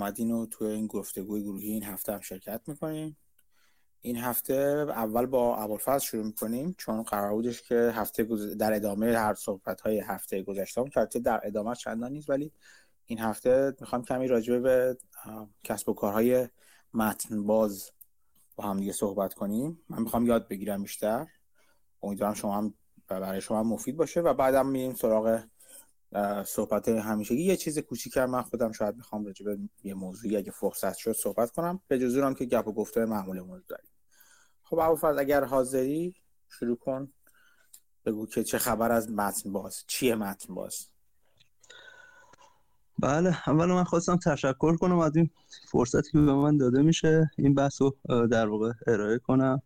که اومدین و توی این گفتگوی گروهی این هفته هم شرکت می‌کنیم این هفته اول با ابوالفضل شروع می‌کنیم چون قرار بودش که هفته در ادامه هر صحبت های هفته گذشته هم در ادامه چندان نیست ولی این هفته می‌خوام کمی راجبه به کسب و کارهای متن باز با هم دیگه صحبت کنیم. من می‌خوام یاد بگیرم بیشتر. امیدوارم شما هم برای شما هم مفید باشه و بعدم میریم سراغ صحبت همیشه یه چیز کوچیک من خودم شاید می‌خوام راجع به یه موضوعی اگه فرصت شد صحبت کنم. به هم که گپ و گفته معمولمون داریم. خب ابوالفضل اگر حاضری شروع کن. بگو که چه خبر از متن باز؟ چیه متن باز؟ بله اول من خواستم تشکر کنم از این فرصتی که به من داده میشه. این بحث رو در واقع ارائه کنم.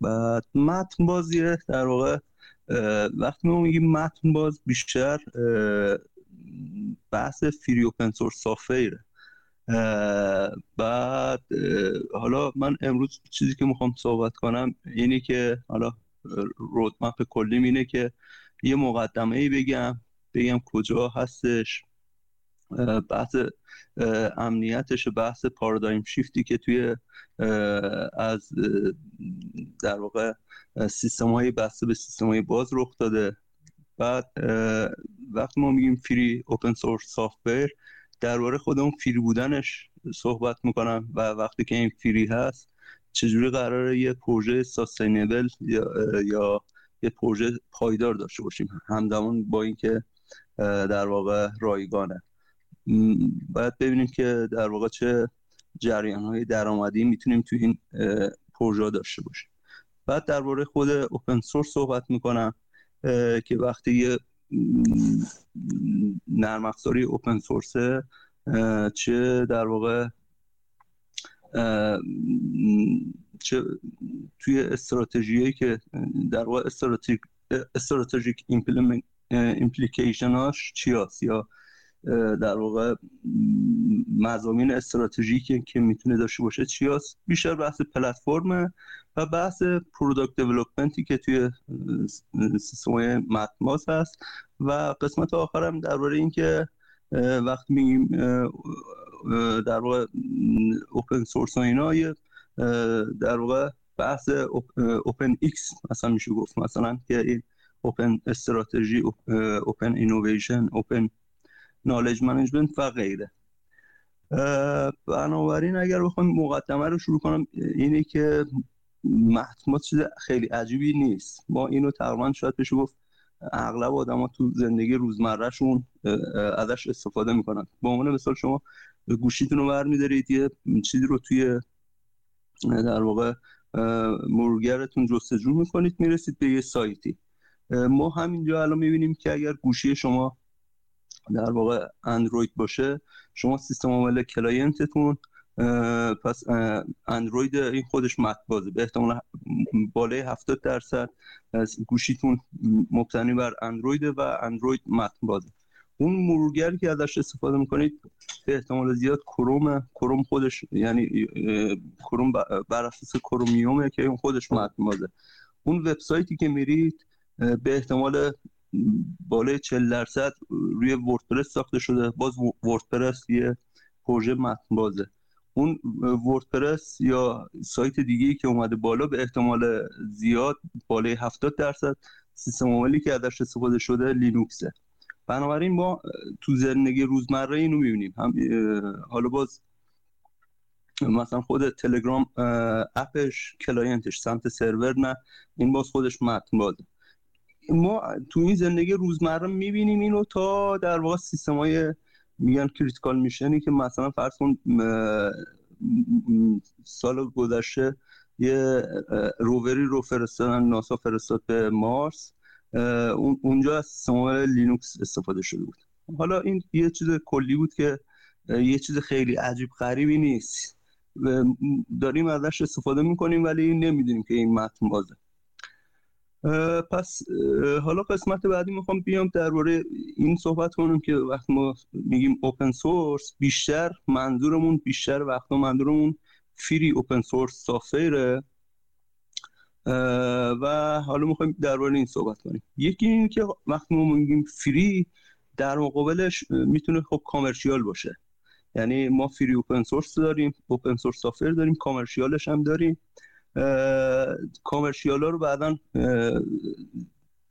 بعد متن بازیه. در واقع وقتی ما میگیم متن باز بیشتر بحث فری اوپن سورس سافیره بعد حالا من امروز چیزی که می‌خوام صحبت کنم اینه که حالا رودمپ کلیم اینه که یه مقدمه ای بگم بگم کجا هستش. بحث امنیتش بحث پارادایم شیفتی که توی از در واقع سیستم های بسته به سیستم های باز رخ داده. بعد وقتی ما میگیم فری اوپن سورس سافتور درباره خودمون فری بودنش صحبت می‌کنم و وقتی که این فری هست چجوری قراره یه پروژه ساستینبل یا, یا یه پروژه پایدار داشته باشیم؟ همزمان با اینکه در واقع رایگانه. باید ببینیم که در واقع چه جریان های درآمدی می‌تونیم تو این پروژه داشته باشیم. بعد درباره خود اوپن سورس صحبت می‌کنم که وقتی یه نرم افزاری اوپن سورسه چه در واقع چه توی استراتژی که در واقع استراتژیک هاش چی هست یا در واقع مضامین استراتژیکی که می‌تونه داشته باشه چی هست بیشتر بحث پلتفرم و بحث product development ی که توی سیستم متماس هست. و قسمت آخرم درباره اینکه وقتی میگیم در واقع open source و اینا در واقع بحث open X مثلا میشه گفت. مثلا که این open strategy open innovation open knowledge management و غیره. بنابراین اگر بخوایم مقدمه رو شروع کنم اینه که محتمات چیز خیلی عجیبی نیست. ما اینو تقریبا شاید بشه گفت اغلب آدما تو زندگی روزمرهشون ازش استفاده می‌کنن. به عنوان مثال شما گوشیتون رو برمیدارید یه چیزی رو توی در واقع مرورگرتون جستجو می‌کنید می‌رسید به یه سایتی. ما همینجا الان می‌بینیم که اگر گوشی شما در واقع اندروید باشه. شما سیستم عامل client تون پس اندروید این خودش متن بازه به احتمال بالای 70 درصد گوشیتون مبتنی بر اندروید و اندروید متن بازه اون مرورگری که ازش استفاده می‌کنید به احتمال زیاد کروم کروم خودش یعنی کروم بر اساس کرومیومه که اون خودش متن بازه اون وبسایتی که میرید به احتمال بالای 40 درصد روی وردپرس ساخته شده. باز وردپرس یه پروژه متن بازه اون وردپرس یا سایت دیگه که اومده بالا به احتمال زیاد بالای 70 درصد سیستم عاملی که ازش استفاده شده لینوکسه. بنابراین ما تو زندگی روزمره اینو می‌بینیم. هم حالا باز مثلا خود تلگرام app ش client ش سمت سرور نه. این باز خودش متن بازه ما تو این زندگی روزمره می‌بینیم اینو تا در واقع سیستم های میگن critical mission ی که مثلا فرض کن سال گذشته یه رووری رو فرستادن ناسا فرستاد به Mars اونجا از سیستم لینوکس استفاده شده بود. حالا این یه چیز کلی بود که یه چیز خیلی عجیب غریبی نیست. داریم ازش استفاده می‌کنیم ولی نمی‌دونیم که این متن بازه پس حالا قسمت بعدی می‌خوام بیام درباره این صحبت کنم که وقتی ما میگیم اوپن سورس بیشتر منظورمون بیشتر وقتا منظورمون فری اوپن سورس سافتوره و حالا می‌خوایم درباره این صحبت کنیم. یکی این که وقتی ما میگیم فری در مقابلش می‌تونه خب commercial باشه. یعنی ما free open source داریم open source software داریم commercial ش هم داریم. commercial ها رو بعدا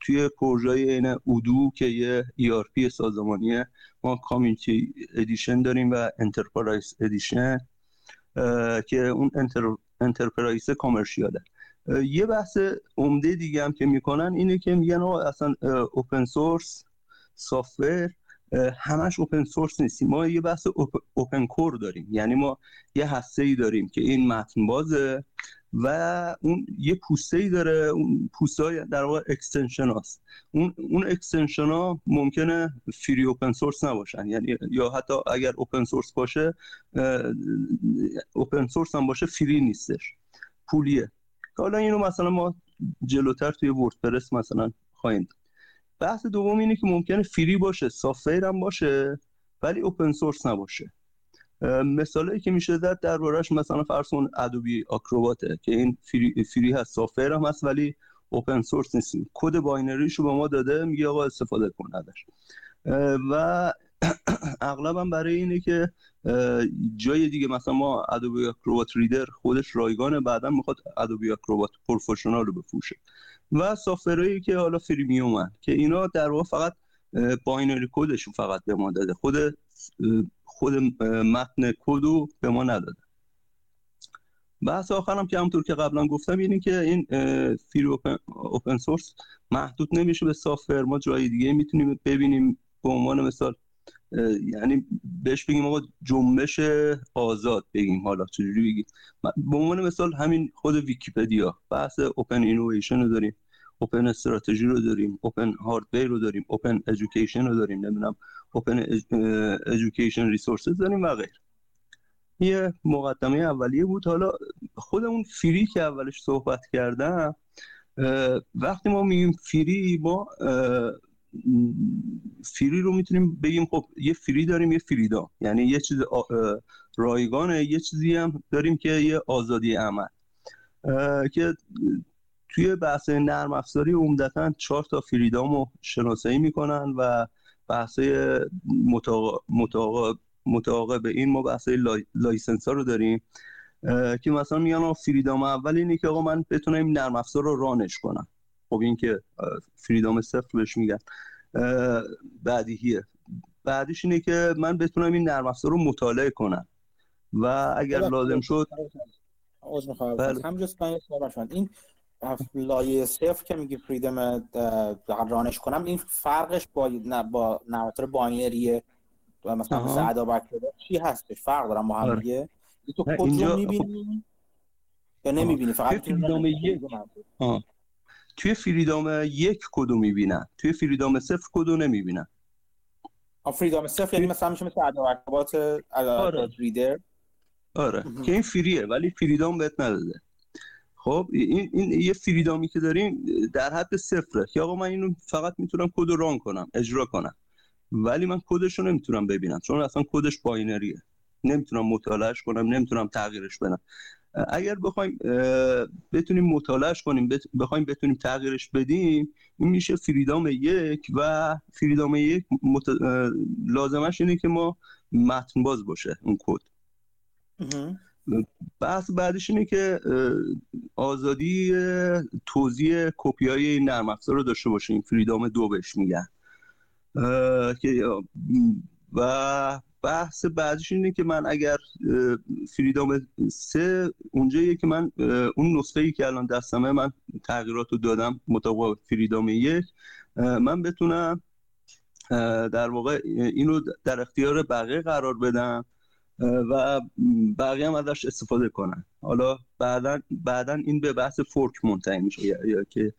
توی پروژه این Odoo که یه ERP سازمانیه ما community edition داریم و enterprise edition که اون enter... enterprise commercial ه. یه بحث عمده دیگه هم که می‌کنن اینه که میگن اصلا open source software همش open source نیستیم. ما یه بحث open core داریم. یعنی ما یه هسته ای داریم که این متن بازه و اون یه پوسته ای داره. اون پوسته های در واقع extension هاست. اون اون extension ها ممکنه free open source نباشن. یعنی یا حتی اگر open source باشه open source هم باشه free نیستش. پولیه. حالا اینو مثلا ما جلوتر توی وردپرس مثلا خواهیم بحث دوم اینه که ممکنه free باشه software هم باشه ولی open source نباشه. مثالی که میشه زد دربارش مثلا فرض کن Adobe Acrobat ه که این free, free هست software هم هست ولی open source نیست. کد binary شو به ما داده میگه آقا استفاده کن ازش. و اغلبا برای اینه که جای دیگه مثلا ما Adobe Acrobat Reader خودش رایگانه بعدا می‌خواد Adobe Acrobat Professional رو بفروشه. و software هایی که حالا freemium ن که اینا در واقع فقط binary code شون فقط به ما داده. خود خود متن کدو به ما نداده. بحث آخرم که همونطور که قبلا گفتم اینه که این free open source محدود نمیشه به software ما جای دیگه می‌تونیم ببینیم. به عنوان مثال یعنی بهش بگیم آقا جنبش آزاد بگیم. حالا چجوری بگیم؟ به عنوان مثال همین خود ویکیپدیا بحث open innovation رو داریم open strategy رو داریم open hardware رو داریم open education رو داریم نمی‌دونم open education resources داریم و غیر یه مقدمه اولیه بود. حالا خودمون free که اولش صحبت کردم وقتی ما میگیم free ما free رو می‌تونیم بگیم خب یه free داریم یه freedom یعنی یه چیز رایگانه یه چیزی هم داریم که یه آزادی عمل. که توی بحث نرم افزاری عمدتا چهار تا freedom رو شناسایی می‌کنن و بحث متعاقب این ما بحث li... license ها رو داریم. که مثلا میگن freedom اول اینه که آقا من بتونم نرم افزار رو run ش کنم. خب این که فریدام صفر بهش میگن. بعدیه بعدیش اینه که من بتونم این نرم افزار رو مطالعه کنم. و اگر لازم شد بله. این لایه صفر که میگی فریدم رانش کنم این فرقش با نه با نواتر باینریه و مثلا مثل اداب چی هستش؟ فرق دارم با هم آره. دیگه. تو کد رو می‌بینی؟ یا نمی‌بینی؟ فقط فریدام یک توی فریدام یک کدو می‌بینن. توی فریدام صفر کدو نمی‌بینن. فریدام صفر یعنی مثلا میشه مثل اداب آره. ریدر. آره. که این فریه ولی فریدام بهت نداده. خب این, این یه فریدامی که داریم در حد صفره. که آقا من اینو فقط می‌تونم کد رو ران کنم اجرا کنم. ولی من کدش رو نمی‌تونم ببینم چون اصلا کدش باینریه. نمی‌تونم مطالعهش کنم نمی‌تونم تغییرش بدم. اگر بخوایم بتونیم مطالعهش کنیم بخوایم بتونیم تغییرش بدیم این میشه فریدام یک و فریدام یک مت... لازمش اینه که ما متن باز باشه اون کد. بحث بعدش اینه که آزادی توضیح کپی های نرم افزار رو داشته باشیم. فریدام دو بهش میگن. و بحث بعدش اینه که من اگر فریدام سه اونجاییه که من اون نسخه ای که الان دستمه من تغییرات رو دادم مطابق فریدام یک من بتونم در واقع اینو در اختیار بقیه قرار بدم و بقیه هم ازش استفاده کنن. حالا بعدا بعدا این به بحث فورک منتهی میشه یا, که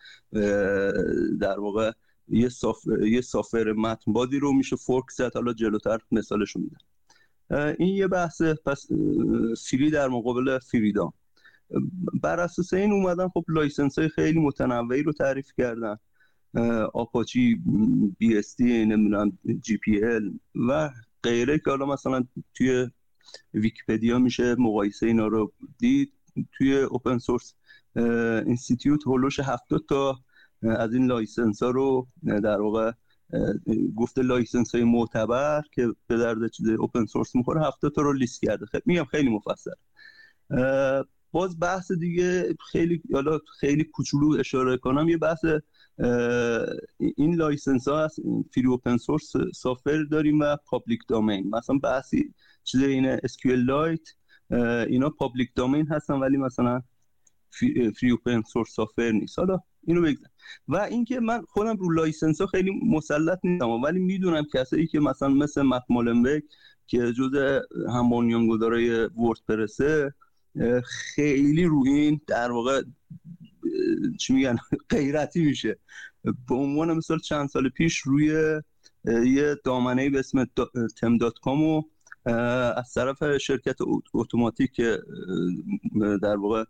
در واقع یه soft... یه software متن بازی رو میشه fork زد حالا جلوتر مثالشو میدم این یه بحث پس free در مقابل freedom بر اساس این اومدن خب license های خیلی متنوعی رو تعریف کردن. Apache BSD نمی‌دونم GPL و غیره که حالا مثلا توی ویکیپدیا میشه مقایسه اینا رو دید. توی open source institute حول و حوش هفتاد تا از این license ها رو در واقع گفته license های معتبر که به درد چیز open source می‌خوره هفتاد تا رو لیست کرده. خیلی میگم خیلی مفصل. باز بحث دیگه خیلی حالا خیلی کوچولو اشاره کنم یه بحث این license ها هست free open source software داریم و public domain مثلا بحثی چیز این SQLite اینا public domain هستن ولی مثلا free open source software نیست. حالا اینو بگذارم و اینکه من خودم رو license ها خیلی مسلط نیستم ولی می‌دونم کسایی که مثلا مثل Matt که جزء هم بنیانگذارای وردپرسه خیلی رو این در واقع چی میگن غیرتی میشه. به عنوان مثال چند سال پیش روی یه دامنه به اسم theme dot com از طرف شرکت اتوماتیک در واقع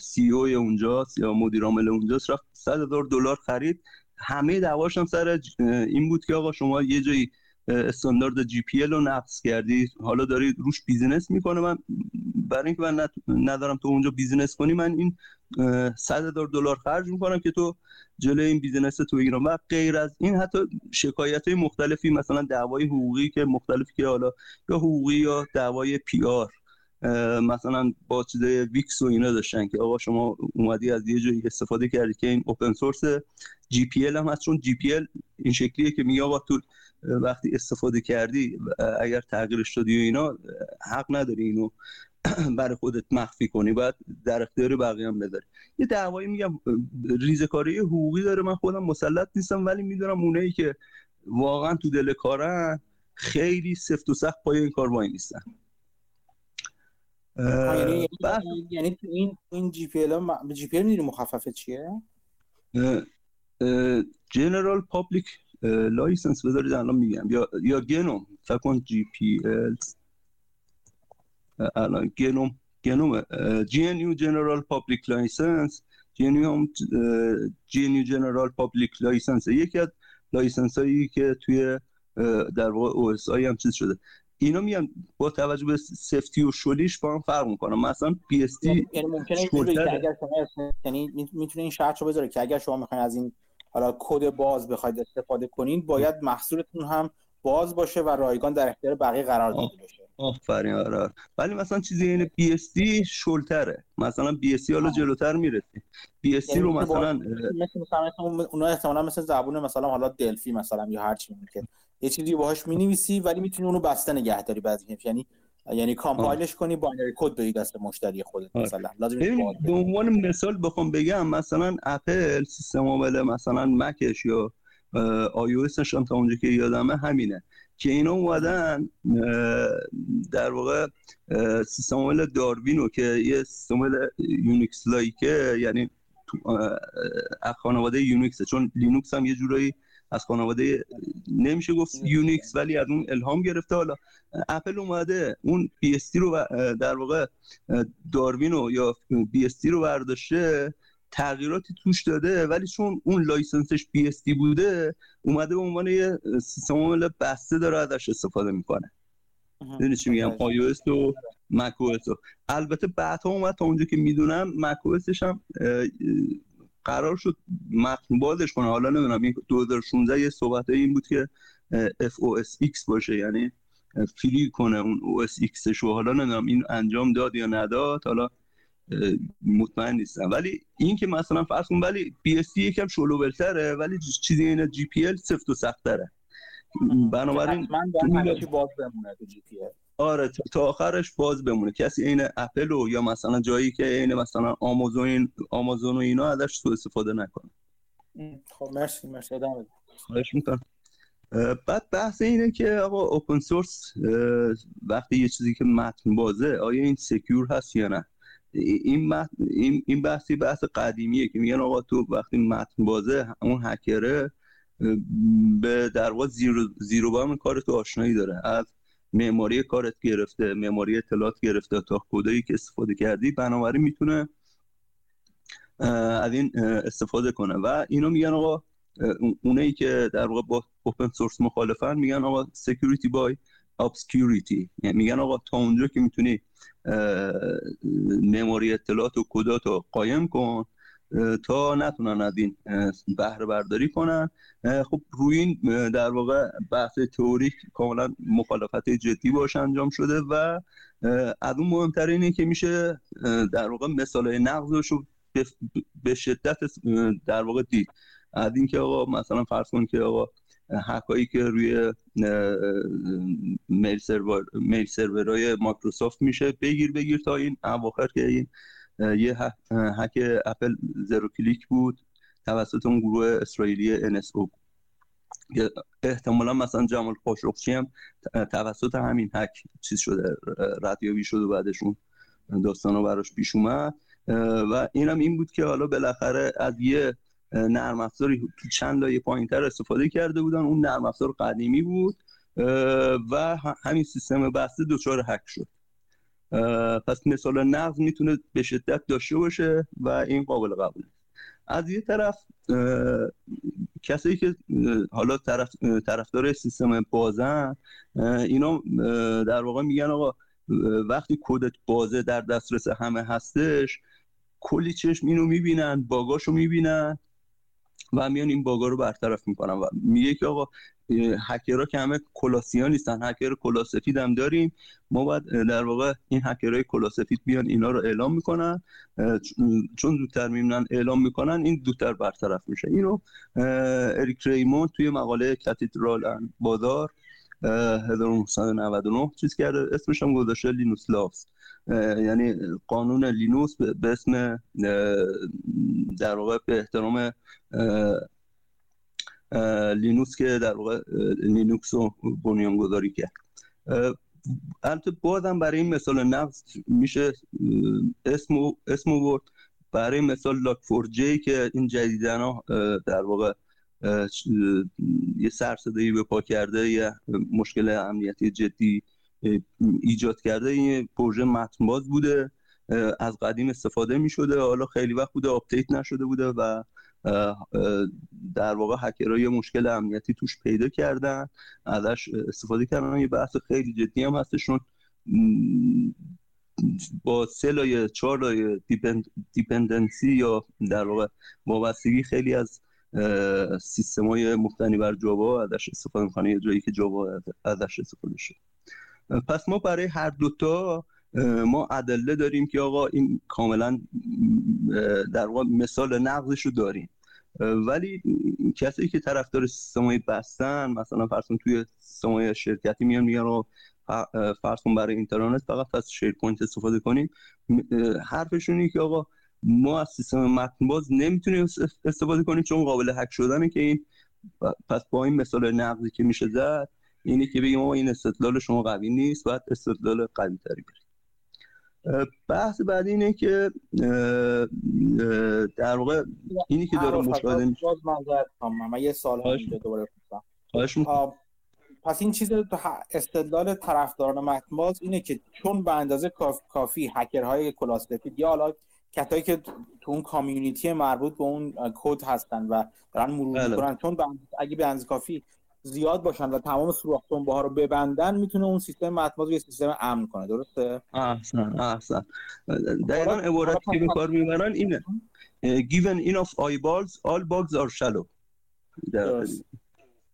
CEO اونجاست یا مدیر عامل اونجاست رفت 100 هزار دلار خرید. همه دعواش هم سر این بود که آقا شما یه جایی استاندارد GPL رو نقض کردی. حالا داری روش business می‌کنی من برای اینکه من ندارم تو اونجا business کنی من این 100 هزار دلار خرج می‌کنم که تو جلوی این business تو بگیرم و غیر از این حتی شکایت های مختلفی مثلا دعوای حقوقی که مختلفی که حالا یا حقوقی یا دعوای PR مثلا با چیزای Wix و اینا داشتن که آقا شما اومدی از یه جایی استفاده کردی که این open source GPL هم هست چون GPL این شکلیه که میگه آقا تو وقتی استفاده کردی اگر تغییرش دادی و اینا حق نداری اینو برای خودت مخفی کنی باید در اختیار بقیه هم بذاری. یه دعوایی میگم ریزکاری حقوقی داره من خودم مسلط نیستم ولی می‌دونم اونایی که واقعا تو دل کارن خیلی سفت و سخت پای این کار وایمیستن. یعنی یعنی این این GPL جی پی ال مخففه چیه؟ General Public License بذارید الان میگم. یا یا گنوم فکر کن GPL. الان گنوم گنوم GNU General Public License جی ان یو جی ان یو جنرال پابلیک لایسنس یکی از license هایی که توی در واقع OSI هم چیز شده. اینا میگم با توجه به سفتی و شلیش با هم فرق می‌کنه. مثلا BSD یعنی ممکنه که اگر شما یعنی می‌تونه این شرط رو بذاره که اگر شما می‌خواین از این حالا کد باز بخواید استفاده کنین باید محصولتون هم باز باشه و رایگان در اختیار بقیه قرار داده بشه. آفرین آره ولی مثلا چیزی این BSD شلتره. مثلا BSD حالا جلوتر می‌رسی. BSD رو مثلا مثل مثلا اونا احتمالاً مثل زبون مثلا حالا دلفی مثلا یا هر چی که یه چیزی باهاش می‌نویسی ولی می‌تونی اونو بسته نگه داری بعضی یعنی یعنی compile ش کنی binary کد بدی دست مشتری خودت مثلا. لازم به عنوان مثال بخوام بگم مثلا اپل سیستم عامل مثلا مکش یا آی او هم تا اونجا که یادمه همینه. که اینا اومدن در واقع سیستم عامل داروینو که یه سیستم عامل Unix like ه یعنی خانواده یونیکس چون لینوکس هم یه جورایی از خانواده نمیشه گفت یونیکس ولی از اون الهام گرفته. حالا اپل اومده اون BSD رو در واقع داروینو یا BSD رو برداشته تغییراتی توش داده ولی چون اون license ش BSD بوده اومده به عنوان یه سیستم عامل بسته داره ازش استفاده می‌کنه. می‌دونی چی میگم؟ آی او و مک البته بعدها اومد تا اونجا که می‌دونم مک هم قرار شد متن بازش کنه. حالا نمی‌دونم 2016 یه صحبت این بود که FOSX باشه یعنی free کنه اون OS X شو حالا نمی‌دونم این انجام داد یا نداد حالا مطمئن نیستم. ولی این که مثلا فرض کن ولی BSD یکم شل و ول‌تره ولی چیزی این GPL سفت و سخت‌تره بنابراین متن باز بمونه GPL آره تا آخرش باز بمونه. کسی عین اپل و یا مثلا جایی که عین مثلا آمازون آمازون و اینا ازش سوء استفاده نکنه. خب مرسی مرسی. خواهش می‌کنم. بعد بحث اینه که آقا open source وقتی یه چیزی که متن بازه آیا این secure هست یا نه؟ این این این بحثی بحث قدیمیه که میگن آقا تو وقتی متن بازه اون هکره به در واقع زیر و زیر و بم کار تو آشنایی داره. از معماری کارت گرفته معماری اطلاعات گرفته تا کدایی که استفاده کردی بنابراین می‌تونه از این استفاده کنه. و اینو میگن آقا اونایی که در واقع با open source مخالفن میگن آقا security by obscurity. یعنی میگن آقا تا اونجا که می‌تونی معماری اطلاعات و کدات رو قایم کن تا نتونن از این بهره برداری کنن. خب روی این در واقع بحث تئوریک کاملا مخالفت جدی باش انجام شده و از اون مهمتر اینه که میشه در واقع مثال نقضش رو به شدت در واقع دید. از اینکه آقا مثلا فرض کن که آقا هکایی که روی میل سرورهای مایکروسافت میشه بگیر بگیر تا این اواخر که این یه هک اپل زرو کلیک بود. توسط اون گروه اسرائیلی NSO احتمالا مثلا جمال خاشقچی هم توسط همین هک چیز شده ردیابی شده بعدشون داستان براش پیش اومد. و اینم این بود که حالا بالاخره از یه نرم افزاری تو چند لایه پایینتر استفاده کرده بودن. اون نرم افزار قدیمی بود. و همین سیستم بسته دچار هک شد. پس مثال نقض می‌تونه به شدت داشته باشه و این قابل قبوله. از یه طرف کسایی که حالا طرف طرفدار سیستم بازن اینا در واقع میگن آقا وقتی کدت بازه در دسترس همه هستش کلی چشم اینو می‌بینن باگاشو می‌بینن و میان این باگا رو برطرف می‌کنن و میگه که آقا هکرها که همه کلاسیان نیستن هکر کلاسفید هم داریم. ما باید در واقع این هکرهای کلاسفید بیان اینا رو اعلام می‌کنن. چون زودتر می‌بینن اعلام می‌کنن این زودتر برطرف میشه. اینو اریک ریمون توی مقاله کاتیدرال بازار 1999 چیز کرده. اسمش هم گذاشته لینوس لاوس. یعنی قانون لینوس به اسم در واقع به احترام لینوس که در واقع لینوکس رو بنیانگذاری کرد. البته بازم برای این مثال نقص میشه اسم اسم برد. برای مثال Log4j که این جدیدن ها در واقع یه سر و صدایی به پا کرده یه مشکل امنیتی جدی ایجاد کرده این پروژه متنباز بوده از قدیم استفاده می شده حالا خیلی وقت بوده آپدیت نشده بوده و در واقع هکرها یه مشکل امنیتی توش پیدا کردن ازش استفاده کردن. یه بحث خیلی جدی هم هستشون با سه لایه چهار لایه dependency یا در واقع وابستگی خیلی از سیستم های مبتنی بر جاوا ازش استفاده می‌کنه. یه جایی که جاوا ازش استفاده شد پس ما برای هر دوتا ما ادله داریم که آقا این کاملا در واقع مثال نقضش رو داریم. ولی کسی که طرفدار سیستمای بستن مثلا فرض توی سیستمای شرکتی میان میگن فرض برای اینترانت فقط از SharePoint استفاده کنیم. حرفشون که آقا ما از سیستم متن باز نمی‌تونیم استفاده کنیم چون قابل هک شدنه که این. پس با این مثال نقضی که میشه زد اینه که بگیم این استدلال شما قوی نیست باید استدلال قوی تری بریم. بحث بعد اینه که در واقع اینی که داره مشاهده میشه من یه سال دوباره پس این چیز استدلال طرفداران متنباز اینه که چون به اندازه کافی هکرهای کلاسفید یا حالا کتایی که تو اون کامیونیتی مربوط به اون کد هستن و دارن مرور بله. می‌کنن چون اگه به اندازه کافی زیاد باشن و تمام سوراخ ها رو ببندن می‌تونه اون سیستم مطمئن یه سیستم امن کنه درسته؟ احسن احسن. دقیقا عبارتی که به کار می‌برن اینه. given enough eyeballs all bugs are shallow.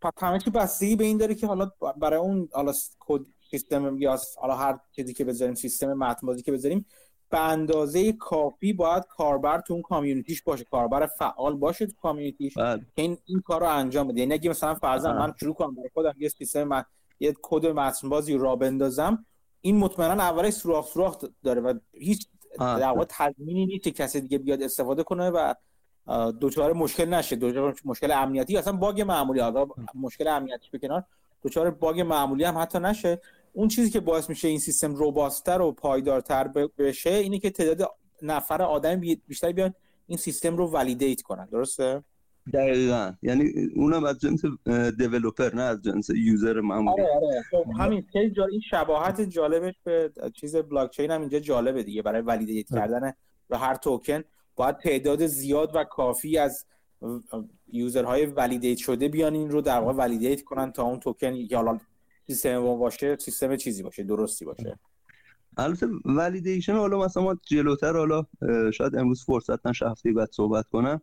پس همه چی بستگی به این داره که حالا برای اون حالا کد سیستم یا حالا هر چیزی که بذاریم سیستم متن که بذاریم به اندازه کافی باید کاربر تو اون community ش باشه. کاربر فعال باشه تو community ش بله. که این این کار رو انجام بده. یعنی اگه مثلا فرضاً من شروع کنم برای خودم یه سیستم من یه کد متن بازی راه بندازم این مطمئنا اولش سوراخ سوراخ داره و هیچ در واقع تضمینی نیست که کسی دیگه بیاد استفاده کنه و دچار مشکل نشه. دچار مشکل امنیتی. اصلا باگ معمولی حالا مشکل امنیتی به کنار. دچار bug معمولی هم حتی نشه. اون چیزی که باعث میشه این سیستم robust تر و پایدارتر بشه اینه که تعداد نفر آدم بیشتر بیان این سیستم رو validate کنن. درسته؟ دقیقا. یعنی اونم از جنس developer نه از جنس user معمولی. آره آره. خب همین این شباهت جالبش به چیز بلاک چین هم اینجا جالبه دیگه. برای validate کردن و هر توکن باید تعداد زیاد و کافی از یوزرهای ولیدیت شده بیان این رو در واقع ولیدیت کنن تا اون توکن یا سیستم باشه سیستم چیزی باشه درستی باشه. البته ولیدیشن حالا مثلا ما جلوتر حالا شاید امروز فرصت نشه هفته بعد صحبت کنم.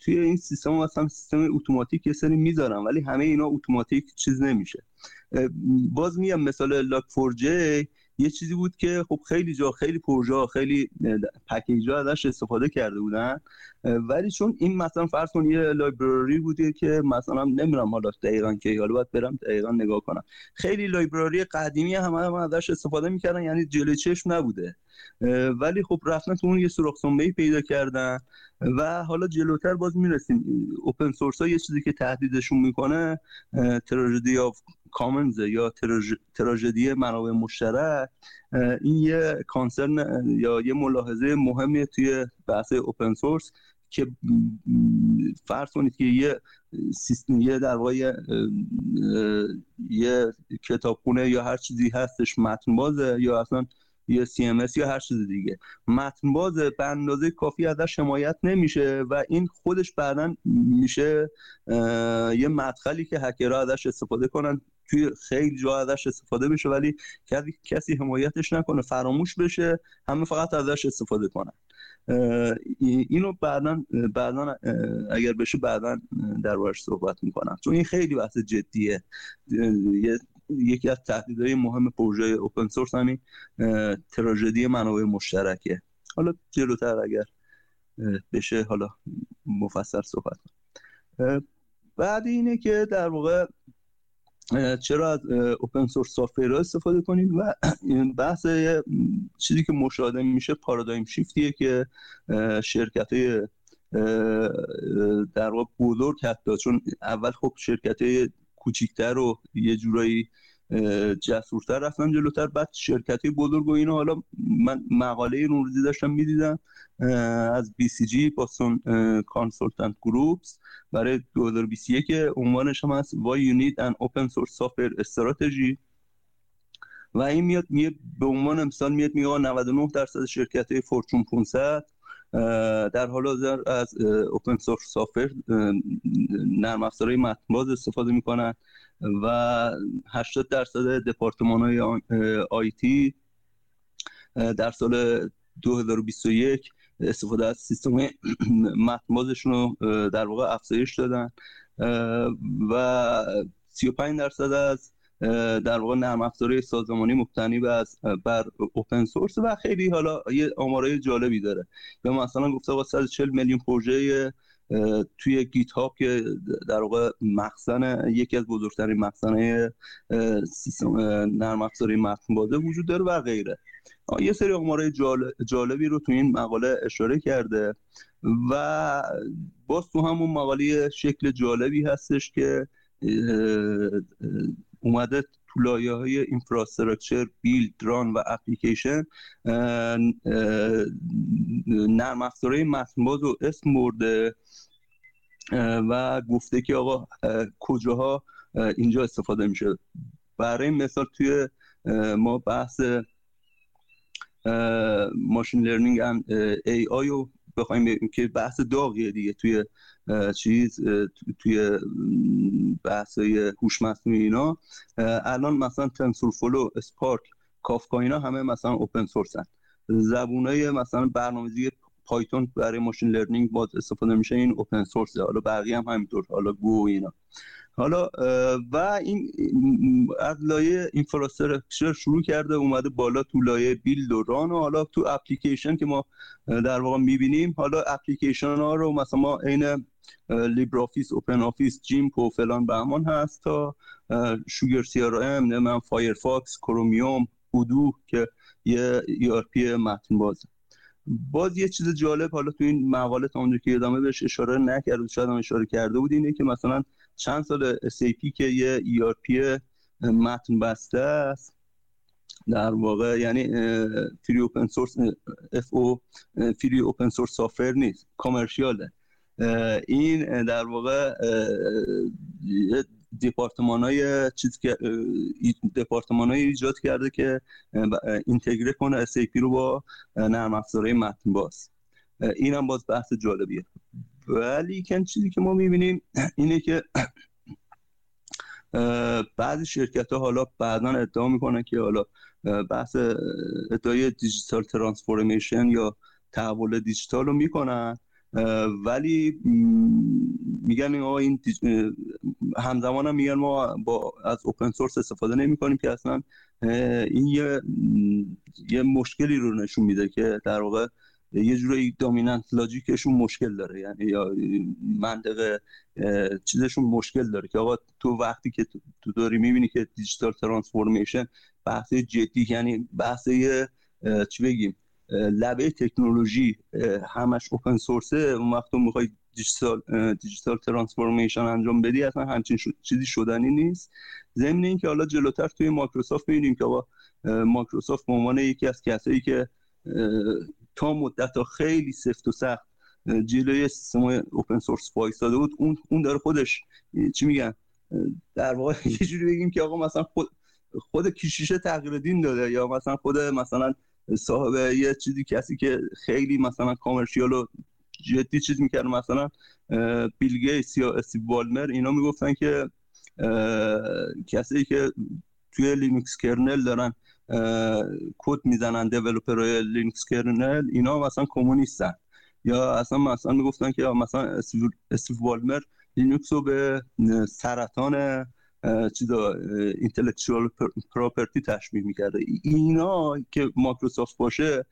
توی این سیستم مثلا سیستم اتوماتیک یه سری می‌ذارم ولی همه اینا اتوماتیک چیز نمیشه. باز میام مثال لاک 4 یه چیزی بود که خب خیلی جا خیلی پروژه خیلی package ها ازش استفاده کرده بودن. ولی چون این مثلا فرض کن یه library بوده که مثلا نمی‌دونم حالا دقیقا که حالا باید برم دقیقا نگاه کنم. خیلی library قدیمی هم, هم ازش استفاده می‌کردن یعنی جلوی چشم نبوده. ولی خب رفتن تو اون یه سوراخ پیدا کردن و حالا جلوتر باز می‌رسیم. open source ها یه چیزی که تهدیدشون می‌کنه tragedy of commons یا تراژدی منابع مشترک این یه کانسرن یا یه ملاحظه مهمی توی بحث اوپن سورس که فرض کنید که یه سیستم یه در واقع یه کتابخونه یا هر چیزی هستش متن بازه یا اصلا یا CMS یا هر چیز دیگه. متن باز به اندازه کافی ازش حمایت نمیشه و این خودش بعدا میشه یه مدخلی که هکرها ازش استفاده کنن. توی خیلی جا ازش استفاده بشه ولی کسی حمایتش نکنه فراموش بشه همه فقط ازش استفاده کنن. اینو بعدا بعدا اگر بشه بعدا در صحبت می‌کنم. چون این خیلی بحث جدیه. یکی از تهدیدهای مهم پروژه اوپن سورس همین تراژدی منابع مشترکه. حالا جلوتر اگر بشه حالا مفصل صحبت کنم. بعد اینه که در واقع چرا از اوپن سورس سافت استفاده کنید و بحث چیزی که مشاهده میشه پارادایم شیفتیه که شرکت های در واقع بزرگ حتی چون اول خب شرکت کوچیکتر و یه جورایی جسورتر رفتن جلوتر. بعد شرکت بزرگ و اینا حالا من مقاله روزی داشتم می‌دیدم از BCG Boston Consulting Group برای 2021 عنوانش هم هست Why You Need an Open Source Software Strategy. و این میاد میاد به عنوان مثال میاد میگه 99 درصد شرکت های Fortune 500 در حال حاضر از open source software نرم افزارهای متن‌باز استفاده می‌کنن و 80 درصد دپارتمان های IT در سال 2021 استفاده از سیستم متنبازشون رو در واقع افزایش دادن و 35 درصد از در واقع نرم افزارهای سازمانی مبتنی بر اوپن سورس و خیلی حالا یه آمارای جالبی داره. یا مثلا گفته با 140 میلیون پروژه توی گیت هاب که در واقع مخزن یکی از بزرگترین مخزنه سیستم نرم افزاری متن بازه وجود داره و غیره. یه سری آمارای جالبی رو تو این مقاله اشاره کرده و باز تو همون مقاله شکل جالبی هستش که اومده تو لایه های اینفراستراکچر بیلد ران و اپلیکیشن نرم افزارهای متنباز و اسم برده و گفته که آقا کجاها اینجا استفاده میشه. برای مثال توی ما بحث machine learning AI رو بخوایم که بحث داغیه دیگه توی چیز توی بحث هوش مصنوعی اینا. الان مثلا TensorFlow Spark Kafka اینا همه مثلا open source ن زبونای مثلا برنامه‌ریزی Python برای machine learning باز استفاده میشه این open source ه حالا بقیه هم همینطور حالا Go اینا. حالا و این از لایه infrastructure شروع کرده اومده بالا تو لایه build و run و حالا تو اپلیکیشن که ما در واقع می‌بینیم. حالا اپلیکیشن ها رو مثلا ما عین LibreOffice OpenOffice GIMP و فلان بهمان هست تا SugarCRM من Firefox Chromium Odoo که یه ERP متن بازه. باز یه چیز جالب حالا تو این مقاله تا اونجا که ادامه بهش اشاره نکرد شاید هم اشاره کرده بود اینه که مثلا چند سال SAP که یه ERP متن بسته است. در واقع یعنی free open source F O free open source software نیست commercial ه. این در واقع دپارتمان های چیز که دپارتمان های ایجاد کرده که اینتگره کنه SAP رو با نرم افزارهای متن باز. این هم باز بحث جالبیه. ولی کن چیزی که ما می‌بینیم اینه که بعضی شرکت ها حالا بعدا ادعا می‌کنن که حالا بحث ادعای دیجیتال ترانسفورمیشن یا تحول دیجیتال رو می‌کنن ولی میگن این این همزمان هم میگن ما با از اوپن سورس استفاده نمی کنیم که اصلا این یه یه مشکلی رو نشون میده که در واقع یه جوری دامیننت لاجیکشون مشکل داره. یعنی یا منطق چیزشون مشکل داره که آقا تو وقتی که تو داری می‌بینی که دیجیتال ترانسفورمیشن بحث جدی یعنی بحث چی بگیم لبه تکنولوژی همش اوپن سورسه اون وقت می‌خوای digital digital transformation انجام بدی اصلا همچین چیزی شدنی نیست. ضمن اینکه حالا جلوتر توی مایکروسافت می‌بینیم که با مایکروسافت به عنوان یکی از کسایی که تا مدت ها خیلی سفت و سخت جلوی سیستم open source وایساده بود. اون اون داره خودش چی میگن در واقع یه جوری بگیم که آقا مثلا خود خود کشیشه تغییر دین داده یا مثلا خود مثلا صاحب یه چیزی کسی که خیلی مثلا commercial و جدی چیز می‌کرد مثلا بیل گیتس یا استیو والمر اینا می‌گفتن که کسی که توی Linux kernel دارن کد می‌زنن developer های Linux kernel اینا مثلا کمونیستن. یا اصلا مثلا می‌گفتن که مثلا استیو والمر لینکس رو به سرطان چیزا intellectual property تشبیه می‌کرده. اینا که مایکروسافت باشه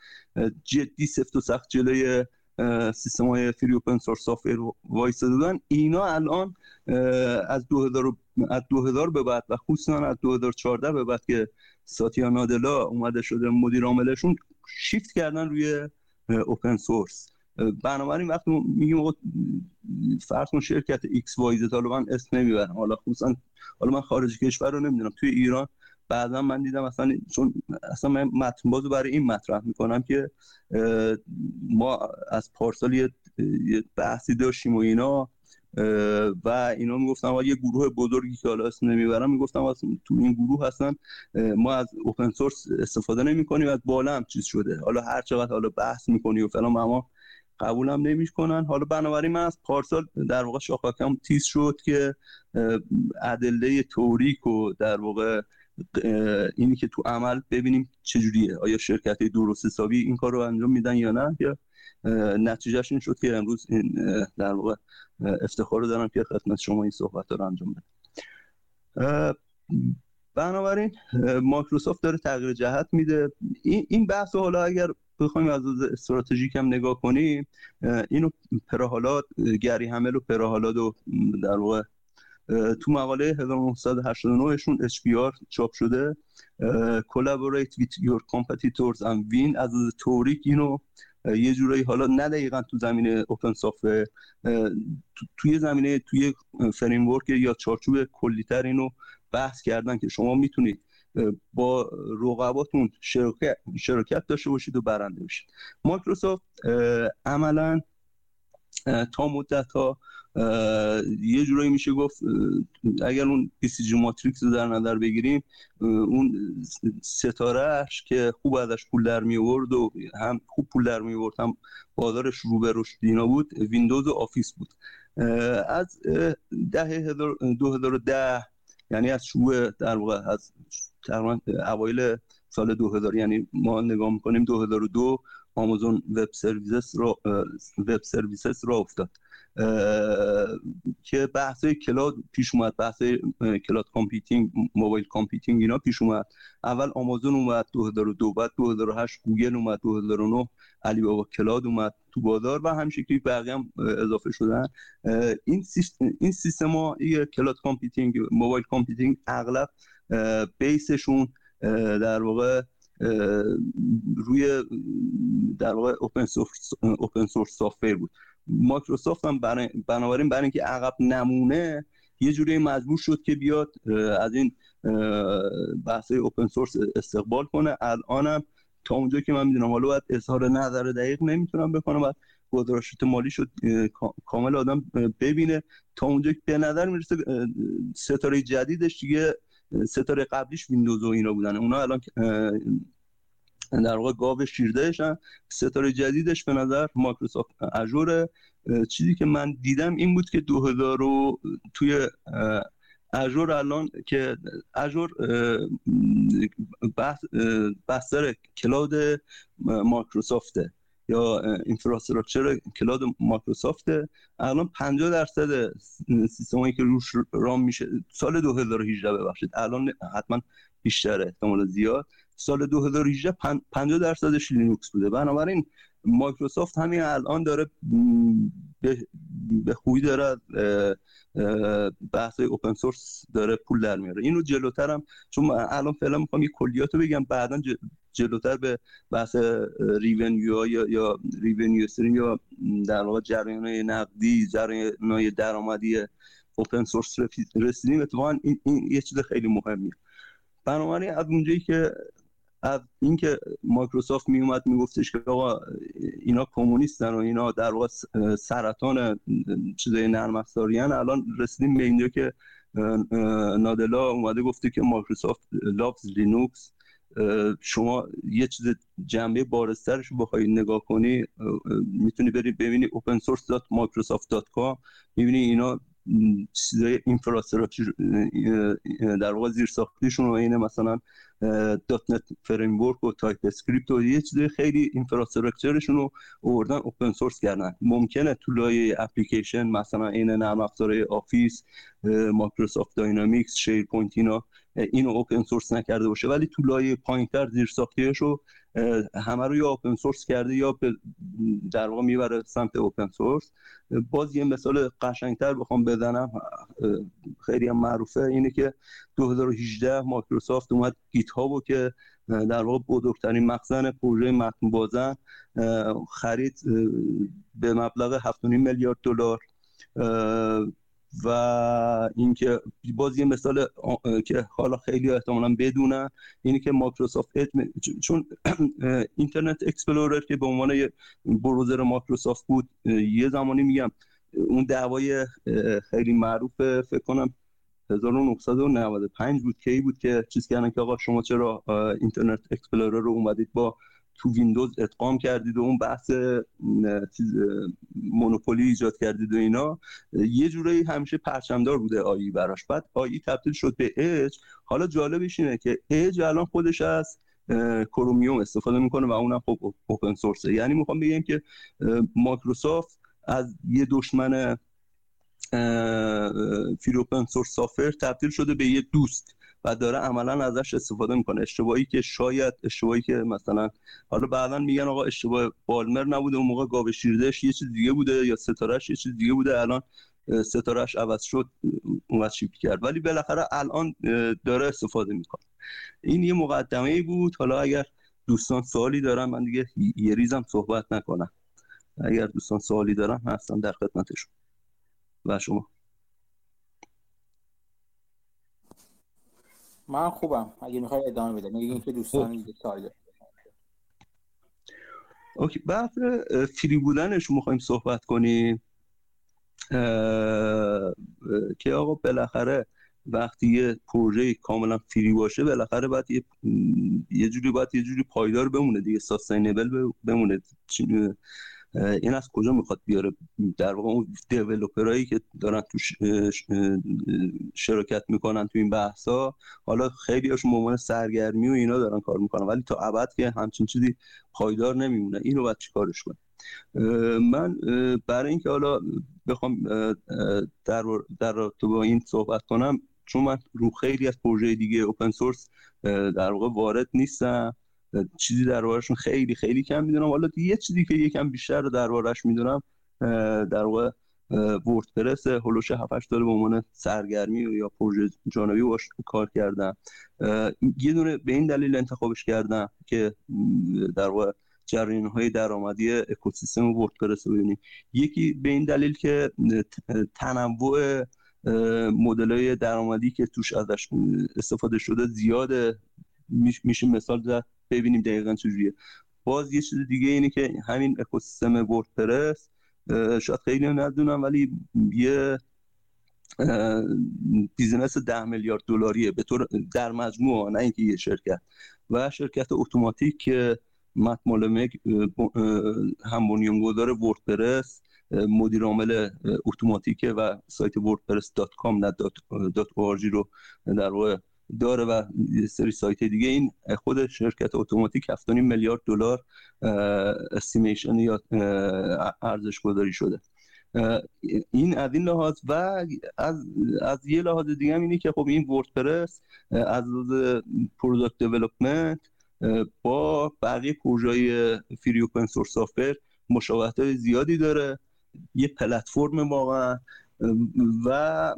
جدی سفت و سخت جلوی سیستم های free open source software وایساده دادن اینا الان از 2000 از 2000 به بعد و خصوصا از 2014 به بعد که ساتیا نادلا اومده شده مدیر عاملشون شیفت کردن روی open source بنابراین وقتی میگیم فرض کن شرکت X Y Z حالا من اسم نمی‌برم حالا خصوصا حالا من خارج کشور رو نمی‌دونم توی ایران بعدا من دیدم اصلا چون اصلا من متن بازو برای این مطرح می‌کنم که ما از پارسال یه بحثی داشتیم و اینا و اینا می‌گفتم یه گروه بزرگی که حالا اسم نمی‌برم می‌گفتم تو این گروه هستن ما از اوپن سورس استفاده نمی کنیم از بالا هم چیز شده. حالا هر چقدر حالا بحث می‌کنی و فلان اما قبولم نمی‌کنن. حالا بنابراین من از پارسال در واقع شاخاکم تیز شد که ادله توریک و در واقع اینی که تو عمل ببینیم چجوریه. آیا شرکت درست حسابی این کار رو انجام میدن یا نه؟ یا نتیجهش این شد که امروز این در واقع افتخار رو دارم که خدمت شما این صحبت رو انجام بدم. بنابراین مایکروسافت داره تغییر جهت میده. این بحث حالا اگر بخوایم از استراتژیک هم نگاه کنیم اینو پراهالات گری همل و پراهالات و در واقع تو مقاله 1989 شون HBR چاپ شده. collaborate with your competitors and win. از توریک اینو یه جورایی حالا نه دقیقا تو زمینه اوپن سافت توی زمینه توی فریم یا چارچوب کلیتر اینو بحث کردن که شما می‌تونید با رقباتون شرکت, شرکت داشته باشید و برنده بشید. مایکروسافت عملا تا مدت ها یه جورایی میشه گفت اگر اون BCG matrix رو در نظر بگیریم اون ستارهش که خوب ازش پول در میاد و هم خوب پول در میاد هم بازارش رو به رشد و اینا بود ویندوز و Office بود. از دهه 2010 یعنی از شروع در واقع از اوایل سال 2000 یعنی ما نگاه می‌کنیم 2002 Amazon Web Services را Web Services راه افتاد. که بحث cloud پیش اومد بحث cloud computing mobile computing اینا پیش اومد. اول آمازون اومد 2002 بعد 2008 گوگل اومد 2009 Alibaba Cloud اومد تو بازار و همین شکلی بقیه هم اضافه شدن. این سیستم این سیستم ها cloud computing mobile computing اغلب base شون در واقع روی در واقع open source open source software بود. مایکروسافت هم بنابراین برای اینکه عقب نمونه یه جوری مجبور شد که بیاد از این بحث open source استقبال کنه. الانم تا اونجا که من می‌دونم حالا باید اظهار نظر دقیق نمی‌تونم بکنم بعد گزارشات مالی شد کامل آدم ببینه. تا اونجا که به نظر می‌رسه ستاره جدیدش دیگه ستاره قبلیش ویندوز و اینا بودن. اونا الان در واقع گاو شیردهشن ستاره جدیدش به نظر مایکروسافت اجور چیزی که من دیدم این بود که 2000 رو توی اجور الان که اجور بحث cloud مایکروسافته یا infrastructure cloud مایکروسافت الان 50 درصد سیستمایی که روش run میشه سال 2018 ببخشید. الان حتما بیشتره احتمال زیاد. سال 2018 50 درصدش لینوکس بوده. بنابراین مایکروسافت همین الان داره به, خوبی داره بحث open source داره پول در میاره. اینو جلوتر هم چون الان فعلا می‌خوام یه کلیاتو بگم بعدا جلوتر به بحث revenue یا یا revenue stream یا در واقع جریان نقدی جریان درآمدی open source رسیدیم. اتفاقا این, این یه چیز خیلی مهمیه. بنابراین از اونجایی که از اینکه مایکروسافت می اومد میگفتش که آقا اینا کمونیستن و اینا در واقع سرطان چیزای نرم افزاریان الان رسیدیم به اینجا که نادلا اومده گفته که Microsoft loves Linux شما یه چیز جنبه بارزترش رو بخوای نگاه کنی می‌تونی بری ببینی opensource.microsoft.com می‌بینی اینا چیزای infrastructure در واقع زیر ساختیشون و اینه مثلا .NET Framework و TypeScript و یه چیزای خیلی infrastructure شون رو آوردن open source کردن. ممکنه تو لایه اپلیکیشن مثلا این نرم افزار Office Microsoft Dynamics SharePoint اینا اینو open source نکرده باشه. ولی تو لایه پایینتر زیر ساختیش رو همه رو یا open source کرده یا در واقع می‌بره سمت open source باز یه مثال قشنگتر بخوام بزنم خیلی هم معروفه اینه که 2018 مایکروسافت اومد GitHub و که در واقع بزرگترین مخزن پروژه متن بازه خرید به مبلغ 7.5 میلیارد دلار. و اینکه باز یه مثال که حالا خیلی احتمالا بدونن اینه که مایکروسافت چون Internet Explorer که به عنوان یه browser مایکروسافت بود یه زمانی میگم اون دعوای خیلی معروف فکر کنم 1995 بود کی بود که چیز کردن که آقا شما چرا Internet Explorer رو اومدید با تو ویندوز ادغام کردید و اون بحث مونوپولی ایجاد کردید و اینا یه جورایی همیشه پرچمدار بوده آیی براش. بعد آیی تبدیل شد به اج حالا جالبش اینه که اج الان خودش از کرومیوم استفاده می‌کنه و اونم خب اوپن سورسه یعنی می‌خوام بگم که مایکروسافت از یه دشمن فری اوپن سورس سافر تبدیل شده به یه دوست. و داره عملا ازش استفاده می‌کنه. اشتباهی که شاید اشتباهی که مثلا حالا بعدا میگن آقا اشتباه بالمر نبوده اون موقع گاو شیردش یه چیز دیگه بوده یا ستارهش یه چیز دیگه بوده الان ستارهش عوض شد اومد شیپ کرد. ولی بالاخره الان داره استفاده می‌کنه. این یه مقدمه ای بود. حالا اگر دوستان سوالی دارن من دیگه یه ریزم صحبت نکنم. اگر دوستان سوالی دارن هستم در خدمتشون. و شما. من خوبم. اگه می‌خوای ادامه بده. میگه اینکه دوستان دیگه سوال اوکی. بحث فری بودنش می‌خوایم صحبت کنیم. که آقا بالاخره وقتی یه پروژه کاملا فری باشه بالاخره باید یه, یه جوری باید یه جوری پایدار بمونه دیگه. ساستینبل بمونه. این از کجا می‌خواد بیاره؟ در واقع اون دیولوپرایی که دارن تو شرکت می‌کنن تو این بحثا حالا خیلی هاشون عنوان سرگرمی و اینا دارن کار می‌کنن ولی تا ابد که همچین چیزی پایدار نمیمونه. اینو باید چیکارش کنیم؟ من برای اینکه حالا بخوام در در تو با این صحبت کنم چون من رو خیلی از پروژه دیگه اوپن سورس در واقع وارد نیستم. چیزی دربارهشون خیلی خیلی کم می‌دونم. حالا یه چیزی که یکم بیشتر دربارهش می‌دونم در واقع وردپرس هلوش 7 داره به عنوان سرگرمی یا پروژه جانبی باش کار کردم یه دونه به این دلیل انتخابش کردم که در واقع جریان های درآمدی اکوسیستم وردپرس رو ببینیم. یکی به این دلیل که تنوع مدل های درآمدی که توش ازش استفاده شده زیاده. میشه مثال زد. ببینیم دقیقا چجوریه باز یه چیز دیگه اینه که همین اکوسیستم وردپرس شاید خیلی ندونن ولی یه business ده میلیارد دلاریه. به طور در مجموع نه اینکه یه شرکت. و شرکت اتوماتیک که Matt Mullenweg هم بنیانگذار وردپرس مدیر عامل اتوماتیکه و سایت wordpress.com رو در واقع داره و سری سایت دیگه. این خود شرکت اتوماتیک 7.5 میلیارد دلار estimation یا ارزش گذاری شده. این از این لحاظ و از, از یه لحاظ دیگه هم اینه که خب این وردپرس از لحاظ product development با بقیه پروژه فری اوپن سورس مشابهت زیادی داره. یه پلتفرم واقعا. و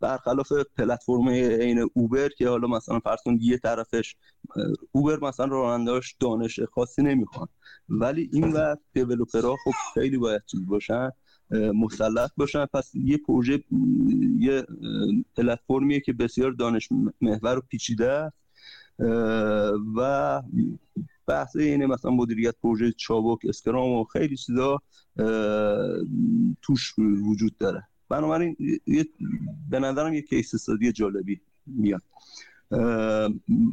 برخلاف پلتفرم عین اوبر که حالا مثلا فرض یه طرفش اوبر مثلا رانندهاش دانش خاصی نمی‌خوان. ولی این و دیولپرها خب خیلی باید چیز باشن مسلط باشن. پس یه پروژه یه پلتفرمیه که بسیار دانش محور و پیچیده و بحث اینه مثلا مدیریت پروژه چابک Scrum و خیلی چیزا توش وجود داره. بنابراین به نظرم یه case study جالبی میاد.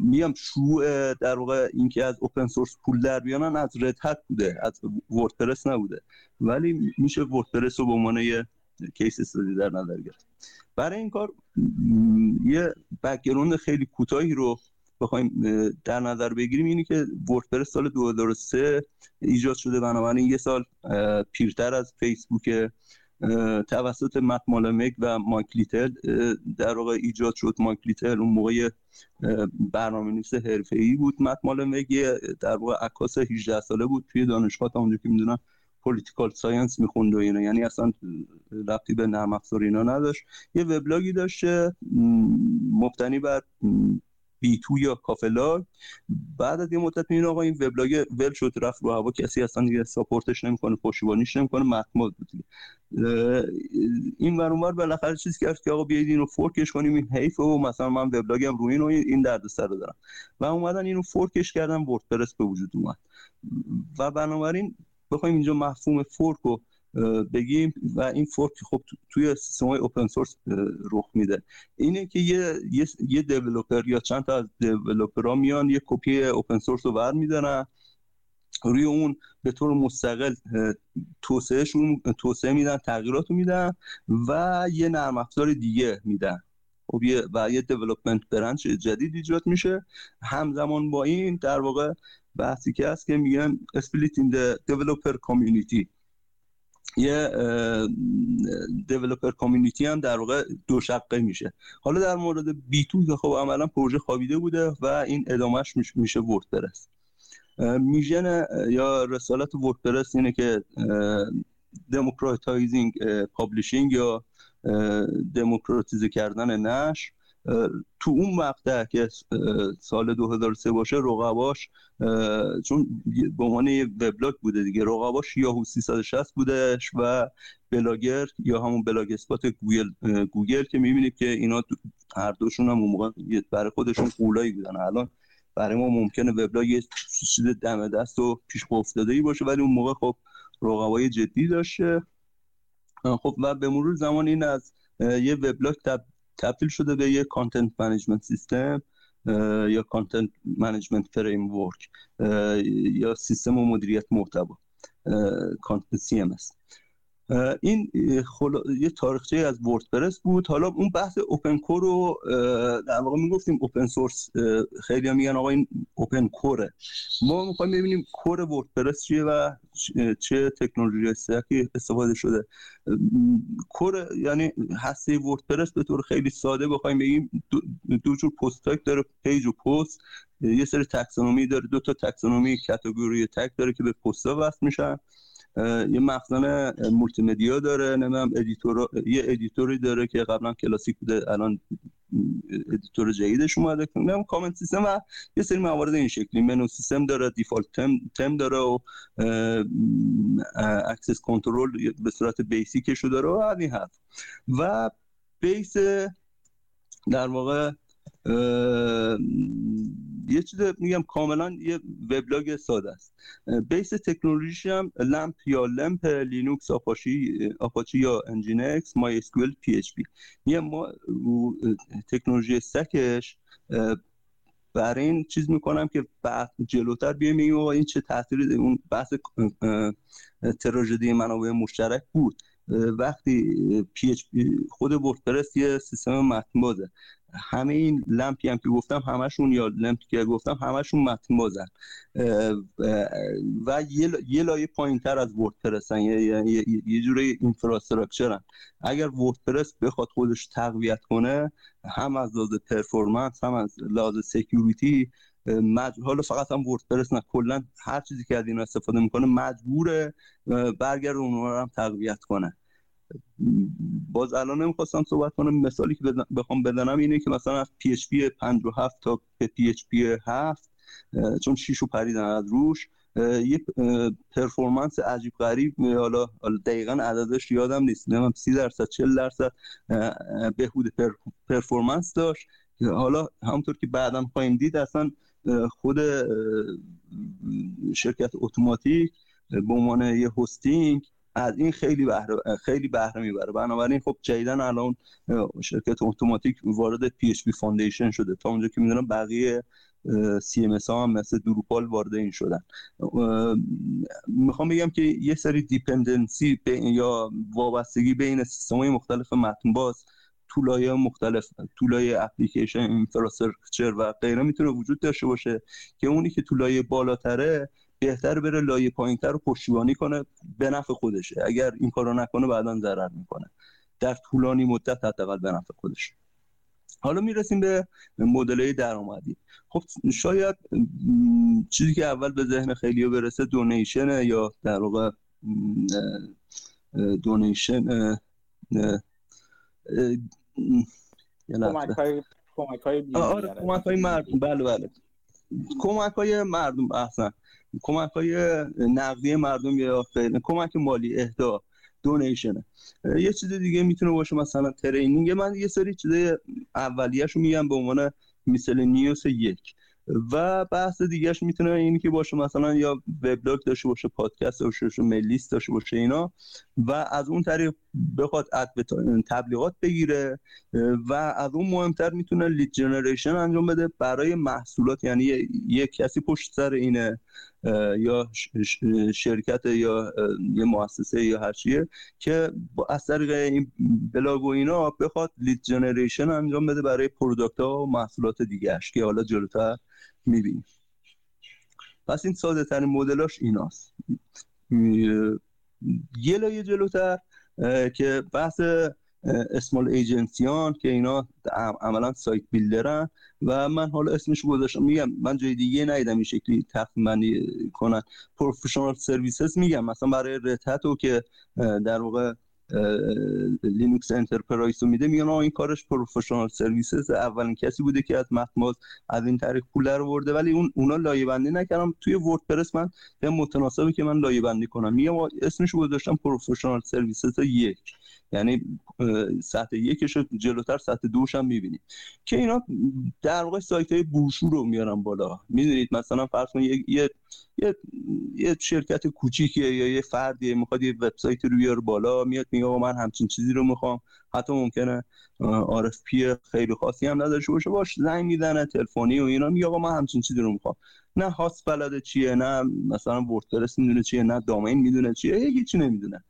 میام شروع در واقع اینکه از open source پول در بیارن از Red Hat بوده از وردپرس نبوده. ولی میشه وردپرس رو به عنوان یه case study در نظر گرفت. برای این کار یه background خیلی کوتاهی رو بخوایم در نظر بگیریم اینی که وردپرس سال 2003 ایجاد شده. بنابراین یه سال پیرتر از فیسبوک توسط Matt Mullenweg و Mike Little در واقع ایجاد شد. Mike Little اون موقع برنامه نویس ای بود. Matt Mullenweg در واقع عکاس 18 ساله بود توی دانشگاه تا اونجا که می‌دونم political science می‌خوند و اینا. یعنی اصلا ربطی به نرم افزار اینا نداشت. یه وبلاگی داشته مبتنی بر b2 یا cafelog بعد از یه مدت این آقا این وبلاگ ول شد رفت رو هوا کسی اصلا دیگه support ش نمی‌کنه پشتیبانیش نمی‌کنه مخمود بود این ور اونور بالاخره چیزی کرد که آقا بیاید اینو fork ش کنیم این حیف و مثلا من وبلاگم رو این و این دردسر رو دارم. و اومدن اینو fork ش کردن وردپرس به وجود اومد. و بنابراین بخوایم اینجا مفهوم fork رو بگیم و این fork خب توی سیستم های open source رخ میده. اینه که یه یه, developer یا چند تا از developer ها میان یه کپی open source رو ور میدارن روی اون به طور مستقل توسعهشون توسعه میدن تغییرات میدن و یه نرم افزار دیگه میدن. خب یه و یه development branch جدید ایجاد میشه. همزمان با این در واقع بحثی که هست که میگن in the developer community. یه developer community هم در واقع دو شقه میشه. حالا در مورد b2 که خب عملا پروژه خوابیده بوده و این ادامهش میشه وردپرس mission یا رسالت وردپرس اینه که democratizing publishing یا دموکراتیزه کردن نشر تو اون مقطع که سال 2003 باشه رقباش چون به عنوان وبلاگ بوده دیگه رقباش یاهو 360 بودش و بلاگر یا همون Blogspot گوگل گوگل که می‌بینید که اینا هر دوشون هم اون موقع برای خودشون غولایی بودن. الان برای ما ممکنه وبلاگ یه چیز دم دستی و پیش پا افتاده ای باشه ولی اون موقع خب رقبای جدی داشته. خب و به مرور زمان این از یه وبلاگ تبدیل شده به یه content management system یا content management framework یا سیستم و مدیریت محتوا content CMS این یه تاریخچه از وردپرس بود. حالا اون بحث open core رو در واقع می‌گفتیم open source خیلی میگن آقا این open core ه ما می‌خوایم ببینیم core وردپرس چیه و چه technology stack ی استفاده شده. core یعنی هسته وردپرس به طور خیلی ساده بخوایم بگیم دو, دو جور پست داره page و پست یه سری taxonomy داره دو تا taxonomy category tag داره که به پستا وصل میشن. یه مخزن مولتی داره نمی‌دونم editor یه editor ی داره که قبلا classic بوده الان editor جدیدش اومده. نمی‌دونم comment system و یه سری موارد این شکلی. menu system داره default theme, theme داره و access control به صورت basic شو داره و این هست و base در واقع یه چیز میگم کاملا یه وبلاگ ساده است. base تکنولوژیش هم LAMP یا LEMP لینوکس Apache Apache یا Nginx MySQL PHP. یه ما technology stack ش برای این چیز می‌کنم که بعد جلوتر بیایم این این چه تاثیری اون بحث تراژدی منابع مشترک بود. وقتی PH خود وردپرس یه سیستم متن بازه همه این لمپی هم که گفتم همشون یا LAMP ی که گفتم همشون متن بازن و یه لایه پایین تر از وردپرسن یه, یه, یه جوری infrastructure ن اگر وردپرس بخواد خودش تقویت کنه هم از لحاظ performance هم از لحاظ security حالا فقط هم وردپرس نه کلا هر چیزی که از این استفاده می‌کنه مجبوره برگرد اونها هم تقویت کنه. باز الان نمی‌خواستم صحبت کنم. مثالی که بخوام بزنم اینه که مثلا از PHP 57 تا PHP 7 چون شیشو پریدن از روش یه performance عجیب غریب حالا دقیقا عددش یادم نیست نمی‌دونم 30 درصد 40 درصد بهبود performance داشت. حالا همونطور که بعدا خواهیم دید اصلا خود شرکت اتوماتیک به عنوان یه hosting از این خیلی بهره خیلی بهره می‌بره. بنابراین خب جدیدا الان شرکت اتوماتیک وارد PHP Foundation شده تا اونجا که می‌دونم بقیه CMS هم مثل دروپال وارد این شدن. می‌خوام بگم که یه سری dependency یا وابستگی بین سیستم های مختلف متن باز tool های مختلف tool های application infrastructure و غیره می‌تونه وجود داشته باشه که اونی که تو لایه بالاتره بهتر بره لایه پایینتر رو پشتیبانی کنه به نفع خودشه. اگر این کارو نکنه بعدا ضرر می‌کنه. در طولانی مدت حداقل به نفع خودش حالا می‌رسیم به مدل درآمدی. خب شاید چیزی که اول به ذهن خیلی برسه دونیشن یا در واقع دونیشن کمک های مردم. بله بله. کمک های مردم احسن. کمک های نقدی مردم یا خیلی کمک مالی اهدا دونیشنه. یه چیز دیگه می‌تونه باشه مثلا ترینینگ. من یه سری چیزای اولیه‌شو میگم به عنوان مثل نیوس یک. و بحث دیگهش می‌تونه این که باشه مثلا یا وبلاگ داشته باشه پادکست داشته باشه لیست داشته باشه اینا. و از اون طریق بخواد تبلیغات بگیره و از اون مهمتر می‌تونه لید جنریشن انجام بده برای محصولات. یعنی یه کسی پشت سر اینه یا شرکت یا یه مؤسسه یا هر چیه که از طریق این بلاگ و اینا بخواد lead generation انجام بده برای product ها و محصولات دیگهش که حالا جلوتر می‌بینیم. پس این ساده ترین مدلاش ایناست. یه لایه جلوتر. که بحث small agency ان که اینا عملا site builder ن و من حالا اسمش گذاشتم. میگم من جای دیگه ندیدم این شکلی تقسیم کنن. professional services میگم. مثلا برای Red Hat که در واقع لینوکس enterprise رو میده میگن این کارش professional services ه اولین کسی بوده که از متن باز از این طریق پول رو برده. ولی اون اونا لایه بندی نکردم توی وردپرس من به متناسبی که من لایه بندی کنم. میگم اسمش گذاشتم professional services یک. یعنی سطح یکش جلوتر سطح دوش هم می‌بینید که اینا در واقع سایت های رو میارن بالا. می‌دونید مثلا فرض کنید یه یه یه شرکت کوچیکه یا یه فردی می‌خواد یه وبسایت رو بیاره بالا میاد میگه من همچین چیزی رو می‌خوام. حتی ممکنه آر خیلی خاصی هم نداشته باشه باش زنگ می‌زنه تلفنی و اینا میگه آقا من همچین چیزی رو می‌خوام. نه هاست بلده چیه نه مثلا وردپرس می‌دونه چیه نه دامین می‌دونه چیه هیچی نمی‌دونه.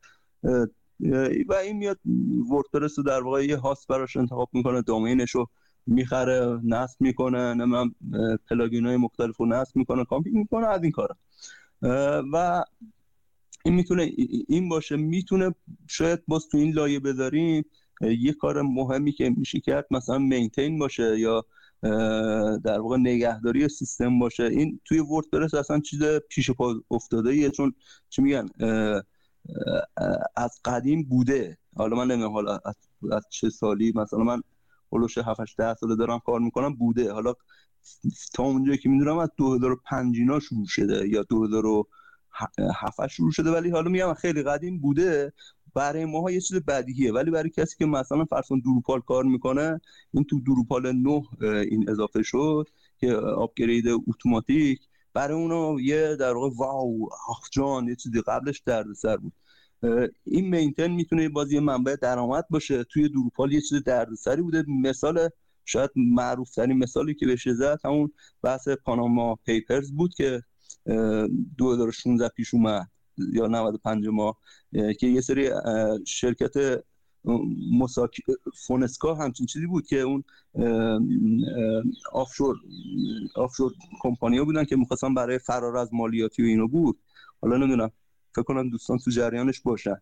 و این میاد وردپرس رو در واقع یه هاست براش انتخاب می‌کنه دامینش رو می‌خره نصب می‌کنه نمی‌دونم پلاگین های مختلف رو نصب می‌کنه کامپیوت می‌کنه از این کارا. و این می‌تونه این باشه می‌تونه شاید باز تو این لایه بذاریم یه کار مهمی که میشه کرد مثلا مینتین باشه یا در واقع نگهداری سیستم باشه. این توی وردپرس اصلا چیز پیش پا افتاده ایه چون چی میگن از قدیم بوده. حالا من نمی‌دونم حالا از, چه سالی؟ مثلا من هلوش 7 8 10 ساله دارم کار می‌کنم بوده. حالا تا اونجایی که می‌دونم از 2005 اینا شروع شده یا 2007 شروع شده ولی حالا میگم خیلی قدیم بوده. برای ماها یه چیز بدیهیه. ولی برای کسی که مثلا فرسون دروپال کار می‌کنه این تو دروپال 9 این اضافه شد که آپگرید اتوماتیک. برای اونو یه در واقع واو آخ جان یه چیزی قبلش دردسر بود. این مینتن می‌تونه بازی منبع درآمد باشه. توی دروپال یه چیز دردسری بوده. مثال شاید معروف ترین مثالی که بشه زد همون بحث پاناما پیپرز بود که 2016 پیش اومد یا 95 ماه که یه سری شرکت مساک فونسکا همچین چیزی بود که اون offshore offshore کمپانیا بودن که می‌خواستن برای فرار از مالیاتی و اینو بود. حالا نمی‌دونم. فکر کنم دوستان تو جریانش باشن.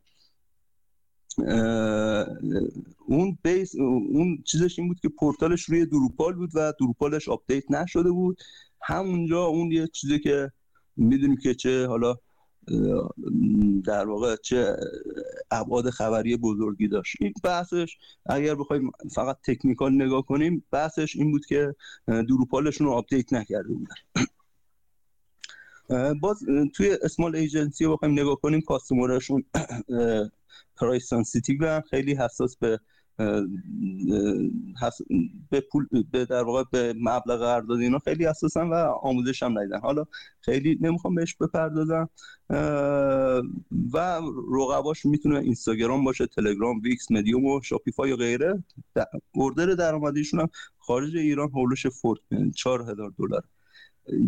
اون base اون چیزش این بود که پورتالش روی دروپال بود و دروپالش آپدیت نشده بود. همونجا اون یه چیزی که می‌دونیم که چه حالا در واقع چه ابعاد خبری بزرگی داشت. این بحثش اگر بخوایم فقط technical نگاه کنیم بحثش این بود که دروپالشون رو آپدیت نکرده بودن. باز توی small agency بخوایم نگاه کنیم customer شون price sensitive خیلی حساس به به پول به در واقع به مبلغ قرارداد اینا خیلی اساسا و آموزش هم ندیدن. حالا خیلی نمی‌خوام بهش بپردازم. و رقباش می‌تونه اینستاگرام باشه تلگرام Wix Medium و Shopify و غیره. order درآمدیشون هم خارج ایران حول و حوش 4000 دلار.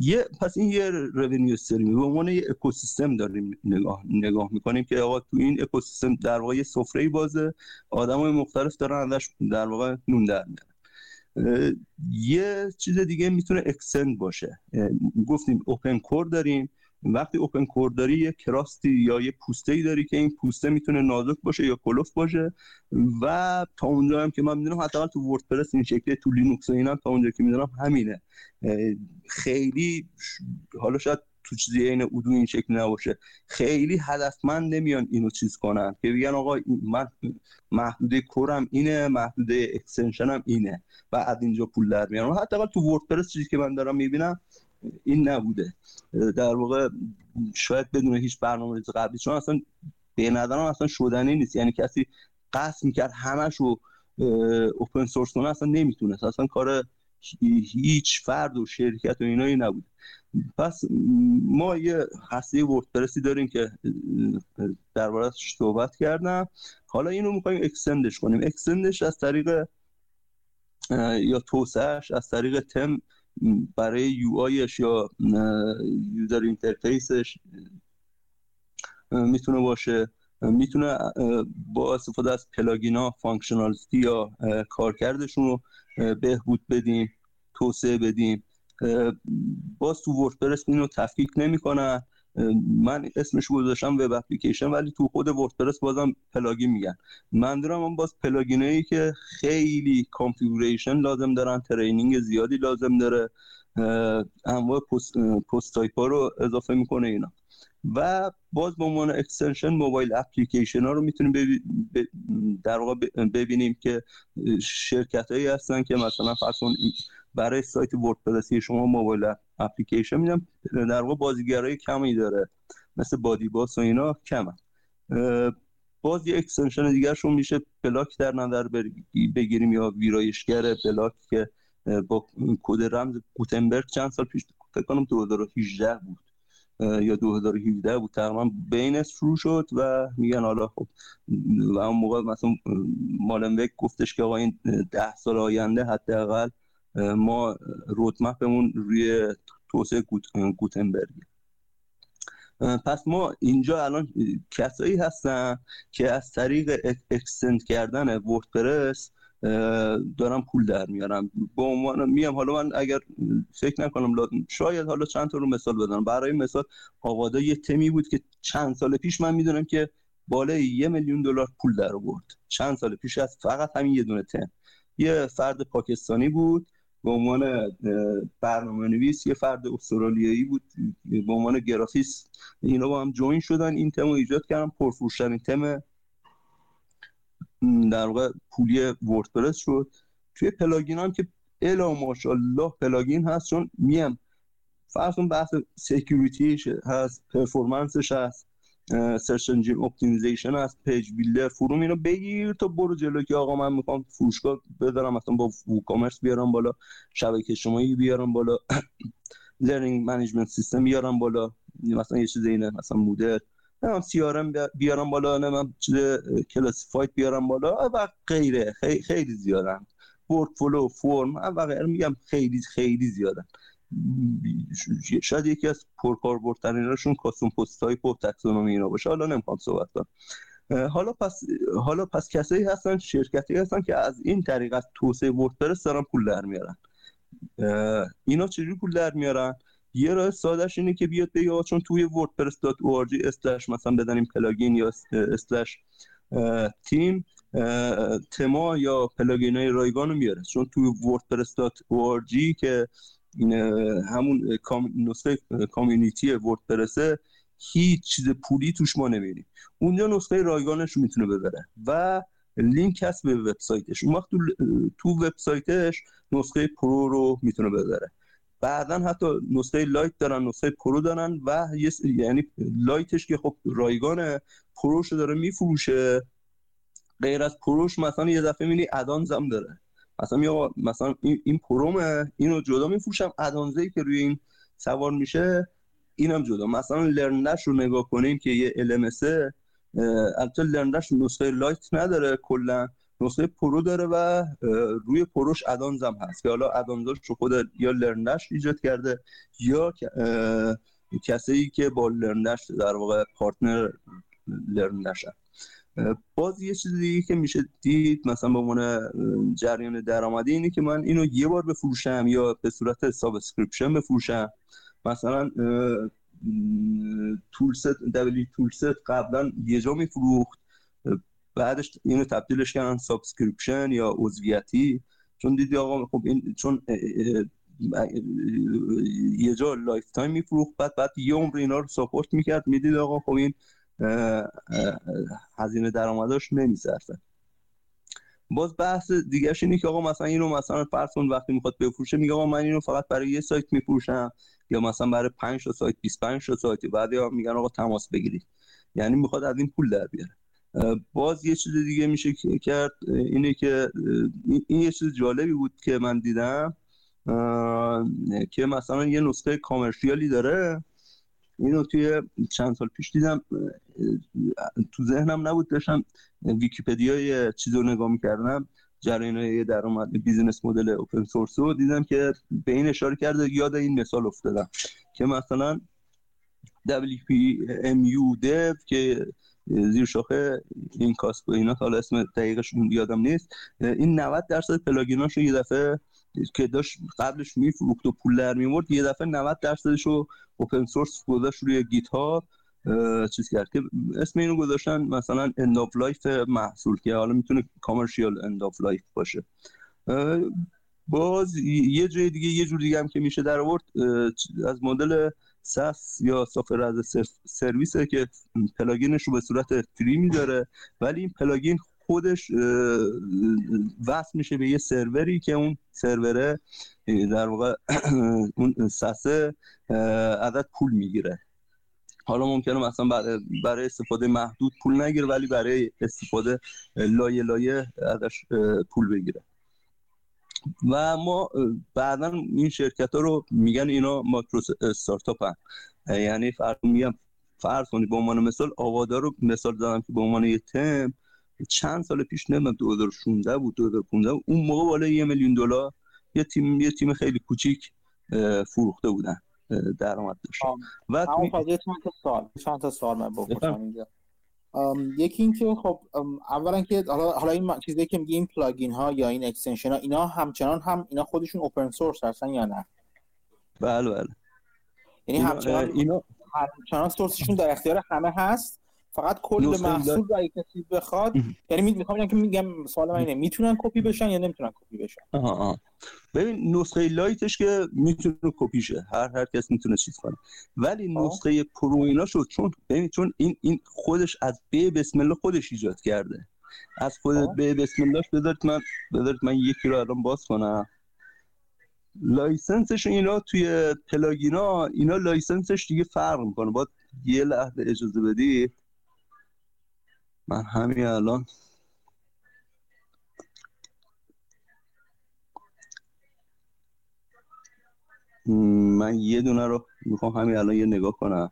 یه پس این یه revenue stream به عنوان یه اکوسیستم داریم نگاه نگاه می‌کنیم که آقا تو این اکوسیستم در واقع سفره بازه. آدمای مختلف دارن ازش در واقع نون در میارن. یه چیز دیگه می‌تونه extend باشه. گفتیم open core داریم. وقتی open core داری یه crust ی یا یه پوسته ای داری که این پوسته می‌تونه نازک باشه یا کلفت باشه. و تا اونجا هم که من می‌دونم حداقل تو وردپرس این شکلی تو لینوکس و اینا تا اونجا که می‌دونم همینه. خیلی حالا شاید تو چیزی عین Odoo این شکل نباشه. خیلی هدفمند نمیان اینو چیز کنن. که بگن آقا من محدوده core م اینه محدوده extension م اینه و از اینجا پول در میارم حداقل تو وردپرس چیزی که من دارم می‌بینم این نبوده. در واقع شاید بدون هیچ برنامه قبلی چون اصلا به نظرم اصلا شدنی نیست. یعنی کسی قصد می‌کرد همش رو اوپن سورس کنه اصلا نمی‌تونه اصلا کار هیچ فرد و شرکت و اینایی نبود پس ما یه هسته وردپرسی داریم که در صحبت کردم. حالا اینو می‌خوایم extend ش کنیم. extend ش از طریق یا توسعهش از طریق تم برای UI ش یا user interface ش می‌تونه باشه. می‌تونه با استفاده از plugin ا functionality یا کارکردشون رو بهبود بدیم توسعه بدیم. باز تو وردپرس اینو تفکیک نمی‌کنن. من اسمش گذاشتم web application ولی تو خود وردپرس بازم plugin میگن. منظورم من باز plugin ایی که خیلی configuration لازم دارن training زیادی لازم داره انواع پست, post type ها رو اضافه می‌کنه اینا. و باز به عنوان extension mobile application ها رو می‌تونیم در واقع ببینیم که شرکت هایی هستن که مثلا فرض برای سایت وردپرسی شما mobile application میدن. در واقع بازیگرای کمی داره. مثل BuddyBoss و اینا کمن. باز یه extension دیگرشون میشه. block در نظر بگیریم یا ویرایشگر block که با کد رمز گوتنبرگ چند سال پیش فکر کنم 2018 بود. یا 2017 بود. تقریبا بین شروع شد و میگن حالا خب و اون موقع مثلا Mullenweg گفتش که آقا این ده سال آینده حداقل ما رودمپمون روی توسعه گوتنبرگ پس ما اینجا الان کسایی هستن که از طریق اکستند کردن وردپرس دارم پول در میارم. به عنوان میام. حالا من اگر فکر نکنم شاید حالا چند تا رو مثال بدم. برای مثال آوادا یه تمی بود که چند سال پیش من می‌دونم که بالای یه میلیون دلار پول در آورد. چند سال پیش از فقط همین یه دونه تم. یه فرد پاکستانی بود. به عنوان برنامه نویس یه فرد استرالیایی بود. به عنوان گرافیست اینا با هم join شدن. این تم ایجاد کردن. پرفروشترین تم در واقع پولی وردپرس شد. توی plugin هم که الا ماشاءالله plugin هست چمیدونم. فرض بحث security ش هست performance ش هست. search engine optimization هست page builder form اینو بگیر تا برو جلو که آقا من می‌خوام فروشگاه بذارم مثلا با WooCommerce بیارم بالا شبکه شمایی بیارم بالا لرنینگ منیجمنت سیستم بیارم بالا مثلا یه چیز اینه مثلا مدل نمیم سی بیارم بالا نمیم چیز کلاسیفاید بیارم بالا و غیره خیلی, خیلی زیادن. فلو فرم و غیره میگم خیلی خیلی زیادن. شاید یکی از پرکاربردتریناشون کاستوم پست تایپ و تکسونومی اینا باشه. حالا نمی‌خوام صحبت کنم. حالا پس حالا پس کسایی هستن شرکتی هستن که از این طریق از توسعه وردپرس دارن پول در میارن. اینا چجوری پول در میارن؟ یه راه سادهش اینه که بیاد بگه چون توی wordpress.org slash مثلا نمیدونم plugin یا slash theme ، theme ا یا plugin های رایگان رو میاره. چون توی wordpress.org که این همون نسخه community وردپرسه هیچ چیز پولی توش ما نمی‌بینیم اونجا نسخه رایگانش می‌تونه ببره و لینک هست به وبسایتش. اون وقت تو, وبسایتش نسخه pro رو می‌تونه ببره. بعدا حتی نسخه lite دارن نسخه pro دارن و یعنی lite ش که خب رایگانه pro ش داره میفروشه. غیر از pro ش مثلا یه دفعه می‌بینی add-ons هم داره. مثلا یا مثلا این pro مه اینو جدا میفروشم. add-ons ی که روی این سوار میشه اینم جدا. مثلا LearnDash رو نگاه کنیم که یه LMS البته LearnDash نسخه lite نداره کلا. نسخه pro داره و روی pro ش add-ons هم هست که حالا add-ons اش رو خود یا LearnDash ایجاد کرده یا کسی که با LearnDash در واقع partner LearnDash باز یه چیز دیگه که میشه دید مثلا به عنوان جریان درآمدی اینه که من اینو یه بار بفروشم یا به صورت subscription بفروشم. مثلا Toolset WP Toolset قبلا یه جا میفروخت. بعدش اینو تبدیلش کردن subscription یا عضویتی. چون دیدی آقا خب این چون یه جا lifetime میفروخت بعد بعد یه عمر اینا رو support می‌کرد. می‌دید آقا خب این هزینه درآمداش نمیصرفه باز بحث دیگهش اینه که آقا مثلا اینو مثلا فرض کن وقتی می‌خواد بفروشه میگه آقا من اینو فقط برای یه سایت میفروشم یا مثلا برای 5 تا سایت 25 تا سایت. بعد یا میگن آقا تماس بگیرید. یعنی می‌خواد از این پول در بیاره. باز یه چیز دیگه میشه کرد اینه که این یه چیز جالبی بود که من دیدم که مثلا یه نسخه commercial ی داره. اینو توی چند سال پیش دیدم تو ذهنم نبود داشتم ویکیپدیای چیز رو نگاه می‌کردم. جریان درآمد business model open source رو دیدم که به این اشاره کرده یاد این مثال افتادم که مثلا WPMU dev که زیر شاخه Incsub و اینا حالا اسم دقیقش یادم نیست این 90 درصد plugin اشو یه دفعه که داشت قبلش میفروخت و پول در میورد یه دفعه 90 درصدش رو open source گذاشت روی GitHub چیز کرد که اسم اینو گذاشتن مثلا end of life محصول که حالا می‌تونه commercial end of life باشه. باز یه جای دیگه یه جور دیگه هم که میشه در آورد از مدل SaaS یا software as a service ه که plugin ش رو به صورت free میداره ولی این plugin خودش وصل میشه به یه سروری که اون سروره در واقع اون SaaS ه ازت پول می‌گیره. حالا ممکنه مثلا برای استفاده محدود پول نگیره ولی برای استفاده لایه لایه ازش پول بگیره. و ما بعدا این شرکت ها رو میگن اینا ماکرو استارتاپ هم یعنی فرض میگم فرض کنید به عنوان مثال آوادا رو مثال زدم که به عنوان یه تم چند سال پیش نمی‌دونم 2016 بود 2015 بود. اون موقع بالای یه میلیون دلار یه تیم یه تیم خیلی کوچیک فروخته بودن درآمد داشت. و اما چند تا سوال چند تا سوال من بپرسم اینجا. یکی اینکه خب اولا که حالا حالا این چیزی که میگی این plugin ها یا این extension ها اینا همچنان هم اینا خودشون open source هستن یا نه؟ بله بله. یعنی همچنان اینا همچنان source شون در اختیار همه هست؟ فقط کل محصول رو اگه کسی بخواد یعنی می‌خوام که میگم سوال من اینه می‌تونن کپی بشن یا نمی‌تونن کپی بشن؟ آها آها. ببین نسخه lite ش که می‌تونه کپی شه. هر هر کس می‌تونه چیز کنه. ولی نسخه pro اینا شد چون ببین چون این این خودش از به بسم الله خودش ایجاد کرده. از خود به بسم الله بذارید من بذارید من یکی رو الان باز کنم. license ش اینا توی plugin ا اینا license ش دیگه فرق می‌کنه. باید یه لحظه اجازه بدید. من همین الان من یه دونه رو می‌خوام همین الان یه نگاه کنم.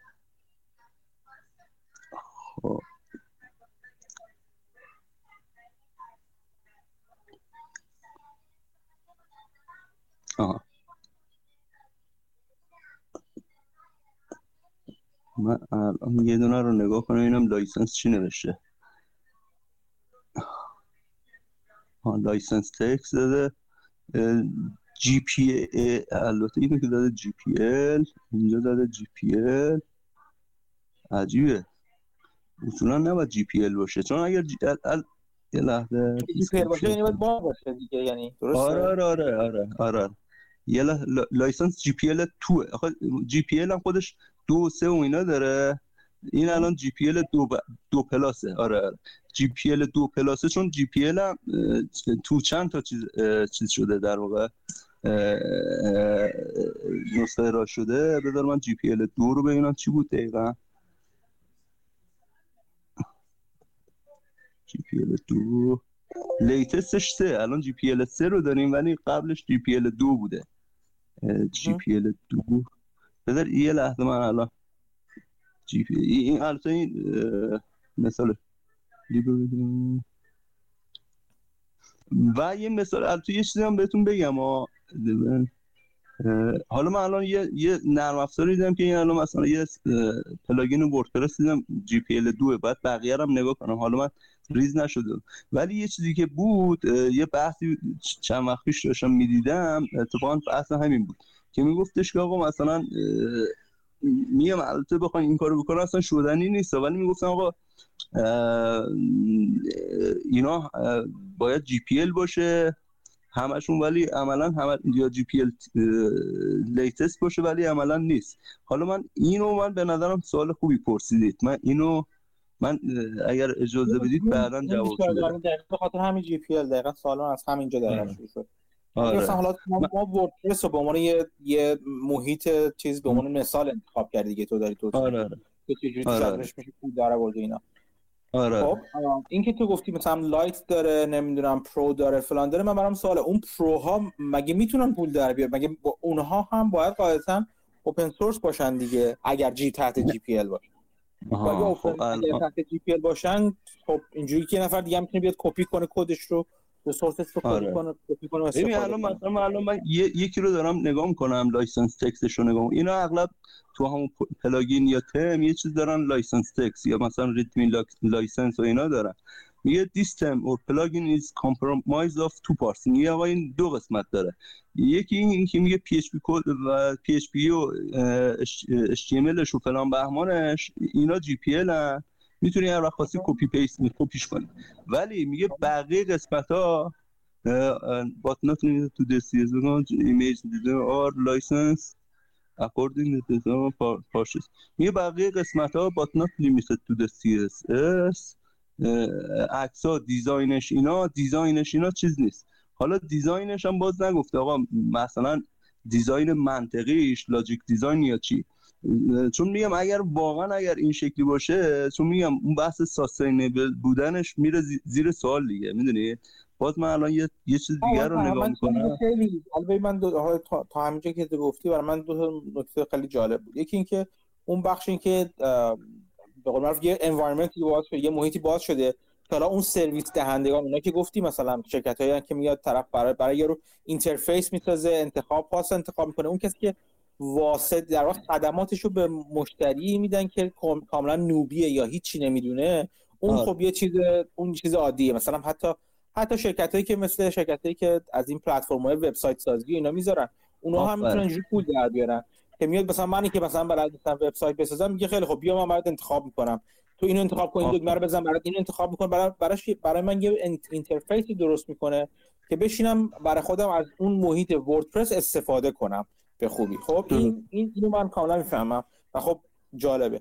خب. آها. من الان یه دونه رو نگاه کنم اینم license چی نوشته؟ license text داده. GPL البته اینو که داده GPL. اینجا داده GPL. عجیبه. اصولا نباید GPL باشه. چون اگر جی... ال... ال... یه لحظه. GPL باشه یعنی باید باز باشه دیگه یعنی درسته؟ آره آره آره آره آره یه ل... لایسنس جی پی ال تو جی پی ال هم خودش دو سه و اینا داره. این الان GPL دو, ب... دو plus ه. آره, آره. GPL دو plus ه چون GPL هم تو چند تا چیز چیز شده در واقع؟ نسخه را شده. بذار من GPL دو رو ببینم چی بود دقیقا. GPL دو. latest ش سه. الان GPL سه رو داریم ولی قبلش GPL دو بوده. GPL دو. بذار یه لحظه من الان GP این البته این مثال و یه مثال البته یه چیزی هم بهتون بگم حالا من الان یه یه نرم افزاری دیدم که این الان مثلا یه plugin WordPress دیدم GPL 2 بعد بقیه هم نگاه کنم. حالا من ریز نشدم. ولی یه چیزی که بود یه بحثی چند وقت پیش داشتم می‌دیدم اتفاقا بحث همین بود که میگفتش که آقا مثلا میام البته بخواین این کارو بکنن اصلا شدنی نیست. ولی می‌گفتن آقا اینا باید GPL باشه همشون ولی عملا هم یا GPL latest باشه ولی عملا نیست. حالا من اینو من به نظرم سوال خوبی پرسیدید. من اینو من اگر اجازه بدید بعدا جواب بدم به خاطر همین GPL دقیقاً سوالمون از همینجا دقیقاً شروع شد. آره. مثلا حالا ما, ما WordPress رو به عنوان یه یه محیط چیز به عنوان مثال انتخاب کردی دیگه تو داری تو آره. آره. که چجوری آره. میشه پول داره برده اینا. آره. خب این که تو گفتی مثلا lite داره نمی‌دونم pro داره فلان داره من برام سواله. اون pro ها مگه می‌تونن پول در بیار مگه اونها هم باید قاعدتا open source باشن دیگه؟ اگر جی تحت GPL باشه. اگه خب اگر تحت GPL باشن خب اینجوری که نفر دیگه می‌تونه بیاد کپی کنه کدش رو. resource ش رو آره. کنه ببین الان مثلا الان من یکی رو دارم نگاه می‌کنم license text ش رو نگاه اینا اغلب تو همون plugin یا تم یه چیز دارن license text یا مثلا readme این license و اینا دارن. میگه this theme or plugin is comprised of two parts. میگه آقا این دو قسمت داره. یکی این که میگه PHP code و PHP و HTML و فلان بهمانش اینا GPL هن می‌تونی هر وقت خواستی copy paste کپیش کنی. ولی میگه بقیه قسمت ها but not limited to the CSS images are licensed according to the میگه بقیه قسمت ها but not limited to the CSS عکس ها design ش اینا design ش اینا چیز نیست. حالا design ش هم باز نگفته. آقا مثلا design منطقیش logic design یا چی؟ چون میگم اگر واقعا اگر این شکلی باشه چون میگم اون بحث sustainable بودنش میره زیر سوال دیگه می‌دونی؟ باز من الان یه, یه چیز دیگر رو نگاه می‌کنم. خیلی البته من دو تا, تا همینجا که تو گفتی برای من دو نکته خیلی جالب بود. یکی اینکه اون بخش این که به قول معروف یه environment ی باز شده یه محیطی باز شده حالا اون سرویس دهندگان اونا که گفتی مثلا شرکت هایی که میاد طرف برای برای یارو interface می‌سازه انتخاب پاس انتخاب می‌کنه. اون کسی که واسط در واقع خدماتش رو به مشتری میدن که کاملا newbie ه یا هیچی نمی‌دونه. اون خب یه چیز اون چیز عادیه. مثلا حتی حتی شرکت هایی که مثل شرکت هایی که از این پلتفرم های وبسایت سازی اینا می‌ذارن. اونا هم می‌تونن اینجوری پول در بیارن که میاد مثلا منی که مثلا بلد نیستم وبسایت بسازم میگه خیلی خب بیا من برات انتخاب می‌کنم. تو اینو انتخاب کن این دکمه رو بزن برات اینو انتخاب می‌کنه برای براش برای من یه اینترفیسی درست می‌کنه که بشینم برای خودم از اون محیط وردپرس استفاده کنم. به خوبی. خب این این اینو من کاملا می‌فهمم. و خب جالبه.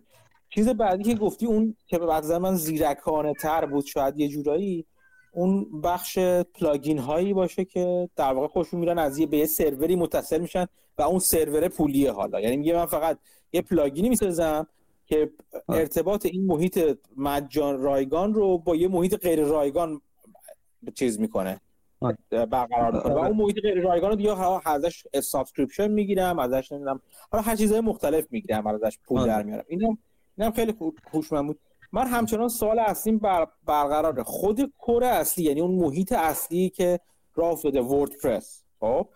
چیز بعدی که گفتی اون که به نظر من زیرکانه تر بود شاید یه جورایی اون بخش plugin هایی باشه که در واقع خودشون میرن از یه به یه سروری متصل میشن و اون سرور پولیه حالا. یعنی میگه من فقط یه plugin ی می‌سازم که ارتباط این محیط مجان رایگان رو با یه محیط غیر رایگان چیز می‌کنه. برقرار می‌کنه و اون محیط غیر رایگان رو دیگه ازش subscription می‌گیرم ازش نمی‌دونم. حالا هر چیزای مختلف می‌گیرم ازش پول در میارم اینم اینم خیلی خوشمن بود من همچنان سوال اصلیم بر برقراره. خود کور اصلی یعنی اون محیط اصلی که راه افتاده وردپرس خب؟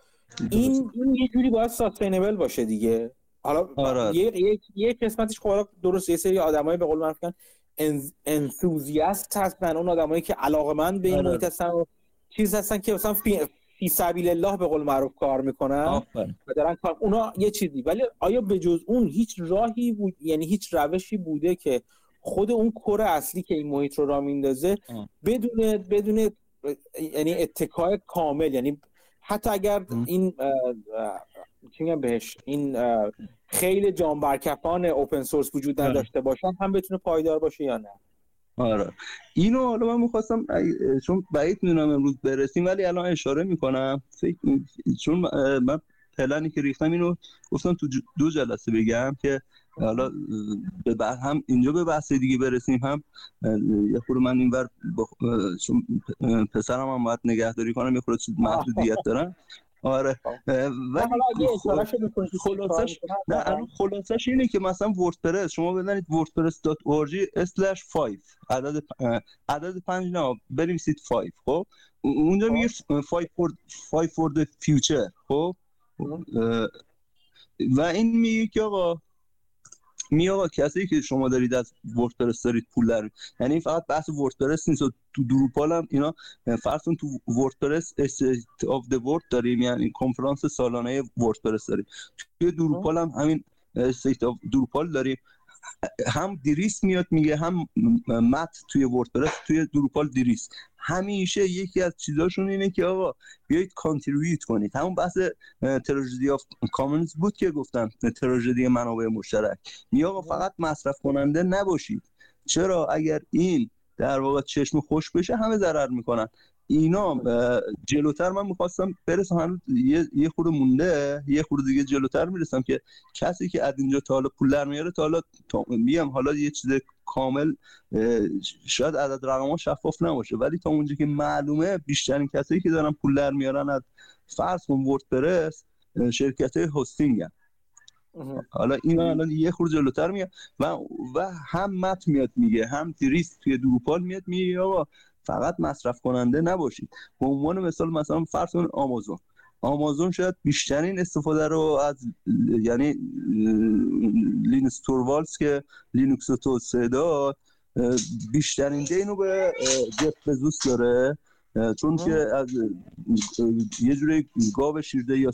این این یه جوری باید ساستینبل باشه دیگه. حالا آره. یه یه قسمتش خب درست یه سری آدمای به قول معروف انثوزیاست هستن. اون آدمایی که علاقه به این آره. محیط هستن و چیز هستن که مثلا فی, فی سبیل الله به قول معروف کار می‌کنن و دارن کار اونا یه چیزی ولی آیا به جز اون هیچ راهی بود یعنی هیچ روشی بوده که خود اون کور اصلی که این محیط رو را میندازه بدون بدون یعنی اتکای کامل؟ یعنی حتی اگر این چی بهش؟ این خیلی جان برکفان اوپن سورس وجود. نداشته باشن هم بتونه پایدار باشه یا نه؟ آره. اینو حالا من می‌خواستم چون بعید می‌دونم امروز برسیم ولی الان اشاره می‌کنم. فکر چون من پلنی که ریختم اینو گفتم تو دو جلسه بگم که حالا به هم اینجا به بحث دیگه برسیم هم یه خورده من اینور چون پسرم هم باید نگهداری کنم یه خورده محدودیت دارم. آره. ولی خلاصش نه الان خلاصش اینه که مثلا وردپرس شما بزنید wordpress.org slash 5 عدد عدد 5 نه بنویسید 5 خب؟ اونجا میگه 5 for 5 for the future خب؟ و این میگه که آقا می آقا کسی که شما دارید از وردپرس دارید پول در یعنی فقط بحث وردپرس نیست تو دروپال هم اینا فرض تو وردپرس اف د ورد داریم یعنی کنفرانس سالانه وردپرس داریم. توی دروپال هم همین State of Drupal داریم. هم دیریس میاد میگه هم مت توی وردپرس توی دروپال دیریس. همیشه یکی از چیزاشون اینه که آقا بیایید contribute کنید. همون بحث tragedy of commons بود که گفتم تراژدی منابع مشترک. میگه آقا فقط مصرف کننده نباشید. چرا؟ اگر این در واقع چشمه خشک بشه همه ضرر می‌کنن. اینا جلوتر من می‌خواستم برسم هنوز یه یه خورده مونده یه خورده دیگه جلوتر می‌رسم که کسی که از اینجا تا حالا پول در میاره تا حالا میام حالا یه چیز کامل شاید عدد رقم شفاف نباشه ولی تا اونجا که معلومه بیشترین کسایی که دارن پول در میارن از فرض کن وردپرس شرکت های هاستینگ حالا این الان یه خورده جلوتر میاد و و هم مت میاد میگه هم تریست توی دروپال میاد میگه آقا فقط مصرف کننده نباشید. به عنوان مثال مثلا فرض کن آمازون. آمازون شاید بیشترین استفاده رو از یعنی لینوس توروالز که لینوکس توسعه داد بیشترین دین رو به جف بزوس داره چون که از یه جوری گاو شیرده یا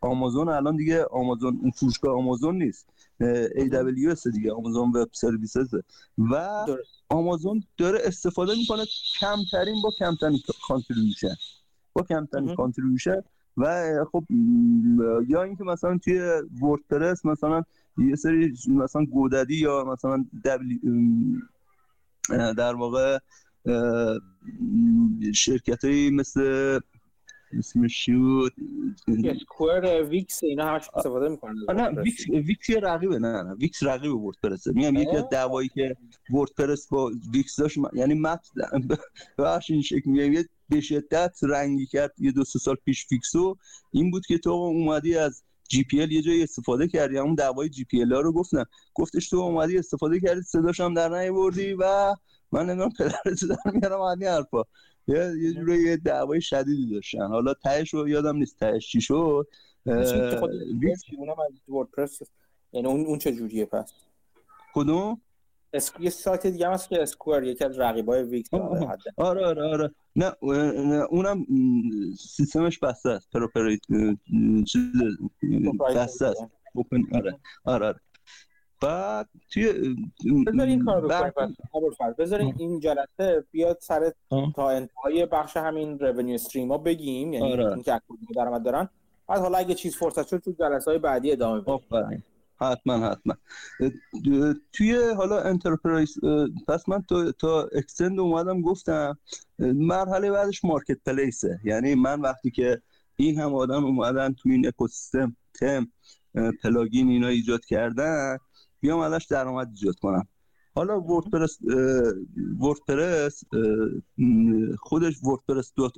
آمازون الان دیگه آمازون اون فروشگاه آمازون نیست. AWS دیگه Amazon Web Services و آمازون داره استفاده می‌کنه کمترین با کمترین contribution با کمترین contribution و خب یا اینکه مثلا توی وردپرس مثلا یه سری مثلا GoDaddy یا مثلا Weebly در واقع شرکت مثل اسمش شد Square Wix اینا همش استفاده می‌کنن. نه Wix ویکس یه رقیبه نه نه ویکس رقیب وردپرسه. میگم یکی از دعوایی که وردپرس با Wix داشت یعنی مت بخش این شکل میگم یه به شدت رنگی کرد یه دو سه سال پیش فیکسو این بود که تو اومدی از GPL یه جایی استفاده کردی. همون دعوای GPL ها رو گفتن گفتش تو اومدی استفاده کردی صداش هم در نیاوردی و من نمی‌دونم پدرت در میارم این حرفا. یه یه جوری یه دعوای شدیدی داشتن. حالا تهش رو یادم نیست تهش چی شد. وردپرس یعنی اون اون چه جوریه پس؟ کدوم؟ یه سایت دیگه هست که Square یکی از رقیبای Wix آره آره آره. نه اونم سیستمش بسته است. proprietary چیز بسته است. open آره آره آره. بعد توی بذار این کار بکنیم. بذارین این جلسه بیاد سر تا انتهای بخش همین revenue stream ها بگیم یعنی آره. اینکه درآمد دارن. بعد حالا اگه چیز فرصت شد تو جلسه های بعدی ادامه بدیم. حتما حتما. توی حالا enterprise پس من تا, تا extend اومدم گفتم مرحله بعدش marketplace ه یعنی من وقتی که این همه آدم اومدن توی این اکوسیستم theme plugin اینا ایجاد کردن بیام ازش درآمد ایجاد کنم. حالا وردپرس وردپرس خودش WordPress dot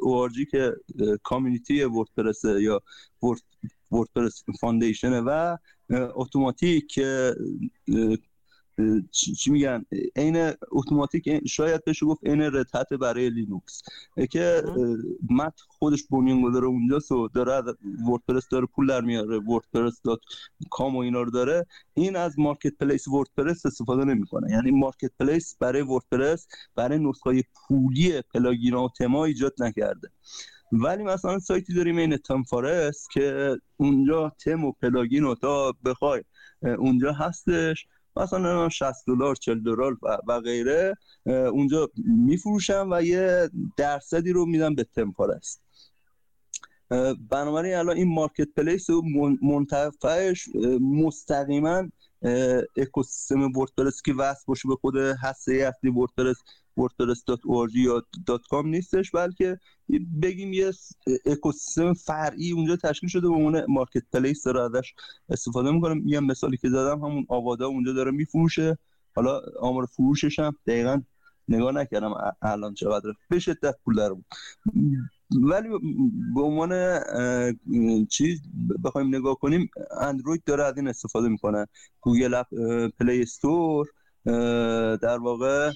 که community وردپرس یا WordPress Foundation ه و اتوماتیک چی میگن؟ عین اتوماتیک شاید بشه گفت عین Red Hat برای لینوکس. که مت خودش بنیانگذار اونجاست و داره وردپرس داره پول در میاره WordPress dot com و اینا رو داره. این از marketplace وردپرس استفاده نمی‌کنه. یعنی marketplace برای وردپرس برای نسخه پولی plugin و تما ایجاد نکرده. ولی مثلا سایتی داریم این ThemeForest که اونجا تم و plugin و تا بخوای اونجا هستش. مثلا 60 دلار 40 دلار و غیره اونجا میفروشن و یه درصدی رو میدن به ThemeForest بنابراین الان این marketplace و منتفعش مستقیما اکوسیستم وردپرس که وصل باشه به خود هسته اصلی وردپرس wordpress.org یا .com نیستش بلکه بگیم یه اکوسیستم فرعی اونجا تشکیل شده به عنوان مارکت پلیس داره ازش استفاده می‌کنه. یه مثالی که زدم همون آوادا اونجا داره میفروشه. حالا آمار فروشش هم دقیقا نگاه نکردم الان چقدر به شدت پول داره بود ولی به عنوان چیز بخوایم نگاه کنیم اندروید داره از این استفاده می‌کنه. Google Play Store در واقع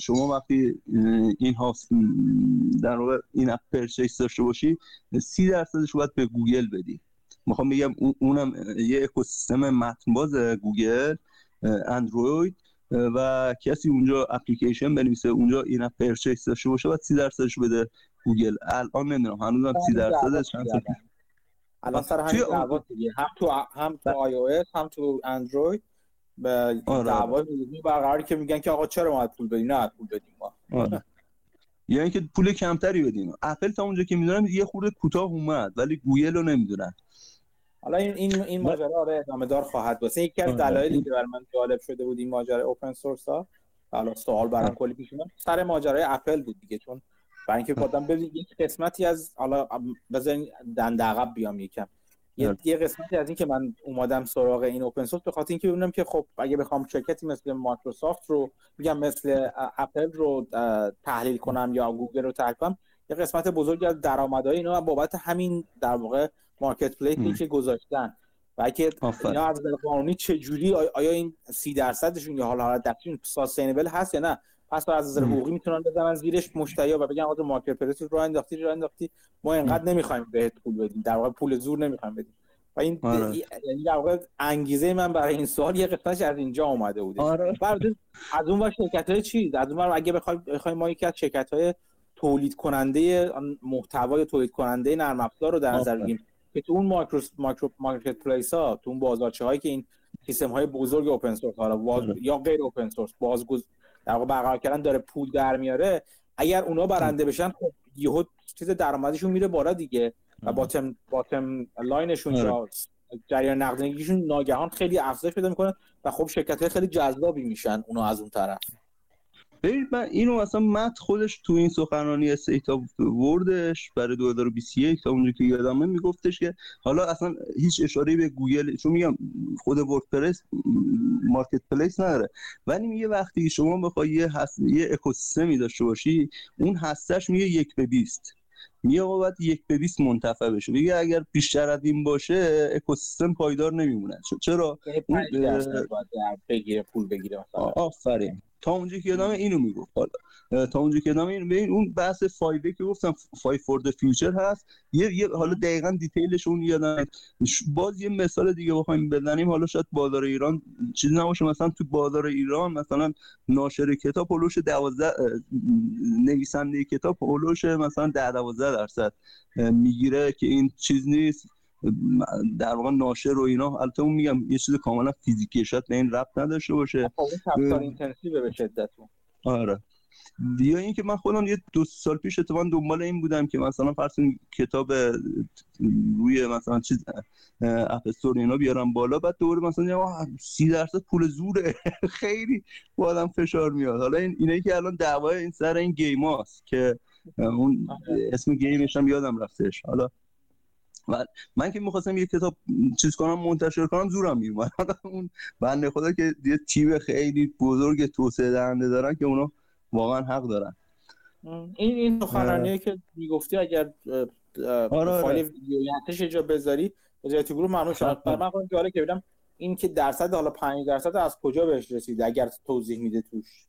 شما وقتی این هاست در واقع in-app purchase داشته باشی سی درصدش باید به گوگل بدی. می‌خوام بگم اونم یه اکوسیستم متن‌باز گوگل اندروید و کسی اونجا اپلیکیشن بنویسه اونجا in-app purchase داشته باشه باید سی درصدش بده گوگل. الان نمی‌دونم هنوزم سی درصدش چند الان سر همین هم تو هم تو iOS هم تو اندروید. به آره. دعوای برقراری که میگن که آقا چرا ما پول بدیم؟ نه پول بدیم ما. آره. یعنی که پول کمتری بدیم. اپل تا اونجا که می‌دونم یه خورده کوتاه اومد ولی گوگل رو نمی‌دونن. حالا این این این ماجرا آره ادامه دار خواهد بود. یکی از آره. دلایلی که برای من جالب شده بود این ماجرا open source ها. حالا سوال برام کلی پیش سر ماجرای اپل بود دیگه چون برای اینکه خودم ببین یک قسمتی از حالا بزنین دند عقب بیام یکم. یه, یه قسمتی از این که من اومدم سراغ این open source به خاطر اینکه ببینم که خب اگه بخوام شرکتی مثل مایکروسافت رو میگم مثل اپل رو تحلیل کنم یا گوگل رو تحلیل کنم یه قسمت بزرگی از درآمدهای اینا بابت همین در واقع marketplace ی که گذاشتن. و اگه اینا از قانونی چه جوری آیا این سی درصدشون یا حالا حالت دقیقشون ساستینبل هست یا نه؟ پس از نظر حقوقی می‌تونن بزنن زیرش مشتری و بگن آقا مارکت پلیس رو انداختی رو انداختی ما اینقدر نمی‌خوایم بهت پول بدیم. در واقع پول زور نمی‌خوایم بدیم. و این آره. یعنی در واقع انگیزه من برای این سوال یه قسمتش از اینجا اومده بوده. آره. از اون ور شرکت های چی؟ از اون ور اگه بخوایم بخوایم ما یکی از شرکت های تولید کننده محتوای تولید کننده نرم افزار رو در نظر بگیریم که تو اون micro micro marketplace ها تو اون بازارچه هایی که این سیستم های بزرگ open source ها یا غیر open source بازگذار در واقع برقرار کردن داره پول در میاره اگر اونا برنده بشن خب یهو چیز درآمدشون میره بالا دیگه و bottom bottom line شون یا آره. جریان نقدینگیشون ناگهان خیلی افزایش پیدا می‌کنه و خب شرکت خیلی جذابی میشن اونا از اون طرف. ببینید من اینو مثلا مت خودش تو این سخنرانی State of the Word ش برای 2021 تا اونجا که یادمه میگفتش که حالا اصلا هیچ اشاره به گوگل چون میگم خود وردپرس marketplace نداره. ولی میگه وقتی شما بخوای یه هست... یه اکوسیستمی داشته باشی اون هستش میگه یک به 20 میگه باید یک به 20 منتفع بشه. میگه اگر بیشتر از این باشه اکوسیستم پایدار نمیمونه. چرا؟ بگیره پول بگیره آفرین. تا اونجا که یادم اینو می‌گفت حالا. تا اونجا که یادم اینو ببین اون بحث فایده که گفتم Five for the Future هست. یه, یه حالا دقیقا detail ش اون یادم باز یه مثال دیگه بخوایم بزنیم. حالا شاید بازار ایران چیزی نباشه. مثلا تو بازار ایران مثلا ناشر کتاب هولوش 12 نویسنده کتاب هولوش مثلا 10 12 درصد می‌گیره که این چیز نیست. در واقع ناشر و اینا. البته اون میگم یه چیز کاملا فیزیکی شاید به این ربط نداشته باشه. خب، اون intensive به شدت آره. یا اینکه من خودم یه دو سال پیش اتفاقا دنبال این بودم که مثلا فرض کتاب روی مثلا چیز App Store اینا بیارم بالا بعد دوباره مثلا سی درصد پول زوره. خیلی با آدم فشار میاد. حالا این اینه که الان دعوای این سر این game هاست که اون آره. اسم game ش هم یادم رفتش. حالا و من که می‌خواستم یه کتاب چیز کنم منتشر کنم زورم میومد اون بنده خدا که یه تیم خیلی بزرگ توسعه دهنده دارن که اونا واقعا حق دارن. این این سخنرانی که می‌گفتی اگر آره فایل آره. ویدیویی جا بذاری تو گروه ممنون شد من خودم جالب که ببینم این که درصد حالا 5 درصد از کجا بهش رسید؟ اگر توضیح میده توش.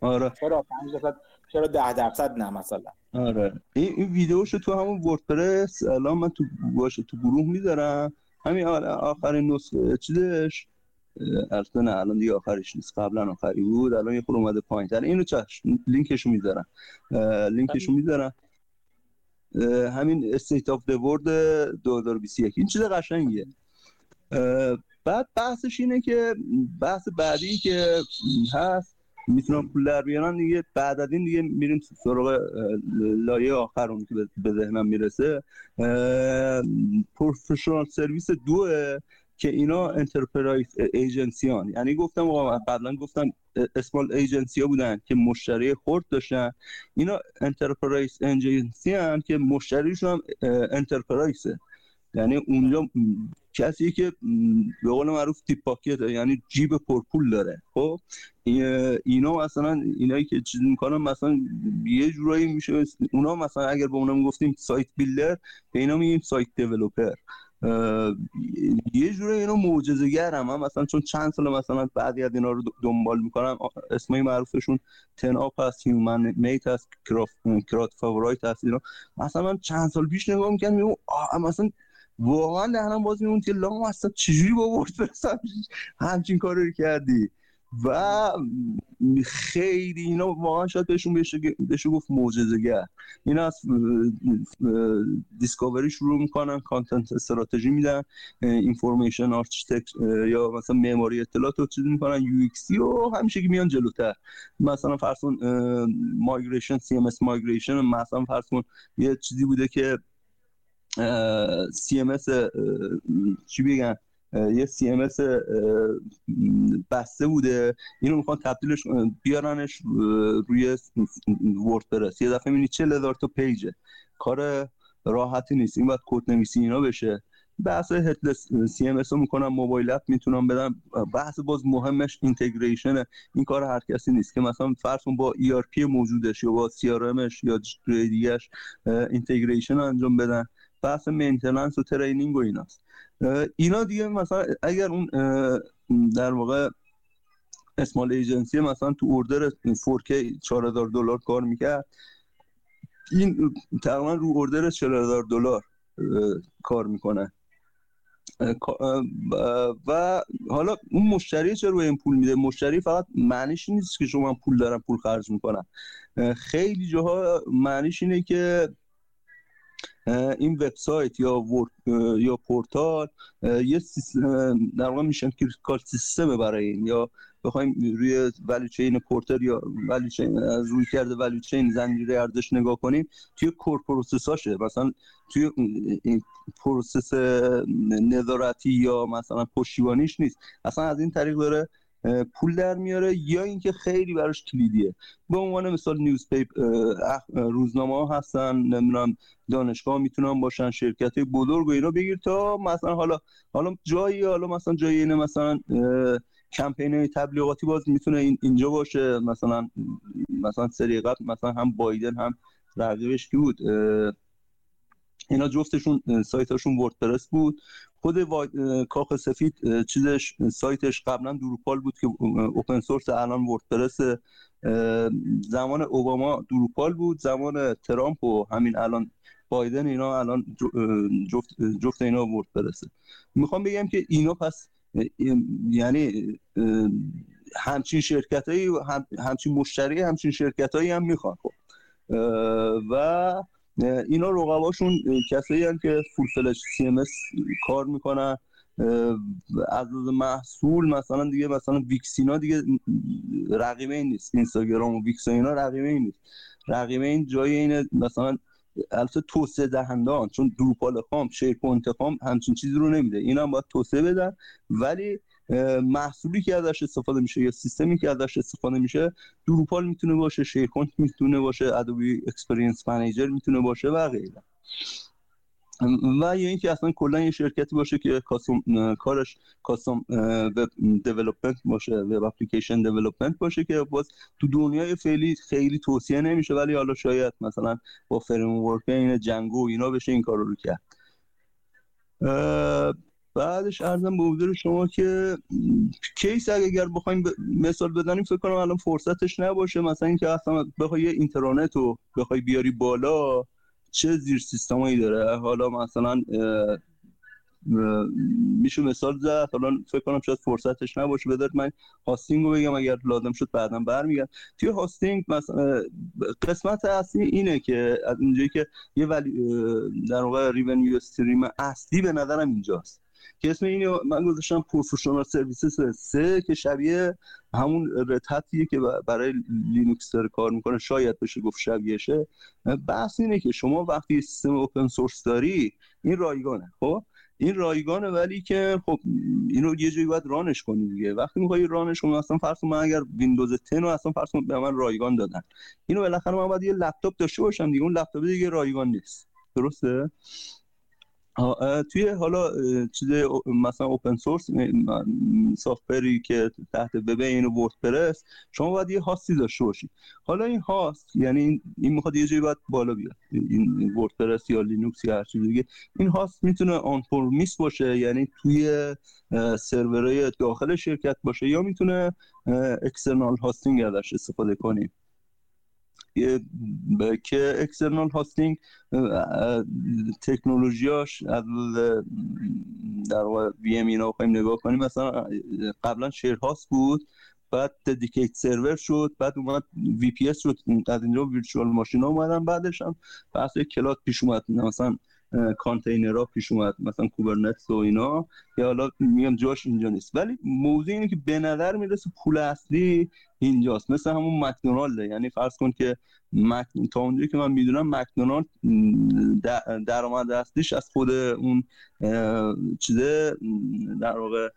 آره. چرا؟ 5 درصد چرا 10 درصد نه مثلا؟ آره. این, این ویدیوشو تو همون وردپرس الان من تو باشه تو گروه می‌ذارم. همین آره آخرین نسخه. چیزش؟ البته نه الان دیگه آخرش نیست. قبلا آخری بود. الان یه خود اومده پایین تر. اینو چشم لینکشو می‌ذارم. لینکشو می‌ذارم. همین State of the Word 2021 این چیز قشنگیه. بعد بحثش اینه که بحث بعدی که هست می‌تونم پول در بیارن دیگه. بعد از این دیگه میریم سراغ لایه آخر اون که به ذهنم می‌رسه. professional service دوه که اینا enterprise agency ان. یعنی گفتم قبلا گفتم small agency ها بودن که مشتری خورد داشتن. اینا enterprise agency که مشتریشون هم enterprise ه. یعنی اونجا کسی که به قول معروف deep pocket یعنی جیب پرپول داره. خب؟ اینا مثلا اینایی که چیز می‌کنن مثلا یه جورایی میشه اونا مثلا اگر به اونا می‌گفتیم site builder به اینا میگیم site developer یه جوری اینا معجزه‌گرن هم مثلا چون چند سال مثلا بعضی از اینا رو دنبال می‌کنم اسمای معروفشون تن آپ هست Human Made هست Crowd Favorite هست اینا. مثلا من چند سال پیش نگاه می‌کنم مثلا واقعا دهنم باز میمون که لام اصلا چجوری با وردپرس همچین کاری رو کردی. و خیلی اینا واقعا شاید بهشون بشه گفت معجزه‌گر. اینا از discovery شروع می‌کنن content strategy میدن information architect یا مثلا معماری اطلاعات رو چیز می‌کنن UX و همیشه که میان جلوتر. مثلا فرض کن migration CMS migration مثلا فرض یه چیزی بوده که CMS چی بگن یه CMS بسته بوده. اینو می‌خوان تبدیلش بیارنش روی وردپرس. یه دفعه می‌بینی چه هزار تا page ه. کار راحتی نیست. این باید کد نویسی اینا بشه. بحث headless CMS رو می‌کنم mobile app می‌تونم بدم بحث باز مهمش integration این کار هر کسی نیست که مثلا فرض با ERP موجودش یا با CRM ش یا integration انجام بدن. بحث maintenance و training و ایناست. اینا دیگه مثلا اگر اون در واقع small agency مثلا تو order 4K 4000 دلار کار می‌کرد این تقریبا رو order 40000 دلار کار می‌کنه. و حالا اون مشتری چرا این پول میده؟ مشتری فقط معنیش نیست که شما پول دارم پول خرج می‌کنم خیلی جاها معنیش اینه که این وبسایت یا ورد یا پورتال یه در واقع میشن کار سیستم برای این. یا بخوایم روی ولی چین پورتر یا ولی چین از روی کرده ولی چین زنجیره ارزش نگاه کنیم توی کور هاشه. مثلا توی این پروسس نظارتی یا مثلا پشتیبانیش نیست. اصلا از این طریق داره پول در میاره یا اینکه خیلی براش کلیدیه. به عنوان مثال نیوز پیپ روزنامه ها هستن نمی‌دونم دانشگاه می‌تونن باشن شرکت بزرگ و اینا بگیر تا مثلا حالا حالا جایی حالا مثلا جایی اینه مثلا کمپین تبلیغاتی باز می‌تونه این اینجا باشه. مثلا مثلا سری قبل مثلا هم بایدن هم رقیبش کی بود؟ اینا جفتشون سایتشون وردپرس بود. خود کاخ سفید چیزش سایتش قبلا دروپال بود که اوپن سورس الان وردپرس زمان اوباما دروپال بود. زمان ترامپ و همین الان بایدن اینا الان جفت, جفت اینا وردپرسه می‌خوام بگم که اینا پس یعنی همچین شرکت هایی همچین مشتری همچین شرکت هم می‌خوان خب. و اینا رقباشون کسایی هم که full-fledged CMS کار می‌کنن. از محصول مثلا دیگه مثلا Wix اینا دیگه رقیبه این نیست. اینستاگرام و Wix اینا رقیبه این نیست. رقیبه این جای اینه مثلا البته توسعه دهندان چون Drupal خام SharePoint خام همچین چیزی رو نمیده. اینا هم باید توسعه بدن. ولی محصولی که ازش استفاده میشه یا سیستمی که ازش استفاده میشه Drupal می‌تونه باشه SharePoint می‌تونه باشه Adobe Experience Manager می‌تونه باشه و غیره. و یا اینکه اصلا کلا یه شرکتی باشه که custom کارش custom web development باشه web application development باشه که باز تو دنیای فعلی خیلی توصیه نمیشه ولی حالا شاید مثلا با framework این Django اینا بشه این کارو رو کرد. بعدش عرضم به حضور شما که case اگر بخوایم مثال بزنیم فکر کنم الان فرصتش نباشه. مثلا اینکه اصلا بخوای intranet رو بخوای بیاری بالا چه زیر سیستمایی داره؟ حالا مثلا میشه مثال زد. حالا فکر کنم شاید فرصتش نباشه. بذارید من hosting رو بگم. اگر لازم شد بعدا برمیگم توی hosting مثلا قسمت اصلی اینه که از اینجایی که یه ولی در واقع revenue stream اصلی به نظرم اینجاست. که اسم اینو من گذاشتم professional services سه که شبیه همون Red Hat یه که برای لینوکس داره کار می‌کنه. شاید بشه گفت شبیهشه. بحث اینه که شما وقتی سیستم open source داری این رایگانه خب؟ این رایگانه ولی که خب اینو یه جایی باید رانش کنی دیگه. وقتی می‌خوای رانش کنی اصلا فرض من اگر ویندوز 10 رو اصلا فرض به من رایگان دادن. اینو بالاخره من باید یه لپتاپ داشته باشم دیگه. اون لپتاپ دیگه رایگان نیست. درسته؟ توی حالا چیز مثلا open source software ی که تحت وب اینو وردپرس شما باید یه host ی داشته باشید حالا این host یعنی این می‌خواد یه جایی باید بالا بیاد. این وردپرس یا لینوکس یا هر چیز دیگه. این host می‌تونه on-premise باشه یعنی توی سرورهای داخل شرکت باشه یا می‌تونه external hosting ازش استفاده کنیم که external hosting تکنولوژیاش از در واقع VM اینا بخوایم نگاه کنیم مثلا قبلا shared host بود بعد dedicated server شد بعد اومد VPS شد از اینجا virtual machine ها اومدن بعدش هم بحث cloud پیش اومد مثلا کانتینرها پیش اومد مثلا Kubernetes و اینا. یا حالا میگم جاش اینجا نیست. ولی موضوع اینه که به نظر می‌رسه پول اصلی اینجاست. مثل همون مکدونالده. یعنی فرض کن که مک... تا اونجایی که من می‌دونم مکدونالد درآمد اصلیش از خود اون چیزه در واقع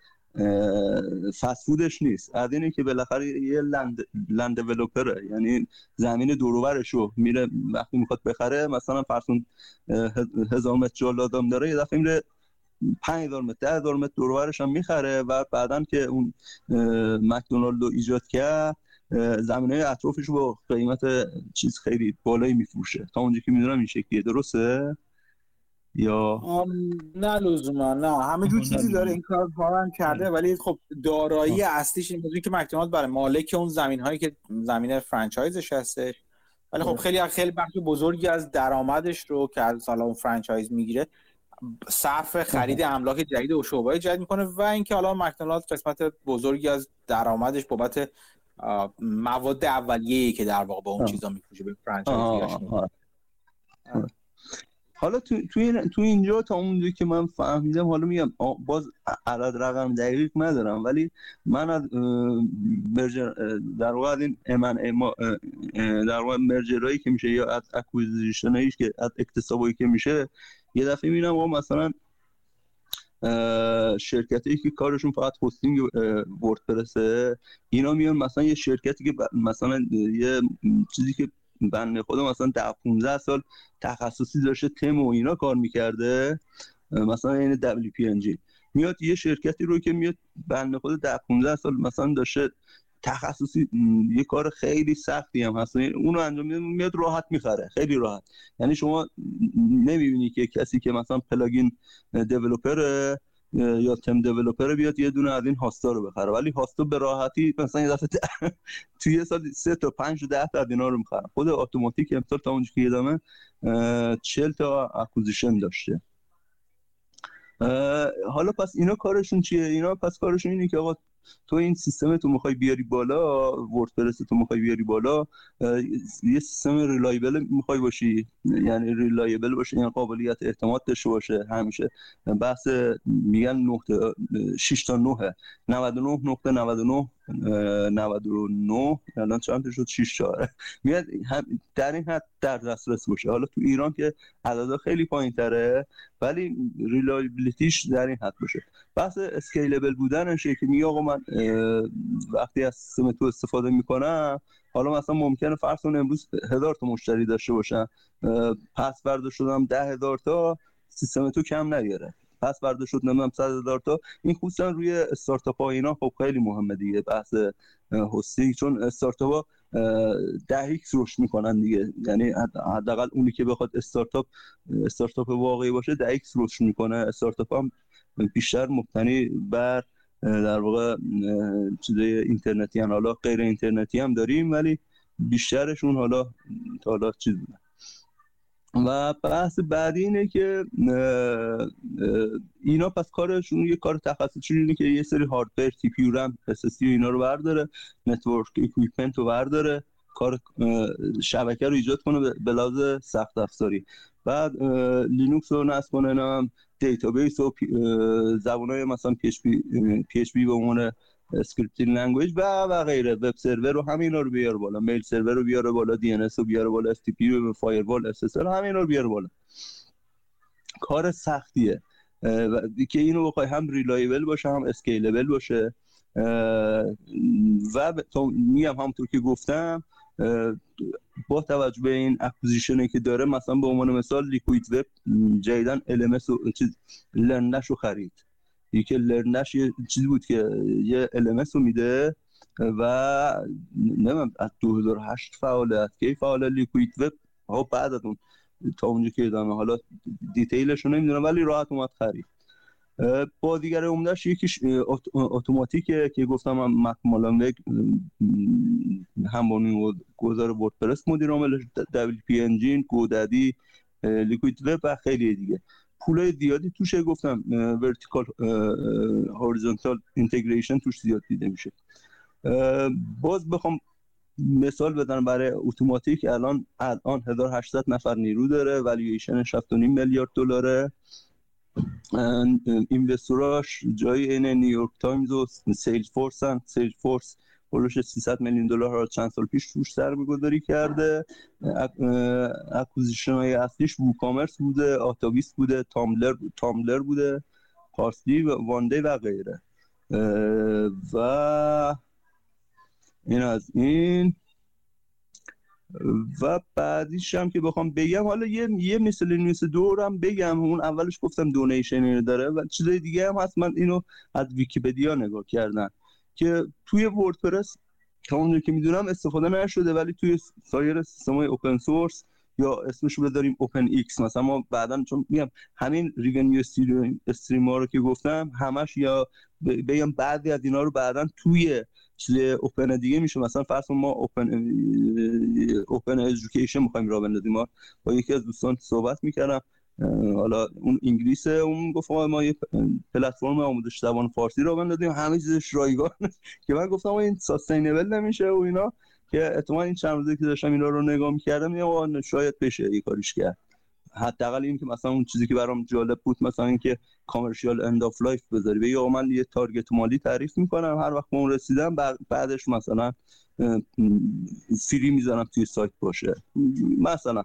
فسفودش نیست. از اینه که بالاخره یه لند لند دیولپره یعنی زمین دوروبرش رو میره وقتی می‌خواد بخره مثلا فرسون هزار متر جا لازم داره یه دفعه میره 5000 متر 10000 متر دوروبرش هم می‌خره و بعدا که اون مکدونالد رو ایجاد کرد زمینه اطرافش با قیمت چیز خیلی بالایی میفروشه. تا اونجا که می‌دونم این شکلیه. درسته؟ یا نه لزوما نه. همه جور چیزی داره این کار هم کرده ولی خب دارایی اصلیش این که مکدونالد برای مالک اون زمین هایی که زمین فرانچایزش هسته ولی خب خیلی خیلی بخش بزرگی از درآمدش رو که از اون فرانچایز می‌گیره صرف خرید املاک جدید و شعبه جدید می‌کنه و اینکه حالا مکدونالد قسمت بزرگی از درآمدش بابت مواد اولیه‌ای که در واقع با اون چیزا میفروشه به فرانچایزیاش حالا تو, تو, تو اینجا تا اونجایی که من فهمیدم حالا میگم باز عدد رقم دقیق ندارم ولی من از در واقع این امن اما در واقع مرجرایی که میشه یا از اکویزیشنایی که از اکتسابایی که میشه یه دفعه می‌بینم و مثلا شرکتی که کارشون فقط هستینگ وردپرسه اینا میان مثلا یه شرکتی که مثلا یه چیزی که بنده خودم مثلا ده 15 سال تخصصی داشته تم و اینا کار می‌کرده. مثلا این WPNG میاد یه شرکتی رو که میاد بنده خود ده 15 سال مثلا داشته تخصصی یه کار خیلی سختی هم هست. اونو انجام میده میاد راحت می‌خره. خیلی راحت. یعنی شما نمی‌بینی که کسی که مثلا پلاگین developer یا theme developer بیاد یه دونه از این host ا رو بخره. ولی host ا به راحتی مثلا یه دفعه توی یه سال سه تا پنج تا ده تا از اینا رو می‌خرن. خود اتوماتیک امسال تا اونجا که یادمه 40 تا acquisition داشته. حالا پس اینا کارشون چیه؟ اینا پس کارشون اینه که آقا تو این سیستم تو می‌خوای بیاری بالا وردپرس تو می‌خوای بیاری بالا یه سیستم reliable می‌خوای باشی یعنی reliable باشه یعنی قابلیت اعتماد داشته باشه همیشه. بحث میگن 6 تا 9 99 نقطه 99 99 الان چند شد؟ 6 تا. میاد در این حد در دسترس باشه. حالا تو ایران که عددا خیلی پایین تره ولی reliability ش در این حد باشه. بحث scalable بودنشه که میگه آقا من وقتی از سیستم تو استفاده می‌کنم حالا مثلا ممکنه فرض کن امروز هزار تا مشتری داشته باشن پس فردا شدم ده هزار تا سیستم تو کم نگیره. پس فردا شد نمی‌دونم صد هزار تا. این خصوصا روی استارتاپ ها اینا خب خیلی مهمه دیگه بحث هستی. چون استارتاپ ها ده X رشد می‌کنن دیگه. یعنی حداقل اونی که بخواد استارتاپ استارتاپ واقعی باشه ده X رشد می‌کنه. استارتاپ هم بیشتر مبتنی بر در واقع چیزای اینترنتی هم حالا غیر اینترنتی هم داریم ولی بیشترشون حالا حالا چیز بودن و بحث بعدی اینه که اینا پس کارشون یه کار تخصصی اینه که یه سری hardware CPU RAM SSD اینا رو برداره network equipment رو برداره کار شبکه رو ایجاد کنه به لحاظ سخت افزاری. بعد لینوکس رو نصب کنه هم database و زبانای مثلا PHP به عنوان scripting language و و غیره. web server رو همین رو بیاره بالا. mail server رو بیاره بالا. DNS رو بیاره بالا. SFTP رو firewall SSL همین رو بیاره بالا. کار سختیه. که اینو بخوای هم reliable باشه هم scalable باشه. و میگم همونطور که گفتم با توجه به این acquisition ی که داره مثلا به عنوان مثال Liquid Web جدیدن LMS و چیز لرنش رو خرید. یکی لرنش یه چیزی بود که یه LMS رو میده و نمیم از 2008 فعاله کی فعاله؟ لیکوید وب ها بعد از اون تا اونجا که ادامه حالا دیتیلش رو نمی‌دونم ولی راحت اومد خرید. بازیگر عمدهش یکیش اتوماتیکه که گفتم هم مکمالان وگ همون گذار وردپرس مدیر عاملش دبل پی انجین گوددی Liquid Web و خیلی دیگه. پولای زیادی توشه گفتم vertical horizontal integration توش زیاد دیده میشه. باز بخوام مثال بدن برای اتوماتیک الان الان 1800 نفر نیرو داره ولیویشن 7.5 میلیارد دلاره. investor اش جای این نیویورک تایمز و Salesforce هم Salesforce بلوش 300 میلیون دلار را چند سال پیش توش سرمایه‌گذاری کرده. acquisition های اصلیش WooCommerce بوده Atavist بوده Tumblr Tumblr بوده Parse.ly و Day One و غیره. و این از این. و بعدیش هم که بخوام بگم حالا یه یه مثل دورم بگم. اون اولش گفتم donation داره و چیزای دیگه هم هست. من اینو از ویکیپدیا نگاه کردم که توی WordPress تا اونجا که می‌دونم استفاده نشده ولی توی سایر های open source یا اسمش رو بذاریم open X مثلا ما بعدا چون میگم همین revenue stream ها رو که گفتم همش یا بگم بعضی از اینا رو بعدا توی چیز open دیگه میشه. مثلا فرض ما open open education می‌خوایم را بندازیم. ما با یکی از دوستان صحبت می‌کردم. حالا اون انگلیسه اون گفت ما یه پلتفرم آموزش زبان فارسی را بندازیم همه چیزش رایگان که من گفتم این sustainable نمیشه و اینا که احتمال این چند روزه که داشتم اینا رو نگاه می‌کردم یا شاید بشه یه کاریش کرد. حداقل این که مثلا اون چیزی که برام جالب بود مثلا اینکه commercial end of life بذاری. بگی من یه target مالی تعریف می‌کنم هر وقت اون رسیدم بعدش مثلا free می‌زنم توی سایت باشه. مثلا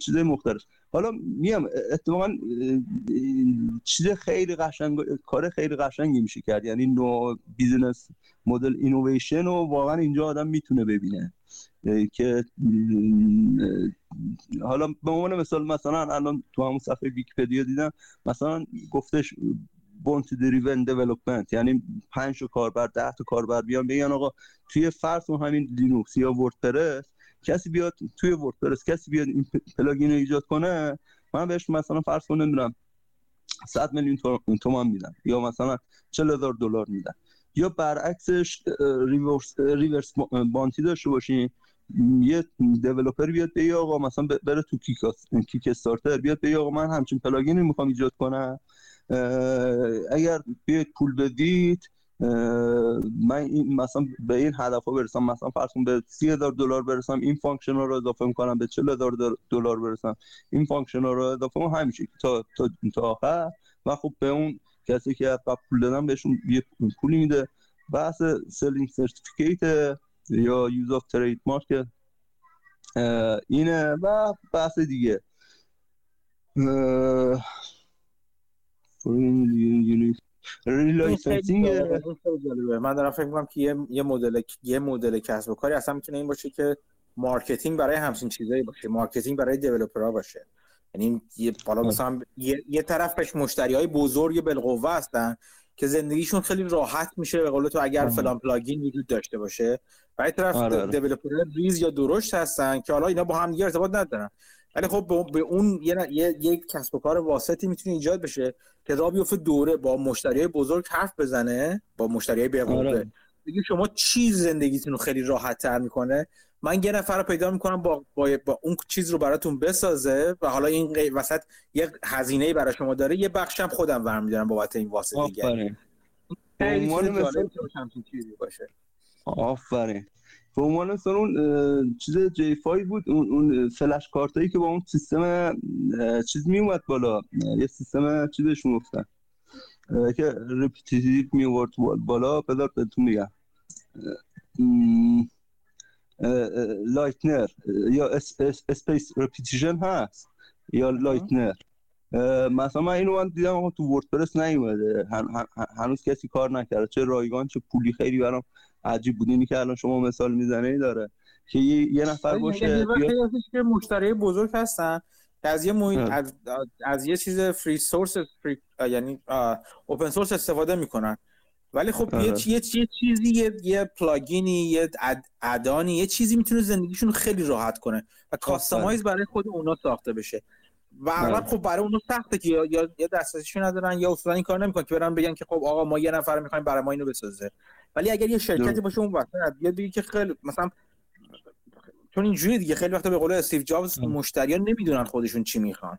چیز مختلف. حالا میام اتفاقا چیز خیلی قشنگ کار خیلی قشنگی میشه کرد. یعنی new business model innovation و واقعا اینجا آدم می‌تونه ببینه. که حالا به عنوان مثال مثلا الان تو همون صفحه ویکیپدیا دیدم مثلا گفتش bounty driven development یعنی 5 تا کاربر 10 تا کاربر بیان بگن آقا توی فرض همین لینوکس یا WordPress کسی بیاد توی WordPress کسی بیاد این plugin رو ایجاد کنه من بهش مثلا فرض کنم نمی‌دونم 100 میلیون تومان میدم یا مثلا 40 هزار دلار میدم. یا برعکسش reverse reverse bounty داشته باشین یه developer بیاد بگه آقا مثلا بره تو Kickstarter بیاد بگه آقا من همچین plugin ی می‌خوام ایجاد کنم. اگر بیاید پول بدید من این مثلا به این هدف ها برسم مثلا فرض به سی هزار دلار برسم این function رو اضافه می‌کنم به چل هزار دلار برسم این function رو اضافه می‌کنم همیشه تا تا تا آخر. و خب به اون کسی که قبل پول دادم بهشون یه پولی میده. بحث selling certificate یا use of trademark اینه. و بحث دیگه. relicensing من دارم فکر می‌کنم که یه یه مدل یه مدل کسب و کاری اصلا می‌تونه این باشه که marketing برای همچین چیزایی باشه marketing برای developer ها باشه. یعنی یه بالا مثلا یه, یه طرف مشتری های بزرگ بالقوه هستن که زندگیشون خیلی راحت میشه به قول تو اگر فلان plugin وجود داشته باشه. برای طرف آره, آره. ریز یا درشت هستن که حالا اینا با هم دیگه ارتباط ندارن. ولی خب به اون یه یک کسب و کار واسطی می‌تونه ایجاد بشه که راه بیفته دوره با مشتری بزرگ حرف بزنه با مشتری بالقوه آره. دیگه شما چیز زندگیتون رو خیلی راحت تر می‌کنه؟ من یه نفر رو پیدا می‌کنم با, با, با اون چیز رو براتون بسازه و حالا این وسط یه هزینه برای شما داره یه بخشم خودم برمیدارم بابت این واسطه باشه. آفرین. به عنوان مثلا اون چیز جی فای بود اون, اون فلش کارت هایی که با اون سیستم چیز می اومد بالا یه سیستم چیزش گفتن که repetition می آورد بالا بذار بهتون میگم Leitner یا spaced repetition هست یا Leitner مثلا من اینو من دیدم تو WordPress نیومده هنوز کسی کار نکرده چه رایگان چه پولی خیلی برام عجیب بود. اینی که الان شما مثال می‌زنه داره که یه, نفر باشه که مشتری بزرگ هستن. از یه محیط از, از یه چیز فری سورس فری یعنی اوپن سورس استفاده می‌کنن. ولی خب یه, یه چیزی یه, یه پلاگینی یه ادانی یه چیزی می‌تونه زندگیشون خیلی راحت کنه و کاستماایز برای خود اونا ساخته بشه. و اغلب خب برای اونو سخته که یا یا دسترسیشو ندارن یا اصلا این کار نمی‌کنن که برن بگن که خب آقا ما یه نفر می‌خوایم برای ما اینو بسازه. ولی اگر یه شرکتی باشه اون بیاد بگه که خیلی مثلا چون اینجوری دیگه خیلی وقتا به قول استیو جابز مشتریان نمی‌دونن خودشون چی می‌خوان.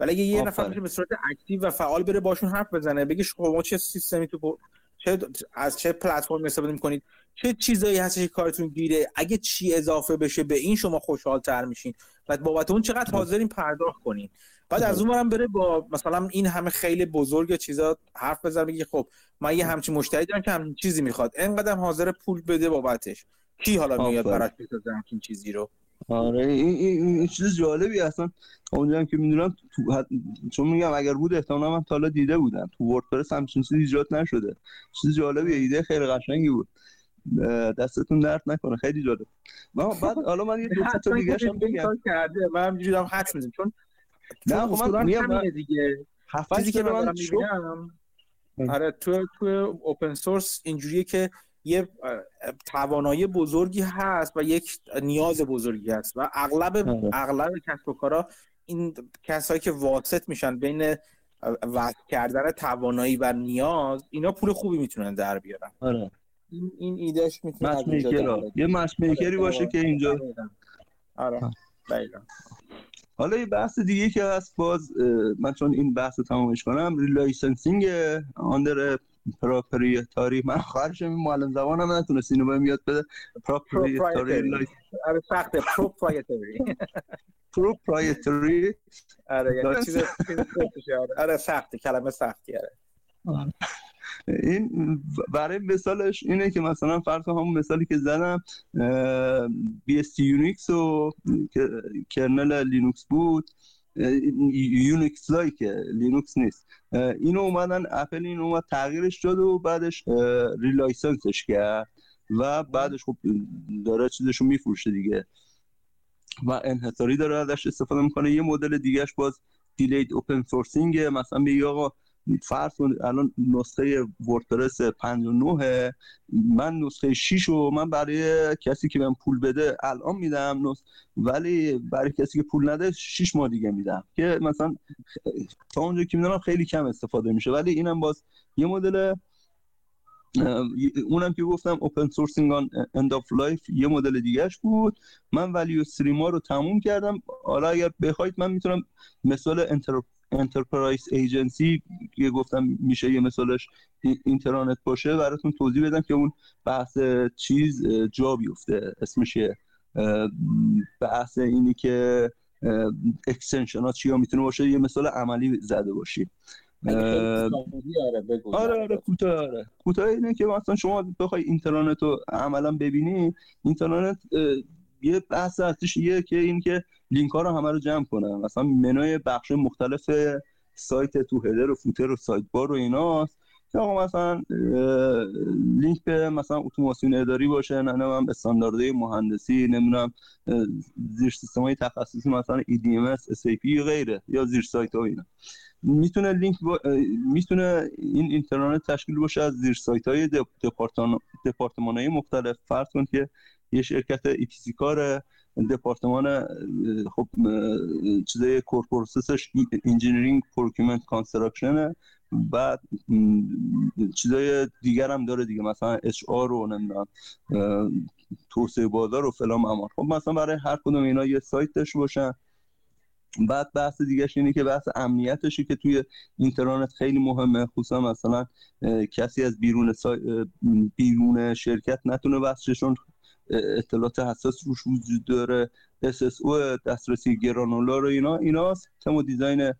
ولی اگه یه نفر به صورت اکتیو و فعال بره باشون حرف بزنه بگه خب ما چه سیستمی تو چه از چه پلتفرم استفاده می‌کنید؟ چه چیزایی هستش که کارتون گیره؟ اگه چی اضافه بشه به این شما خوشحال تر میشین. و بابت اون چقدر حاضرین پرداخت کنین. بعد از اون بره با مثلا این همه خیلی بزرگ چیزا حرف بزنه بگه خب من یه همچین مشتری دارم که همچین چیزی می‌خواد. اینقدر حاضر پول بده بابتش. کی حالا میاد براش بسازه همچین چیزی رو؟ آره این, این, چیز جالبی اصلا اونجا که می‌دونم تو چون میگم اگر بود احتمالا من تا حالا دیده بودم. تو وردپرس همچین چیزی ایجاد نشده. چیز جالبی ایده خیلی قشنگی بود. دستتون درد نکنه خیلی جالب. ما بعد حالا من یه دو تا دیگه هم بگم. کرده. من همینجوری دارم حدس می‌زنم. چون نه خب من میگم دیگه. چیزی که من می‌بینم. آره تو تو اوپن سورس اینجوریه که یه توانایی بزرگی هست و یک نیاز بزرگی هست و اغلب آره. اغلب کسب و کارا این کسایی که واسط میشن بین وقت کردن توانایی و نیاز اینا پول خوبی می‌تونن در بیارن. آره. این این ایدهش می‌تونه یه میکری باشه که اینجا آره حالا یه بحث دیگه که هست باز من چون این بحث رو تمامش کنم relicensing under proprietary. من خواهرش این معلم زبانم نتونست اینو بهم یاد بده. proprietary آره سخته. proprietary proprietary آره یعنی چیز آره. سخته. کلمه سختی آره. این برای مثالش اینه که مثلا فرض همون مثالی که زدم BSD Unix و kernel لینوکس بود. Unix like لینوکس نیست. اینو اومدن اپل این اومد تغییرش داد و بعدش relicense ش کرد و بعدش خب داره چیزشو میفروشه دیگه. و انحصاری داره ازش استفاده می‌کنه. یه مدل دیگهش باز delayed open sourcing مثلا به آقا فرض الان نسخه WordPress 59 من نسخه 6 رو من برای کسی که بهم پول بده الان میدم ولی برای کسی که پول نده 6 ماه دیگه میدم که مثلا تا اونجا که می‌دونم خیلی کم استفاده میشه. ولی اینم باز یه مدل اونم که گفتم open sourcing on end of life یه مدل دیگهش بود. من revenue stream ا رو تموم کردم. حالا اگر بخواید من می‌تونم مثال enter enterprise agency که گفتم میشه یه مثالش intranet باشه براتون توضیح بدم که اون بحث چیز جا بیفته. اسمش بحث اینی که extension ها چیا می‌تونه باشه؟ یه مثال عملی زده باشی. آره آره آره کوتاه آره. کوتاه اینه که مثلا شما بخوای intranet رو عملا ببینی intranet یه بحث هستش یه که این که لینک ها رو همه رو جمع کنه مثلا منوی بخش مختلف سایت تو header و footer و sidebar و ایناست که آقا مثلا لینک به مثلا اتوماسیون اداری باشه نه هم استانداردهای مهندسی نمی‌دونم زیر سیستم های تخصصی مثلا EDMS, SAP غیره یا زیر سایت ها اینا. می‌تونه لینک می‌تونه این اینترنت تشکیل باشه از زیر سایت های دپارتمان های مختلف. فرض کن که یه شرکت کاره دپارتمان خب چیزای کورپورسسش engineering procurement construction ه بعد چیزای دیگر هم داره دیگه مثلا HR رو نمی‌دونم توسعه بازار و فلان امان خب مثلا برای هر کدوم اینا یه سایت داشته باشن بعد بحث دیگهش اینه که بحث امنیتشه که توی اینترنت خیلی مهمه. خصوصا مثلا کسی از بیرون بیرون شرکت نتونه بحثشون اطلاعات حساس روش وجود داره. SSO دسترسی granular و اینا ایناست. theme design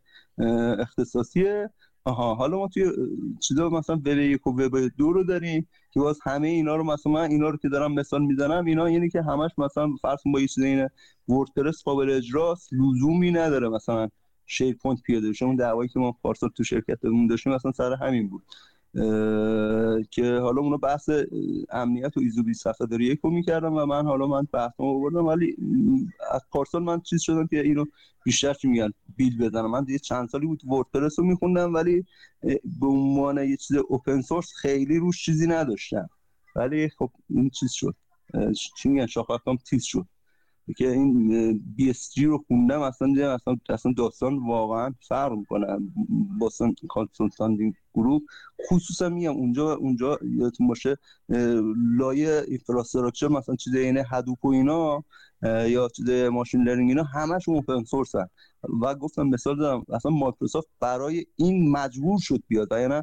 اختصاصیه. آها حالا ما توی چیزا مثلا وب یک و وب دو رو داریم که باز همه اینا رو مثلا من اینا رو که دارم مثال می‌زنم اینا یعنی که همش مثلا فرض با یه چیز اینه وردپرس قابل اجراست لزومی نداره مثلا SharePoint پیاده بشه. دعوایی که ما پارسال تو شرکتمون داشتیم مثلا سر همین بود. که حالا اونا بحث امنیت و ایزو 20 داری یک رو می‌کردم و من حالا من بحثم آوردم ولی از پارسال من چیز شدم که اینو بیشتر چی میگن بیل بزنم. من دیگه چند سالی بود وردپرس رو میخوندم ولی به عنوان یه چیز open source خیلی روش چیزی نداشتم. ولی خب این چیز شد. چی میگن شاخک تیز شد. که این BCG رو خوندم اصلا اصلا اصلا داستان واقعا فرق می‌کنه. Boston Consulting Group. خصوصا میگم اونجا اونجا یادتون باشه لایه infrastructure مثلا چیز اینه Hadoop و اینا یا چیز machine learning اینا همش open source و گفتم مثال دادم اصلا مایکروسافت برای این مجبور شد بیاد. یعنی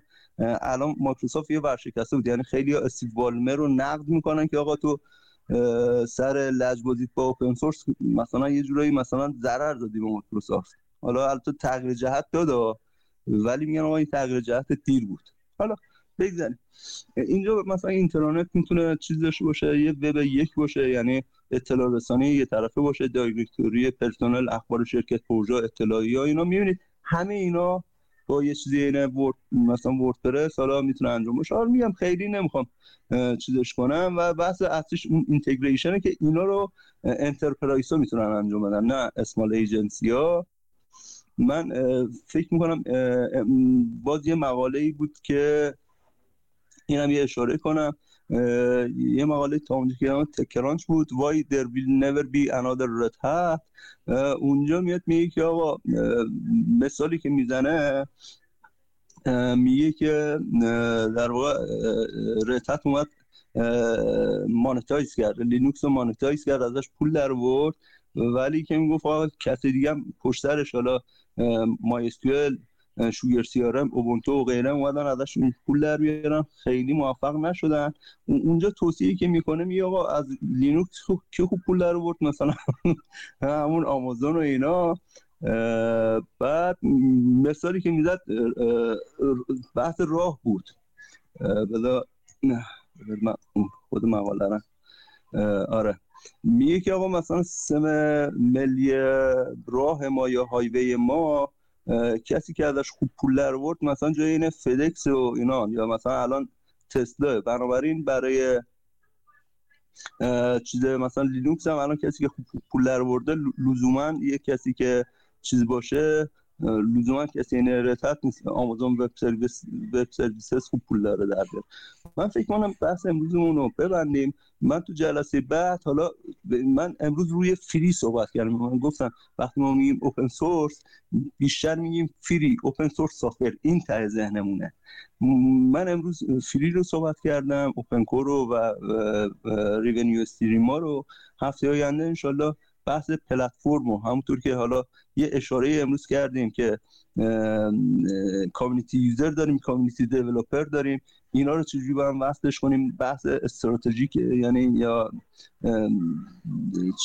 الان مایکروسافت یه ورشکسته بود. یعنی خیلی استیو بالمر رو نقد می‌کنن که آقا تو سر لجبازیت با open source مثلا یه جورایی مثلا ضرر دادی به مایکروسافت. حالا البته تغییر جهت داد ولی میگن آقا این تغییر جهت دیر بود. حالا بگذاریم. اینجا مثلا اینترنت می‌تونه چیز داشته باشه یه وب یک باشه یعنی اطلاع رسانی یه طرفه باشه دایرکتوری پرسنل اخبار شرکت پروژه اطلاعی ها اینا می‌بینید. همه اینا با یه چیزی اینه ورد مثلا وردپرس حالا می‌تونه انجام بشه حالا میگم خیلی نمی‌خوام چیزش کنم و بحث اصلیش اون اینتگریشنه که اینا رو انترپرایز ها می‌تونن انجام بدن نه اسمال ایجنسی ها. من فکر می‌کنم باز یه مقاله ای بود که اینم یه اشاره کنم. یه مقاله تا اونجا که تکرانچ بود. there will never be another red hat اونجا میاد میگه که آقا مثالی که می‌زنه میگه که در واقع رتت اومد مانتایز کرد. لینوکس رو مانتایز کرد ازش پول در ورد ولی که می‌گفت آقا کسی دیگه هم پشترش حالا مای شوگر سیارم اوبونتو و غیره اومدن ازش پول در بیارن. خیلی موفق نشدن. اونجا توصیه که می‌کنه میگه آقا از لینوکس خوب که خوب پول در آورد؟ مثلا همون آمازون و اینا. بعد مثالی که می‌زد بحث راه بود. بذار خود مقاله آره. میگه که آقا مثلا سیستم ملی راه ما یا هایوی ما کسی که ازش خوب پول در ورد مثلا جای این فدکس و اینا یا مثلا الان تسلا. بنابراین برای چیز مثلا لینوکس هم الان کسی که خوب پول در ورده لزوما یه کسی که چیز باشه لزوما کسی این Red Hat نیست Amazon Web Service وب خوب پول داره در من فکر کنم بحث امروزمون رو ببندیم. من تو جلسه بعد حالا من امروز روی free صحبت کردم. من گفتم وقتی ما میگیم open source بیشتر میگیم free open source software این ته ذهنمونه. من امروز free رو صحبت کردم open core و و revenue stream ا رو. هفته آینده انشالله بحث پلتفرم و همونطور که حالا یه اشاره امروز کردیم که کامیونیتی یوزر داریم کامیونیتی دیولپر داریم اینا رو چجوری با هم وصلش کنیم؟ بحث استراتژیک یعنی یا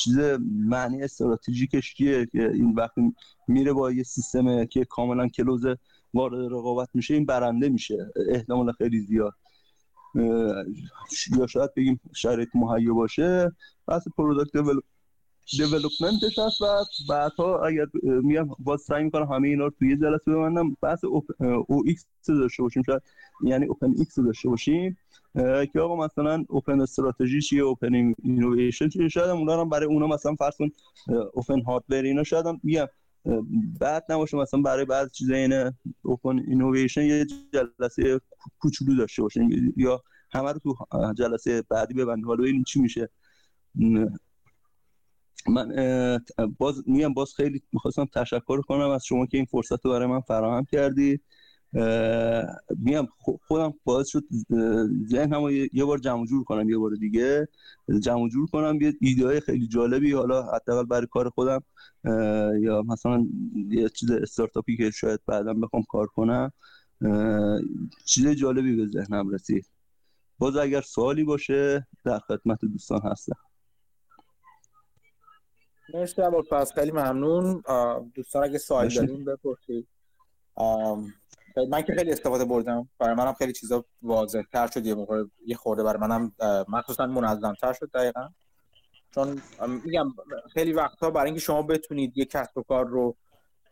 چیز معنی استراتژیکش چیه که این وقتی میره با یه سیستم که کاملا کلوز وارد رقابت میشه این برنده میشه احتمال خیلی زیاد. یا شاید بگیم شرایط مهیا باشه. بحث product development ش هست و بعدها اگر میگم باز سعی می‌کنم همه اینا رو توی جلسه ببندم بحث OX داشته باشیم شاید یعنی open X داشته باشیم که آقا مثلا open strategy چیه open innovation چیه؟ شاید اونا هم برای اونا مثلا فرض کن open hardware اینا شاید هم میگم بعد نباشه مثلا برای بعض چیزا اینه open innovation یه جلسه کوچولو داشته باشیم یا همه رو تو جلسه بعدی ببندیم حالا این چی میشه. من باز میگم باز خیلی می‌خواستم تشکر کنم از شما که این فرصت رو برای من فراهم کردی. میگم خودم باعث شد ذهنمو یه بار جمع جور کنم یه بار دیگه. جمع جور کنم یه ایده های خیلی جالبی حالا حداقل برای کار خودم یا مثلا یه چیز استارتاپی که شاید بعدا بخوام کار کنم چیز جالبی به ذهنم رسید. باز اگر سوالی باشه در خدمت دوستان هستم. مرسی پس خیلی ممنون. دوستان اگه سوال دارین بپرسید. من که خیلی استفاده بردم. برای منم خیلی چیزا واضح تر شد. یه موقع یه خورده برای منم مخصوصا منظم تر شد دقیقا. چون میگم خیلی وقتها برای اینکه شما بتونید یه کسب و کار رو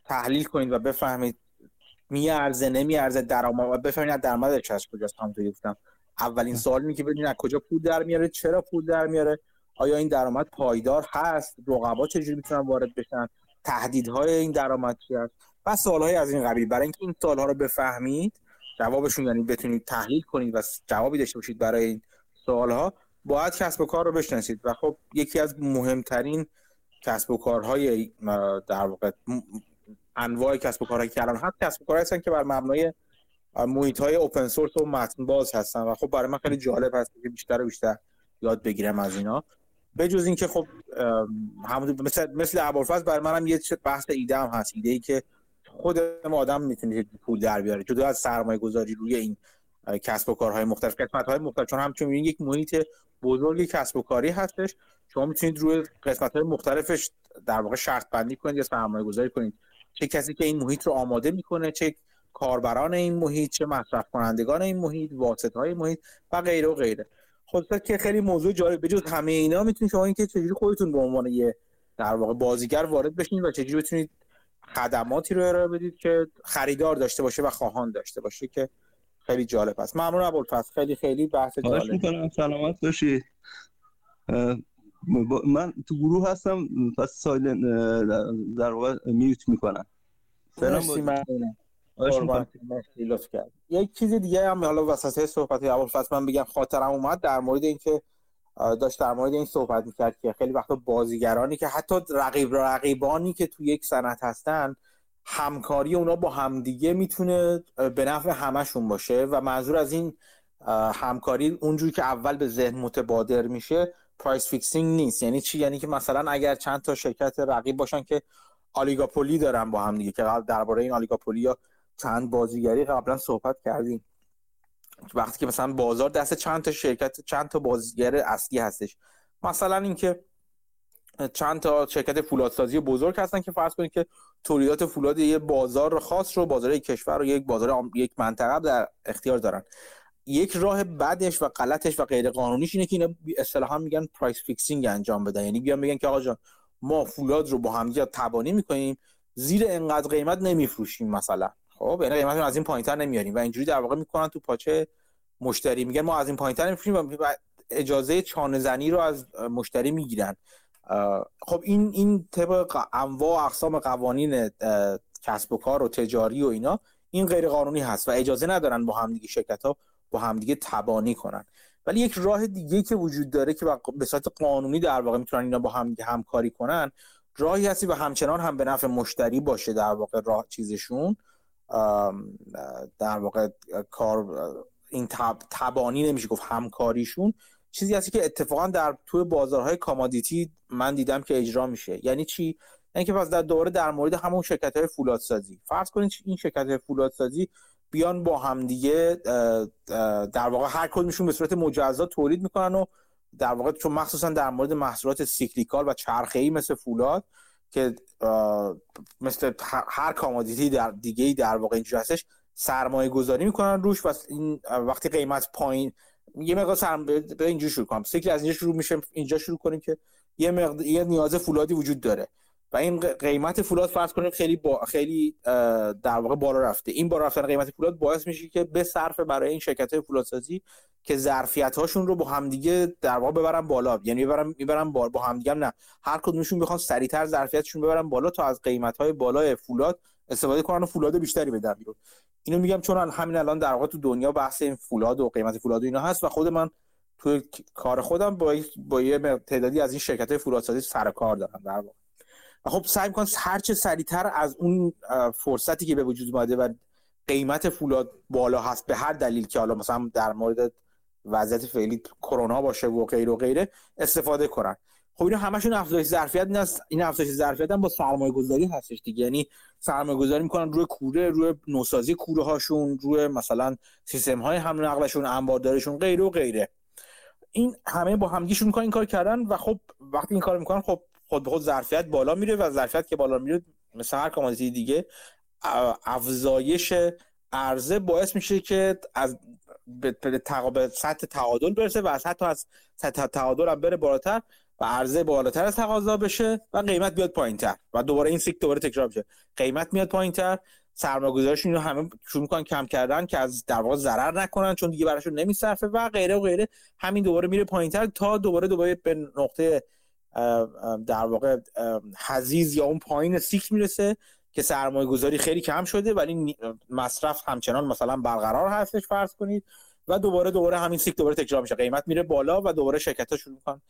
تحلیل کنید و بفهمید میارزه نمیارزه درآمد و بفهمید درآمدش از کجاست. همونطوری گفتم. اولین سوال اینه که ببینید از کجا پول در میاره چرا پول در میاره؟ آیا این درآمد پایدار هست؟ رقبا چجوری می‌تونن وارد بشن؟ تهدیدهای این درآمد چی هست؟ و سوالهای از این قبیل. برای اینکه این سوالها رو بفهمید جوابشون یعنی بتونید تحلیل کنید و جوابی داشته باشید برای این سوالها باید کسب و کار رو بشناسید. و خب یکی از مهمترین کسب و کارهای در واقع انواع کسب و کارهایی که الان هست کسب و کارهایی هستن که بر مبنای محیط های اوپن سورس و متن باز هستن. و خب برای من خیلی جالب هست که بیشتر و بیشتر یاد بگیرم از اینا. به جز اینکه خب همون مثل مثل ابوالفضل برای منم یه بحث ایده هم هست ایده ای که خود آدم می‌تونه پول در بیاره جدا از سرمایه گذاری روی این کسب و کارهای مختلف قسمت های مختلف چون همچنین یک محیط بزرگی کسب و کاری هستش. شما می‌تونید روی قسمت های مختلفش در واقع شرط بندی کنید یا سرمایه گذاری کنید. چه کسی که این محیط رو آماده می‌کنه چه کاربران این محیط چه مصرف کنندگان این محیط واسط های محیط و غیره و غیره. خب که خیلی موضوع جالب بجز همه اینا می‌تونید شما اینکه چجوری خودتون به عنوان یه در واقع بازیگر وارد بشین و چجوری بتونید خدماتی رو ارائه بدید که خریدار داشته باشه و خواهان داشته باشه که خیلی جالب است ممنون ابوالفضل. خیلی خیلی بحث جالب می‌کنم. سلامت باشید من تو گروه هستم پس سایلن در واقع میوت می‌کنم. مرسی ممنونم یک چیز دیگه هم حالا وسط صحبت ابوالفضل من بگم خاطرم اومد در مورد اینکه داشت در مورد این صحبت می‌کرد که خیلی وقتا بازیگرانی که حتی رقیب رقیبانی که توی یک سنت هستن همکاری اونا با همدیگه می‌تونه به نفع همشون باشه و منظور از این همکاری اونجوری که اول به ذهن متبادر میشه price fixing نیست. یعنی چی؟ یعنی که مثلا اگر چند تا شرکت رقیب باشن که oligopoly دارن با هم دیگه که درباره این oligopoly یا چند بازیگری قبلا صحبت کردیم. وقتی که مثلا بازار دست چند تا شرکت چند تا بازیگر اصلی هستش. مثلا اینکه چند تا شرکت فولادسازی بزرگ هستن که فرض کنید که تولیدات فولاد یه بازار خاص رو بازار یک کشور و یک بازار یک منطقه در اختیار دارن. یک راه بدش و غلطش و غیر قانونیش اینه که اینا اصطلاحا میگن price fixing انجام بدن. یعنی بیان میگن که آقا جان ما فولاد رو با هم تبانی می‌کنیم زیر انقدر قیمت نمیفروشیم مثلا. خب یعنی قیمت از این پایینتر نمیاریم و اینجوری در واقع می‌کنن تو پاچه مشتری. میگن ما از این پایینتر نمیفروشیم و اجازه چانه زنی رو از مشتری می‌گیرن. خب این این طبق انواع اقسام قوانین کسب و کار و تجاری و اینا این غیر قانونی هست و اجازه ندارن با همدیگه شرکت ها با همدیگه تبانی کنن. ولی یک راه دیگه که وجود داره که به صورت قانونی در واقع می‌تونن اینا با همدیگه همکاری کنن راهی هستی و همچنان هم به نفع مشتری باشه در واقع راه چیزشون. در واقع کار این تب... تبانی نمیشه گفت همکاریشون. چیزی هست که اتفاقا در توی بازارهای commodity من دیدم که اجرا میشه. یعنی چی؟ یعنی که پس در دوره در مورد همون شرکت های فولادسازی. فرض کنید این شرکت های فولادسازی بیان با همدیگه در واقع هر کدومشون به صورت مجزا تولید می‌کنن و در واقع چون مخصوصا در مورد محصولات cyclical و چرخه‌ای مثل فولاد که مثل هر commodity در دیگه در واقع اینجوری هستش سرمایه گذاری می‌کنن روش و این وقتی قیمت پایین یه مقدار سرم به اینجا شروع کنم. سیکل از اینجا شروع میشه اینجا شروع کنیم که یه مقدار یه نیاز فولادی وجود داره. و این قیمت فولاد فرض کنیم خیلی با... خیلی در واقع بالا رفته. این بالا رفتن قیمت فولاد باعث میشه که به صرفه برای این شرکت های فولادسازی که ظرفیت هاشون رو با همدیگه در واقع ببرن بالا. یعنی می‌برن می‌برن با, با همدیگه هم نه. هر کدومشون می‌خوان سریعتر ظرفیتشون ببرن بالا تا از قیمت های بالای فولاد استفاده کنن و فولاد بیشتری بدن بیرون. اینو میگم چون همین الان در واقع تو دنیا بحث این فولاد و قیمت فولاد و اینا هست و خود من توی کار خودم با با یه تعدادی از این شرکت فولادسازی سر کار دارم در واقع. و خب سعی می‌کنم هر چه سریعتر از اون فرصتی که به وجود اومده و قیمت فولاد بالا هست به هر دلیل که حالا مثلا در مورد وضعیت فعلی کرونا باشه و غیر و غیره استفاده کنن. خب اینا همشون افزایش ظرفیت نیست. این افزایش ظرفیت هم با سرمایه گذاری هستش دیگه. یعنی سرمایه گذاری می‌کنن روی کوره روی نوسازی کوره هاشون روی مثلا سیستم های حمل نقلشون انباردارشون غیره و غیره. این همه با همگیشون می‌کنن این کار کردن و خب وقتی این کار می‌کنن خب خود به خود ظرفیت بالا میره و ظرفیت که بالا میره مثل هر کامادیتی دیگه افزایش عرضه باعث میشه که از به سطح تعادل برسه و از حتی از سطح تعادل هم بره بالاتر و عرضه بالاتر از تقاضا بشه و قیمت بیاد پایینتر و دوباره این سیک دوباره تکرار بشه قیمت میاد پایینتر سرمایه‌گذارش اینو همه شروع می‌کنن کم کردن که از در واقع ضرر نکنن چون دیگه براشون نمیصرفه و غیره و غیره. همین دوباره میره پایینتر تا دوباره دوباره به نقطه در واقع حزیز یا اون پایین سیک می‌رسه که سرمایه گذاری خیلی کم شده ولی مصرف همچنان مثلا برقرار هستش فرض کنید. و دوباره دوباره همین سیکل دوباره تکرار میشه. قیمت میره بالا و دوباره شرکت ها شروع می‌کنن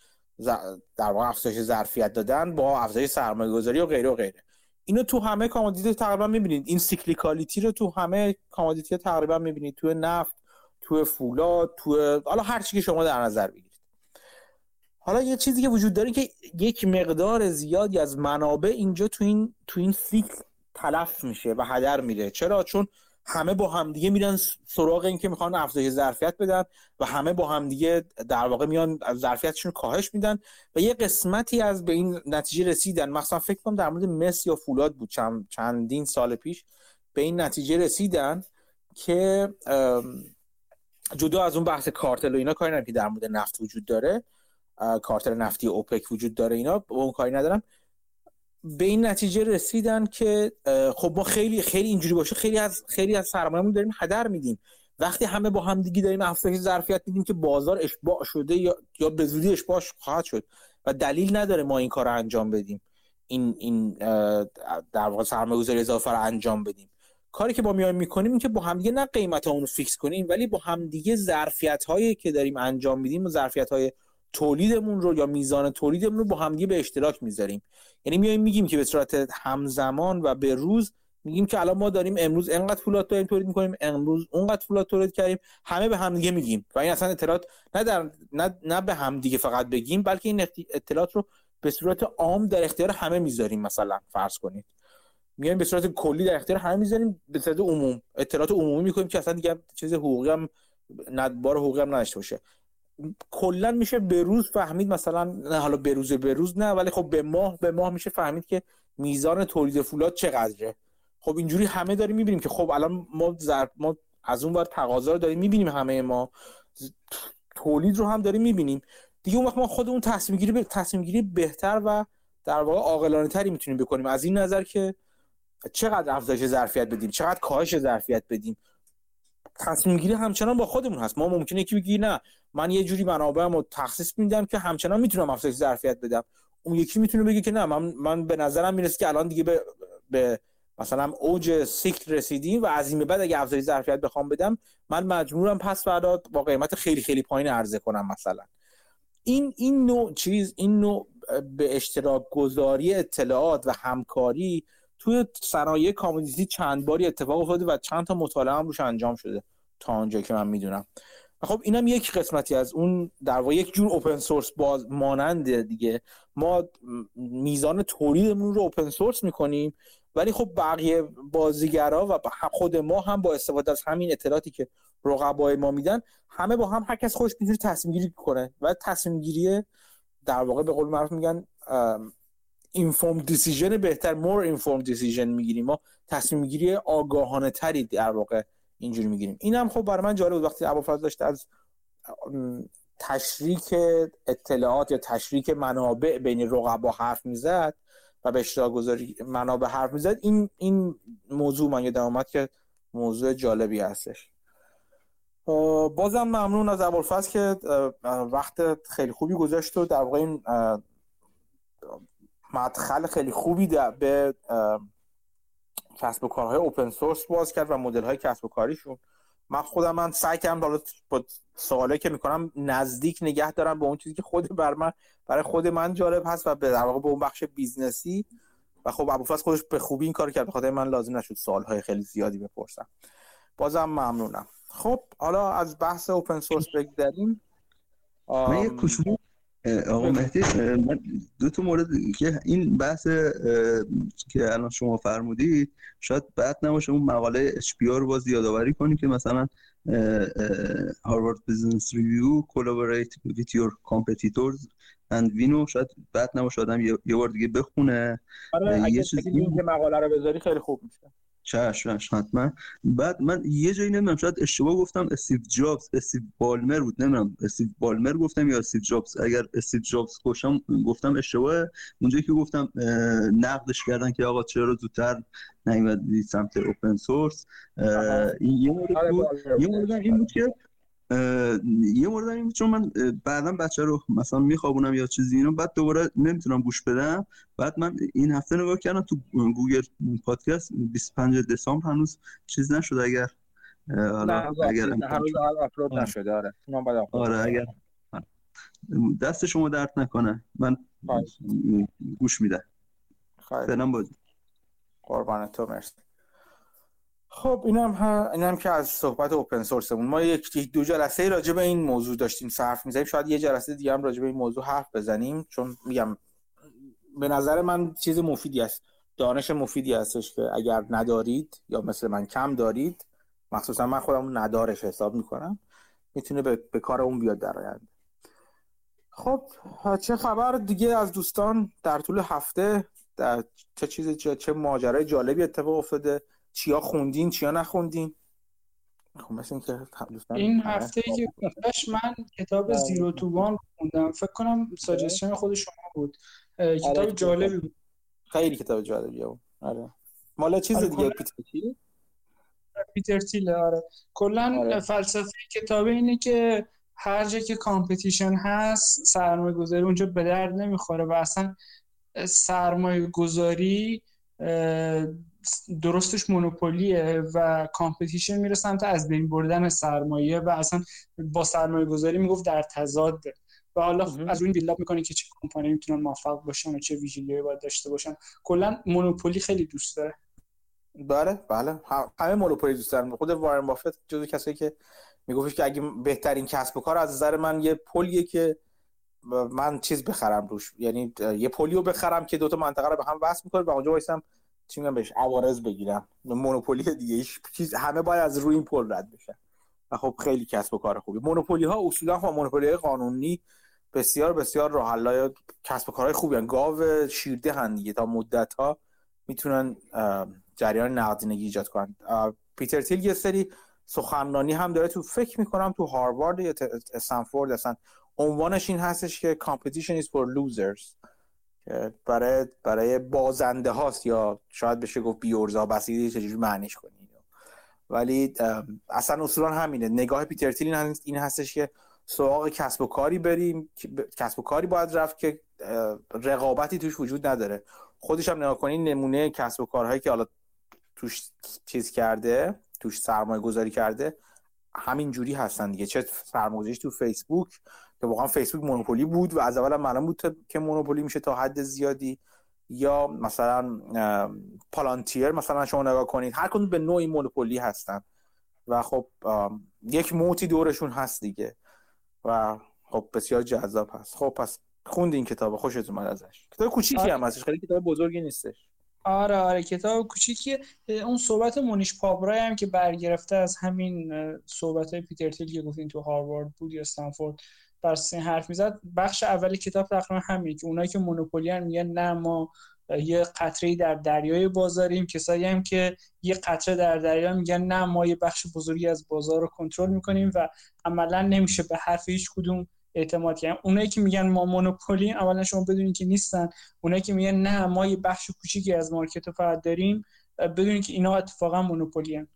در واقع افزایش ظرفیت دادن با افزایش سرمایه گذاری و غیره و غیره. اینو تو همه commodity تقریبا می‌بینید. این cyclicality رو تو همه commodity تقریبا می‌بینید. تو نفت تو فولاد تو حالا هر چی که شما در نظر بگیرید. حالا یه چیزی که وجود داره که یک مقدار زیادی از منابع اینجا تو این تو این سیکل تلف میشه و هدر میره. چرا؟ چون همه با همدیگه میرن سراغ این که می‌خوان افزایش ظرفیت بدن و همه با همدیگه در واقع میان ظرفیتشون کاهش میدن و یه قسمتی از به این نتیجه رسیدن. مثلا فکر کنم در مورد مس یا فولاد بود. چند چندین سال پیش به این نتیجه رسیدن که جدا از اون بحث کارتل و اینا کاری که در مورد نفت وجود داره. کارتل نفتی اوپک وجود داره اینا. اون کاری ندارم. به این نتیجه رسیدن که خب ما خیلی خیلی اینجوری باشه. خیلی از خیلی از سرمایه‌مون داریم هدر میدیم. وقتی همه با هم دیگه داریم افزایش ظرفیت میدیم که بازار اشباع شده یا یا به زودی اشباع خواهد شد. و دلیل نداره ما این کار رو انجام بدیم. این این در واقع سرمایه‌گذاری اضافه رو انجام بدیم. کاری که با میایم می‌کنیم این که با همدیگه نه قیمت اون رو فیکس کنیم ولی با همدیگه ظرفیت هایی که داریم انجام میدیم و ظرفیت های تولیدمون رو یا میزان تولیدمون رو با همدیگه به اشتراک می‌ذاریم. یعنی میایم میگیم که به صورت همزمان و به روز میگیم که الان ما داریم امروز انقدر فولاد داریم تولید می‌کنیم امروز اونقدر فولاد تولید کردیم همه به همدیگه میگیم. و این اصلا اطلاعات نه در نه, نه به همدیگه فقط بگیم بلکه این اطلاعات رو به صورت عام در اختیار همه می‌ذاریم مثلا فرض کنید. میایم به صورت کلی در اختیار همه می‌ذاریم به صورت عموم. اطلاعات عمومی می‌کنیم که اصلا دیگه چیز حقوقی هم بار حقوقی هم نداشته باشه. کلا میشه به روز فهمید مثلا حالا به روز به روز نه ولی خب به ماه به ماه میشه فهمید که میزان تولید فولاد چقدره. خب اینجوری همه داریم می‌بینیم که خب الان ما ما از اون ور تقاضا رو داریم می‌بینیم همه ما. تولید رو هم داریم می‌بینیم. دیگه اون وقت ما خودمون تصمیم گیری تصمیم گیری بهتر و در واقع عاقلانه تری می‌تونیم بکنیم. از این نظر که چقدر افزایش ظرفیت بدیم؟ چقدر کاهش ظرفیت بدیم؟ تصمیم گیری همچنان با خودمون هست. ما ممکنه یکی بگی نه من یه جوری منابعم رو تخصیص میدم که همچنان می‌تونم افزایش ظرفیت بدم. اون یکی می‌تونه بگه که نه من من به نظرم می‌رسه که الان دیگه به, به مثلا اوج سیکل رسیدیم و از این بعد اگه افزایش ظرفیت بخوام بدم من مجبورم پس فردا با قیمت خیلی خیلی پایین عرضه کنم مثلا. این این نوع چیز این نوع به اشتراک گذاری اطلاعات و همکاری توی صنایع کامودیتی چند باری اتفاق افتاده و چند تا مطالعه هم روش انجام شده تا اونجایی که من می‌دونم. خب اینم یک قسمتی از اون در واقع یک جور اوپن سورس باز ماننده دیگه. ما میزان تولیدمون رو اوپن سورس می‌کنیم ولی خب بقیه بازیگرا و خود ما هم با استفاده از همین اطلاعاتی که رقبای ما میدن همه با هم هر کس خودش می‌تونه تصمیم گیری کنه. و تصمیم گیری در واقع به قول معروف میگن اینفورم دیسیژن بهتر مور اینفورم دیسیژن می‌گیریم. ما تصمیم گیری آگاهانه تری در واقع اینجوری می‌گیریم. این هم خب برای من جالب بود وقتی ابوالفضل داشت از تشریک اطلاعات یا تشریک منابع بین رقبا حرف می‌زد و به اشتراک گذاری منابع حرف می‌زد این این موضوع من یادم اومد که موضوع جالبی هستش. بازم ممنون از ابوالفضل که وقت خیلی خوبی گذاشت و در واقع این مدخل خیلی خوبی به کسب و کارهای open source باز کرد و مدل های کسب و کاریشون. من خودم من سعی کردم حالا با سوالی که می‌کنم نزدیک نگه دارم به اون چیزی که خود بر من برای خود من جالب هست و به در واقع به اون بخش business ی. و خب ابوالفضل خودش به خوبی این کار کرد. به خاطر من لازم نشد سوالهای خیلی زیادی بپرسم. بازم ممنونم. خب حالا از بحث open source بگذریم. من یه کوچولو آقا مهدی من دو تا مورد که این بحث که الان شما فرمودید شاید بد نباشه اون مقاله HBR رو باز یادآوری کنی که مثلا Harvard Business Review collaborate with your competitors and win و شاید بد نباشه آدم یه بار دیگه بخونه. آره یه چیزی که مقاله رو بذاری خیلی خوب میشه. چشم حتما. بعد من یه جایی نمی‌دونم شاید اشتباه گفتم استیو جابز استیو بالمر بود نمی‌دونم. استیو بالمر گفتم یا استیو جابز؟ اگر استیو جابز گفتم گفتم اشتباه اونجایی که گفتم نقدش کردن که آقا چرا زودتر نیومدی سمت open source این یه مورد آره، بود. یه مورد این بود که یه مورد این چون من بعدا بچه رو مثلا میخوابونم یا چیزی اینو بعد دوباره نمی‌تونم گوش بدم. بعد من این هفته نگاه کردم تو گوگل پادکست 25 دسامبر هنوز چیز نشد اگر حالا اگر آپلود نشده آره. آره اگر دست شما درد نکنه من گوش میده فعلا بازی. قربان تو مرسی. خب اینم ها اینم که از صحبت اوپن سورسمون ما یک دو جلسه راجع به این موضوع داشتیم صرف می‌زدیم شاید یه جلسه دیگه هم راجع به این موضوع حرف بزنیم. چون میگم به نظر من چیز مفیدی است. دانش مفیدی هستش که اگر ندارید یا مثل من کم دارید مخصوصا من خودم ندارش حساب می‌کنم می‌تونه به, به کار اون بیاد در آینده. خب چه خبر دیگه از دوستان در طول هفته؟ در چه چیز چه, چه ماجرای جالبی اتفاق افتاده؟ چیا خوندین چیا نخوندین؟ خب مثل که این هفته که گفتش من کتاب آره. زیرو تو وان خوندم. فکر کنم ساجستشن خود شما بود. کتاب آره، جالبی بود. خیلی کتاب جالبیه. بود آره. مال چیز آره دیگه پیتر پیتر تیل آره. کلا. فلسفه کتاب اینه که هر جا که competition هست سرمایه گذاری اونجا به درد نمی‌خوره و اصلا سرمایه گذاری درستش monopoly ه و competition میره سمت از بین بردن سرمایه و اصلا با سرمایه گذاری می‌گفت در تضاد. و حالا از اون build up می‌کنه که چه کمپانی می‌تونن موفق باشن و چه ویژگی باید داشته باشن. کلا monopoly خیلی دوست داره. بله. بله همه monopoly دوست دارن. خود وارن بافت جزو کسایی که میگفتش که اگه بهترین کسب و کار از نظر من یه پلیه که من چیز بخرم روش. یعنی یه پلیو بخرم که دوتا منطقه رو به هم وصل می‌کنه و اونجا وایسم چی میگم بهش عوارض بگیرم. monopoly دیگه هیچ چیز همه باید از روی این پل رد بشن. و خب خیلی کسب و کار خوبی. مونوپولی ها اصولا خب مونوپولی قانونی بسیار بسیار راه کسب و کارهای خوبی هن. گاو شیرده هن دیگه. تا مدت ها می‌تونن جریان نقدینگی ایجاد کنن. پیتر تیل یه سری سخنرانی هم داره تو فکر می‌کنم تو هاروارد یا استنفورد اصلا عنوانش این هستش که competition is for losers برای برای بازنده هاست یا شاید بشه گفت بیورزا بسیاری چجوری معنیش کنید ولی اصلا اصولا همینه. نگاه پیتر تیل این هستش که سراغ کسب و کاری بریم کسب و کاری باید رفت که رقابتی توش وجود نداره. خودش هم نگاه کنید نمونه کسب و کارهایی که حالا توش چیز کرده توش سرمایه گذاری کرده همین جوری هستن دیگه. چه سرمایه‌گذاریش تو فیسبوک که واقعا فیسبوک مونوپولی بود و از اول معلوم بود که مونوپولی میشه تا حد زیادی. یا مثلا پالانتیر مثلا شما نگاه کنید هر کدوم به نوعی مونوپولی هستن. و خب یک موتی دورشون هست دیگه. و خب بسیار جذاب هست. خب پس خوندین کتاب. خوشتون اومد ازش. کتاب کوچیکی آره. هم هستش. خیلی کتاب بزرگی نیستش. آره آره. کتاب کوچیکی اون صحبت مونیش پابرای هم که برگرفته از همین صحبت های پیتر تیل که گفتین تو هاروارد بود یا استنفورد بر حرف می‌زد بخش اولی کتاب تقریبا همین که اونایی که مونوپولی میگن نه ما یه قطره در دریای بازاریم. کسایی هم که یه قطره در دریا میگن نه ما یه بخش بزرگی از بازار رو کنترل می‌کنیم و عملا نمیشه به حرف هیچ کدوم اعتماد کنیم اونایی که میگن ما مونوپولی اولا شما بدونید که نیستن. اونایی که میگن نه ما یه بخش کوچیکی از مارکت رو فقط داریم بدونید که اینا اتفاقا مونوپولی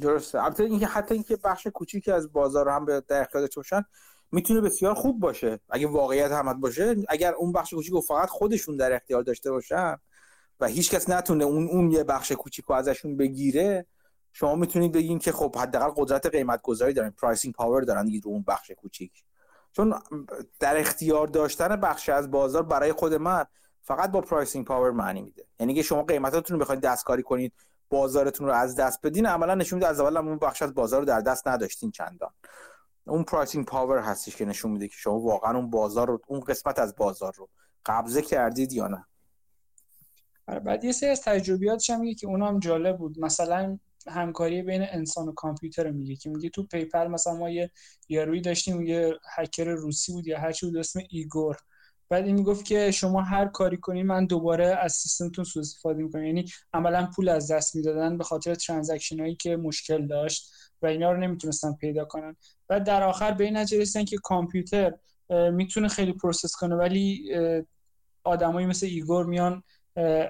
درسته. البته اینکه حتی اینکه بخش کوچیکی از بازار هم به در اختیارش باشن می‌تونه بسیار خوب باشه. اگه واقعیت همت باشه اگر اون بخش کوچیک فقط خودشون در اختیار داشته باشن و هیچ کس نتونه اون اون یه بخش کوچیک ازشون بگیره شما می‌تونید بگین که خب حداقل قدرت قیمت گذاری دارن pricing power دارن رو اون بخش کوچیک. چون در اختیار داشتن بخش از بازار برای خود من فقط با pricing power معنی میده. یعنی که شما قیمتاتون رو بخواید دستکاری کنید بازارتون رو از دست بدین عملا نشون میده از اول اون بخش از بازار رو در دست نداشتین چندان. اون pricing power هستش که نشون میده که شما واقعا اون بازار رو اون قسمت از بازار رو قبضه کردید یا نه. آره، بعد یه سری از تجربیاتش هم میگه که اونم جالب بود. مثلا همکاری بین انسان و کامپیوتر میگه که میگه تو PayPal مثلا ما یه یارویی داشتیم یه هکر روسی بود یا هر چی بود اسم ایگور. بعد این می‌گفت که شما هر کاری کنی من دوباره از سیستمتون سوء استفاده می‌کنم. یعنی عملا پول از دست می‌دادن به خاطر transaction هایی که مشکل داشت. و اینا رو نمی‌تونستن پیدا کنن. بعد در آخر به این نتیجه رسیدن که کامپیوتر می‌تونه خیلی process کنه ولی آدمایی مثل ایگور میان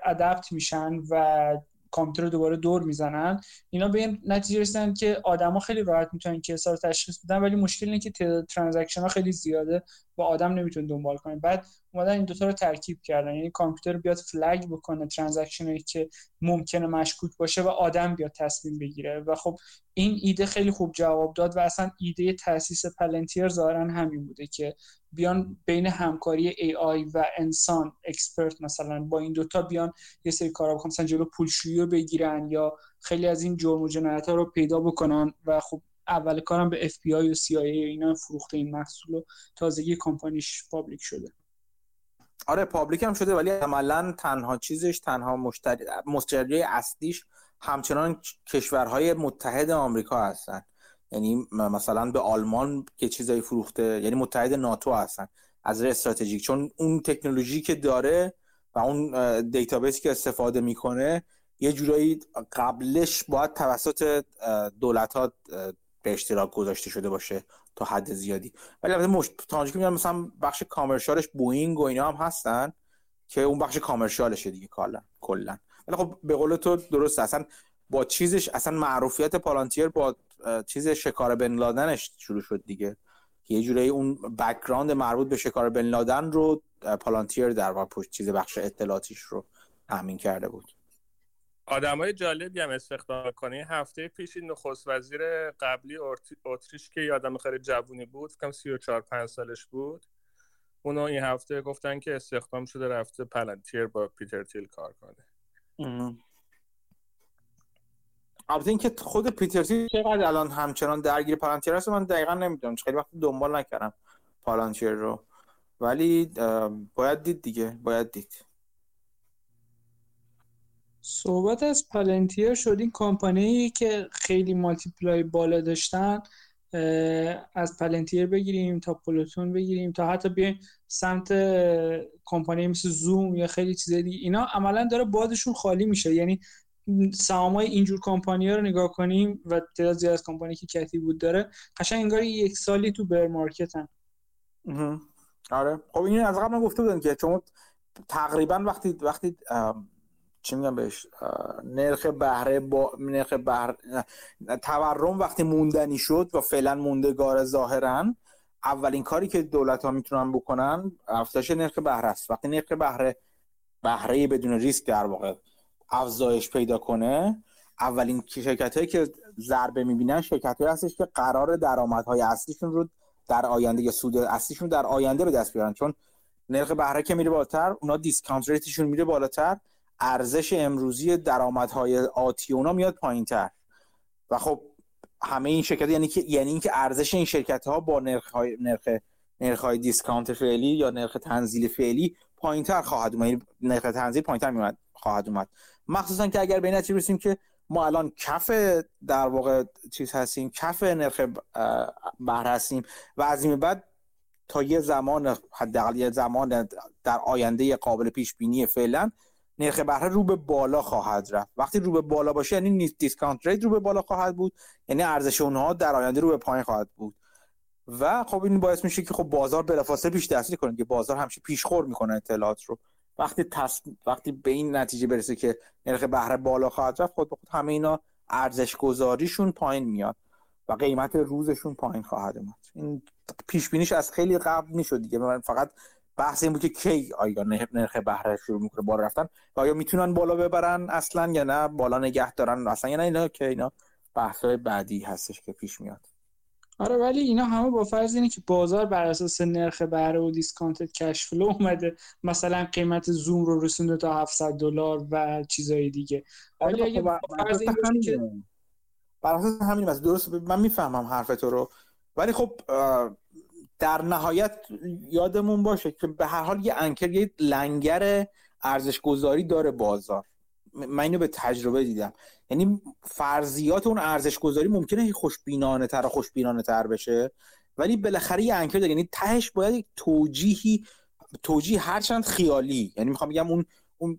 adapt میشن و کامپیوتر رو دوباره دور می‌زنن. اینا به این نتیجه رسیدن که آدما خیلی راحت می‌تونن case ا رو تشخیص بدن ولی مشکل اینه که تعداد transaction ها خیلی زیاده. و آدم نمی‌تونه دنبال کنه بعد اومدن این دوتا رو ترکیب کردن. یعنی کامپیوتر بیاد flag بکنه transaction که ممکنه مشکوک باشه و آدم بیاد تصمیم بگیره. و خب این ایده خیلی خوب جواب داد و اصلا ایده تاسیس پلنتیر ظاهرا همین بوده که بیان بین همکاری AI و انسان expert مثلا با این دوتا بیان یه سری کارا بکنن. مثلا جلو پولشویی رو بگیرن یا خیلی از این جرم و جنایت ها رو پیدا بکنن و خب اول کارم به FBI و CIA اینا فروخته این محصول و تازگی کمپانیش public شده. آره public هم شده ولی عملا تنها چیزش تنها مشتری مشتری اصلیش همچنان کشورهای متحد آمریکا هستن. یعنی مثلا به آلمان که چیزایی فروخته یعنی متحد ناتو هستن. از استراتژیک چون اون تکنولوژی که داره و اون database ی که استفاده می‌کنه یه جورایی قبلش باید توسط دولت ها به اشتراک گذاشته شده باشه تا حد زیادی. ولی البته مش... که مثلا بخش commercial ش بوینگ و اینا هم هستن که اون بخش commercial شه دیگه کلا کلا. ولی خب به قول تو درست اصلا با چیزش اصلا معروفیت پالانتیر با چیز شکار بن لادنش شروع شد دیگه. یه جوری اون background مربوط به شکار بن لادن رو پالانتیر در واقع پشت چیز بخش اطلاعاتیش رو تامین کرده بود. های جالبی هم استخدام کنه هفته پیش این نخست وزیر قبلی اتریش که یادم خیلی جوونی بود فکرم 34 5 سالش بود اونو این هفته گفتن که استخدام شده رفته پلنتیر با پیتر تیل کار کنه. البته اینکه خود پیترسی چقدر الان همچنان درگیر پالانتیر هست من دقیقا نمی‌دونم. خیلی وقت دنبال نکردم پالانتیر رو. ولی باید دید دیگه. باید دید. صحبت از پالنتیر شد. این کمپانی که خیلی مالتیپلای بالا داشتن از پلنتیر بگیریم تا پلوتون بگیریم تا حتی بیایم سمت کمپانی مثل زوم یا خیلی چیز دیگه. اینا عملا داره بادشون خالی میشه. یعنی های اینجور کمپانی ها رو نگاه کنیم و تعداد از کمپانی که کتی بود داره قشنگ انگار یک سالی تو بر مارکتن. آره. خب این از قبل گفته بودن که شما تقریبا وقتی وقتی چی میگم بهش؟ نرخ بهره با نرخ بهره تورم وقتی موندنی شد و فعلا موندگار ظاهرا اولین کاری که دولت ها می‌تونن بکنن افزایش نرخ بهره است. وقتی نرخ بهره بهره بدون ریسک در واقع افزایش پیدا کنه اولین شرکت هایی که ضربه می‌بینن شرکت هایی هستش که قرار درآمدهای اصلیشون رو در آینده یا سود اصلیشون در آینده به دست بیارن. چون نرخ بهره که میره بالاتر اونا دیسکانت ریتشون میره بالاتر. ارزش امروزی درآمدهای آتی اونا میاد پایینتر. و خب همه این شرکت یعنی که یعنی اینکه ارزش این شرکت ها با نرخ های نرخ نرخ های discount فعلی یا نرخ تنزیل فعلی پایینتر خواهد اومد. یعنی نرخ تنزیل پایینتر میاد خواهد اومد. مخصوصا که اگر به نتیجه برسیم که ما الان کف در واقع چیز هستیم کف نرخ بهره هستیم و از این بعد تا یه زمان حداقل یه زمان در آینده قابل پیش بینی فعلا نرخ بهره رو به بالا خواهد رفت. وقتی رو به بالا باشه یعنی discount rate رو به بالا خواهد بود یعنی ارزش اونها در آینده رو به پایین خواهد بود. و خب این باعث میشه که خب بازار بلافاصله پیش دستی کنه که بازار همیشه پیشخور می‌کنه اطلاعات رو. وقتی تص... وقتی به این نتیجه برسه که نرخ بهره بالا خواهد رفت خود به خود همه اینا ارزش گذاریشون پایین میاد و قیمت روزشون پایین خواهد اومد. این پیش بینیش از خیلی قبل می‌شد دیگه. من فقط بحث این بود که کی آیا نرخ بهره شروع می‌کنه بالا رفتن و آیا می‌تونن بالا ببرن اصلا یا نه؟ بالا نگه دارن اصلا یا نه؟ اینا که اینا بحث‌های بعدی هستش که پیش میاد. آره ولی اینا همه با فرض اینه که بازار بر اساس نرخ بهره و discounted cash flow اومده. مثلا قیمت زوم رو رسونده تا 700 دلار و چیزای دیگه. ولی آره، اگه خب، با فرض این باشه که بر اساس همین بس درست من می‌فهمم حرف تو رو. ولی خب در نهایت یادمون باشه که به هر حال یه anchor یه لنگر ارزش گذاری داره بازار. من اینو به تجربه دیدم. یعنی فرضیات اون ارزش گذاری ممکنه خوشبینانه تر و خوشبینانه تر بشه ولی بالاخره یه anchor داره. یعنی تهش باید یک توجیهی توجیه هرچند خیالی. یعنی می‌خوام بگم اون اون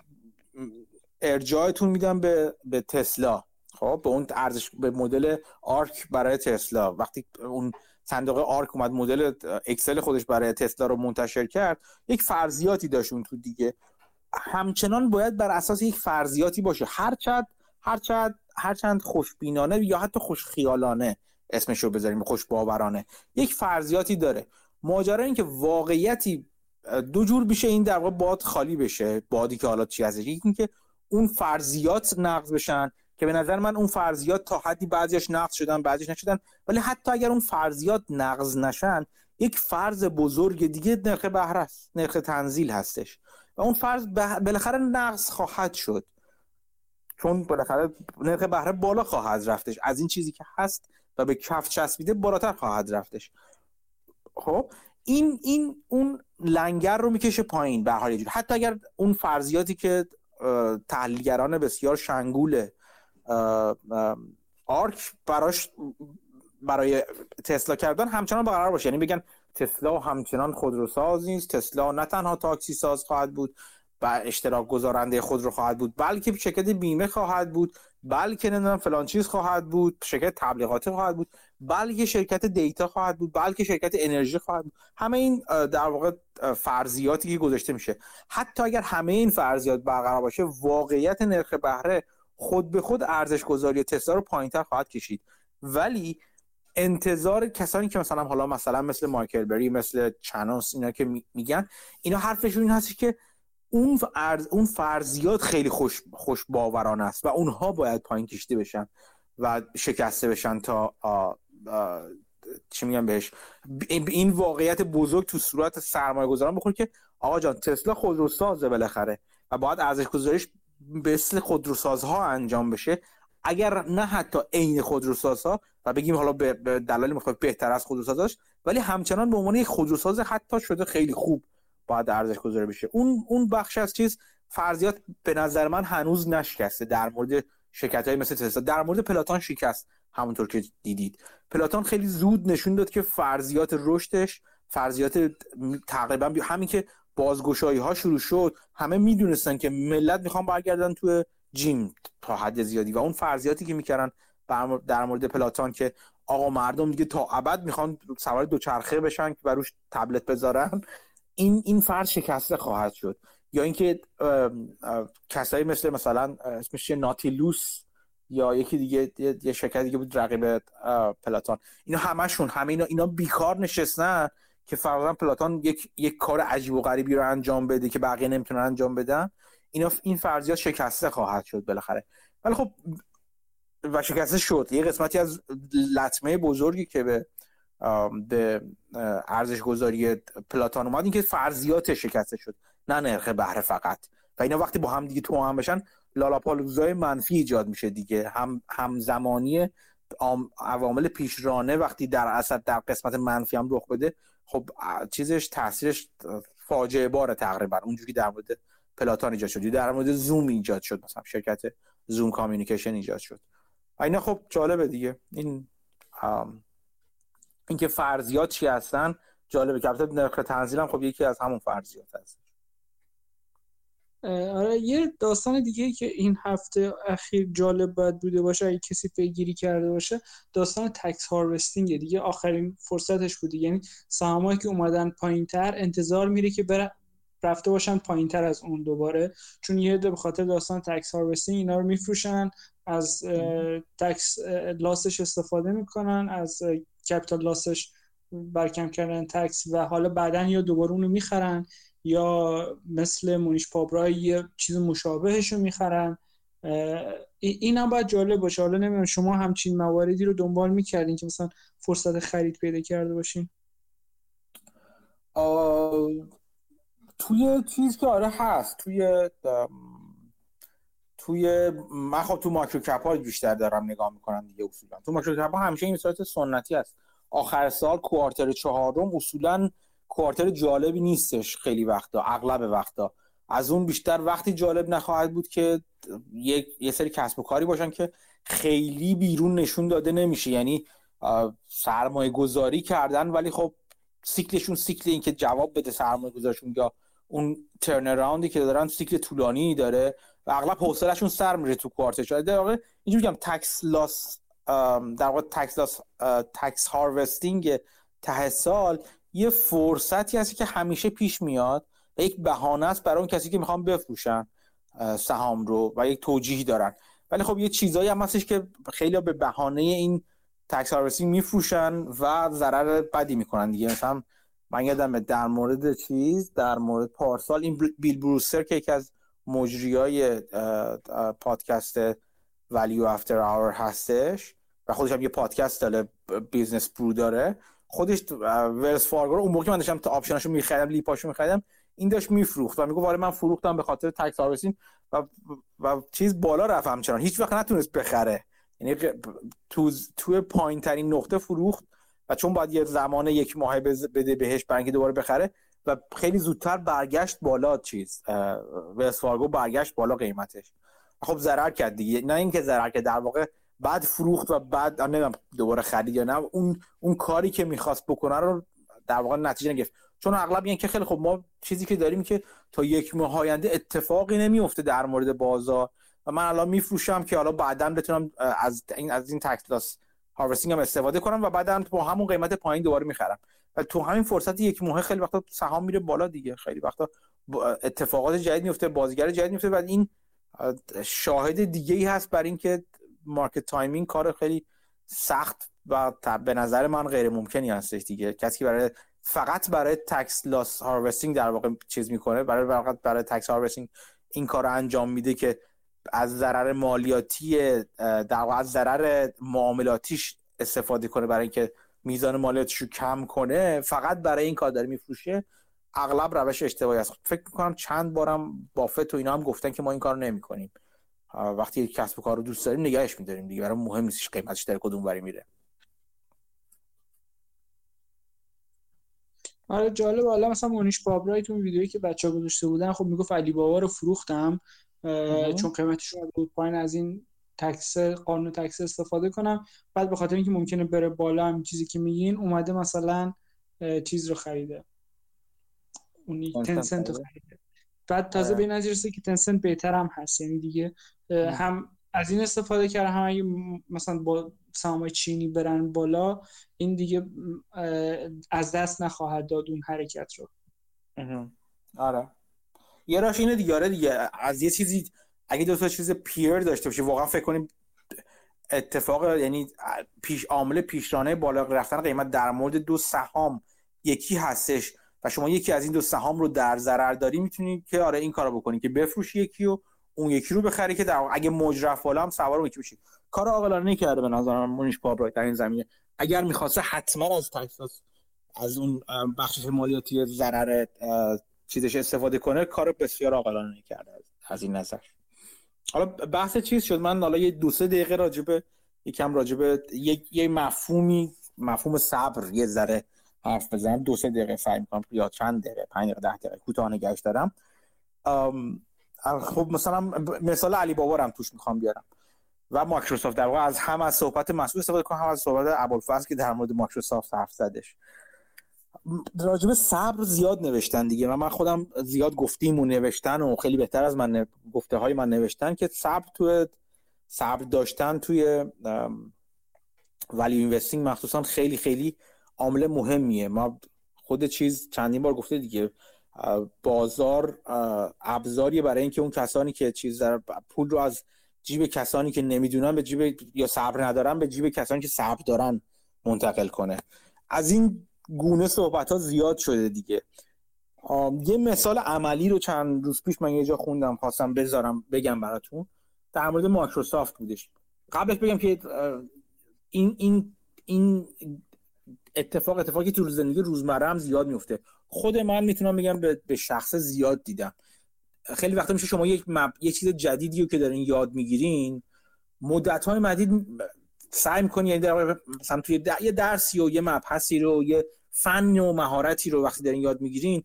ارجاعتون میدم به به تسلا. خب به اون ارزش به مدل آرک برای تسلا. وقتی اون صندوق آرک اومد مدل اکسل خودش برای تسلا رو منتشر کرد. یک فرضیاتی داشت اون تو دیگه. همچنان باید بر اساس یک فرضیاتی باشه. هرچند هرچند هرچند خوشبینانه یا حتی خوشخیالانه اسمش رو بذاریم خوش باورانه یک فرضیاتی داره. ماجرا این که واقعیتی دو جور میشه این در واقع باد خالی بشه بادی که حالا چی یکی اینکه اون فرضیات نقض بشن که به نظر من اون فرضیات تا حدی بعضیش نقض شدن بعضیش نشدن ولی حتی اگر اون فرضیات نقض نشن یک فرض بزرگ دیگه نرخ بهره است نرخ تنزیل هستش. و اون فرض بالاخره نقض خواهد شد. چون بالاخره نرخ بهره بالا خواهد رفتش. از این چیزی که هست و به کف چسبیده بالاتر خواهد رفتش. خب؟ این این اون لنگر رو می‌کشه پایین به حال. حتی اگر اون فرضیاتی که تحلیلگران بسیار شنگول اه، اه، آرک براش برای تسلا کردن همچنان برقرار باشه. یعنی بگن تسلا همچنان خودروساز نیست. تسلا نه تنها تاکسی ساز خواهد بود و اشتراک گذارنده خودرو خواهد بود بلکه شرکت بیمه خواهد بود بلکه نمی‌دونم فلان چیز خواهد بود شرکت تبلیغاتی خواهد بود بلکه شرکت دیتا خواهد بود بلکه شرکت انرژی خواهد بود. همه این در واقع فرضیاتی که گذاشته میشه. حتی اگر همه این فرضیات برقرار باشه واقعیت نرخ بهره خود به خود ارزش گذاری تسلا رو پایینتر خواهد کشید. ولی انتظار کسانی که مثلا حالا مثلا مثل مایکل بری مثل چنوس اینا که می- میگن اینا حرفشون این هست که اون ارز اون فرضیات خیلی خوش خوش باورانه است و اونها باید پایین کشیده بشن و شکسته بشن تا آ، آ، چی میگم بهش؟ این واقعیت بزرگ تو صورت سرمایه گذاران بخور که آقا جان تسلا خودروسازه بالاخره و باید ارزش گذاریش مثل خودروسازها انجام بشه. اگر نه حتی عین خودروسازها و بگیم حالا به دلایل مختلف بهتر از خودروسازاش ولی همچنان به عنوان یک خودروساز حتی شده خیلی خوب باید ارزش گذاری بشه. اون اون بخش از چیز فرضیات به نظر من هنوز نشکسته در مورد شرکت های مثل تسلا. در مورد پلاتان شکست همونطور که دیدید. پلاتان خیلی زود نشون داد که فرضیات رشدش فرضیات تقریبا همین که بازگشایی ها شروع شد. همه می‌دونستن که ملت می‌خوان برگردن تو جیم تا حد زیادی و اون فرضیاتی که می‌کردن در مورد پلاتان که آقا مردم دیگه تا ابد می‌خوان سوار دوچرخه بشن که بروش تبلت بذارن. این این فرض شکسته خواهد شد. یا اینکه کسایی مثل مثلا اسمش؟ ناتیلوس یا یکی دیگه یه- شرکت دیگه بود رقیب اه، پلاتون اینا همشون همه اینا اینا بیکار نشستن. که فرضاً پلاتون یک یک کار عجیب و غریبی رو انجام بده که بقیه نمی‌تونن انجام بدن اینا این فرضیات شکسته خواهد شد بالاخره. ولی خب و شکسته شد. یه قسمتی از لطمه بزرگی که به به ارزش گذاری پلاتون اومد این که فرضیات شکسته شد نه نرخ بهره فقط. و اینا وقتی با هم دیگه تو هم بشن لالاپالوزای منفی ایجاد میشه دیگه. هم همزمانی عوامل پیشرانه وقتی در اثر در قسمت منفی هم رخ بده خب چیزش تاثیرش فاجعه باره تقریبا. اونجوری در مورد پلاتون ایجاد شد. در مورد زوم ایجاد شد. مثلا شرکت زوم کامیونیکیشن ایجاد شد. اینا خب جالبه دیگه. این اینکه فرضیات چی هستن جالبه که البته نرخ تنزیل هم خب یکی از همون فرضیات هست. آره یه داستان دیگه که این هفته اخیر جالب باید بوده باشه اگه کسی پیگیری کرده باشه داستان tax harvesting دیگه. آخرین فرصتش بوده. یعنی سهامایی که اومدن پایینتر انتظار میره که بره رفته باشن پایینتر از اون دوباره. چون یه به خاطر داستان tax harvesting اینا رو میفروشن از tax loss ش استفاده می‌کنن از capital loss ش برا کم کردن tax و حالا بعدا یا دوباره اونو می‌خرن. یا مثل مونیش پابرای یه چیز مشابهش رو می‌خرن. این هم باید جالب باشه. حالا نمی‌دونم شما همچین مواردی رو دنبال می‌کردین که مثلا فرصت خرید پیدا کرده باشین؟ توی چیز که آره هست. توی توی من خب تو ماکرو کپ ها بیشتر دارم نگاه می‌کنم دیگه اصولا. تو ماکرو کپ ها همیشه این صورت سنتی است. آخر سال کوارتر چهارم اصولا کوارتر جالبی نیستش خیلی وقتا اغلب وقتا. از اون بیشتر وقتی جالب نخواهد بود که یک یه سری کسب و کاری باشن که خیلی بیرون نشون داده نمیشه. یعنی سرمایه گذاری کردن ولی خب سیکلشون سیکل این که جواب بده سرمایه گذارشون یا اون ترن که دارن سیکل طولانی داره و اغلب حوصلهشون سر میره تو کوارتر. شده در واقع اینجوری میگم تکس لاس در واقع تکس لاس تکس هاروستینگ ته سال یه فرصتی هست که همیشه پیش میاد و یک بهانه است برای اون کسی که می‌خوان بفروشن سهام رو و یک توجیهی دارن. ولی خب یه چیزایی هم هستش که خیلی به بهانه این تکس میفروشن و ضرر بدی می‌کنن دیگه. مثلا من یادم در مورد چیز در مورد پارسال این بیل بروسر که یکی از مجری پادکست Value After Hours هستش و خودش هم یه پادکست داره Business Brew داره. خودش ولز فارگو رو اون موقع من داشتم تا option اشو میخریدم LEAP اشو میخریدم این داشت میفروخت و میگه وارد من فروختم به خاطر tax harvesting و و چیز بالا رفت همچنان. هیچ وقت نتونست بخره. یعنی تو تو پایین ترین نقطه فروخت و چون باید یه زمان یک ماه بده بهش اینکه دوباره بخره و خیلی زودتر برگشت بالا چیز وستفارگو برگشت بالا قیمتش. خب ضرر کرد دیگه. نه اینکه ضرر کرد در واقع بعد فروخت و بعد نمی‌دونم دوباره خرید یا نه اون اون کاری که می‌خواست بکنه رو در واقع نتیجه نگرفت. چون اغلب یعنی که خیلی خب ما چیزی که داریم که تا یک ماه آینده اتفاقی نمیفته در مورد بازار. و من الان میفروشم که حالا بعدا بتونم از این از این تکس هاروستینگ هم استفاده کنم و بعدا با همون قیمت پایین دوباره می‌خرم. و تو همین فرصت یک ماه خیلی وقتا سهام میره بالا دیگه. خیلی وقتا اتفاقات جدید میفته بازیگر جدید میفته و این شاهد دیگه ای هست بر اینکه market timing کار خیلی سخت و به نظر من غیر ممکنی هستش دیگه. کسی برای فقط برای tax loss harvesting در واقع چیز می‌کنه برای فقط برای tax harvesting این کار رو انجام میده که از ضرر مالیاتی در واقع از ضرر معاملاتیش استفاده کنه برای اینکه میزان مالیاتش رو کم کنه فقط برای این کار داره میفروشه. اغلب روش اشتباهی است. فکر می‌کنم چند بارم بافت و اینا هم گفتن که ما این کار نمی‌کنیم. وقتی یک کسب و کار رو دوست داریم نگهش میداریم دیگه. برای مهم نیستش قیمتش در کدوم وری میره. آره جالب. حالا مثلا مونیش بابرای تو ویدیویی که بچه ها گذاشته بودن خب می‌گفت علی بابا رو فروختم چون قیمتش بود پایین از این تکس قانون تکس استفاده کنم. بعد به خاطر اینکه ممکنه بره بالا هم چیزی که میگین اومده مثلا چیز رو خریده. اونی تنسنت رو خریده. بعد تازه به نظر رسید که تنسنت بهتر هم هست. یعنی دیگه هم از این استفاده کرده هم اگه مثلا با سهام چینی برن بالا این دیگه از دست نخواهد داد اون حرکت رو. آره. یه راش اینه دیگه. آره دیگه. از یه چیزی اگه دو تا چیز پیر داشته باشه واقعا فکر کنیم اتفاق یعنی پیش عامل پیشرانه بالا رفتن قیمت در مورد دو سهام یکی هستش. و شما یکی از این دو سهام رو در ضرر داری می‌تونید که آره این کارو بکنی که بفروشی یکی و اون یکی رو بخری که در اگه موج بالا هم سوار یکی بشی. کار عاقلانه کرده به نظر من مونیش پابرای در این زمینه. اگر می‌خواسته حتما از تکساس از اون بخش مالیاتی ضرر چیزش استفاده کنه کار بسیار عاقلانه کرده از این نظر. حالا بحث چیز شد. من حالا یه دو سه دقیقه راجبه یکم راجبه یه, یه مفهومی مفهوم صبر یه ذره حرف بزنم. دو سه دقیقه سعی می‌کنم یا چند دقیقه پنج دقیقه ده دقیقه کوتاه نگهش دارم. خب مثلا مثال علی بابا هم توش می‌خوام بیارم. و مایکروسافت در واقع از هم از صحبت مسئول استفاده کنم هم از صحبت ابوالفضل که در مورد مایکروسافت حرف زدش. راجب صبر زیاد نوشتن دیگه. و من خودم زیاد گفتیم و نوشتن و خیلی بهتر از من گفته های من نوشتن که صبر تو صبر داشتن توی ولی اینوستینگ مخصوصا خیلی خیلی عامل مهمیه. ما خود چیز چندین بار گفته دیگه بازار ابزاریه برای اینکه اون کسانی که چیز در پول رو از جیب کسانی که نمی‌دونن به جیب یا صبر ندارن به جیب کسانی که صبر دارن منتقل کنه. از این گونه صحبت ها زیاد شده دیگه. یه مثال عملی رو چند روز پیش من یه جا خوندم خواستم بذارم بگم براتون. در مورد مایکروسافت بودش. قبلش بگم که این این این اتفاق اتفاقی تو زندگی روزمره هم زیاد میفته. خود من می‌تونم بگم به شخص زیاد دیدم. خیلی وقتا میشه شما یک مب... یه چیز جدیدی رو که دارین یاد می‌گیرین مدت های مدید سعی می‌کنی یعنی در مثلا توی یه درسی و یه مبحثی رو یه فن و مهارتی رو وقتی دارین یاد می‌گیرین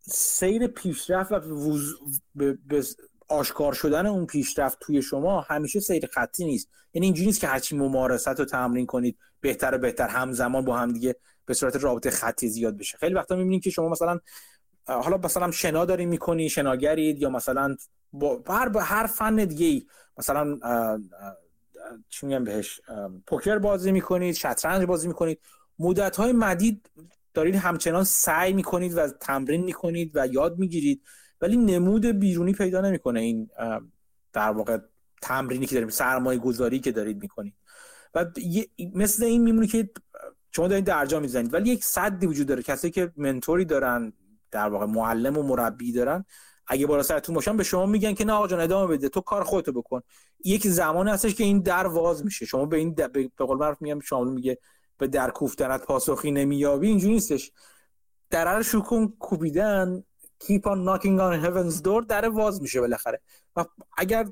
سیر پیشرفت و وز... به... به آشکار شدن اون پیشرفت توی شما همیشه سیر خطی نیست. یعنی اینجوری نیست که هرچی ممارست رو تمرین کنید. بهتر و بهتر همزمان با هم دیگه به صورت رابطه خطی زیاد بشه. خیلی وقتا می‌بینید که شما مثلا حالا مثلا شنا داری می‌کنی شناگرید یا مثلا با هر هر فن دیگه ای مثلا چی میگم بهش؟ پوکر بازی می‌کنید شطرنج بازی می‌کنید. مدت های مدید دارید همچنان سعی می‌کنید و تمرین می‌کنید و یاد می‌گیرید ولی نمود بیرونی پیدا نمی‌کنه این در واقع تمرینی که داریم سرمایه گذاری که دارید می‌کنید. و مثل این میمونه که شما دارید درجا می‌زنید. ولی یک صدی وجود داره. کسی که منتوری دارن در واقع معلم و مربی دارن اگه بالا سرتون باشن به شما میگن که نه آقا جان ادامه بده. تو کار خودتو بکن. یک زمانی هستش که این در واز میشه. شما به این به قول معروف میگم شامل میگه به در کوفتنت پاسخی نمییابی. اینجوری نیستش. در رو کن کوبیدن keep on knocking on heaven's door در واز میشه بالاخره. و اگر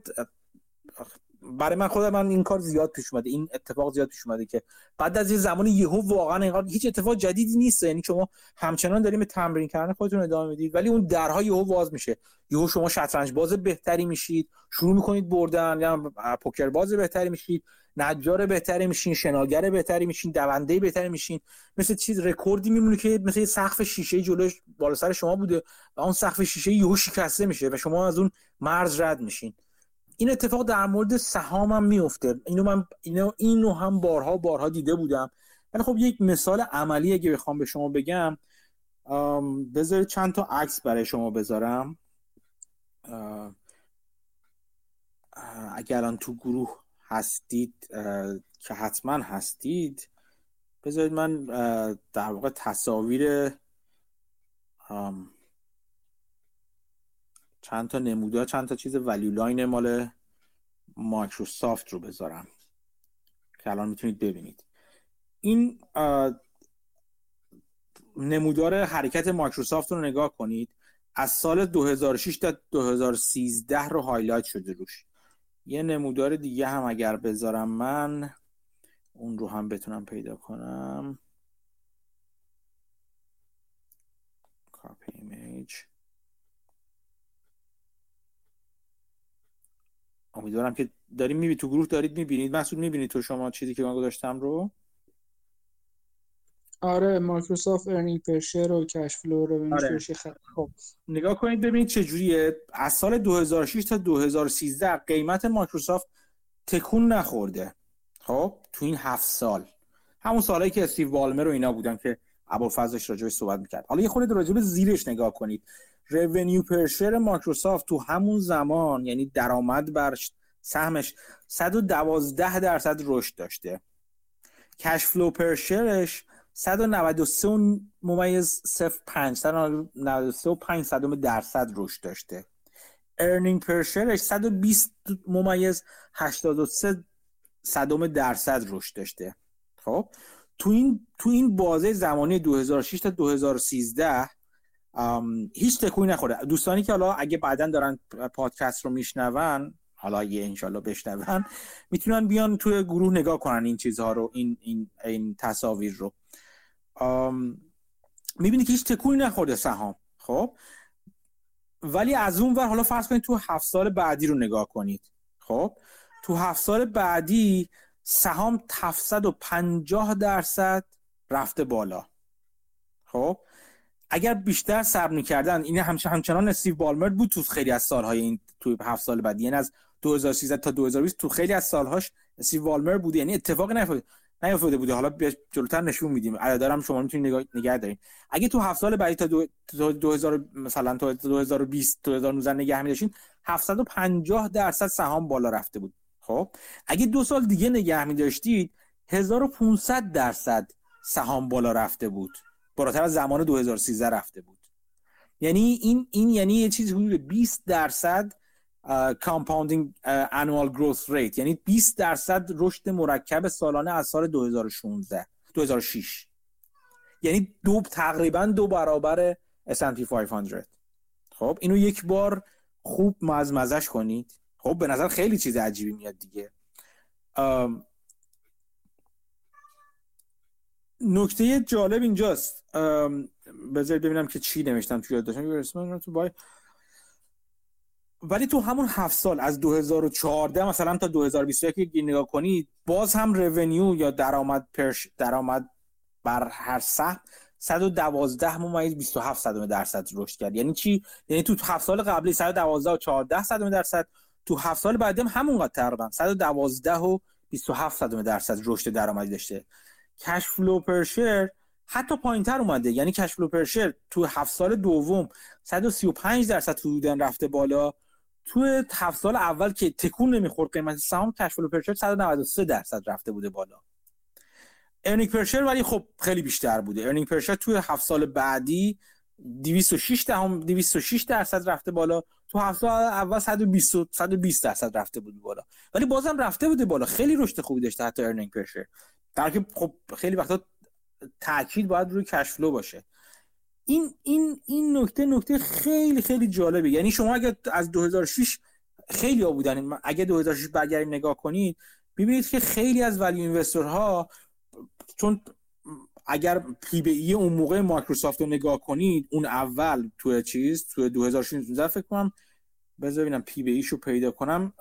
برای من خودم من این کار زیاد پیش اومده این اتفاق زیاد پیش اومده که بعد از یه زمانی یهو واقعا اینقدر هیچ اتفاق جدیدی نیست. یعنی شما همچنان داریم تمرین کردن خودتون ادامه می‌دید ولی اون درها یهو باز میشه. یهو شما شطرنج باز بهتری میشید شروع می‌کنید بردن یا پوکر باز بهتری میشید نجار بهتری میشین شناگر بهتری میشین دونده بهتری میشین. مثل چیز رکوردی میمونه که مثل سقف شیشه جلوش بالا سر شما بوده و اون سقف شیشه یهو شکسته میشه و شما از اون مرز رد میشین. این اتفاق در مورد سهام هم میفته اینو من اینو اینو هم بارها بارها دیده بودم. ولی خب یک مثال عملی اگه بخوام به شما بگم. بذارید چند تا عکس برای شما بذارم. اگر الان تو گروه هستید که حتما هستید بذارید من در واقع تصاویر چند تا نمودار چند تا چیز ولیو لاین مال مایکروسافت رو بذارم که الان می‌تونید ببینید. این نمودار حرکت مایکروسافت رو نگاه کنید از سال 2006 تا 2013 رو highlight شده روش. یه نمودار دیگه هم اگر بذارم من اون رو هم بتونم پیدا کنم. copy image امیدوارم که داریم می‌بینید تو گروه دارید می‌بینید. مسعود می‌بینید تو شما چیزی که من گذاشتم رو؟ آره مایکروسافت earning per share و cash flow رو آره. خب. نگاه کنید ببینید چه جوریه. از سال 2006 تا 2013 قیمت مایکروسافت تکون نخورده. خب تو این هفت سال. همون سالایی که استیو بالمر و اینا بودن که ابوالفضلش راجعش صحبت می‌کرد. حالا یه خورده راجع به زیرش نگاه کنید. revenue per مایکروسافت تو همون زمان یعنی درآمد بر سهمش 112 درصد رشد داشته. cash flow per 193 ممیز 05 193 و 5 صدم درصد رشد داشته. earning per 120 ممیز 83 صدم درصد رشد داشته. خب تو این تو این بازه زمانی 2006 تا 2013 هیچ تکونی نخورده دوستانی که حالا اگه بعدا دارن پادکست رو میشنون حالا یه انشالله بشنون می‌تونن بیان توی گروه نگاه کنن این چیزها رو این این این تصاویر رو. می‌بینی که هیچ تکونی نخورده سهام خب؟ ولی از اون ور حالا فرض کنید تو هفت سال بعدی رو نگاه کنید خب؟ تو هفت سال بعدی سهام 750 درصد رفته بالا خب؟ اگر بیشتر صبر می‌کردن این همچ... همچنان استیو بالمر بود تو خیلی از سالهای این تو هفت سال بعد. یعنی از 2013 تا 2020 تو خیلی از سالهاش استیو بالمر بوده. یعنی اتفاقی نیفتاده نیفتاده بوده. حالا جلوتر نشون میدیم. عددارم شما می‌تونید نگاه نگه دارین اگه تو هفت سال بعدی تا دو... 2000 مثلا تا 2020 تا 2019 نگه می‌داشتین 750 درصد سهام بالا رفته بود. خب؟ اگه دو سال دیگه نگه می‌داشتید 1500 درصد سهام بالا رفته بود. بالاتر از زمان 2013 رفته بود. یعنی این این یعنی یه چیزی حدود 20 درصد compounding annual growth rate یعنی 20 درصد رشد مرکب سالانه از سال 2016 2006 یعنی دو تقریبا دو برابر S&P 500 خب اینو یک بار خوب مزمزش کنید. خب به نظر خیلی چیز عجیبی میاد دیگه. نکته جالب اینجاست. بذارید ببینم که چی نوشتم توی یاد داشتم تو بای. ولی تو همون هفت سال از 2014 مثلا تا 2021 که نگاه کنید باز هم رونیو یا درآمد پرش درآمد بر هر سهم 112 ممیز 27 صدم درصد رشد کرد. یعنی چی؟ یعنی تو هفت سال قبلی 112 و 14 صدم درصد تو هفت سال بعدی هم همونقدر تقریبا 112 و 27 صدم درصد رشد درآمدی داشته. cash flow per share حتی پایینتر اومده. یعنی cash flow per share تو هفت سال دوم 135 درصد حدودا رفته بالا. تو هفت سال اول که تکون نمی‌خورد قیمت سهام cash flow per share 193 درصد رفته بوده بالا. earning per share ولی خب خیلی بیشتر بوده. earning per share توی هفت سال بعدی 206 دهم 206 درصد رفته بالا. تو هفت سال اول 120 120 درصد رفته بود بالا. ولی بازم رفته بوده بالا. خیلی رشد خوبی داشته حتی earning per share در که خب خیلی وقتا تاکید باید روی cash flow باشه. این این این نکته نکته خیلی خیلی جالبه. یعنی شما اگر از 2006 خیلی ها بودن اگه 2006 برگردیم نگاه کنید ببینید که خیلی از ولی ها چون اگر P/E اون موقع مایکروسافت رو نگاه کنید اون اول تو چیز تو 2016 فکر کنم بذار ببینم P/E شو پیدا کنم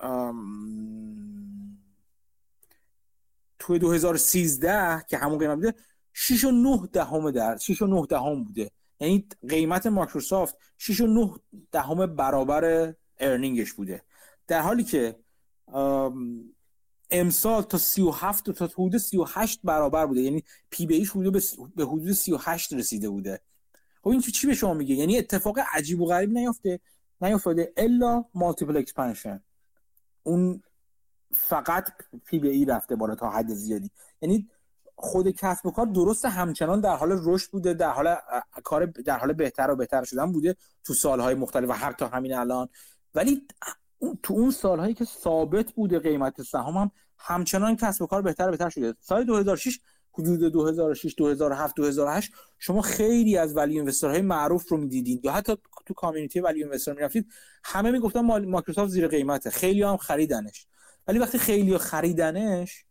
تو 2013 که همون قیمت بوده 6 و 9 دهم در 6 و 9 دهم بوده. یعنی قیمت مایکروسافت 6 و 9 دهم برابر earning ش بوده. در حالی که امسال تا 37 تا حدود 38 برابر بوده. یعنی P به E ش حدود به حدود 38 رسیده بوده. خب این چی به شما میگه؟ یعنی اتفاق عجیب و غریب نیافته نیافتاده الا multiple expansion اون فقط P به E رفته بالا تا حد زیادی. یعنی خود کسب و کار درست همچنان در حال رشد بوده در حال کار در حال بهتر و بهتر شدن بوده تو سالهای مختلف و حتی همین الان. ولی تو اون سالهایی که ثابت بوده قیمت سهام هم همچنان کسب و کار بهتر و بهتر شده. سال 2006 حدود 2006 2007 2008 شما خیلی از ولی اینوسترهای معروف رو می‌دیدین. یا حتی تو کامیونیتی ولی اینوستر می‌رفتید همه می‌گفتن مایکروسافت زیر قیمته. خیلی هم خریدنش. ولی وقتی خیلی خریدنش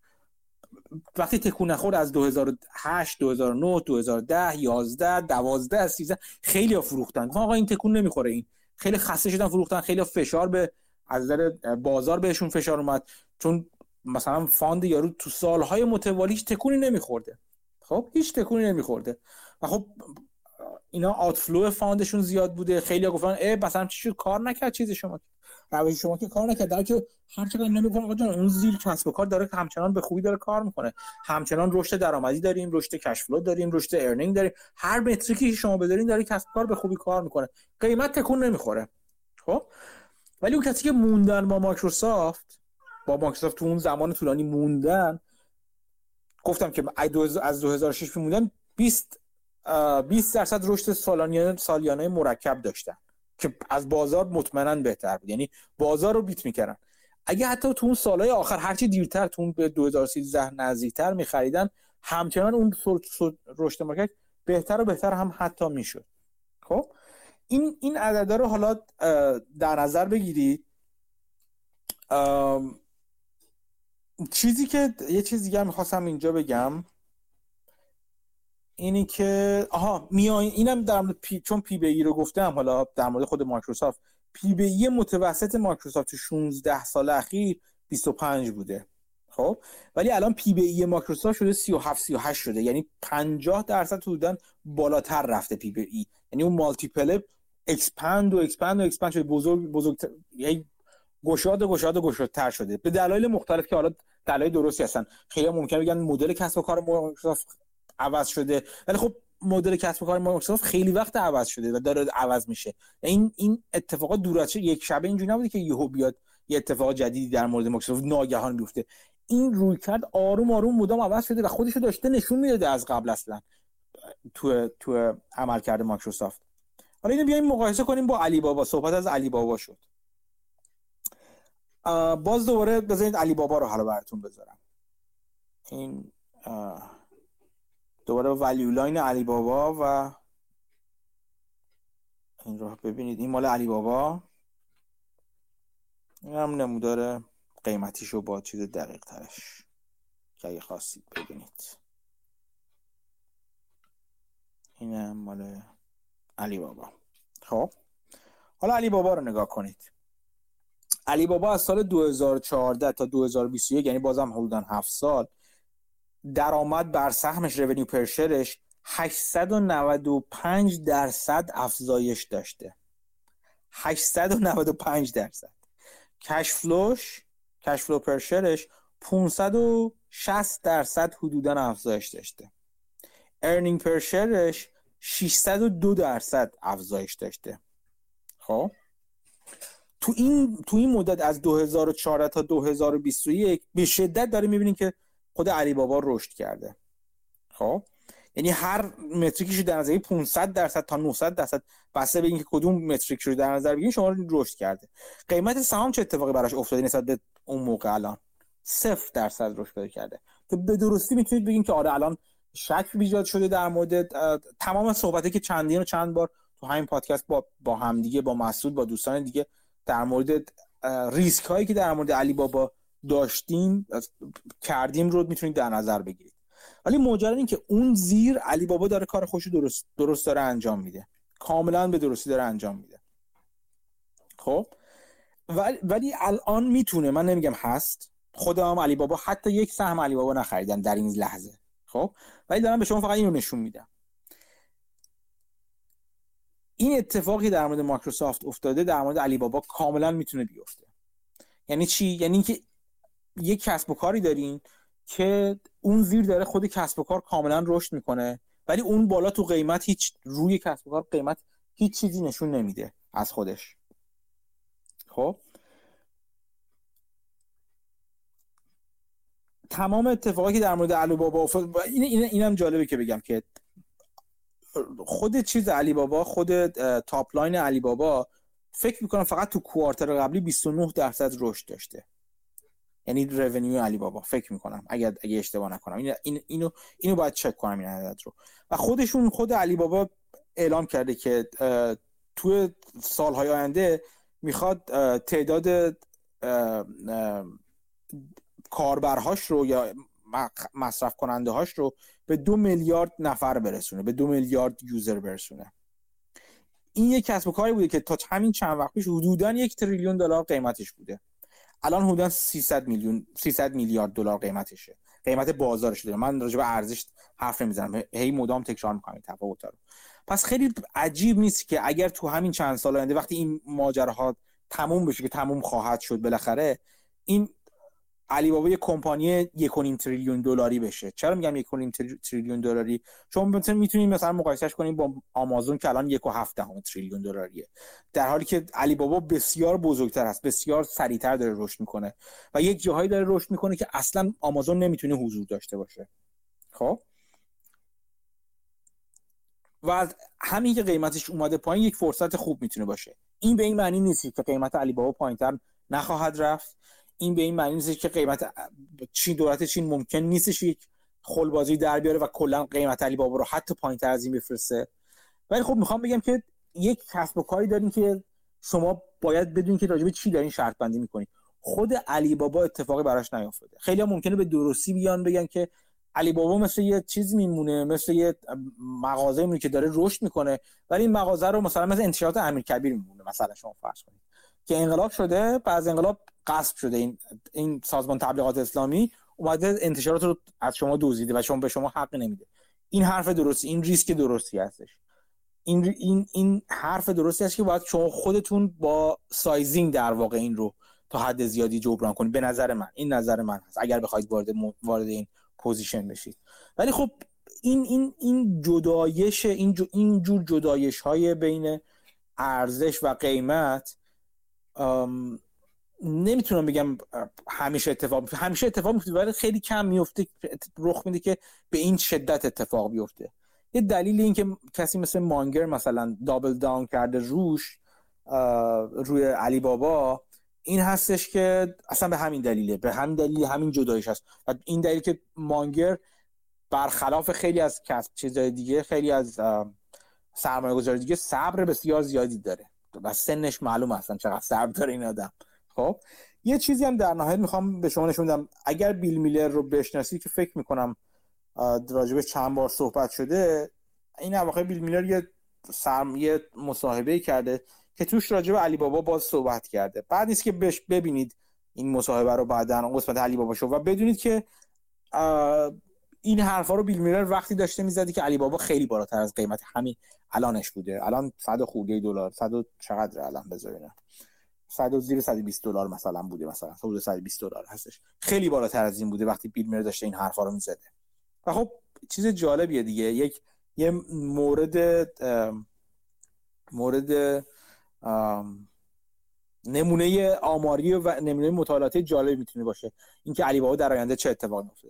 وقتی تکون نخورد از 2008 2009 2010 11 12 13 خیلی ها فروختن. آقا این تکون نمی‌خوره این. خیلی خسته شدن فروختن. خیلی فشار به از نظر بازار بهشون فشار اومد. چون مثلا fund یارو تو سالهای متوالی هیچ تکونی نمیخورده. خب هیچ تکونی نمیخورده. و خب اینا outflow fund شون زیاد بوده. خیلی ها گفتن اه مثلا چی شد؟ کار نکرد چیز شما. روش شما که کار نکرد. در که هر چقدر نمی‌کنه آقا اون زیر کسب و کار داره همچنان به خوبی داره کار می‌کنه. همچنان رشد درآمدی داریم رشد cash flow داریم رشد earning داریم. هر metric ی شما بذارین داره کسب کار به خوبی کار می‌کنه. قیمت تکون نمی‌خوره. خب؟ ولی اون کسی که موندن با مایکروسافت با مایکروسافت تو اون زمان طولانی موندن گفتم که از 2006 موندن 20 20 درصد رشد سالانه سالیانه مرکب داشتن. که از بازار مطمئنا بهتر بود. یعنی بازار رو بیت می‌کردن. اگه حتی تو اون سالهای آخر هرچی دیرتر تو اون به 2013 نزدیکتر میخریدن همچنان اون رشد مرکب بهتر و بهتر هم حتی می‌شد. خب؟ این این عددا رو حالا در نظر بگیرید چیزی که یه چیز دیگه می‌خواستم اینجا بگم. اینی که آها میای اینم در مورد P... چون P به E رو گفتم حالا در مورد خود مایکروسافت. P به E متوسط مایکروسافت 16 سال اخیر 25 بوده. خب؟ ولی الان P به E مایکروسافت شده 37 38 شده. یعنی 50 درصد حدودا بالاتر رفته P به E یعنی اون multiple expand و expand و expand شده. بزرگ بزرگ یعنی گشاد و گشاد گشادتر شده. به دلایل مختلف که حالا دلایل درستی هستن. خیلی ممکنه بگن مدل کسب و کار مایکروسافت عوض شده. ولی خب مدل کسب کار مایکروسافت خیلی وقت عوض شده و داره عوض میشه. این این اتفاقات دورچه یک شبه اینجوری نبوده که یهو بیاد یه اتفاق جدیدی در مورد مایکروسافت ناگهان بیفته. این رویکرد آروم آروم مدام عوض شده و خودش داشته نشون می‌داده از قبل اصلا تو تو عملکرد مایکروسافت. حالا اینو بیایم مقایسه کنیم با علی بابا صحبت از علی بابا شد باز دوباره بذارید علی بابا رو حالا براتون بذارم. این دوباره Value Line علی بابا و این رو ببینید. این مال علی بابا. این هم نمودار قیمتیشو با چیز دقیق ترش. که اگه خواستید ببینید. این هم مال علی بابا. خب. حالا علی بابا رو نگاه کنید. علی بابا از سال 2014 تا 2021 یعنی بازم حدودا 7 سال درآمد بر سهمش رونیو پرشرش 895 درصد افزایش داشته. 895 درصد. cash flow ش cash flow per share ش 560 درصد حدودا افزایش داشته. earning per share ش 602 درصد افزایش داشته. خب؟ تو این تو این مدت از 2014 تا 2021 به شدت داره می‌بینیم که خود علی بابا رشد کرده. خب؟ یعنی هر متریکش در نظر 500 درصد تا 900 درصد بسته به اینکه کدوم متریک رو در نظر بگیرین شما رشد کرده. قیمت سهام چه اتفاقی براش افتاده نسبت به اون موقع الان؟ صفر درصد رشد پیدا کرده. تو به درستی می‌تونید بگین که آره الان شک ایجاد شده در مورد تمام صحبتی که چندین و چند بار تو همین پادکست با با همدیگه با مسعود با دوستان دیگه در مورد ریسک هایی که در مورد علی بابا داشتیم کردیم رو می‌تونید در نظر بگیرید. ولی ماجرا این که اون زیر علی بابا داره کار خوش درست درست داره انجام میده. کاملا به درستی داره انجام میده. خب؟ ولی, الان می‌تونه من نمیگم هست. خودم علی بابا حتی یک سهم علی بابا نخریدم در این لحظه. خب؟ ولی دارم به شما فقط اینو نشون میدم. این اتفاقی در مورد مایکروسافت افتاده در مورد علی بابا کاملا می‌تونه بیفته. یعنی چی؟ یعنی اینکه یک کسب و کاری دارین که اون زیر داره خود کسب و کار کاملا رشد می‌کنه ولی اون بالا تو قیمت هیچ روی کسب و کار قیمت هیچ چیزی نشون نمیده از خودش. خب؟ تمام اتفاقی که در مورد علی بابا افتاد این این اینم جالبه که بگم که خود چیز علی بابا خود top line علی بابا فکر می‌کنم فقط تو quarter قبلی 29 درصد رشد داشته. یعنی revenue علی بابا فکر می‌کنم. اگر اگه اشتباه نکنم. این اینو اینو باید چک کنم این عدد رو. و خودشون خود علی بابا اعلام کرده که تو سالهای آینده می‌خواد تعداد کاربرهاش رو یا مصرف کننده هاش رو به دو میلیارد نفر برسونه. به دو میلیارد یوزر برسونه. این یک کسب و کاری بوده که تا همین چند وقت پیش حدودا یک تریلیون دلار قیمتش بوده. الان حدودا 300 میلیون 300 میلیارد دلار قیمتشه. قیمت بازارش داره. من راجع به ارزش حرف نمی‌زنم. هی مدام تکرار می‌کنم این تفاوت رو. پس خیلی عجیب نیست که اگر تو همین چند سال آینده وقتی این ماجراها تموم بشه که تموم خواهد شد بالاخره این علی بابا یه کمپانی یک تریلیون دلاری بشه. چرا میگم یک تریلیون دلاری؟ چون مثلا می‌تونید مثلا مقایسهش کنیم با آمازون که الان یک و هفت تریلیون دلاریه. در حالی که علی بابا بسیار بزرگتر است بسیار سریعتر داره رشد می‌کنه و یک جاهایی داره رشد می‌کنه که اصلا آمازون نمی‌تونه حضور داشته باشه. خب؟ و همین که قیمتش اومده پایین یک فرصت خوب می‌تونه باشه. این به این معنی نیست که قیمت علی بابا پایینتر نخواهد رفت. این به این معنی نیست که قیمت چین دولت چین ممکن نیستش یک خلبازی در بیاره و کلا قیمت علی بابا رو حتی پایین تر از این بفرسته. ولی خب می‌خوام بگم که یک کسب و کاری داریم که شما باید بدون که راجبه چی دارین شرط بندی می‌کنید خود علی بابا اتفاقی براش نیافتاده. خیلی ممکنه به درستی بیان بگن که علی بابا مثل یه چیز میمونه مثل یه مغازه میمونه که داره رشد می‌کنه ولی این مغازه رو مثلا مثل انتشارات امیر کبیر میمونه مثلا شما فرض کنید. که انقلاب شده بعد انقلاب غصب شده. این این سازمان تبلیغات اسلامی اومده انتشارات رو از شما دزدیده و شما به شما حق نمیده. این حرف درستی این ریسک درستی هستش. این این این حرف درستی هست که باید شما خودتون با sizing در واقع این رو تا حد زیادی جبران کنید. به نظر من این نظر من هست. اگر بخواید وارد وارد این position بشید. ولی خب این این این جدایش این جو این جور جدایش های بین ارزش و قیمت نمی‌تونم بگم همیشه اتفاق میفته. همیشه اتفاق میفته ولی خیلی کم میفته رخ میده که به این شدت اتفاق بیفته. یه دلیل این که کسی مثل مانگر مثلا دابل داون کرده روش روی علی بابا این هستش که اصلا به همین دلیله به همین دلیل همین جدایش هست. و این دلیل که مانگر برخلاف خیلی از کسب چیزهای دیگه خیلی از سرمایه گذاری دیگه صبر بسیار زیادی داره. و سنش معلوم هستن چقدر صبر داره این آدم. خب؟ یه چیزی هم در نهایت می‌خوام به شما نشون بدم. اگر بیل میلر رو بشناسی که فکر می‌کنم راجبش چند بار صحبت شده این اواخر بیل میلر یه سرم یه مصاحبه کرده که توش راجب علی بابا باز صحبت کرده. بعد نیست که بش ببینید این مصاحبه رو بعدا قسمت علی بابا شو و بدونید که این حرفا رو بیل میلر وقتی داشته می‌زدی که علی بابا خیلی بالاتر از قیمت همین الانش بوده. الان 100 خورده دلار 100 چقدر الان بذارین 100 زیر 120 دلار مثلا بوده مثلا. حدود 120 دلار هستش. خیلی بالاتر از این بوده وقتی بیل میلر داشته این حرفا رو می‌زده. و خب چیز جالبیه دیگه. یک یه مورد مورد نمونه آماری و نمونه مطالعات جالب می‌تونه باشه. اینکه علی بابا در آینده چه اتفاقی میفته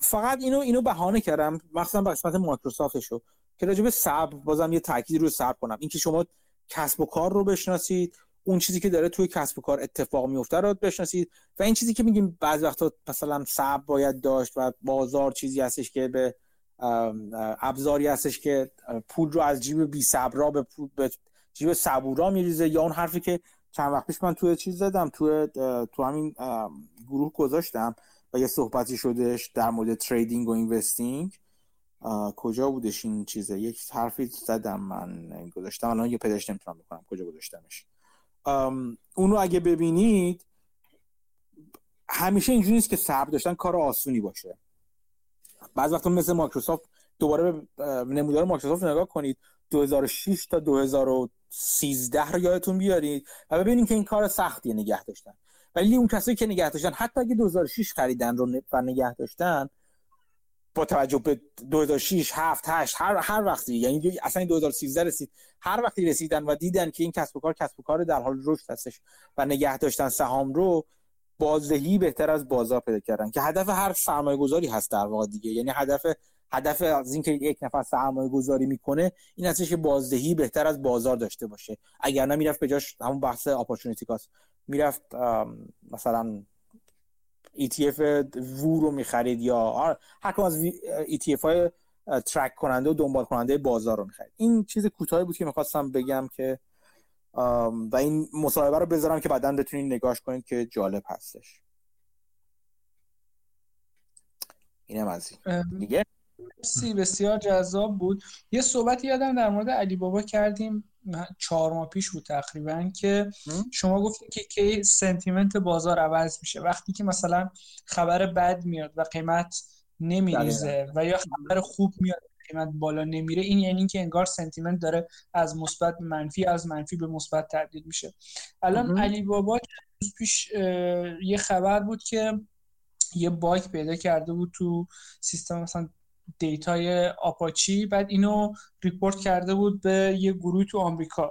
فقط اینو اینو بهانه کردم مخصوصا به قسمت مایکروسافتشو که راجع به صبر بازم یه تاکید رو صبر کنم. اینکه شما کسب و کار رو بشناسید اون چیزی که داره توی کسب و کار اتفاق میفته رو بشناسید. و این چیزی که میگیم بعض وقتا مثلا صبر باید داشت و بازار چیزی هستش که به ابزاری هستش که پول رو از جیب بی صبرا به, به جیب صبورا میریزه یا اون حرفی که چند وقت پیش من توی چیز زدم توی تو همین گروه گذاشتم. و یه صحبتی شدش در مورد trading و investing کجا بودش این چیزه؟ یک حرفی زدم من گذاشتم الان یه پیداش نمی‌تونم بکنم. کجا گذاشتمش؟ اونو اگه ببینید همیشه اینجوری نیست که صبر داشتن کار آسونی باشه. بعض وقتا مثل مایکروسافت دوباره به نمودار مایکروسافت نگاه کنید. 2006 تا 2013 رو یادتون بیارید و ببینید که این کار سختیه نگه داشتن. ولی اون کسایی که نگه داشتن حتی اگه 2006 خریدن رو و نگه داشتن با توجه به 2006 7 8 هر هر وقتی یعنی اصلا 2013 رسید. هر وقتی رسیدن و دیدن که این کسب و کار کسب و کار در حال رشد هستش و نگه داشتن سهام رو بازدهی بهتر از بازار پیدا کردن که هدف هر سرمایه گذاری هست در واقع دیگه. یعنی هدف هدف از اینکه یک نفر سرمایه گذاری می‌کنه این هستش که بازدهی بهتر از بازار داشته باشه. اگر نه می‌رفت به جاش همون بحث اپورتونتی کاست می‌رفت مثلا ETF وو رو می‌خرید یا هر از ETF های ترک کننده و دنبال کننده بازار رو می‌خرید. این چیز کوتاهی بود که می‌خواستم بگم که و این مصاحبه رو بذارم که بعدا بتونید نگاش کنید که جالب هستش. اینم از این. دیگه؟ بسیار جذاب بود. یه صحبت یادم در مورد علی بابا کردیم چهار ماه پیش بود تقریبا که شما گفتید که کی سنتیمنت بازار عوض میشه. وقتی که مثلا خبر بد میاد و قیمت نمیریزه و یا خبر خوب میاد قیمت بالا نمیره این یعنی که انگار سنتیمنت داره از مثبت به منفی از منفی به مثبت تبدیل میشه. الان علی بابا پیش یه خبر بود که یه باگ پیدا کرده بود تو سیستم مثلا data ی Apache بعد اینو report کرده بود به یه گروه تو آمریکا.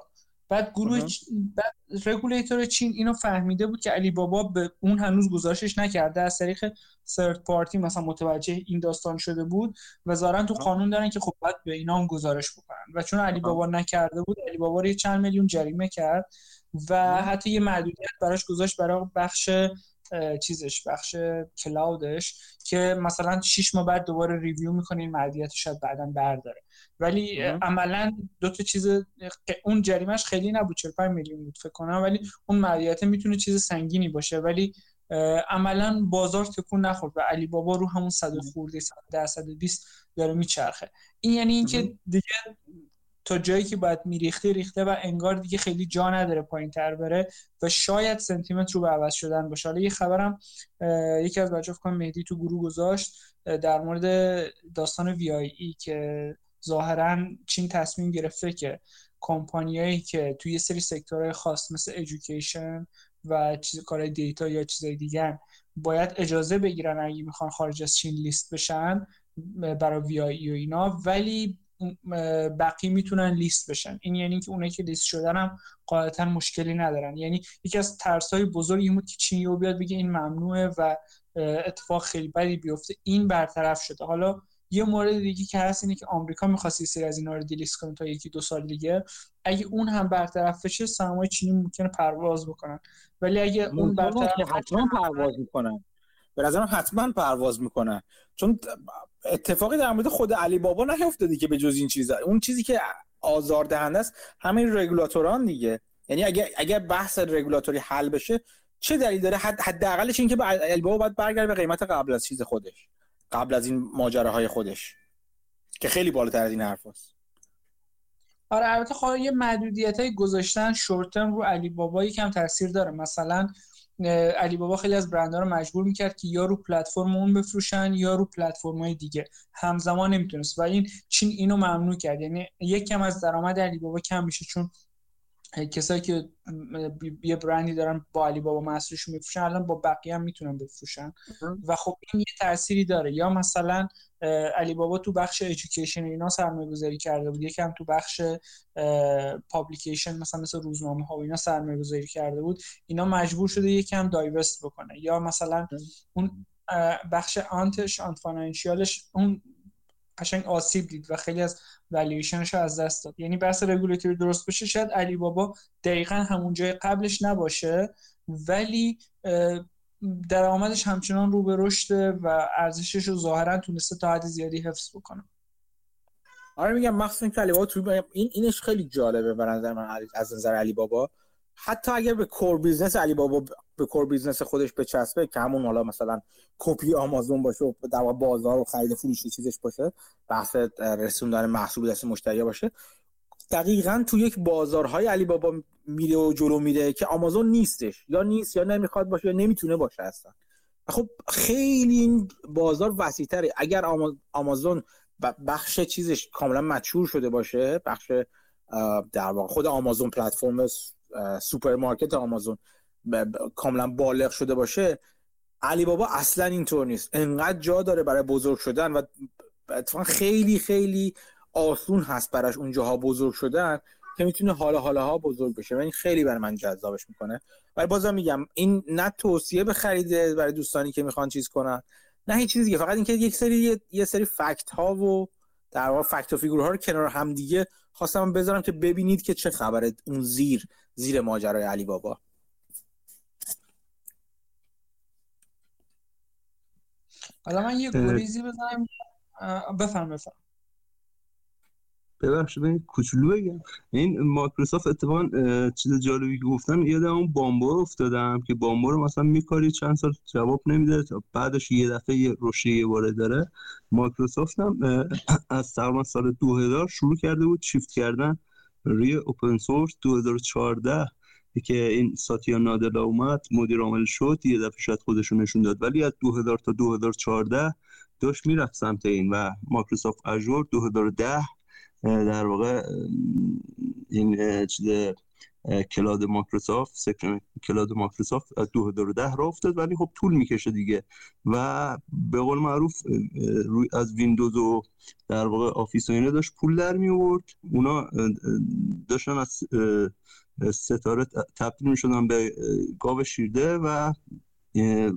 بعد گروه بعد رگولیتور چین اینو فهمیده بود که علی بابا به اون هنوز گزارشش نکرده. از طریق third party مثلا متوجه این داستان شده بود. و ظاهرا تو قانون دارن که خب باید به اینا هم گزارش بکنن. و چون علی بابا نکرده بود علی بابا رو چند میلیون جریمه کرد و حتی یه محدودیت براش گذاشت برای بخش چیزش بخش کلاودش که مثلا 6 ماه بعد دوباره ریویو می‌کنه این محدودیت شاید بعدا برداره. ولی عملا دو تا چیز اون جریمش خیلی نبود 45 میلیون بود فکر کنم ولی اون محدودیت می‌تونه چیز سنگینی باشه. ولی عملا بازار تکون نخورد و علی بابا رو همون 100 خورده 100 120 داره میچرخه. این یعنی اینکه دیگه تا جایی که باید میریخته ریخته و انگار دیگه خیلی جا نداره پایین تر بره و شاید sentiment رو به عوض شدن باشه. حالا یه خبرم یکی از بچه‌ها فکر مهدی تو گروه گذاشت در مورد داستان VIE که ظاهرا چین تصمیم گرفته که کمپانیایی که توی یه سری sector های خاص مثل education و چیز کارهای data یا چیزای دیگه باید اجازه بگیرن اگه می‌خوان خارج از چین لیست بشن برای وی آی و اینا. ولی بقیه می‌تونن لیست بشن. این یعنی که اونایی که لیست شدن هم قاعدتا مشکلی ندارن. یعنی یکی از ترس های بزرگ این بود که چین یو بیاد بگه این ممنوعه و اتفاق خیلی بدی بیفته. این برطرف شده. حالا یه مورد دیگه که هست اینه که آمریکا می‌خواست سری از اینا رو دیلیست کنه تا یکی دو سال دیگه. اگه اون هم برطرف بشه سرمایه چینی ممکنه پرواز بکنن. ولی اگه اون برطرف حتما پرواز می‌کنن. به نظرم حتما پرواز می‌کنن. چون اتفاقی در مورد خود علی بابا نیفتاده که به جز این چیزا. اون چیزی که آزاردهنده است همین رگولاتوران دیگه. یعنی اگر اگر بحث رگولاتوری حل بشه چه دلیل داره؟ حد حداقلش این که علی بابا باید برگرده به قیمت قبل از چیز خودش. قبل از این ماجراهای خودش. که خیلی بالاتر از این حرف هست. آره البته خب یه محدودیت های گذاشتن شورت رو علی بابا یکم تاثیر داره. مثلا علی بابا خیلی از برندها رو مجبور می‌کرد که یا رو پلتفرم اون بفروشن یا رو پلتفرم های دیگه. همزمان نمی‌تونست. و این چین اینو ممنوع کرد. یعنی یک کم از درآمد علی بابا کم میشه چون کسایی که یه برندی دارن با علی بابا محصولش میفروشن الان با بقیه هم می‌تونن بفروشن. و خب این یه تأثیری داره. یا مثلا علی بابا تو بخش ایژوکیشن اینا سرمایه گذاری کرده بود. یکم تو بخش پابلیکیشن مثلا مثل روزنامه ها و اینا سرمایه گذاری کرده بود. اینا مجبور شده یکم دایورست بکنه. یا مثلا اون بخش آنتش آنت فاینانشیالش اون قشنگ آسیب دید و خیلی از والیویشنش رو از دست داد. یعنی بحث رگولاتوری درست بشه شاید علی بابا دقیقا همون جای قبلش نباشه ولی درآمدش همچنان رو به رشد و ارزشش رو ظاهرا تونسته تا حد زیادی حفظ بکنه. آره میگم مخصوصا که علی بابا تو این اینش خیلی جالبه به نظر من از نظر علی بابا حتی اگر به core business علی بابا به core business خودش بچسبه که همون حالا مثلا کپی آمازون باشه و در بازار و خرید فروش چیزش باشه بحث رسوندن محصول دست مشتری باشه دقیقا تو یک بازارهای علی بابا میره و جلو میره که آمازون نیستش یا نیست یا نمی‌خواد باشه یا نمی‌تونه باشه اصلا. خب خیلی این بازار وسیعتره. اگر آمازون بخش چیزش کاملا mature شده باشه بخش در واقع خود آمازون پلتفرم سوپرمارکت آمازون کاملا بالغ شده باشه علی بابا اصلا اینطور نیست. انقدر جا داره برای بزرگ شدن و اتفاقا خیلی خیلی آسون هست براش اونجاها بزرگ شدن که می‌تونه حالا حالا ها بزرگ بشه. و این خیلی برای من جذابش می‌کنه. ولی بازم میگم این نه توصیه به خریده برای دوستانی که می‌خوان چیز کنن نه هیچ چیزی فقط اینکه یک سری یه سری فکت ها و در واقع فکت و فیگورها رو کنار هم دیگه خواستم بذارم که ببینید که چه خبره اون زیر زیر ماجرای علی بابا. حالا من یه گریزی بزنم. بفرم بفرم. ببخشید این کوچولو بگم. این مایکروسافت اتفاقا چیز جالبی که گفتم یادم اون بامبو افتادم که بامبو رو مثلا میکاری چند سال جواب نمیده تا بعدش یه دفعه یه رشد یه باره داره. مایکروسافت هم از تقریبا سال 2000 شروع کرده بود شیفت کردن روی open source 2014 که این ساتیا نادلا اومد مدیر عامل شد یه دفعه شاید خودشون نشون داد. ولی از 2000 تا 2014 داشت می‌رفت سمت این و مایکروسافت Azure 2010 در واقع این چیز cloud مایکروسافت section cloud مایکروسافت از 2010 را افتاد ولی خب طول می‌کشه دیگه. و به قول معروف روی از ویندوز و در واقع آفیس و اینه داشت پول در می آورد اونا داشتن از ستاره تبدیل می‌شدن به گاو شیرده و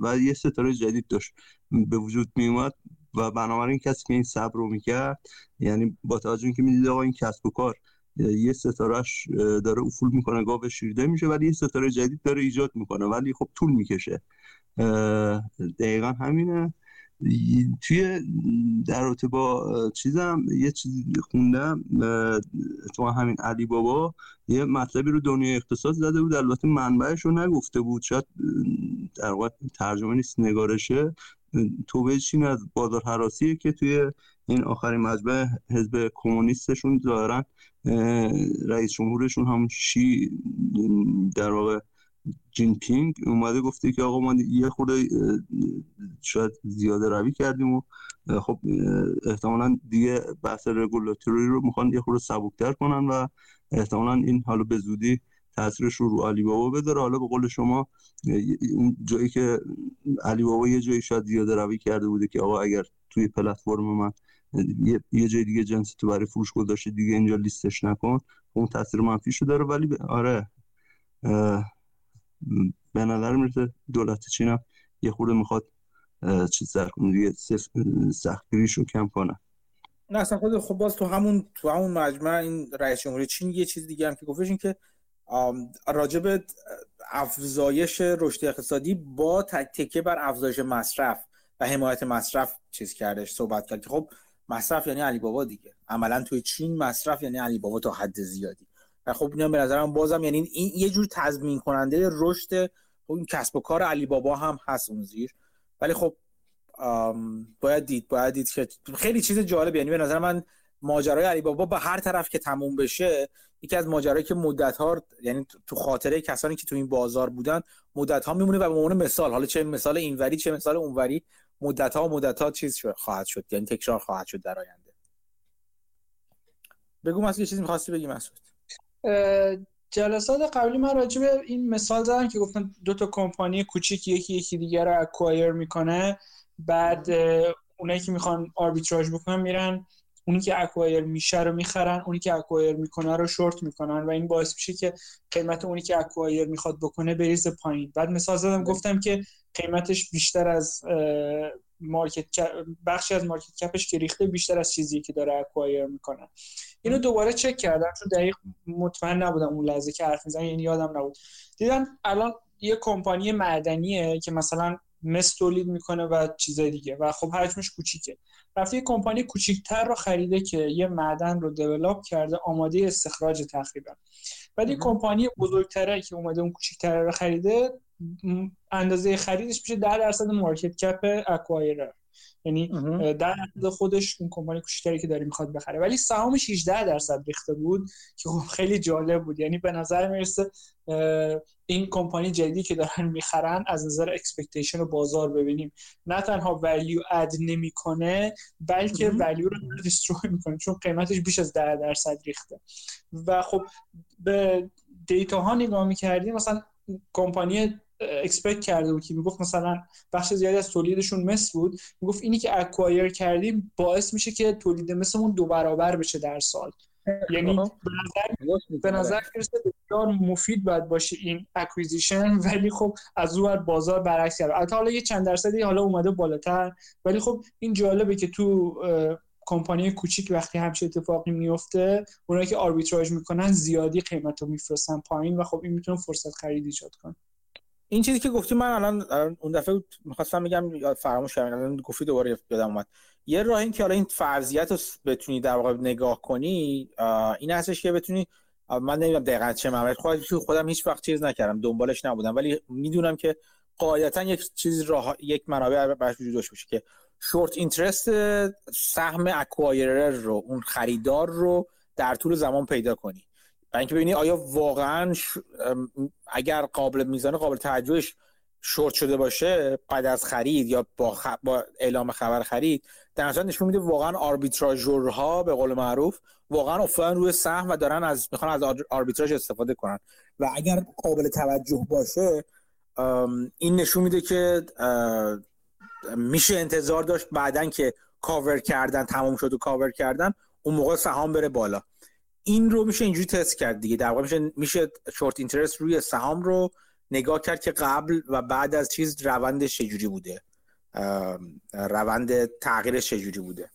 و یه ستاره جدید داشت. به وجود می اومد و بنابراین کسی که این صبر رو می‌کرد یعنی با توجه اینکه می‌دید آقا این کسب و کار یه ستارهش داره افول می‌کنه گاو شیرده میشه ولی یه ستاره جدید داره ایجاد می‌کنه ولی خب طول می‌کشه. دقیقا همینه. توی در رابطه با چیزم یه چیزی خوندم تو همین علی بابا یه مطلبی رو دنیای اقتصاد زده بود البته منبعش رو نگفته بود. شاید در واقع ترجمه نیست نگارشه. توبه چین از بازار حراسیه که توی این آخرین مجمع حزب کمونیستشون دارن رئیس جمهورشون هم شی در واقع جین پینگ اومده گفته که آقا ما یه خورده شاید زیاده روی کردیم و خب احتمالا دیگه بحث رگولاتوری رو می‌خوان یه خورده سبکتر کنن و احتمالا این حالا به زودی تاثیرش رو رو علی بابا بذاره. حالا به قول شما اون جایی که علی بابا یه جایی شاید زیاده روی کرده بوده که آقا اگر توی پلتفرم من یه جای دیگه جنس تو برای فروش گذاشته دیگه اینجا لیستش نکن اون تاثیر منفی شده داره. ولی آره به نظر می‌رسه دولت چین هم یه خورده می‌خواد چیز دیگه سختگیریش رو کم کنن نه اصلا خود خب باز تو همون تو همون مجمع این رئیس جمهوری چین یه چیز دیگه هم که گفتش این که راجب افزایش رشد اقتصادی با تکیه بر افزایش مصرف و حمایت مصرف چیز کردش صحبت کرد خب مصرف یعنی علی بابا دیگه. عملا توی چین مصرف یعنی علی بابا تا حد زیادی. و خب اینا به نظرم بازم یعنی این یه جور تضمین کننده رشد اون کسب و کار علی بابا هم هست اون زیر. ولی خب باید دید باید دید که خیلی چیز جالب یعنی به نظر من ماجرای علی بابا به هر طرف که تموم بشه یکی از ماجرایی که مدت ها یعنی تو خاطره کسانی که تو این بازار بودن مدت ها میمونه و به عنوان مثال حالا چه مثال اینوری چه مثال اونوری مدت ها مدت ها چیز خواهد شد یعنی تکرار خواهد شد در آینده. بگو مسعود یه چیزی می‌خواستی بگی مسعود؟ جلسات قبلی من راجع به این مثال زدم که گفتن دو تا کمپانی کوچیک یکی یکی دیگر رو acquire می‌کنه. بعد اونایی که می‌خوان آربیتراژ بکنن میرن اونی که acquire میشه رو می‌خرن اونی که acquire می‌کنه رو شورت می‌کنن و این باعث میشه که قیمت اونی که acquire می‌خواد بکنه بریزه پایین. بعد مثال زدم گفتم که قیمتش بیشتر از مارکت بخشی از مارکت کپش که ریخته بیشتر از چیزی که داره اکوایر می‌کنه. اینو دوباره چک کردم چون دقیق مطمئن نبودم اون لحظه که حرف می‌زنم یعنی یادم نبود. دیدم الان یه کمپانی معدنیه که مثلا مس تولید می‌کنه و چیزای دیگه. و خب حجمش کوچیکه. رفته یه کمپانی کوچیکتر رو خریده که یه معدن رو دیولپ کرده آماده استخراج تقریبا. بعد یه کمپانی بزرگتره که اومده اون کوچیکتر رو خریده اندازه خریدش میشه 10 درصد market cap acquirer. یعنی در خودش اون کمپانی کوچیکتری که داره می‌خواد بخره. ولی سهامش 18 درصد ریخته بود که خب خیلی جالب بود. یعنی به نظر می‌رسه این کمپانی جدیدی که دارن می‌خرن از نظر expectation و بازار ببینیم. نه تنها value add نمی‌کنه بلکه value رو destroy می‌کنه چون قیمتش بیش از 10 درصد ریخته. و خب به data ها نگاه می‌کردیم مثلا کمپانی expect کرده بود که می‌گفت مثلا بخش زیادی از تولیدشون مس بود می‌گفت اینی که acquire کردیم باعث میشه که تولید مثلمون دو برابر بشه در سال. یعنی به نظر می‌رسه بسیار مفید باید باشه این acquisition ولی خب از اون بازار برعکس کرده. البته حالا یه چند درصدی حالا اومده بالاتر ولی خب این جالبه که تو کمپانی کوچیک وقتی همچین اتفاقی میفته اونایی که آربیتراژ می‌کنن زیادی قیمت رو میفرستن پایین و خب این می‌تونه فرصت خرید ایجاد کنه. این چیزی که گفتی من الان اون دفعه می‌خواستم بگم فراموش کردم الان گفتی دوباره یادم اومد. یه راه این که حالا این فرضیت رو بتونی در واقع نگاه کنی این هستش که بتونی من نمی‌دونم دقیقا چه معنی خودم هیچ وقت چیز نکردم دنبالش نبودم ولی می‌دونم که قاعدتا یک چیز راه یک منابع براش وجود داشته باشه که شورت اینترست سهم اکوایرر رو اون خریدار رو در طول زمان پیدا کنی. و اینکه ببینی آیا واقعا اگر قابل میزان قابل توجهش شورت شده باشه بعد از خرید یا با, با اعلام خبر خرید در نظر نشون میده واقعا آربیتراژورها به قول معروف واقعا افتادن روی سهم و دارن از می‌خوان از آربیتراژ استفاده کنن. و اگر قابل توجه باشه این نشون میده که میشه انتظار داشت بعدا که کاور کردن تمام شد و کاور کردن اون موقع سهام بره بالا. این رو میشه اینجوری تست کرد دیگه. در واقع میشه میشه short interest روی سهام رو نگاه کرد که قبل و بعد از چیز روندش چجوری بوده. روند تغییرش چجوری بوده.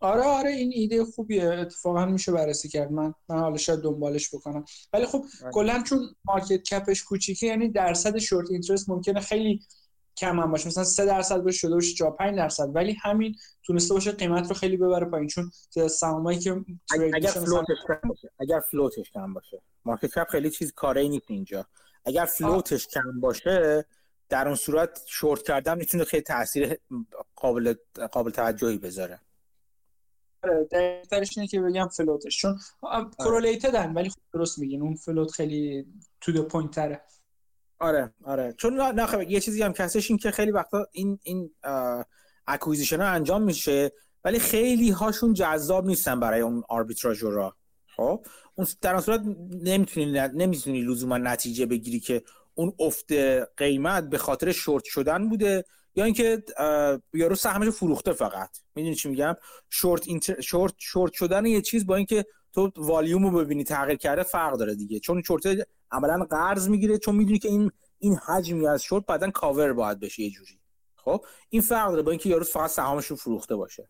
آره آره این ایده خوبیه. اتفاقا میشه بررسی کرد. من من حالا شاید دنبالش بکنم. ولی خب آره. کلا چون market cap ش کوچیکه یعنی درصد short interest ممکنه خیلی کم هم باشه. مثلا 3 درصد باشه شده باشه جا 5 درصد. ولی همین تونسته باشه قیمت رو خیلی ببره پایین. چون سهامایی که اگر float ش کم باشه. اگر float ش کم باشه. market cap خیلی چیز کاری نیست اینجا. اگر float ش کم باشه در اون صورت شورت کردن می‌تونه خیلی تاثیر قابل قابل توجهی بذاره. آره، دقیقترش اینه که بگم float ش چون correlated ن آره. ولی خب درست میگین. اون float خیلی to the point تره آره آره. چون نه خب یه چیزی هم هستش این که خیلی وقتا این این acquisition ها انجام میشه ولی خیلی هاشون جذاب نیستن برای اون arbitrageur ا خب؟ اون در صورت نمی‌تونی نمی‌تونی لزوما نتیجه بگیری که اون افت قیمت به خاطر شورت شدن بوده یا اینکه یارو سهمش فروخته فقط. می‌دونی چی میگم؟ short inter... short short شدن یه چیز با اینکه تو والیوم رو ببینی تغییر کرده فرق داره دیگه. چون شورت عملا قرض می‌گیره چون می‌دونی که این این حجمی از شورت بعدا کاور باید بشه یه جوری. خب؟ این فرق داره با اینکه یارو فقط سهامشون فروخته باشه.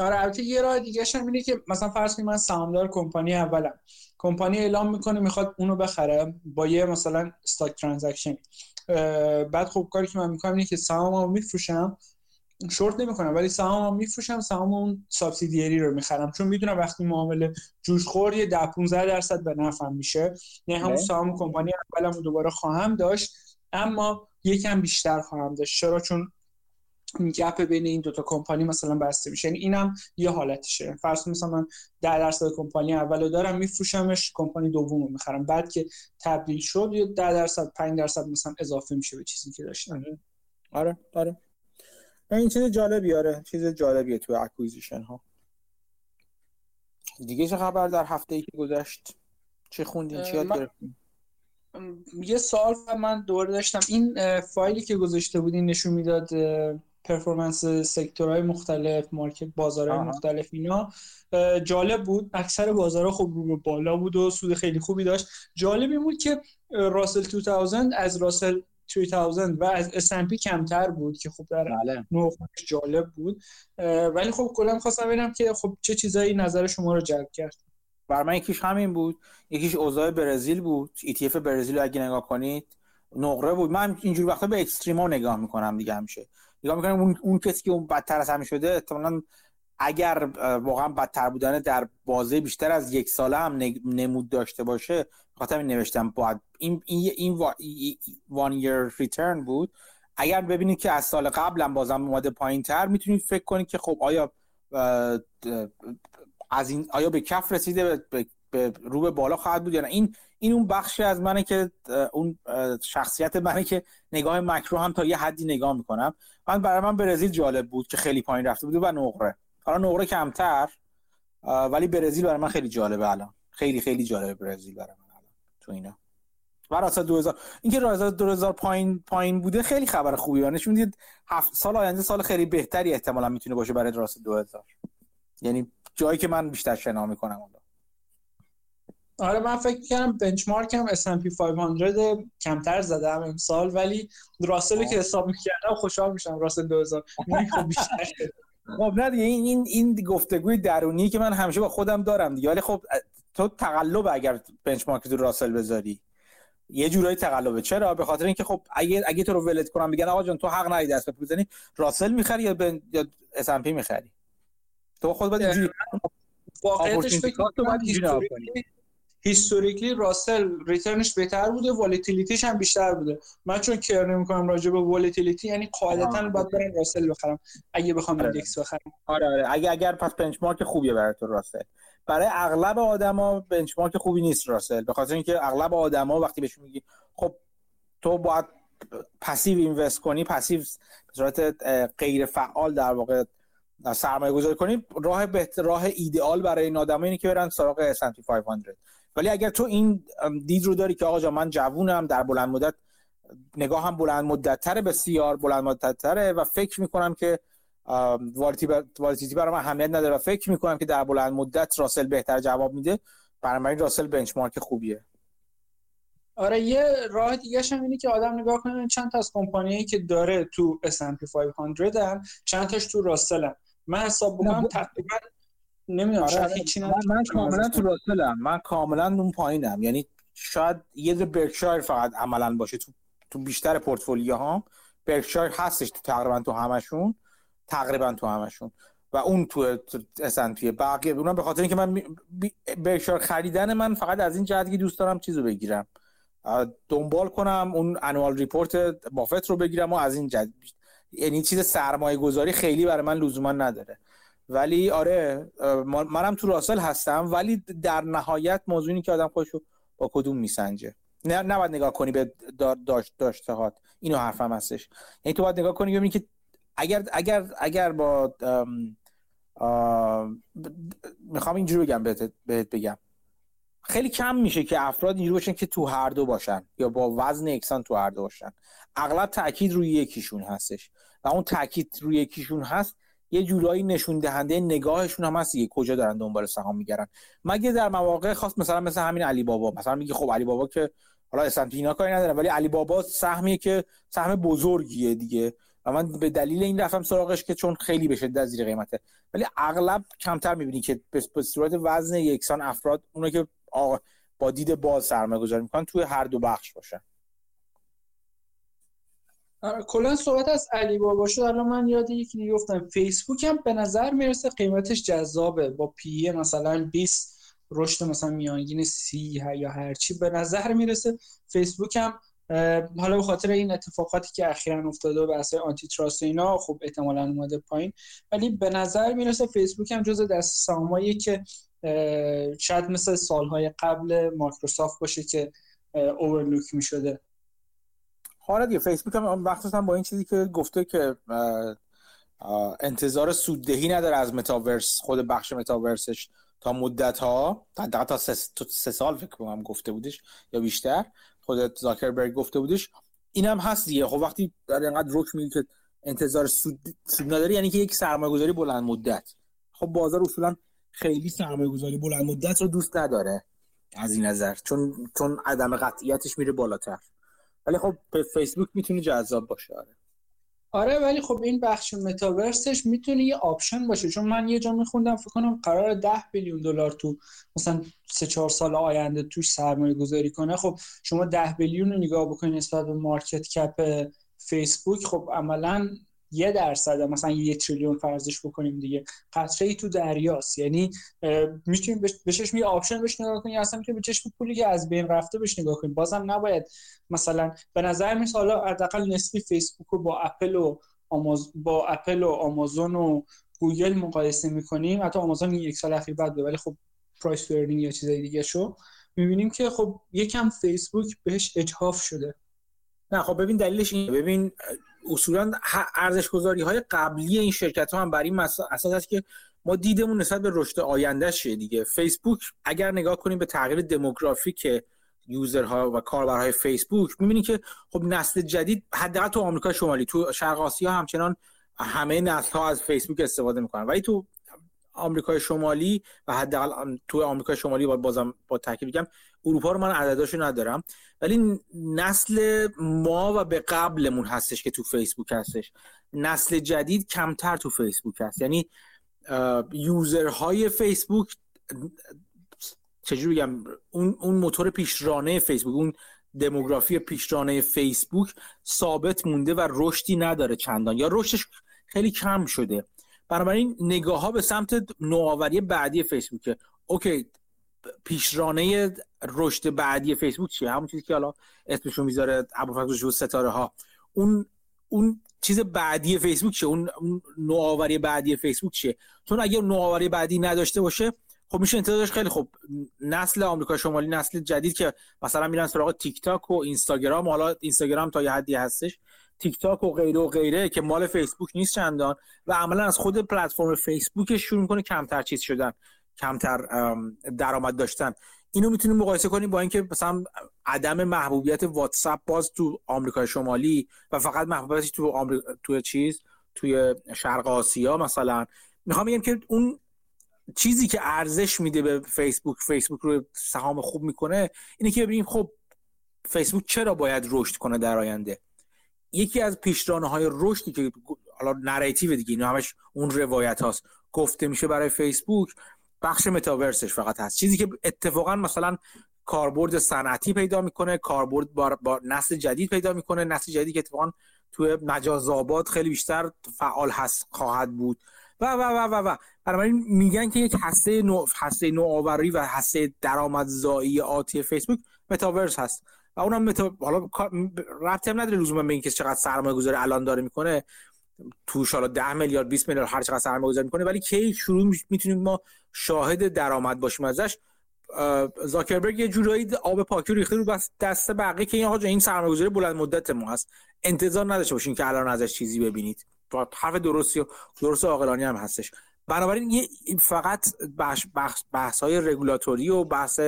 آره البته یه راه دیگه هم اینه که مثلا فرض کنید من سهامدار کمپانی اولم. کمپانی اعلام می‌کنه می‌خواد اونو بخره با یه مثلا stock transaction بعد خب کاری که من می‌کنم اینه که سهاممو میفروشم شورت نمی‌کنم ولی سهاممو میفروشم سهام اون سابسیدیری رو می‌خرم. چون می‌دونم وقتی معامله جوش خور یه 10 15 درصد به نفعم میشه. یعنی همون سهام کمپانی اولم رو دوباره خواهم داشت. اما یکم بیشتر خواهم داشت. چرا؟ چون گپ بین این دوتا کمپانی مثلا بسته میشه. یعنی اینم یه حالتشه. فرض مثلا من 10 درصد کمپانی اولو دارم میفروشمش کمپانی دومو می‌خرم. بعد که تبدیل شد یه 10 درصد 5 درصد مثلا اضافه میشه به چیزی که داشتم. آره. آره. این چیز جالبی آره چیز جالبیه تو acquisition ها دیگه چه خبر در هفته ای که گذشت؟ چه خوندین؟ چی یاد گرفتین؟ یه سوال من دوباره داشتم. این فایلی که گذاشته بودین نشون می‌داد performance sector های مختلف market بازارهای مختلف اینا جالب بود. اکثر بازارها خب رو بالا بود و سود خیلی خوبی داشت. جالب این بود که راسل 2000 از راسل 3000 و از S&P کمتر بود که خب در بله. جالب بود. ولی خب کلا خواستم ببینم که خب چه چیزایی نظر شما رو جلب کرد. بر من یکیش همین بود. یکیش اوضاع برزیل بود. ETF برزیل رو اگه نگاه کنید نقره بود. من اینجور وقتا به اکستریما نگاه می‌کنم دیگه همیشه. نگاه می‌کنم اون, اون کسی که اون بدتر از همین شده احتمالاً اگر واقعا بدتر بودن در بازه بیشتر از یک ساله هم نمود داشته باشه خاطر این نوشتم باید این این این وان یر ریترن بود. اگر ببینید که از سال قبل هم بازم اومده پایین تر می‌تونید فکر کنید که خب آیا از این آیا به کف رسیده به, رو به بالا خواهد بود یا نه. این این اون بخشی از منه که اون شخصیت منه که نگاه مکرو هم تا یه حدی نگاه می‌کنم. من برای من برزیل جالب بود که خیلی پایین رفته بود و نقره. حالا نقره کمتر ولی برزیل برای من خیلی جالبه الان. خیلی خیلی جالبه برزیل برای من. تو اینا. و راستا 2000 اینکه راستا 2000 پایین پایین بوده خیلی خبر خوبی نشون می‌دید هفت سال آینده سال خیلی بهتری احتمالا می‌تونه باشه برای راستا 2000 یعنی جایی که من بیشتر شنا می‌کنم اون آره من فکر کردم بنچمارکم S&P 500 کمتر زدم امسال ولی راسل که حساب می‌کردم خوشحال میشم راسل 2000 خب بیشتر خب نه دیگه این این این گفتگوی درونی که من همیشه با خودم دارم دیگه. ولی خب تو تقلب اگر benchmark تو راسل بذاری. یه جورایی تقلبه. چرا؟ به خاطر اینکه خب اگه اگه تو رو ولت کنم میگن آقا جان تو حق نداری دست بزنی. راسل می‌خری یا ben... یا S&P می‌خری؟ تو خود باید اینجوری واقعیتش فکر historically راسل return ش بهتر بوده volatility ش هم بیشتر بوده. من چون care نمی‌کنم راجع به volatility یعنی قاعدتا باید برم راسل بخرم. اگه بخوام index بخرم. آره آره. اگه اگر پس benchmark خوبیه برای تو راسل. برای اغلب آدما benchmark خوبی نیست راسل. به خاطر اینکه اغلب آدما وقتی بهشون میگی خب تو باید passive invest کنی passive به صورت غیر فعال در واقع سرمایه گذاری کنی راه بهتر راه ایدئال برای این آدما اینه که برن سراغ S&P 500 ولی اگر تو این دید رو داری که آقا جان من جوونم در بلند مدت نگاه هم بلند مدت تره بسیار بلند مدت تره و فکر می‌کنم که والتیتی برای من اهمیت نداره. و فکر می‌کنم که در بلند مدت راسل بهتر جواب میده. برای راسل بنچمارک خوبیه. آره یه راه دیگه هم اینه که آدم نگاه کنه چند تا از کمپانیایی که داره تو S&P 500 هم چند تاش تو راسل هم. من حساب بکنم تقریبا نمی‌دونم آره من, من کاملا تو راسلم من کاملا اون پایینم. یعنی شاید یه دو برکشایر فقط عملا باشه تو تو بیشتر پورتفولیو ها برکشایر هستش تو تقریبا تو همشون تقریبا تو همشون. و اون تو S&P بقیه اونم به خاطر اینکه من برکشایر خریدن من فقط از این جهت که دوست دارم چیزو بگیرم. دنبال کنم اون annual report بافت رو بگیرم و از این جهت یعنی چیز سرمایه گذاری خیلی برای من لزوما نداره. ولی آره منم تو راسل هستم ولی در نهایت موضوعی که آدم خودشو با کدوم میسنجه. نه نباید نگاه کنی به داشت داشته هات اینو حرفم هستش. یعنی تو باید نگاه کنی ببینی که اگر اگر اگر با می‌خوام اینجوری بگم بهت بگم. خیلی کم میشه که افراد اینجوری باشن که تو هر دو باشن یا با وزن یکسان تو هر دو باشن. اغلب تاکید روی یکیشون هستش و اون تاکید روی یکیشون هست یه جورایی نشون دهنده نگاهشون هم هست کجا دارن دنبال سهام میگردن مگه در مواقع خاص مثلا مثل همین علی بابا مثلا میگه خب علی بابا که حالا اسنپی اینا کاری ندارم ولی علی بابا سهمیه که سهم بزرگیه دیگه. و من به دلیل این رفتم سراغش که چون خیلی به شدت زیر قیمته. ولی اغلب کمتر می‌بینی که به صورت وزن یکسان افراد اونو که با دید باز سرمایه گذاری می‌کنن توی هر دو بخش باشن آره، کلا صحبت از علی بابا شد. الان من یاد یکی دیگه گفتم. فیسبوک هم به نظر می‌رسه قیمتش جذابه. با P/E مثلا 20 رشد مثلا میانگین سی یا هرچی به نظر می‌رسه. فیسبوک هم حالا به خاطر این اتفاقاتی که اخیرا افتاده و بحث antitrust اینا خب احتمالا اومده پایین. ولی به نظر می‌رسه فیسبوک هم جز دسته سهامایی که شاید مثل سالهای قبل مایکروسافت باشه که اوورلوک می‌شده. حالا دیگه فیسبوک هم مخصوصا با این چیزی که گفته که انتظار سوددهی نداره از متاورس خود بخش متاورسش تا مدت ها تا تا سه, سال فکر کنم گفته بودش یا بیشتر. خود زاکربرگ گفته بودش اینم هست دیگه. خب وقتی در اینقدر رک میگی که انتظار سود, سود نداری یعنی که یک سرمایه گذاری بلند مدت. خب بازار اصولا خیلی سرمایه گذاری بلند مدت رو دوست نداره از این نظر چون چون عدم قطعیتش میره بالاتر. ولی خب فیسبوک می‌تونه جذاب باشه آره. آره ولی خب این بخش متاورسش می‌تونه یه option باشه. چون من یه جا میخوندم فکر کنم قراره 10 billion دلار تو مثلا سه چهار سال آینده توش سرمایه گذاری کنه. خب شما 10 billion رو نگاه بکنید نسبت به market cap فیسبوک خب عملا یه درصد مثلا یه تریلیون فرضش بکنیم دیگه. قطره ای تو دریاست. یعنی می‌تونیم به چشم یه option بهش نگاه کنیم. اصلا می‌تونیم به چشم پولی که از بین رفته بهش نگاه کنیم. بازم نباید مثلا به نظر میاد حالا حداقل نسبی فیسبوک رو با اپل و آماز... با اپل و آمازون و گوگل مقایسه می‌کنیم. حتی آمازون یک سال اخیر بعد ولی خب price یا چیزای دیگه شو. می‌بینیم که خب یکم فیسبوک بهش اجحاف شده. نه خب ببین دلیلش اینه. ببین اصولا ارزش گذاری های قبلی این شرکت ها هم بر این اساس هست که ما دیدمون نسبت به رشد آینده شه دیگه. فیسبوک اگر نگاه کنیم به تغییر دموگرافیک یوزرها و کاربرهای فیسبوک می‌بینید که خب نسل جدید حداقل تو آمریکا شمالی تو شرق آسیا همچنان همه نسل ها از فیسبوک استفاده می‌کنن. ولی تو آمریکای شمالی و حداقل تو آمریکای شمالی بازم با تاکید میگم اروپا رو من عدداشو ندارم ولی نسل ما و به قبلمون هستش که تو فیسبوک هستش. نسل جدید کمتر تو فیسبوک هست. یعنی یوزرهای فیسبوک چجوری بگم اون اون موتور پیشرانه فیسبوک اون دموگرافی پیشرانه فیسبوک ثابت مونده و رشدی نداره چندان. یا رشدش خیلی کم شده. بنابراین نگاه ها به سمت نوآوری بعدی فیسبوکه اوکی پیشرانه رشد بعدی فیسبوک چیه؟ همون چیزی که حالا اسمشو می‌ذاره ابوالفضل ستاره ها اون اون چیز بعدی فیسبوک چیه؟ اون, نوآوری بعدی فیسبوک چیه؟ چون اگر نوآوری بعدی نداشته باشه خب میشه انتظارش خیلی خب نسل آمریکا شمالی نسل جدید که مثلا میرن سراغ تیک تاک و اینستاگرام حالا اینستاگرام تا یه حدی هستش. تیک تاک و غیره و غیره که مال فیسبوک نیست چندان و عملا از خود پلتفرم فیسبوک شروع می‌کنه کمتر چیز شدن کمتر درآمد داشتن. اینو می‌تونیم مقایسه کنیم با اینکه مثلا عدم محبوبیت واتساپ باز تو آمریکای شمالی و فقط محبوبیتش تو آمریکا تو چیز توی شرق آسیا مثلا. می‌خوام بگم که اون چیزی که ارزش میده به فیسبوک فیسبوک رو سهام خوب می‌کنه اینه که ببینیم خب فیسبوک چرا باید رشد کنه در آینده؟ یکی از پیشرانه های رشدی که حالا نریتیو دیگه اینو همش اون روایت هاست. گفته میشه برای فیسبوک بخش متاورسش فقط هست. چیزی که اتفاقا مثلا کاربرد صنعتی پیدا می‌کنه کاربرد با, با نسل جدید پیدا می‌کنه نسل جدید که اتفاقا توی مجاز آباد خیلی بیشتر فعال هست خواهد بود. و و و و و. بنابراین میگن که یک هسته نو هسته نوآوری و هسته درآمدزایی آتی فیسبوک متاورس هست. و اونم متا... حالا ربطی هم نداره لزوما به اینکه چقدر سرمایه گذاری الان داره می‌کنه. توش حالا 10 میلیارد 20 میلیارد هر چقدر سرمایه گذاری می‌کنه ولی کی شروع می‌تونیم ما شاهد درآمد باشیم ازش. زاکربرگ یه جورایی آب پاکی ریخته رو بس دست بقیه که این آقا این سرمایه‌گذاری بلند مدت ما هست. انتظار نداشته باشین که الان ازش چیزی ببینید. حرف درستی و درست عاقلانه هم هستش. بنابراین یه فقط بحث, بحث, های رگولاتوری و بحث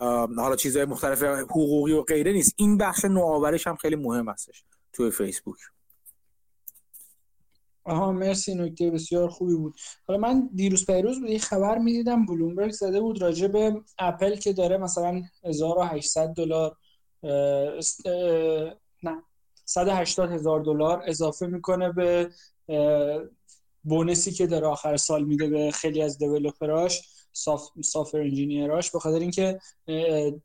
حالا چیزهای مختلف حقوقی و غیره نیست. این بخش نوآورش هم خیلی مهم هستش توی فیسبوک. آها مرسی نکته بسیار خوبی بود. حالا من دیروز پیروز بود یه خبر می‌دیدم بلومبرگ زده بود راجع به اپل که داره مثلا 1800 دلار نه 180 هزار دلار اضافه می‌کنه به bonus ی که در آخر سال میده به خیلی از developer اش software engineer اش به خاطر اینکه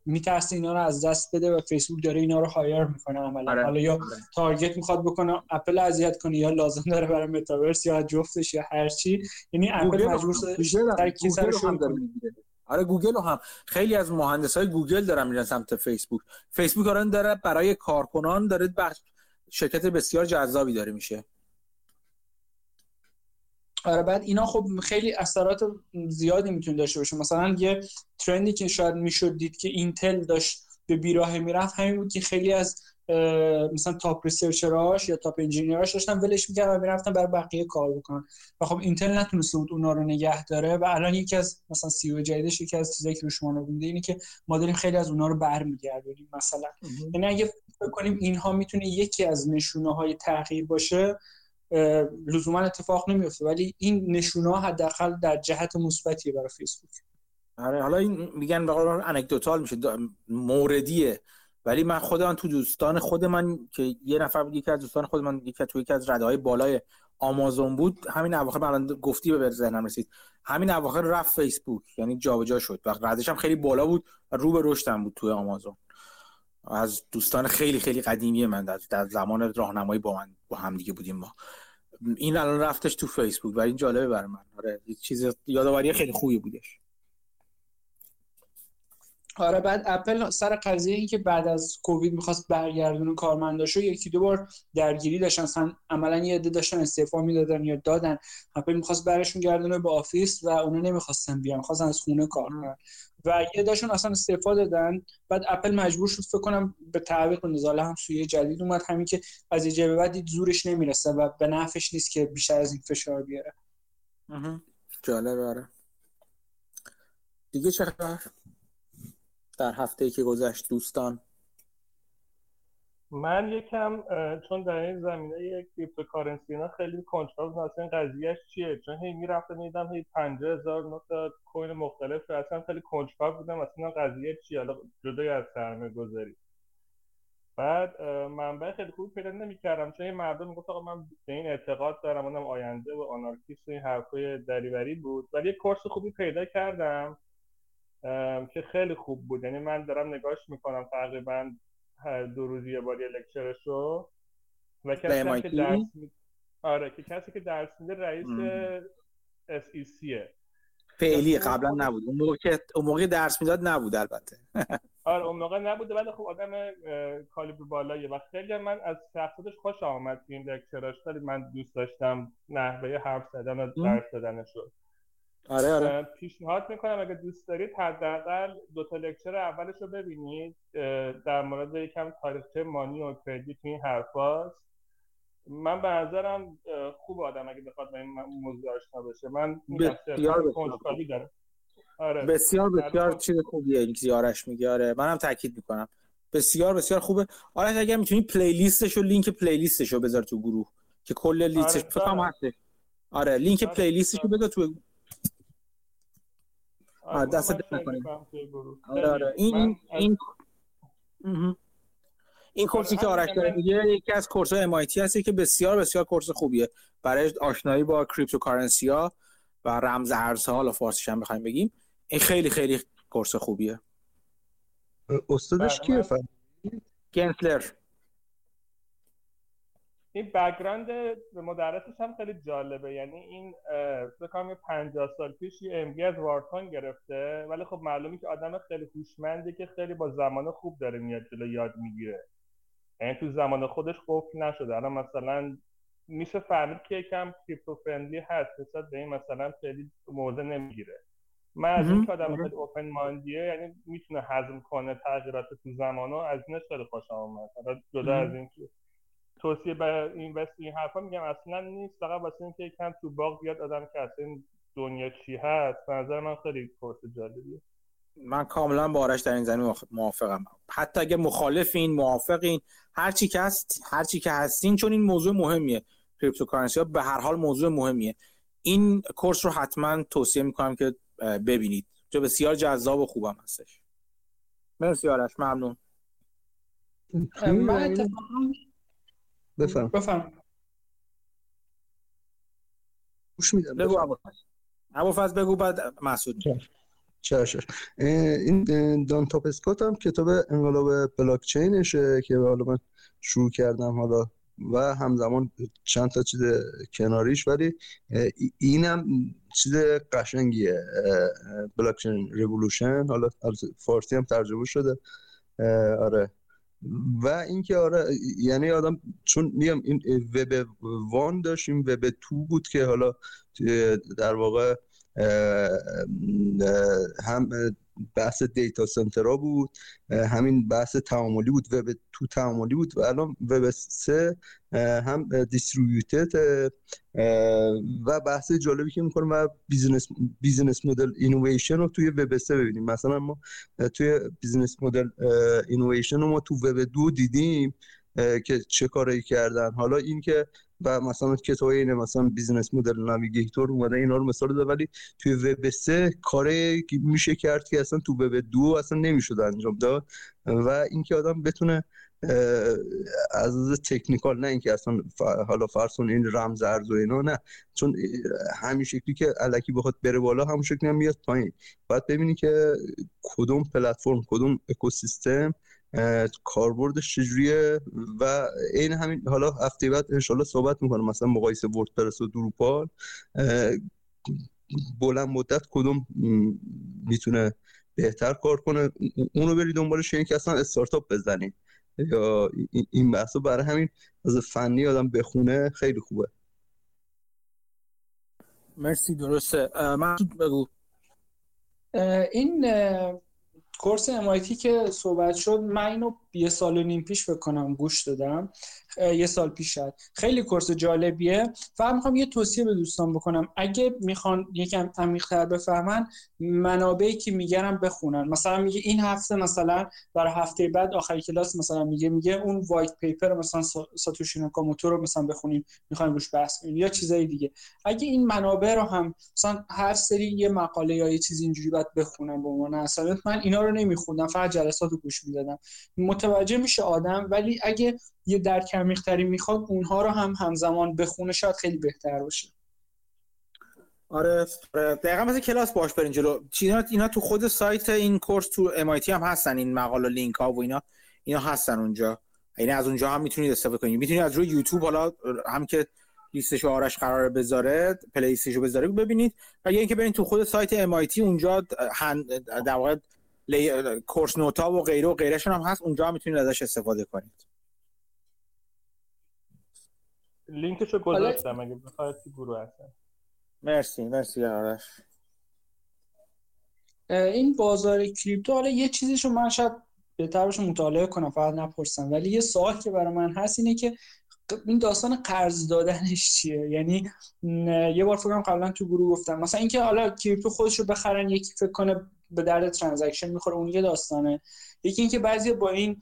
میترسه اینا رو از دست بده و فیسبوک داره اینا رو hire می‌کنه عملا. آره. حالا یا آره. target می‌خواد بکنه اپل اذیت کنه یا لازم داره برای متاورس یا جفتش یا هر چی. یعنی اپل مجبور شده آره گوگل رو هم. خیلی از مهندس های گوگل دارن میرن سمت فیسبوک. فیسبوک دارن داره برای کارکنان داره بخش شرکت بسیار جذابی داره میشه. آره بعد اینا خب خیلی اثرات زیادی می‌تونه داشته باشه. مثلا یه trend ی که شاید می‌شد دید که اینتل داشت به بیراه می‌رفت همین بود که خیلی از مثلا top researcher اش یا top engineer اش داشتن ولش می‌کردن و می‌رفتن برای بقیه کار بکنن. و خب اینتل نتونسته بود اونا رو نگه داره و الان یکی از مثلا CEO جدیدش یکی از چیزایی که روش ما اینه که ما داریم خیلی از اونا رو برمیگردونیم مثلا. یعنی اگه فکر کنیم اینها می‌تونه یکی از نشونه های تغییر باشه لزوما اتفاق نمیفته ولی این نشونه ها حداقل در جهت مثبتیه برای فیسبوک. آره حالا این میگن به قول انکدوتال میشه موردیه. ولی من خودم تو دوستان خود من که یه نفر یکی از دوستان خود من یکی تو یکی از رده های بالای آمازون بود همین اواخر من گفتی به ذهنم رسید. همین اواخر رفت فیسبوک یعنی جابجا شد. و ردش هم خیلی بالا بود و رو به رشدم بود توی آمازون. از دوستان خیلی خیلی قدیمی من در, در زمان راهنمایی با من با هم دیگه بودیم ما. این الان رفتش تو فیسبوک و این جالبه برای من. آره چیز یادآوری خیلی خوبی بودش. آره بعد اپل سر قضیه این که بعد از کووید می‌خواست برگردونه کارمنداشو یکی دو بار درگیری داشتن. اصلا عملا یه عده داشتن استعفا می‌دادن یا دادن. اپل می‌خواست برشون گردونه به office و اونا نمی‌خواستن بیان خواستن از خونه کار کنن. و یه عده‌شون اصلا استعفا دادن. بعد اپل مجبور شد فکر کنم به تعویق بندازه هم سویه جدید اومد. همین که از یه جا به بعد زورش نمی‌رسه و به نفعش نیست که بیشتر از این فشار بیاره. جالب آره. دیگه چه در هفته که گذشت دوستان؟ من یکم چون در این زمینه cryptocurrency اینا خیلی کنجکاو اصلا قضیهش چیه؟ چون هی می‌رفتم می‌دیدم هی 50 هزار نوع coin مختلف اصلا خیلی کنجکاو بودم اصلا قضیه چیه؟ حالا جدای از سرمایه گذاری. بعد منبع خیلی خوب پیدا نمی‌کردم چون این مردم می‌گفت آقا من به این اعتقاد دارم اونم آینده و آنارکیست و این حرفای دریوری بود. ولی یه کورس خوبی پیدا کردم. که خیلی خوب بود. یعنی من دارم نگاش می‌کنم تقریبا دو روزی یه بار یه لکچرشو و کسی که درس می... آره که کسی که درس میده رئیس SEC فعلی قبلا نبود. اون موقع که اون موقع درس می‌داد نبود البته. آره اون موقع نبوده ولی خب آدم کالیبر بالاییه و خیلی من از شخصیتش خوش آمد این لکچرش خیلی من دوست داشتم نحوه حرف زدن و درس دادنش شد آره آره. پیشنهاد می‌کنم اگه دوست دارید حداقل دو تا لکچر اولش رو ببینید در مورد یکم تاریخچه مانی و کردیت این حرفاست. من به نظرم خوب آدم اگه بخواد به این موضوع آشنا بشه. من بسیار بسیار آره. بسیار بسیار چیز خوبیه این زیارش میگه. آره منم تاکید می‌کنم. بسیار بسیار خوبه. آره اگر می‌تونی پلیلیستش و لینک پلیلیستش رو بذار تو گروه که کل لیستش آره فکرم هست آره. لینک آره پلیلیستش رو بذار تو آره دست آره آره. این این این course ی که آرش داره میگه یکی از course های MIT هستش که بسیار بسیار course خوبیه. برای آشنایی با cryptocurrency ها و رمز ارزها حالا فارسیش هم بخوایم بگیم این خیلی خیلی course خوبیه. استادش کیه گنسلر این background مدرسش هم خیلی جالبه. یعنی این فکر 50 سال پیش یه MBA از وارتون گرفته ولی خب معلومه که آدم خیلی هوشمندی که خیلی با زمان خوب داره میاد جلو یاد می‌گیره. یعنی تو زمان خودش قفل نشده. الان مثلا میشه فهمید که یکم کریپتو فرندلی هست نسبت به این مثلا خیلی موضع نمی‌گیره. من از این که آدم خیلی اوپن ماندیه یعنی می‌تونه هضم کنه تغییرات تو زمان از اینش خیلی خوش آمد جدا از این توصیه به این وست این حرفا میگم اصلا نیست. فقط واسه اینکه یکم تو باغ بیاد آدم که اصلا دنیا چی هست. به نظر من خیلی کورس جالبیه. من کاملا با آرش در این زمینه موافقم. حتی اگه مخالفین موافقین هر چی که هست هر چی که هستین چون این موضوع مهمیه. cryptocurrency ها به هر حال موضوع مهمیه. این course رو حتما توصیه می‌کنم که ببینید. چون بسیار جذاب و خوبم هستش. مرسی آرش ممنون. من بفهم بفهم گوش میدم بگو ابوالفضل بگو بعد مسعود. چشش این دان تاپ اسکات هم کتاب انقلاب بلاکچینشه که حالا من شروع کردم حالا و همزمان چند تا چیز کناریش ولی اینم چیز قشنگیه بلاکچین ریولوشن. حالا فارسی هم ترجمه شده. آره. و اینکه آره یعنی آدم چون میگم این Web One داشت این Web Two بود که حالا در واقع هم بحث data center ها بود. همین بحث تعاملی بود Web Two تعاملی بود و الان وب سه هم distributed و بحث جالبی که می‌کنم و business business model innovation رو توی وب سه ببینیم. مثلا ما توی business model اینویشن رو ما تو وب دو دیدیم که چه کاری کردن. حالا این که و مثلا کتاب اینه مثلا Business Model Navigator اومده اینا رو مثال ده ولی توی وب 3 کاری میشه کرد که اصلا تو وب 2 اصلا نمی‌شد انجام داد. و اینکه آدم بتونه از از technical نه اینکه اصلا حالا فرسون این رمز ارز و اینا نه. چون همین شکلی که الکی بخواد بره بالا همون شکلی هم میاد پایین. باید ببینی که کدوم پلتفرم کدوم اکوسیستم کاربردش چجوریه؟ و این همین حالا هفته بعد انشالله صحبت می‌کنم. مثلا مقایسه وردپرس و دروپال. بلند مدت کدوم می‌تونه بهتر کار کنه؟ اونو بری دنبالش یعنی که اصلا استارتاپ بزنی. یا این بحثو برای همین از فنی آدم بخونه خیلی خوبه. مرسی درسته. من بگو. این کورس MIT که صحبت شد من اینو یه سال و نیم پیش بکنم گوش دادم. یه سال پیش شد خیلی کورس جالبیه. و می‌خوام یه توصیه به دوستان بکنم. اگه می‌خوان یکم عمیق‌تر بفهمن منابعی که میگرم بخونن. مثلا میگه این هفته مثلا برای هفته بعد آخری کلاس مثلا میگه میگه اون وایت پیپر مثلا ساتوشی ناکاموتو رو مثلا بخونیم. می‌خوایم روش بحث کنیم. یا چیزای دیگه. اگه این منابع رو هم مثلا هر سری یه مقاله یا یه چیز اینجوری باید بخونم به عنوان من اینا رو نمیخوندم فقط جلسات رو گوش می‌دادم. متوجه میشه آدم ولی اگه یه درک عمیق‌تری می‌خواد اونها رو هم همزمان بخونه شاید خیلی بهتر باشه. آره. دقیقا مثل کلاس باش برین جلو. اینا, اینا تو خود سایت این کورس تو MIT هم هستن این مقاله لینک ها و اینا. اینا هستن اونجا. یعنی از اونجا هم می‌تونید استفاده کنید. می‌تونید از روی یوتیوب حالا هم که لیستش آرش قرار بذاره پلیلیستش رو بذاره ببینید. و یا اینکه برین تو خود سایت MIT اونجا در واقع کورس نوتا و غیره و غیرشون هم هست. اونجا هم می‌تونید ازش استفاده کنید. لینکشو گذاشتم. اگه بخواید تو گروه هستن مرسی مرسی آرش. این بازار crypto حالا یه چیزیشو من شاید بهتر باشه مطالعه کنم فقط نپرسم. ولی یه سوال که برای من هست اینه که این داستان قرض دادنش چیه؟ یعنی یه بار فکرم قبلا تو گروه گفتم. مثلا اینکه حالا crypto خودش رو بخرن یکی فکر کنه به درد transaction می‌خوره. اون یه داستانه. یکی اینکه بعضی با این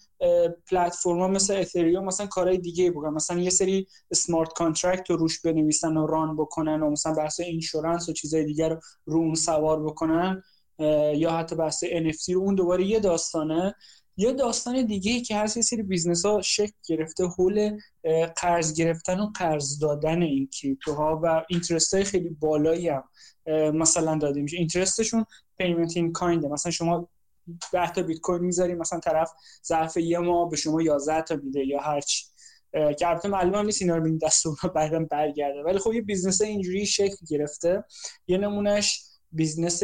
پلتفرما مثل اتریوم مثلا کارهای دیگه بکنن. مثلا یه سری smart contract رو روش بنویسن و run بکنن و مثلا بحث insurance و چیزای دیگر رو رو اون سوار بکنن یا حتی بحث NFT رو. اون دوباره یه داستانه. یه داستان دیگه ای که هست یه سری business ها شکل گرفته حول قرض گرفتن و قرض دادن این crypto ها و interest های خیلی بالایی هم مثلا داده میشه. interest شون payment in kind ه مثلا شما 10 تا بیت کوین می‌ذاری مثلا طرف ظرف یه ماه به شما 11 تا میده یا هر چی. که البته معلومه نیست اینا رو دست اونا بعدا برگرده. ولی خب یه business اینجوری شکل گرفته. یه نمونهش business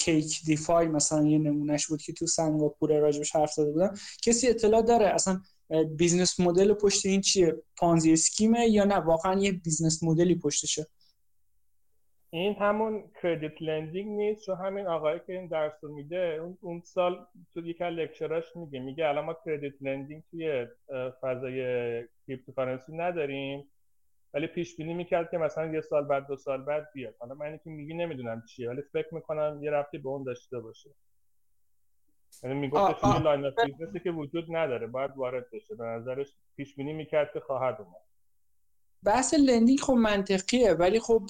Cake DeFi مثلا یه نمونهش بود که تو سنگاپور راجبش حرف زده بودم. کسی اطلاع داره اصلا business model پشت این چیه؟ Ponzi scheme ه یا نه؟ واقعا یه business model ی پشتشه. این همون credit lending نیست چون همین آقایی که این درس رو میده اون, سال تو یک lecture اش میگه میگه الان ما credit lending توی فضای cryptocurrency نداریم. ولی پیش بینی می‌کرد که مثلا یه سال بعد دو سال بعد بیاد. حالا من که میگی نمی‌دونم چیه ولی فکر می‌کنم یه ربطی به اون داشته باشه. یعنی میگفتش یه line of که وجود نداره باید وارد بشه. به نظرش پیش بینی می‌کرد که خواهد اومد. بحث lending خب منطقیه ولی خب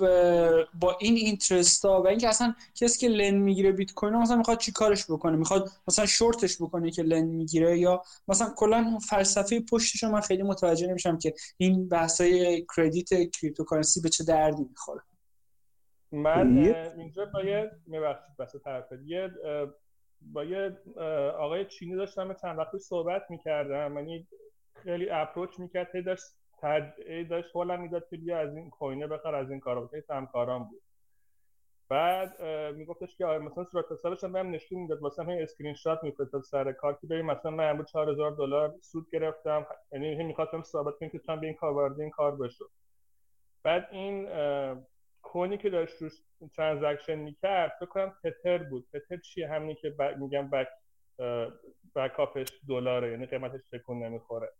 با این interest ها و اینکه اصلا کسی که lend می‌گیره بیت کوین مثلا می‌خواد چی کارش بکنه؟ می‌خواد مثلا شورتش بکنه که lend می‌گیره یا مثلا کلا فلسفه پشتش من خیلی متوجه نمیشم که این بحثای کردیت کریپتوکارنسی به چه دردی می‌خوره. من اینجا با یه میبخشید بس طرف یه با یه آقای چینی داشتم چند وقتی صحبت می‌کردم. یعنی خیلی اپروچ می‌کرد داشت تد... داشت حالا می‌داد که بیا از این کوینه بخر از این کارا بود همکاران بود. بعد میگفتش که آره مثلا صورت حسابش هم بهم نشون می‌داد. واسه همین اسکرین شات میفرستاد سر کار که ببین مثلا من امروز 4000 دلار سود گرفتم. یعنی می‌خواستم ثابت کنم که چند به این کار وارد این کار بشه بعد این کونی که داشت روش ترانزکشن می‌کرد فکر کنم تتر بود. تتر چیه؟ همینی که میگم بک بکاپش دلاره یعنی قیمتش تکون نمی‌خوره.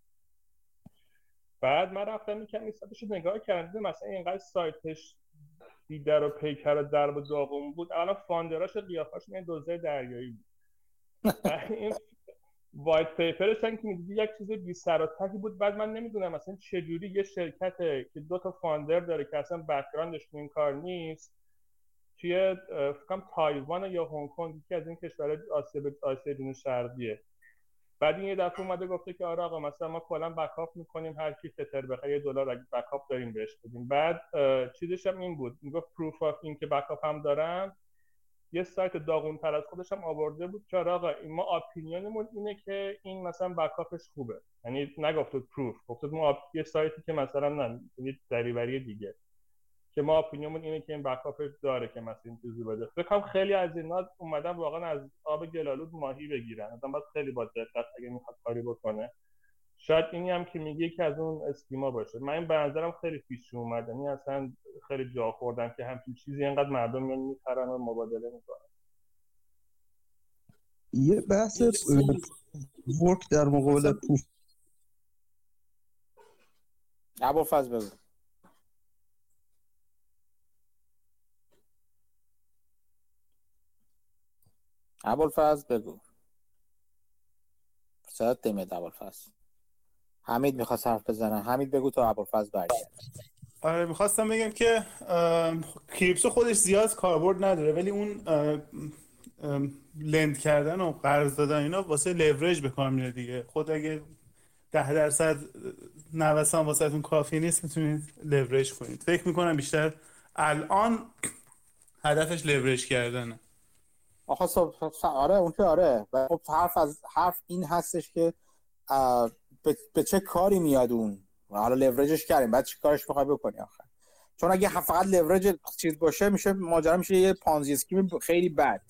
بعد من رفتم می‌کنم این سایتش نگاه کردم مثلا اینقدر سایتش دیدر و پیکر و درب و داغون بود. الان فاندراش و قیافاش این دوزه دریایی بود. این white paper ش که می‌دیدی یک چیز بی سر و بود. بعد من نمی‌دونم مثلا چجوری یه شرکت که دو تا founder داره که اصلا background ش این کار نیست توی فکرم تایوان یا هنگ کنگ یکی از این کشورهای آسیا آسیا شرقیه. بعد این یه دفعه اومده گفته که آره آقا مثلا ما کلا backup می‌کنیم هر کی تتر بخره یه دلار اگه backup داریم بهش بدیم. بعد چیزش هم این بود. می‌گفت proof of این که backup هم دارن. یه سایت داغون تر از خودش هم آورده بود که آره آقا ما اپینیونمون اینه که این مثلا بکاپش خوبه. یعنی نگفت پروف گفت ما یه سایتی که مثلا نه دریوری دیگه. که ما اپینیون اینه که این بکاپ داره که مثلا این چیزی بده. فکر خیلی از اینا اومدن واقعا از آب گلالود ماهی بگیرن. آدم باید خیلی با دقت اگه می‌خواد کاری بکنه. شاید اینی هم که میگه که از اون اسکیما باشه. من این به نظرم خیلی پیش اومد. یعنی اصلا خیلی جا خوردن که همچین چیزی اینقدر مردم میان می‌خرن و مبادله می‌کنن. یه بحث ورک در مقابل پوف ابوالفضل بگو. ابوالفضل بگو. صدات نمیاد ابوالفضل؟ حمید می‌خواست حرف بزنه. حمید بگو تا ابوالفضل برگرد آره می‌خواستم بگم که کریپتو خودش زیاد کاربرد نداره ولی اون لند کردن و قرض دادن اینا واسه لورج به کار میره دیگه. خود اگه ده درصد نوسان واسه کافی نیست می‌تونید لورج کنید. فکر می‌کنم بیشتر الان هدفش لورج کردنه. آخه آره اون که آره. خب حرف از حرف این هستش که به چه کاری میاد اون؟ حالا لورجش کردیم. بعد چه کارش می‌خوای بکنی آخر چون اگه فقط لورج چیز باشه میشه ماجرا میشه یه پانزی اسکیم خیلی بد.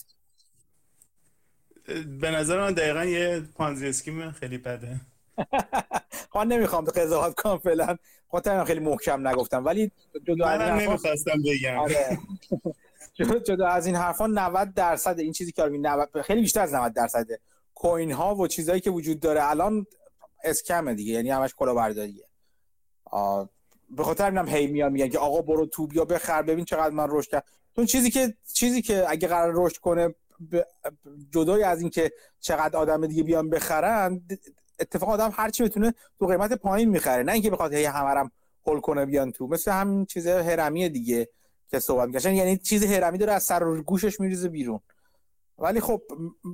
به نظر من دقیقا یه پانزی اسکیم خیلی بده. خواهد نمی‌خوام قضاوت کنم فعلا. خاطر خیلی محکم نگفتم. ولی جدا من نمی‌خواستم بگم. آره. جدا از این حرفا 90 درصد این چیزی که 90 خیلی بیشتر از 90 درصد کوین ها و چیزایی که وجود داره الان اسکم دیگه یعنی همش کلاهبرداریه. به خاطر اینم هی میان میگن که آقا برو تو بیا بخر ببین چقدر من رشد کرد چون چیزی که چیزی که اگه قرار رشد کنه جدای از اینکه چقدر آدم دیگه بیان بخرن اتفاق آدم هر چی بتونه تو قیمت پایین می‌خره. نه اینکه بخواد هی همرم هول کنه بیان تو. مثل همین چیز هرمی دیگه. که صحبت می‌کنن یعنی چیز هرمی داره از سر و گوشش میریزه بیرون. ولی خب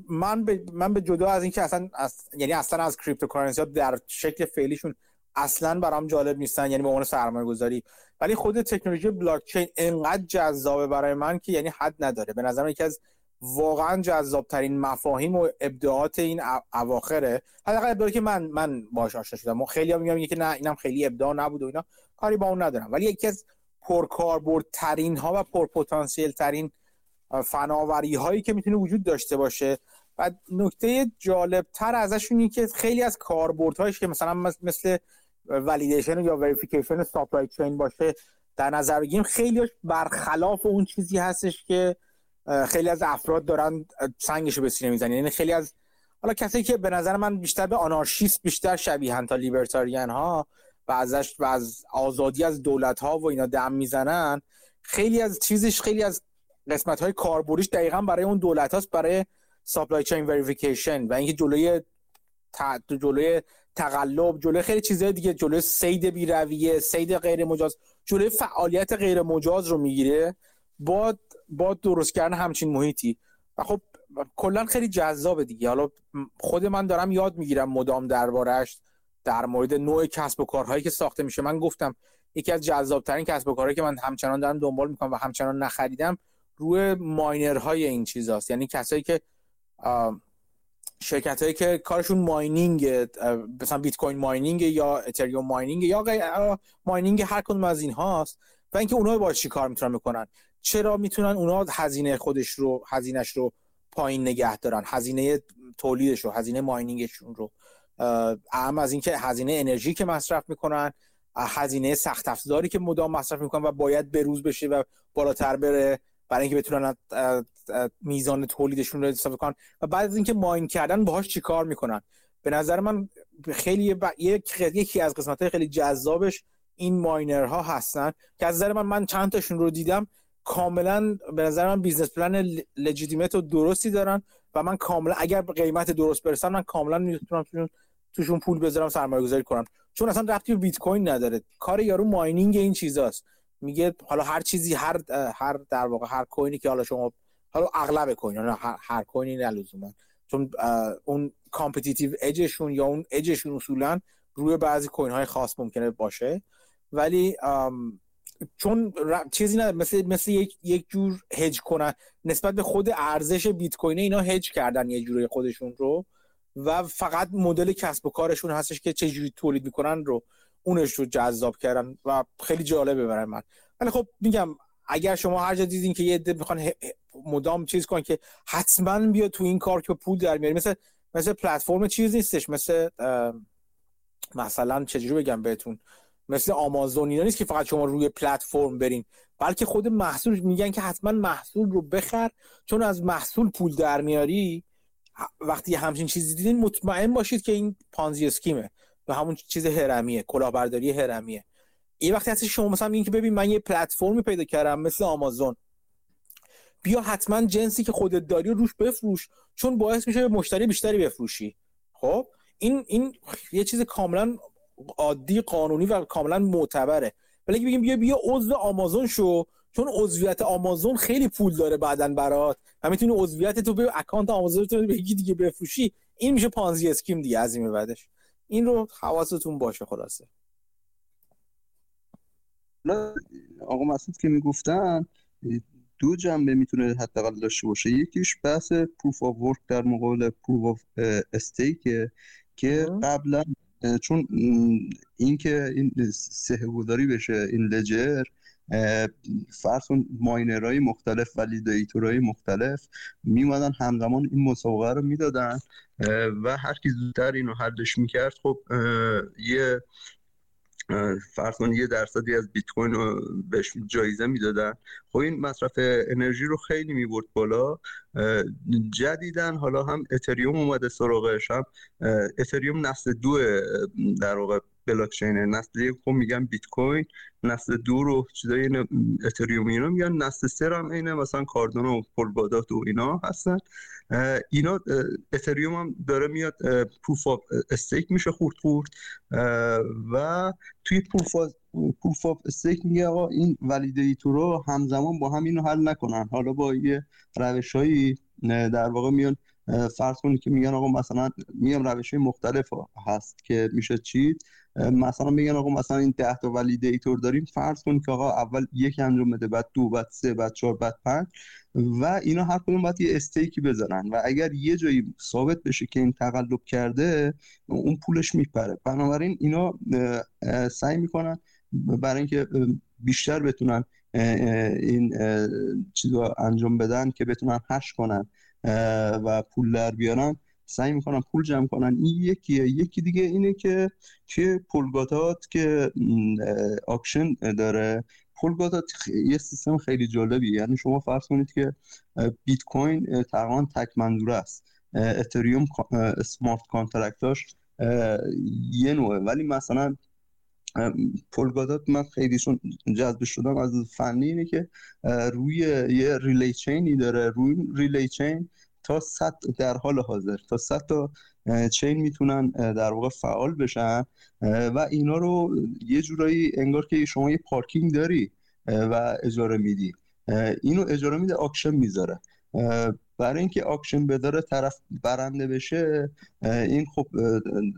من به من به جدا از اینکه اصلا یعنی اصلا از cryptocurrency ها در شکل فعلیشون اصلا برام جالب نیستن یعنی به عنوان سرمایه گذاری ولی خود تکنولوژی بلاک چین انقدر جذابه برای من که یعنی حد نداره. به نظر یکی از واقعا جذاب ترین مفاهیم و ابداعات این اواخره. حداقل ابداعی که من من باهاش آشنا شدم. خیلی میگم که نه اینم خیلی ابداع نبود و اینا. کاری با اون ندارم. ولی یکی از پرکاربردترین ها و پرپتانسیل ترین فناوری هایی که می‌تونه وجود داشته باشه. و نکته جالب تر ازشون اینه که خیلی از کاربردهایش که مثلا مثل validation یا verification supply chain باشه در نظر بگیریم خیلی برخلاف اون چیزی هستش که خیلی از افراد دارن سنگشو به سینه می‌زنن. یعنی خیلی از حالا کسایی که به نظر من بیشتر به آنارشیست بیشتر شبیهن تا libertarian ها و ازش و از آزادی از دولت ها و اینا دم می‌زنن خیلی از چیزش خیلی از قسمت های کاربردیش دقیقا برای اون دولت هاست برای سپلای چین وریفیکیشن و اینکه جلوی جلوی تقلب جلوی خیلی چیزهای دیگه جلوی سید بیرویه سید غیر مجاز جلوی فعالیت غیر مجاز رو می‌گیره با با درست کردن همچین محیطی. و خب کلا خیلی جذابه دیگه. حالا خود من دارم یاد می‌گیرم مدام دربارهش در مورد نوع کسب و کارهایی که ساخته میشه. من گفتم یکی از جذابترین کسب و کارهایی که من همچنان دارم دنبال می‌کنم و همچنان نخریدم روی ماینرهای این چیزاست. یعنی کسایی که شرکت هایی که کارشون ماینینگ مثلا بیت کوین ماینینگ یا اتریوم ماینینگ یا ماینینگ هر کدوم از این هاست و اینکه اونها با چی کار می‌تونن بکنن؟ چرا می‌تونن اونها هزینه خودش رو هزینهش رو پایین نگه دارن؟ هزینه تولیدش رو هزینه ماینینگشون رو. اعم از اینکه هزینه انرژی که مصرف می‌کنن هزینه سخت افزاری که مدام مصرف می‌کنن و باید بروز بشه و بالاتر بره برای اینکه بتونن میزان تولیدشون رو اضافه کنن. و بعد از اینکه mine کردن باهاش چیکار می‌کنن؟ به نظر من خیلی ب... یکی از قسمت خیلی جذابش این miner ها هستن که از نظر من من چند تاشون رو دیدم. کاملا به نظر من business plan legitimate و درستی دارن و من کاملا اگر قیمت درست برسن من کاملا می‌تونم توشون, پول بذارم سرمایه گذاری کنم. چون اصلا ربطی به بیت کوین نداره. کار یارو mining این چیزاست. میگه حالا هر چیزی هر هر در واقع هر کوینی که حالا شما حالا اغلب coin هر, هر coin ی نه چون اون competitive edge شون یا اون اجشون اصولا روی بعضی coin های خاص ممکنه باشه. ولی چون چیزی نه مثل مثل یک یک جور هج کنن. نسبت به خود ارزش بیت کوین اینا هج کردن یه جوری خودشون رو. و فقط مدل کسب و کارشون هستش که چه جوری تولید می‌کنن رو اونش رو جذاب کردن و خیلی جالبه برای من. ولی خب میگم اگر شما هر جا دیدین که یه عده می‌خوان مدام چیز کنن که حتما بیا تو این کار که پول در میاری مثل مثل پلتفرم چیز نیستش مثل مثلا چجوری بگم بهتون مثل آمازون اینا نیست که فقط شما روی پلتفرم برین. بلکه خود محصول میگن که حتما محصول رو بخر چون از محصول پول در میاری وقتی همچین چیزی دیدین مطمئن باشید که این پانزی اسکیمه و همون چیز هرمیه کلاهبرداری هرمیه. این وقتی هستی شما مثلا میگین که ببین من یه پلتفرمی پیدا کردم مثل آمازون. بیا حتما جنسی که خودت داری روش بفروش چون باعث میشه مشتری بیشتری بفروشی. خب؟ این این یه چیز کاملا عادی قانونی و کاملا معتبره. ولی بگیم بیا بیا عضو آمازون شو. چون عضویت آمازون خیلی پول داره بعدن برات و می‌تونی عضویت تو به account آمازون تو به دیگه بفروشی این میشه Ponzi scheme دیگه از این بعدش. این رو حواستون باشه خلاصه. آقا مسعود که می‌گفتن دو جنبه می‌تونه حداقل داشته باشه. یکیش بحث proof of work در مقابل proof of استیک که قبلا چون اینکه این سهگوداری بشه این لجر فرض ماینرهای مختلف ولیدیتورهای مختلف میمدن همزمان این مسابقه رو می‌دادن و هر کی زودتر اینو حلش می‌کرد خب یه فرض یه درصدی از بیت کوین رو بهش جایزه می‌دادن. خب این مصرف انرژی رو خیلی می‌برد بالا جدیدن حالا هم اتریوم اومده سراغش هم اتریوم نسل دو در واقع بلاکچین نسل یک خب میگن بیت کوین. نسل دو رو چیزای اتریوم اینا میگن نسل سه هم اینه مثلا کاردانو و پولکادات و اینا هستن. اینا اتریوم هم داره میاد proof of stake میشه خورد خورد. و توی proof of stake میگه آقا این validator رو همزمان با هم اینو حل نکنن. حالا با یه روشهایی در واقع میان فرض کنید که میگن آقا مثلا میگم روش های مختلف هست که میشه چی مثلا میگن آقا مثلا این ده تا ولیدیتور داریم فرض کنید که آقا اول یک انجام بده بعد دو بعد سه بعد چهار بعد پنج و اینا هر کدوم باید یه استیکی بزنن و اگر یه جایی ثابت بشه که این تقلب کرده اون پولش میپره. بنابراین اینا سعی می‌کنن برای اینکه بیشتر بتونن این چیزا انجام بدن که بتونن hash کنن. و پول در بیارن. سعی می‌کنن پول جمع کنن. این یکیه یکی دیگه اینه که توی پولکادات که auction داره پولکادات یه سیستم خیلی جالبی یعنی شما فرض کنید که بیت کوین تقریبا تک منظوره است. اتریوم smart contract اش یه نوعه. ولی مثلا پولکادات من خیلیشون جذب شدم از فنی اینه که روی یه relay chain ی داره. روی relay chain تا 100 در حال حاضر. تا 100 تا chain می‌تونن در واقع فعال بشن. و اینا رو یه جورایی انگار که شما یه پارکینگ داری و اجاره میدی. اینو اجاره میده auction می‌ذاره. برای اینکه auction بذاره طرف برنده بشه این خب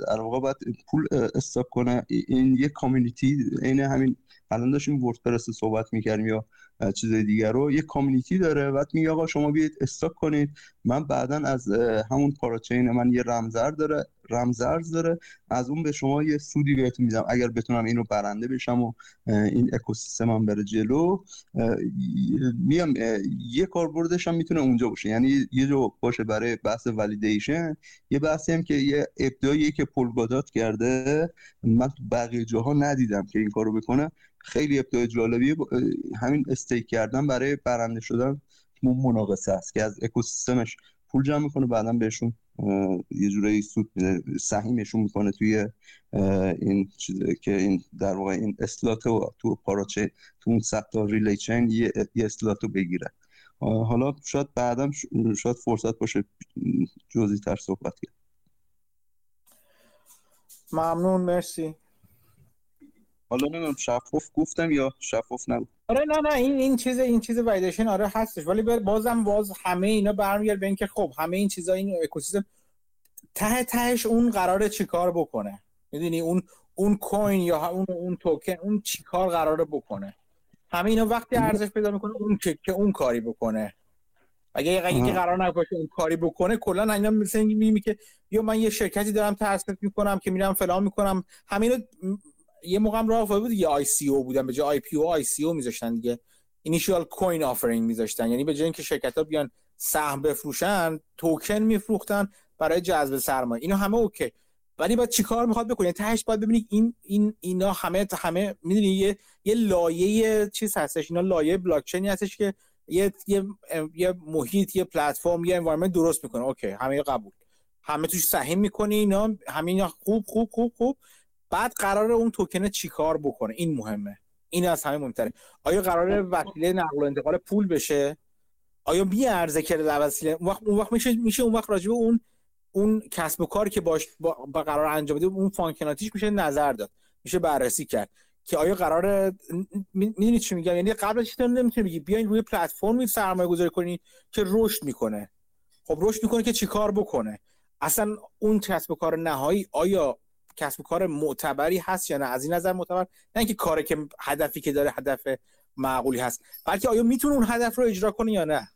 در واقع باید پول استاک کنه. این یه کامیونیتی این همین الان داشتیم وردپرس صحبت می‌کردیم یا چیز دیگر رو یه کامیونیتی داره. بعد میگه آقا شما بیاید استاک کنید. من بعدا از همون پاراچین من یه رمزر داره. رمزرز داره. از اون به شما یه سودی بهتون میدم. اگر بتونم اینو برنده بشم و این اکوسیستمم بره جلو میام یه کاربردش هم می‌تونه اونجا باشه. یعنی یه جو باشه برای بحث ولیدیشن یه بحثی هم که یه ابداعی که پولگادات کرده. من تو بقیه جاها ندیدم که این کارو بکنه. خیلی ابداع جالبی همین استیک کردن برای برنده شدن مناقصه است که از اکوسیستمش پول جمع می‌کنه بعدا بهشون یه جورایی سود سهیمشون می‌کنه توی این چیزی که این در واقع این اسلات و تو پاراچه تو اون سخت ریلی چین یه, یه اسلات رو بگیره. حالا شاید بعدم شاید فرصت باشه جزئی تر صحبت کرد ممنون مرسی. حالا نمی‌دونم شفاف گفتم یا شفاف نبود؟ آره نه نه این این چیز این چیز وایدیشن آره هستش ولی بازم باز همه اینا برمیگرده به اینکه خب همه این چیزا این اکوسیستم ته تهش اون قراره چیکار بکنه؟ می‌دونی؟ اون اون کوین یا اون اون توکن اون چیکار قراره بکنه؟ همه اینا وقتی ارزش پیدا می‌کنه اون که, که اون کاری بکنه. اگه اگه قرار نباشه اون کاری بکنه کلا اینا مثل میگه که یا من یه شرکتی دارم تأسیس می‌کنم که میرم فلان می‌کنم. همین یه موقع هم راه بود یه ICO بودن. به جای آی پی او آی سی او میذاشتن دیگه. initial coin offering میذاشتن. یعنی به جای اینکه شرکت ها بیان سهم بفروشن توکن میفروختن برای جذب سرمایه. اینا همه اوکی. ولی بعد چیکار می‌خواد بکنه؟ تهش باید ببینید این این اینا همه همه می‌دونی یه یه لایه چیز هستش. اینا لایه بلاک چینی هستش که یه یه یه محیط یه پلتفرم یه environment درست می‌کنه. okay همه قبول. همه توش سهم می‌کنه اینا همه خوب خوب خوب خوب. بعد قرار اون توکن چیکار بکنه؟ این مهمه. این از همه مهمتره. آیا قرار وسیله نقل و انتقال پول بشه؟ آیا بی ارزه که وسیله؟ اون وقت اون وقت میشه میشه اون وقت راجبه اون اون کسب و کاری که باش با, قرار انجام بده اون functionality ش میشه نظر داد. میشه بررسی کرد. که آیا قرار می‌دونید چی میگم؟ یعنی قبلش تو نمی‌تونی بگی بیاین روی پلتفرمی سرمایه گذاری کنی که رشد می‌کنه. خب رشد می‌کنه که چیکار بکنه؟ اصلا اون کسب و کار نهایی آیا کسب و کار معتبری هست یا نه؟ از این نظر معتبر. نه اینکه کاری که هدفی که داره هدف معقولی هست. بلکه آیا می‌تونه اون هدف رو اجرا کنه یا نه؟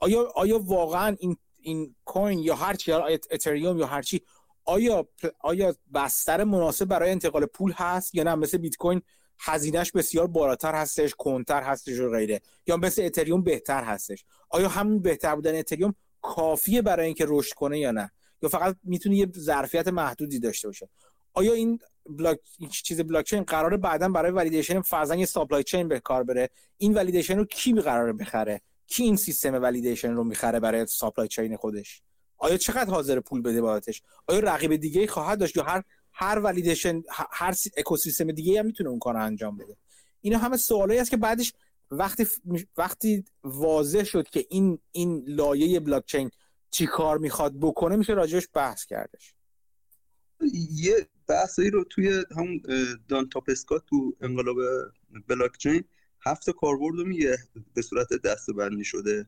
آیا آیا واقعا این این coin یا هر چی اتریوم یا هر چی آیا آیا بستر مناسب برای انتقال پول هست یا نه؟ مثل بیت کوین هزینهش بسیار بالاتر هستش کندتر هستش و غیره. یا مثل اتریوم بهتر هستش. آیا همون بهتر بودن اتریوم کافیه برای اینکه رشد کنه یا نه؟ یا فقط می‌تونه یه ظرفیت محدودی داشته باشه؟ آیا این بلاک چیز بلاک چین قراره بعدا برای validation فرضاً یه chain به کار بره؟ این validation رو کی قراره بخره؟ کی این سیستم validation رو می‌خره برای supply chain خودش؟ آیا چقدر حاضر پول بده بابتش آیا رقیب دیگه خواهد داشت یا هر هر ولیدیشن هر اکوسیستم دیگه هم می‌تونه اون کار رو انجام بده؟ اینا همه سوالایی است که بعدش وقتی وقتی واضح شد که این این لایه بلاک چین چی کار می‌خواد بکنه میشه راجعش بحث کردش. یه بحثایی رو توی همون دان تاپسکا تو انقلاب بلاکچین هفت کاربرد رو میگه به صورت دستبندی شده.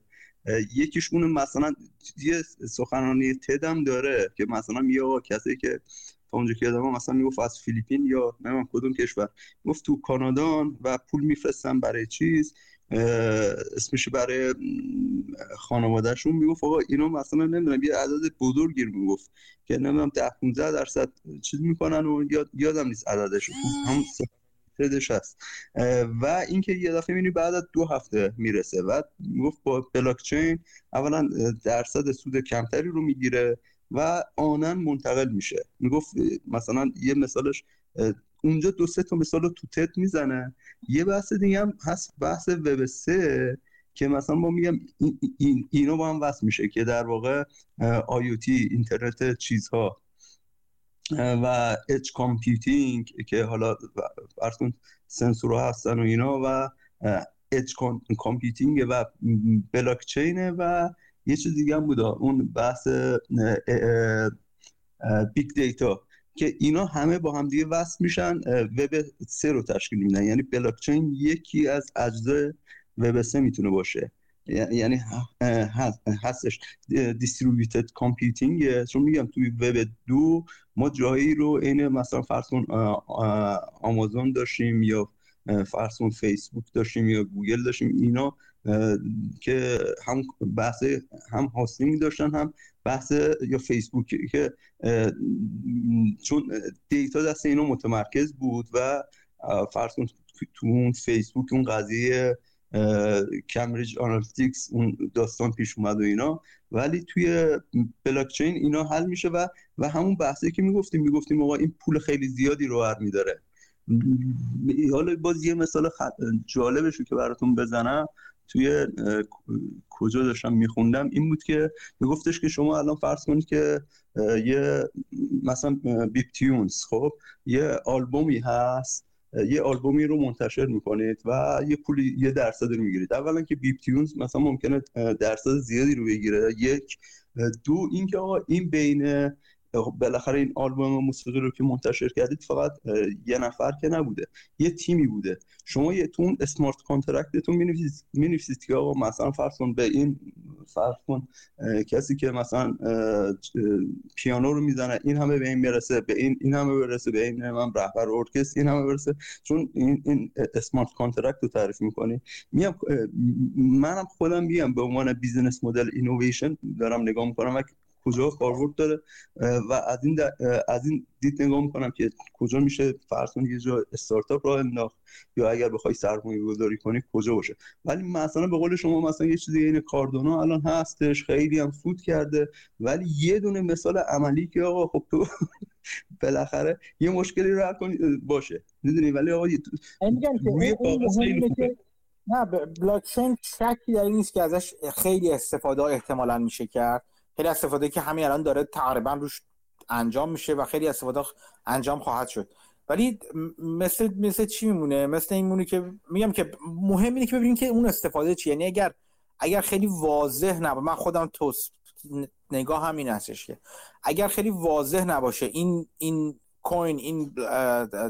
یکیش اون مثلا یه سخنرانی تدم داره که مثلا آقا کسی که تا اونجا که یادم مثلا می‌گفت از فیلیپین یا نمیم کدوم کشور گفت تو کانادان و پول میفرستن برای چیز. اسمش برای خانوادهشون می‌گفت آقا اینا مثلا نمی‌دونم یه عدد بزرگی رو می‌گفت که نمی‌دونم ده 15 درصد چیز می‌کنن و یاد یادم نیست عددش هم تدش هست. و اینکه یه دفعه می‌بینی بعد از دو هفته می‌رسه. و می‌گفت با بلاکچین اولا درصد سود کمتری رو می‌گیره و آنن منتقل میشه. می‌گفت مثلا یه مثالش اونجا دو سه تا مثال رو تو تد می‌زنه یه بحث دیگه هم هست بحث وب سه که مثلا ما میگم این, این اینو با هم وصل میشه که در واقع آیوتی اینترنت چیزها و edge computing که حالا کن سنسورها هستن و اینا و edge computing و بلاک چینه و یه چیز دیگه هم بود اون بحث big data که اینا همه با هم دیگه وصل میشن وب سه رو تشکیل میدن. یعنی بلاکچین یکی از اجزای وب سه می‌تونه باشه. یعنی هستش. distributed computing چون میگم توی وب دو ما جایی رو عین مثلا فرض کن آمازون داشتیم یا فرض کن فیسبوک داشتیم یا گوگل داشتیم اینا که هم بحث هم hosting داشتن هم بحث یا فیسبوک که چون data دست اینا متمرکز بود و فرض کن تو اون فیسبوک اون قضیه کمبریج آنالیتیکس اون داستان پیش اومد و اینا. ولی توی بلاکچین اینا حل میشه و و همون بحثی که می‌گفتیم می‌گفتیم آقا این پول خیلی زیادی رو ور میداره. حالا باز یه مثال خ... جالبشو که براتون بزنم. توی کجا داشتم میخوندم این بود که میگفتش که شما الان فرض کنید که یه مثلا بیپ تیونز خب یه آلبومی هست یه آلبومی رو منتشر می‌کنید و یه پولی یه درصد رو می‌گیرید. اولا که بیپ تیونز مثلا ممکنه درصد زیادی رو بگیره یک دو اینکه آقا این بین بالاخره این آلبوم موسیقی رو که منتشر کردید فقط یه نفر که نبوده یه تیمی بوده. شما یه تون اسمارت کانترکتتون می‌نویسید که آقا مثلا فرض کن به این فرض کن کسی که مثلا پیانو رو می‌زنه این همه به این می‌رسه به این این همه برسه به این من رهبر ارکستر این همه برسه. چون این این smart contract رو تعریف می‌کنی. میام منم خودم میگم به عنوان business model innovation دارم نگاه می‌کنم. و کجا کاربرد داره و از این از این دید نگاه می‌کنم که کجا میشه فرض یه جا استارتاپ راه انداخت یا اگر بخوای سرمایه گذاری کنی کجا باشه. ولی مثلا به قول شما مثلا یه چیزی این کاردانو الان هستش خیلی هم سود کرده ولی یه دونه مثال عملی که آقا خب تو بالاخره یه مشکلی رو کنی باشه. می‌دونی؟ ولی آقا نه بلاکچین شکی در نیست که ازش خیلی استفاده احتمالا میشه کرد. خیلی استفاده که همین الان داره تقریبا روش انجام میشه و خیلی استفاده انجام خواهد شد. ولی مثل مثل چی میمونه؟ مثل این مونه که میگم که مهم اینه که ببینیم که اون استفاده چی یعنی اگر اگر خیلی واضح نباشه من خودم توس نگاه همین هستش که اگر خیلی واضح نباشه این این کوین این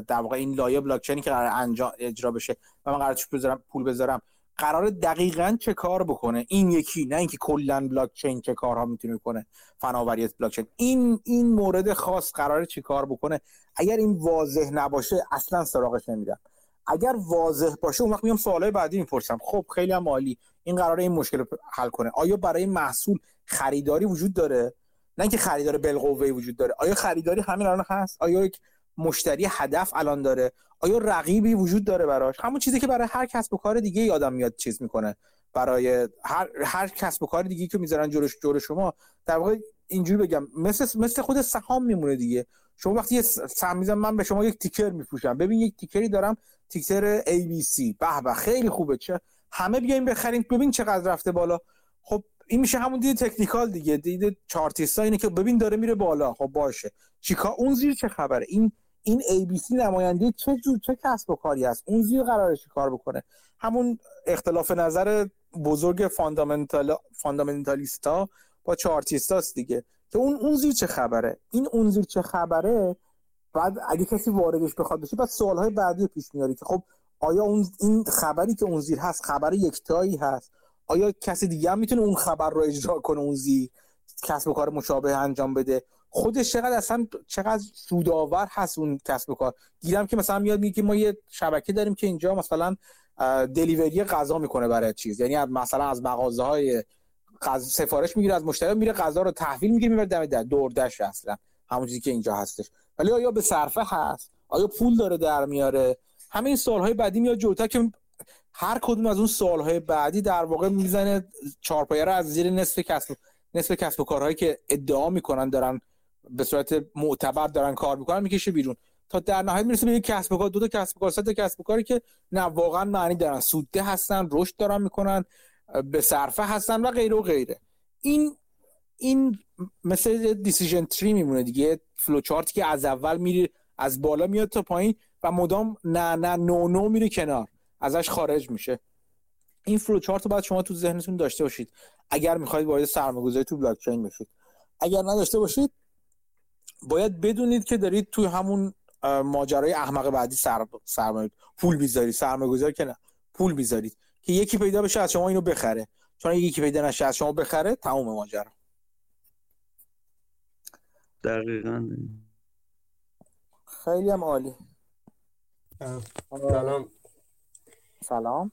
در واقع این لایه بلاک چینی که قرار انجام اجرا بشه و من قرار بذارم پول بذارم قرار دقیقا چه کار بکنه؟ این یکی نه اینکه کلا بلاک چین چه کارها می‌تونه کنه فناوری بلاک چین این این مورد خاص قراره چه کار بکنه؟ اگر این واضح نباشه اصلا سراغش نمیدم اگر واضح باشه اون وقت میام سوالای بعدی می‌پرسم. خب خیلی هم عالی. این قراره این مشکل حل کنه. آیا برای محصول خریداری وجود داره؟ نه اینکه خریدار بالقوه وجود داره. آیا خریداری همین الان هست؟ آیا یک مشتری هدف الان داره. آیا رقیبی وجود داره براش؟ همون چیزی که برای هر کسب و کار دیگه یادم میاد چیز می‌کنه. برای هر هر کسب و کار دیگه که می‌ذارن جلوش جلو شما در واقع اینجوری بگم مثل مثل خود سهام میمونه دیگه. شما وقتی یه سهم می‌زنم من به شما یک تیکر میفروشم. ببین یک تیکری دارم تیکر ABC به به خیلی خوبه. چه؟ همه بیاین بخرین. ببین چقدر رفته بالا. خب این میشه همون دید تکنیکال دیگه. دید چارتیستا اینه که ببین داره میره بالا. خب باشه. چیکار؟ اون زیر چه خبره؟ این این ABC نماینده چه جور چه کسب و کاری است؟ اون زیر قراره کار بکنه؟ همون اختلاف نظر بزرگ فاندامنتال فاندامنتالیستا با چارتیستاست دیگه. که اون اون زیر چه خبره؟ این اون زیر چه خبره؟ بعد اگه کسی واردش بخواد بشه بعد سوالهای بعدی پیش میاری که خب آیا اون این خبری که اون زیر هست خبر یکتایی هست؟ آیا کسی دیگه هم می‌تونه اون خبر رو اجرا کنه؟ اون زیر کسب و کار مشابه انجام بده؟ خودش چقدر اصلا چقدر سودآور هست اون کسب و کار. گیرم که مثلا میاد میگه ما یه شبکه داریم که اینجا مثلا دلیوری غذا می‌کنه برای چیز. یعنی مثلا از مغازه های سفارش می‌گیره از مشتری میره غذا رو تحویل می‌گیره می‌بره دم در دوردش اصلا. همون چیزی که اینجا هستش. ولی آیا به صرفه هست؟ آیا پول داره در میاره؟ همه این سوالهای بعدی میاد جلوتر که هر کدوم از اون سوالهای بعدی در واقع می‌زنه چارپایه رو از زیر نصف کسب نصف کسب و کارهایی که ادعا می‌کنن دارن به صورت معتبر دارن کار می‌کنن می‌کشه بیرون. تا در نهایت می‌رسه به یک کسب کار دو تا کسب کار سه تا کسب کاری که نه واقعا معنی دارن. سوده هستن رشد دارن می‌کنن به صرفه هستن و غیره و غیره. این این مثل decision tree میمونه دیگه. فلو چارتی که از اول میره از بالا میاد تا پایین و مدام نه نه no no میره کنار. ازش خارج میشه. این فلو چارت رو باید شما تو ذهنتون داشته باشید. اگر می‌خواید وارد سرمایه‌گذاری تو بلاک چین بشید. اگر نداشته باشید باید بدونید که دارید توی همون ماجرای احمق بعدی سر سرمایه پول بذارید سرمایه گذاری که نه پول بذارید که یکی پیدا بشه از شما اینو بخره. چون یکی پیدا نشه از شما بخره تموم ماجرا. دقیقا. خیلی هم عالی. سلام. سلام.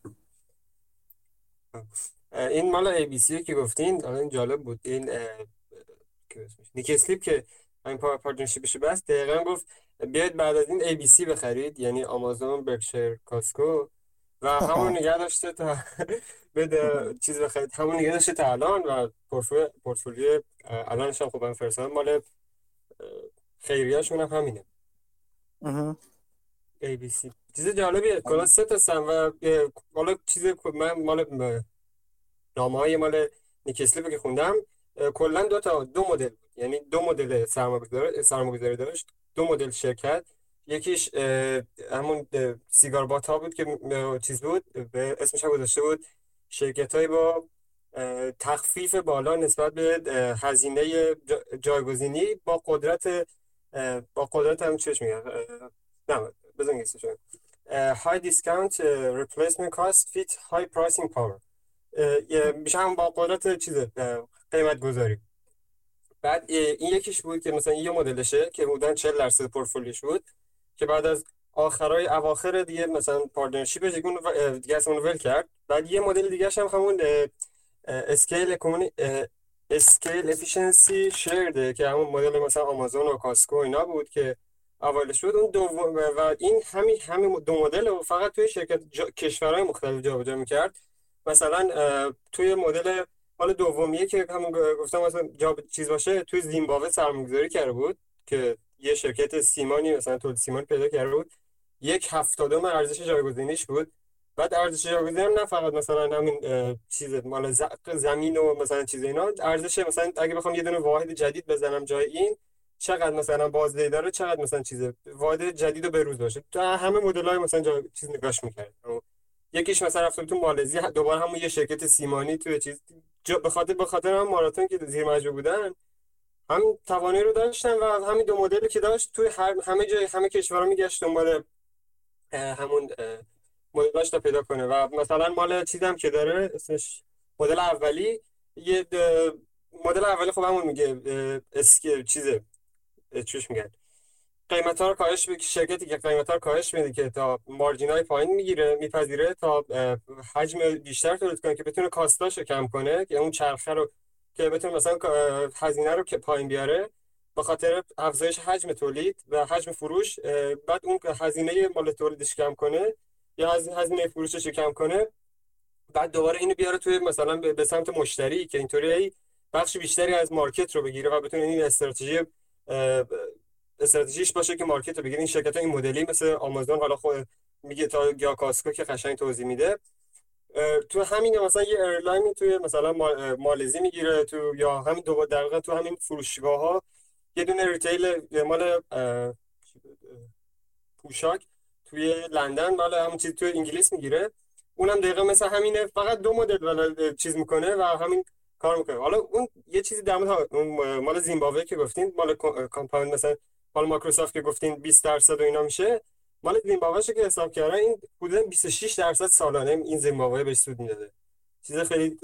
این مال ABC که گفتین این جالب بود. این نیک اسلیپ که این partnership ش بست دقیقا گفت بیاید بعد از این ABC بخرید یعنی آمازون برکشایر کاسکو و همون نگه داشته تا بده چیز بخرید. همون نگه داشته تا الان و پورتفولیو الانش هم خوب فرستادم مال خیریاش هم همینه. ABC چیز جالبیه کلا سه تا سم و حالا چیز من مال نامه های مال نیک اسلیپ که خوندم کلا دو تا دو مدل یعنی دو مدل سرمایه‌گذاری داشت دو مدل شرکت. یکیش همون سیگار بات ها بود که چیز بود اسمش هم گذاشته بود. شرکت های با تخفیف بالا نسبت به هزینه جایگزینی با قدرت با قدرت هم چش میگن نه بزن های دیسکاونت ریپلیسمنت کاست فیت های پرایسینگ پاور میشه هم با قدرت چیز قیمت گذاری بعد این یکیش بود که مثلا یه مدلشه که بودن 40 درصد پورتفولیوش بود که بعد از آخرای اواخر دیگه مثلا partnership دیگه اصلا ول کرد. بعد یه مدل دیگه هم همون scale economy scale efficiency shared ه که همون مدل مثلا آمازون و کاسکو اینا بود که اولش بود. اون دوم و این همین همین دو مدل رو فقط توی شرکت کشورهای مختلف جابجا می‌کرد. مثلا توی مدل حال دومیه که همون گفتم مثلا جا چیز باشه توی زیمبابوه سرمایه‌گذاری کرده بود که یه شرکت سیمانی مثلا تولید سیمان پیدا کرده بود. یک هفتادم ارزش جایگزینیش بود. بعد ارزش جایگزینی هم نه فقط مثلا همین چیز مال زمین و مثلا چیز اینا ارزش مثلا اگه بخوام یه دونه واحد جدید بزنم جای این چقدر مثلا بازدهی داره چقدر مثلا چیز واحد جدید و بروز باشه. تو همه مدل های مثلا جا... چیز نگاش می‌کرد یکیش مثلا رفتم تو مالزی دوباره همون یه شرکت سیمانی تو چیز. به خاطر به خاطر هم ماراتون که زیر مجموع بودن هم توانی رو داشتن و همین دو مدلی که داشت توی هر همه جای همه کشورها میگشت دنبال همون مدلاش تا پیدا کنه. و مثلا مال چیزم که داره اسمش مدل اولی یه مدل اولی خب همون میگه اسکی چیزه چوش میگن؟ قیمت ها رو کاهش بگی شرکتی که قیمت ها رو کاهش میده که تا مارجین های پایین می‌گیره میپذیره تا حجم بیشتر تولید کنه که بتونه کاستاش رو کم کنه که اون چرخه رو که بتونه مثلا هزینه رو که پایین بیاره به خاطر افزایش حجم تولید و حجم فروش بعد اون هزینه مال تولیدش کم کنه یا از هزینه فروشش کم کنه بعد دوباره اینو بیاره توی مثلا به سمت مشتری که اینطوری بخش بیشتری از مارکت رو بگیره و بتونه این استراتژی استراتژیش باشه که مارکت رو بگیره این شرکت ها این مدلی مثل آمازون حالا خود میگه تا یا کاسکو که قشنگ توضیح میده. تو همین مثلا یه airline توی مثلا مالزی می‌گیره تو یا همین دو دقیقا تو همین فروشگاه ها یه دونه retail مال پوشاک توی لندن. مال همون چیز توی انگلیس می‌گیره. اونم دقیقا مثل همینه. فقط دو مدل چیز می‌کنه و همین کار می‌کنه. حالا اون یه چیزی در مورد مال زیمبابوه که گفتین مال کامپاند مثلا مال مایکروسافت که گفتین 20 درصد و اینا میشه. مال زیمبابوه که حساب کردن این حدودا 26 درصد سالانه این زیمبابوه بهش سود می‌داده. چیز خیلی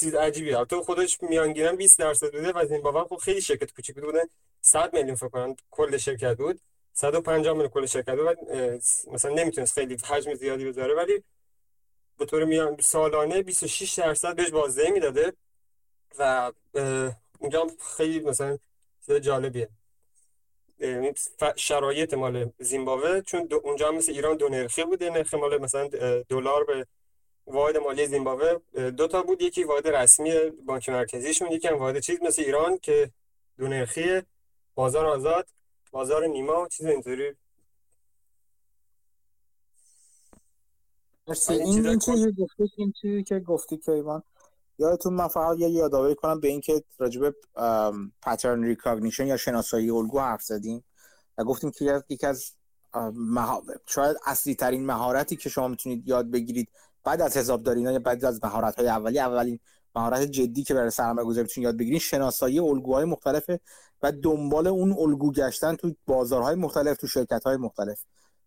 چیز عجیبیه. تو خودش میانگینم 20 درصد بوده و زیمبابوه خب خیلی شرکت کوچیک بوده 100 میلیون فکر کنم کل شرکت بود. 150 میلیون کل شرکت بود. مثلا نمی‌تونست خیلی حجم زیادی بذاره ولی به طور میان سالانه 26 درصد بهش بازده می‌داده و اونجا خیلی مثلا جالبیه. شرایط مال زیمبابوه چون اونجا مثل ایران دو نرخی بوده نرخ مال مثلا دلار به واحد مالی زیمبابوه دو تا بود. یکی واحد رسمی بانک مرکزیشون یکی هم واحد چیز مثل ایران که دو نرخی بازار آزاد بازار نیما چیز اینطوری. این این چیزی گفتی این چیزی که گفتی که ایوان. یادتون من فقط یه یادآوری کنم به اینکه راجب pattern recognition یا شناسایی الگو حرف زدیم و گفتیم که یکی از شاید اصلی ترین مهارتی که شما می‌تونید یاد بگیرید بعد از حسابداری یا بعد از مهارت های اولی اولین مهارت جدی که برای سرمایه گذاری بتونید یاد بگیرین شناسایی الگوهای مختلف و دنبال اون الگو گشتن تو بازارهای مختلف تو شرکت مختلف.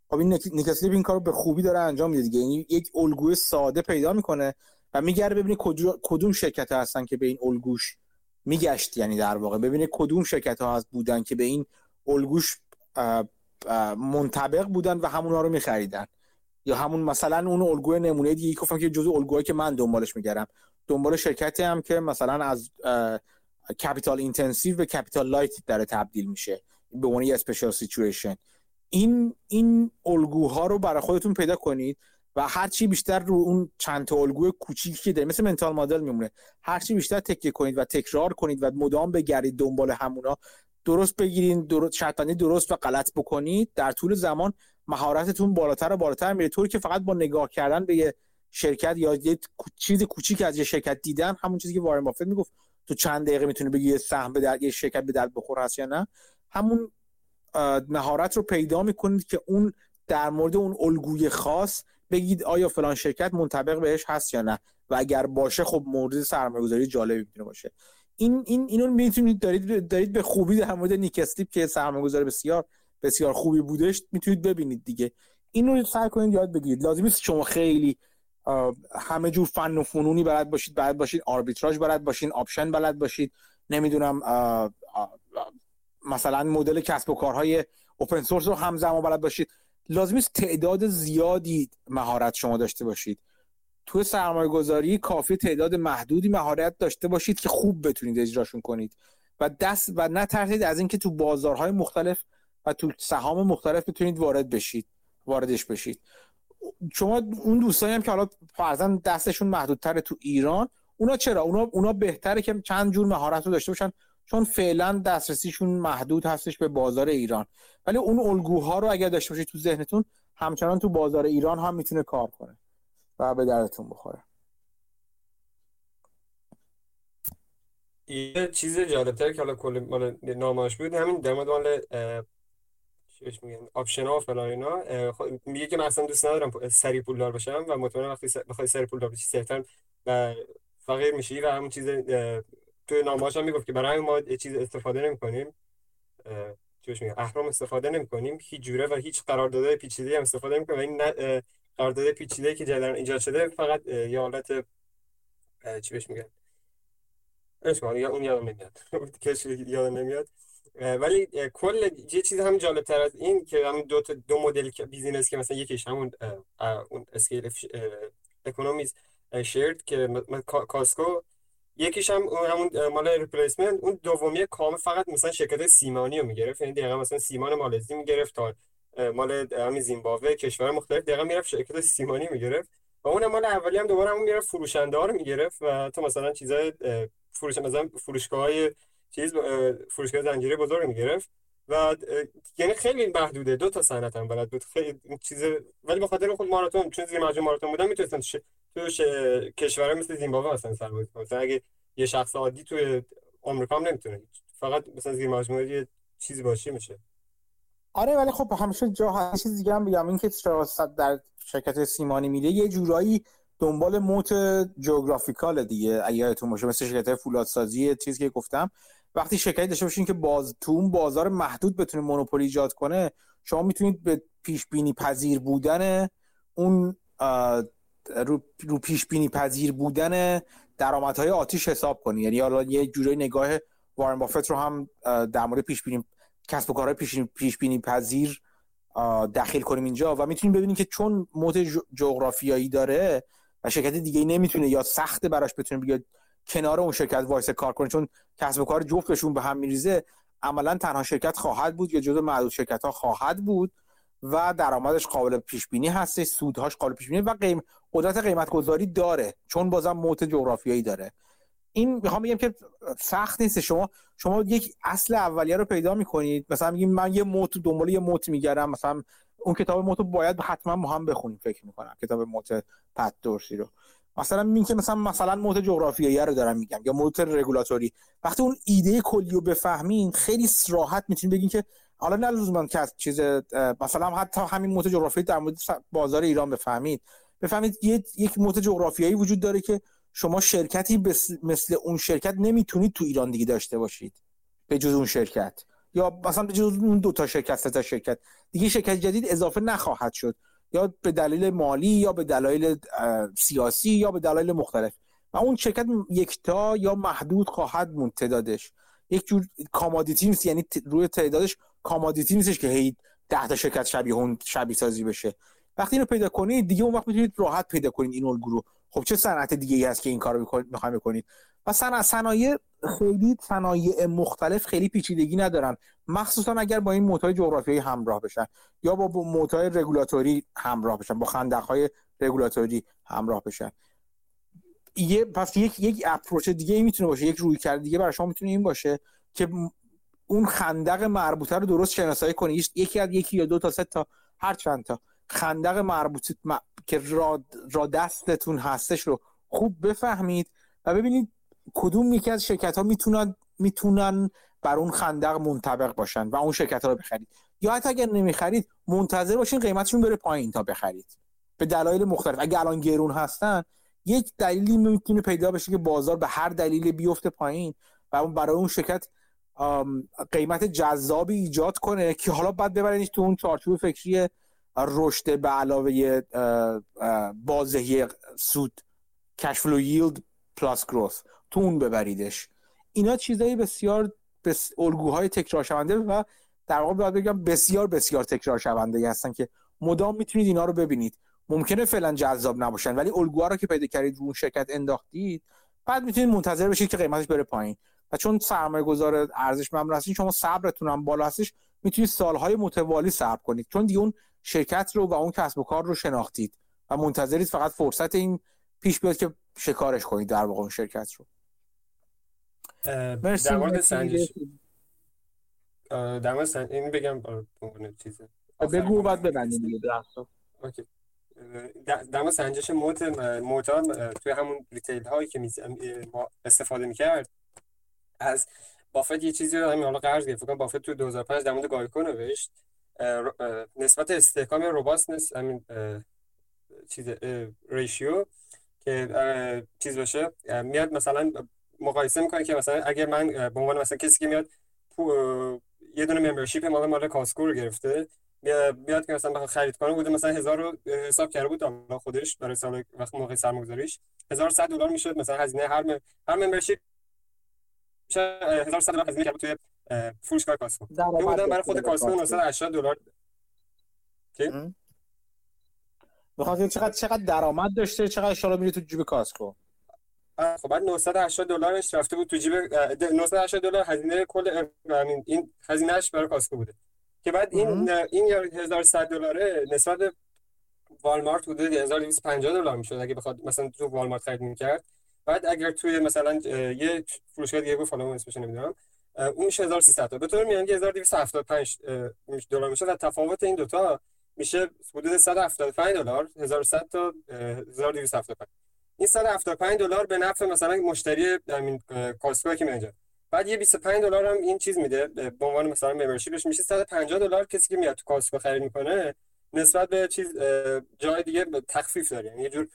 خب این نیک اسلیپ این کارو به خوبی داره انجام میده دیگه. یعنی یک الگوی ساده پیدا می‌کنه و میگرده ببینه کدوم شرکت ها هستن که به این الگوش میگشت یعنی در واقع ببینه کدوم شرکت ها هست بودن که به این الگوش منطبق بودن و همونها رو میخریدن. یا همون مثلا اون الگوی نمونه دیگه گفتم که جزء الگوهایی که من دنبالش میگردم. دنبال شرکتی هم که مثلا از capital intensive به capital light داره تبدیل میشه به عنوان یه اسپیشال سیچویشن این این الگوها رو برای خودتون پیدا کنید. و هر چی بیشتر رو اون چند تا الگوی کوچیکی که داره مثل منتال مدل میمونه. هر چی بیشتر تکیه کنید و تکرار کنید و مدام بگردید دنبال همونا درست بگیرین درست شرط درست و غلط بکنید در طول زمان مهارتتون بالاتر و بالاتر میره. طوری که فقط با نگاه کردن به یه شرکت یا یه چیز کوچیک از یه شرکت دیدن همون چیزی که وارن بافت می‌گفت. تو چند دقیقه می‌تونه بگی یه سهم به در یه شرکت به درد بخور هست یا نه؟ همون مهارت رو پیدا می‌کنید که اون در مورد اون الگوی خاص بگید آیا فلان شرکت منطبق بهش هست یا نه؟ و اگر باشه خب مورد سرمایه‌گذاری جالبی می‌تونه باشه. این این اینو می‌تونید دارید دارید به خوبی در مورد نیک استیپ که سرمایه‌گذار بسیار بسیار خوبی بودش می‌تونید ببینید دیگه. اینو سعی کنید یاد بگیرید. لازم نیست شما خیلی همه جور فن و فنونی بلد باشید. بلد باشید آربیتراژ بلد باشید option بلد باشید. نمی‌دونم مثلا مدل کسب و کارهای open source رو همزمان بلد باشید. لازم است تعداد زیادی مهارت شما داشته باشید. تو سرمایه گذاری کافی تعداد محدودی مهارت داشته باشید که خوب بتونید اجراشون کنید. و دست و نترسید از اینکه تو بازارهای مختلف و تو سهام مختلف بتونید وارد بشید واردش بشید. شما اون دوستایی هم که حالا فرضاً دستشون محدودتره تو ایران اونا چرا؟ اونا اونا بهتره که چند جور مهارت رو داشته باشن. چون فعلا دسترسیشون محدود هستش به بازار ایران. ولی اون الگوها رو اگر داشته باشید تو ذهنتون همچنان تو بازار ایران هم می‌تونه کار کنه و به دردتون بخوره. یه چیز جالبتر که حالا کل مال نامش بود همین در مورد مال چیش میگن آپشن ها فلان اینا. خب میگه که من اصلا دوست ندارم سری پولدار بشم و مطمئنم وقتی بخوای سری پولدار بشی صرفا و فقیر میشی و همون چیز توی نامه‌اش هم می‌گفت که برای ما چیز استفاده نمی‌کنیم چیش میگه اهرام استفاده نمی‌کنیم. هیچ جوره و هیچ قرارداد پیچیده هم استفاده نمی‌کنیم. و این قرارداد پیچیده که جدیدن ایجاد شده فقط یه حالت چی بهش میگن؟ اسم یا اون یادم نمیاد. کش یادم نمیاد. ولی کل یه چیز هم جالب تر از این که همون دو تا دو مدل business که مثلا یکیش همون اون scale economies shared که Costco یکیش هم همون مال replacement اون دومی کام فقط مثلا شرکت سیمانی رو می‌گرفت. یعنی دقیقا مثلا سیمان مالزی می‌گرفت تا مال همین زیمبابوه کشور مختلف دقیقا می‌رفت شرکت سیمانی می‌گرفت. و اون مال اولی هم دوباره همون می‌رفت فروشنده ها رو می‌گرفت و تو مثلا چیزای فروش مثلا فروشگاه های چیز فروشگاه زنجیره بزرگ می‌گرفت و یعنی خیلی محدوده. دو تا صنعت هم بلد بود. خیلی چیز ولی به خاطر خود ماراتون چون زیر مجموعه ماراتون بودن می‌تونستن ش... تو ش... کشور مثل زیمبابوه مثلا سرمایه کنن. مثلا اگه یه شخص عادی توی آمریکا هم نمی‌تونه. فقط مثلا زیر مجموعه یه چیزی باشه میشه. آره ولی خب همیشه جا هست چیز دیگه هم بگم این که در شرکت سیمانی میده یه جورایی دنبال موت جغرافیکال دیگه اگه یادتون باشه. مثل شرکت فولادسازی چیزی که گفتم. وقتی شرکتی داشته باشین که باز تو اون بازار محدود بتونه مونوپولی ایجاد کنه شما می‌تونید به پیش بینی پذیر بودن اون رو, رو پیش بینی پذیر بودن درآمدهای آتیش حساب کنی. یعنی حالا یه جورایی نگاه وارن بافت رو هم در مورد پیش بینی کسب و کارهای پیش, پیش بینی پذیر داخل کنیم اینجا و می‌تونیم ببینیم که چون موت جغرافیایی داره و شرکت دیگه نمی‌تونه یا سخته براش بتونه بیاد کنار اون شرکت وایس کار کنه چون کسب و کار جفتشون به هم میریزه عملا تنها شرکت خواهد بود یا جزو معدود شرکت ها خواهد بود. و درآمدش قابل پیش بینی هستش سودهاش قابل پیش بینی و قیم قدرت قیمت گذاری داره چون بازم موت جغرافیایی داره. این می‌خوام بگم که سخت نیست. شما شما یک اصل اولیه رو پیدا می‌کنید. مثلا میگیم من یه موت دنبال یه موت میگردم. مثلا اون کتاب موت باید حتما ما هم بخونیم فکر می‌کنم. کتاب موت پت دورسی رو. مثلا میگم که مثلا مثلا موت جغرافیایی رو دارم میگم یا موت رگولاتوری. وقتی اون ایده کلی رو بفهمین خیلی راحت می‌تونید بگین که حالا نه لزوما که چیز مثلا حتی همین موت جغرافیایی در مورد بازار ایران بفهمید. بفهمید یک موت جغرافیایی وجود داره که شما شرکتی مثل اون شرکت نمی‌تونید تو ایران دیگه داشته باشید. به جز اون شرکت. یا مثلا به جز اون دو تا شرکت سه تا شرکت. دیگه شرکت جدید اضافه نخواهد شد. یا به دلیل مالی یا به دلایل سیاسی یا به دلایل مختلف. و اون شرکت یکتا یا محدود خواهد موند تعدادش. یک جور commodity یعنی روی تعدادش commodity نیستش که هی ده تا شرکت شبیه اون شبیه سازی بشه. وقتی اینو پیدا کنید دیگه اون وقت می‌تونید راحت پیدا کنید این الگو خب چه صنعت دیگه ای هست که این کارو می‌خوایم بکنید؟ و صنایع خیلی صنایع مختلف خیلی پیچیدگی ندارن. مخصوصا اگر با این موتای جغرافیایی همراه بشن یا با موتای رگولاتوری همراه بشن با خندقهای رگولاتوری همراه بشن. یه پس یک یک اپروچ دیگه می‌تونه باشه یک روی کرد دیگه برای شما می‌تونه این باشه که اون خندق مربوطه رو درست شناسایی کنی. یکی از یکی یا دو تا سه تا هر چند تا. خندق مربوط که را... را دستتون هستش رو خوب بفهمید و ببینید کدوم یکی از شرکت ها می‌تونن می‌تونن بر اون خندق منطبق باشن و اون شرکت ها رو بخرید. یا حتی اگر نمی‌خرید منتظر باشین قیمتشون بره پایین تا بخرید. به دلایل مختلف. اگر الان گرون هستن یک دلیلی می‌تونه پیدا بشه که بازار به هر دلیل بیفته پایین و برای اون شرکت قیمت جذابی ایجاد کنه که حالا بعد ببرینش تو اون چارچوب فکری رشد به علاوه بازهی سود کشفلو ییلد پلاس گروث تو اون ببریدش. اینا چیزایی بسیار بس الگوهای تکرار شونده و در واقع باید بگم بسیار بسیار تکرار شونده هستن که مدام می‌تونید اینا رو ببینید. ممکنه فعلا جذاب نباشن ولی الگوها رو که پیدا کردید رو اون شرکت انداختید بعد می‌تونید منتظر بشید که قیمتش بره پایین. و چون سرمایه گذار ارزش مبنی هستین شما صبرتون هم بالا هستش می‌تونید سالهای متوالی صبر کنید. چون دیگه اون شرکت رو و اون کسب و کار رو شناختید و منتظرید فقط فرصت این پیش بیاد که شکارش کنید در واقع اون شرکت رو. مرسی. در مورد سنجش. در مورد این بگم چیزه بگو بعد ببندیم اوکی. در سنجش موت موتار توی همون ریتیل هایی که استفاده می‌کرد از بافت یه چیزی رو همین حالا قرض گرفت فکر بافت تو 2005 در مورد گایکو نوشت نسبت استحکام یا روباستنس همین چیز ریشیو که چیز باشه میاد مثلا مقایسه می‌کنه که مثلا اگر من به عنوان مثلا کسی که میاد یه دونه ممبرشیپ مال مال کاسکو رو گرفته بیاد که مثلا بخواد خرید کنه بوده مثلا هزار رو حساب کرده بود تا خودش برای سال وقت موقع سرمایه‌گذاریش 1100 دلار می‌شد مثلا هزینه هر. هر membership 1100 دلار هزینه کرد توی فروشگاه Costco یه بودن برای خود Costco 980 دلار. چی؟ بخاطر چقدر چقدر درآمد داشته چقدر اشاره میره تو جیب Costco؟ خب بعد 980 دلارش رفته بود تو جیب 980 دلار هزینه کل این هزینهش برای Costco بوده. که بعد این این 1100 دلاره نسبت والمارت حدود 1250 دلار می‌شد. اگه بخواد مثلا تو والمارت خرید می‌کرد بعد اگر توی مثلا یه فروشگاه دیگه گفت حالا اسمش نمی‌دونم اون میشه 1300 تا. به طور میانگی 1275 دلار میشه و تفاوت این دوتا میشه حدود 175 دلار 1100 تا 1275 این 175 دلار به نفع مثلا مشتری همین کاسکو که میاد بعد یه 25 دلار هم این چیز میده به عنوان مثلا ممبرشیپش میشه 150 دلار کسی که میاد تو کاسکو خرید می‌کنه نسبت به چیز جای دیگه تخفیف داره. یعنی یه جور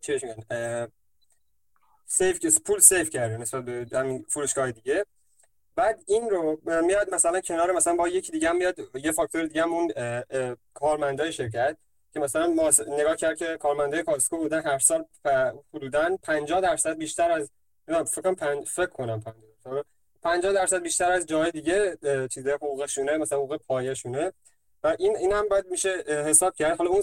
چی میگن؟ سیف پول سیف کرده نسبت به همین فروشگاه دیگه. بعد این رو میاد مثلا کنار مثلا با یکی دیگه میاد یه فاکتور دیگه هم اون کارمندای شرکت که مثلا نگاه کرد که کارمندای کاسکو بودن هر سال حدودا 50 درصد بیشتر از فکر کنم پنج... فکر کنم 50 درصد. بیشتر از جای دیگه چیزای حقوقشونه مثلا حقوق پایشونه و این این هم باید میشه حساب کرد. حالا اون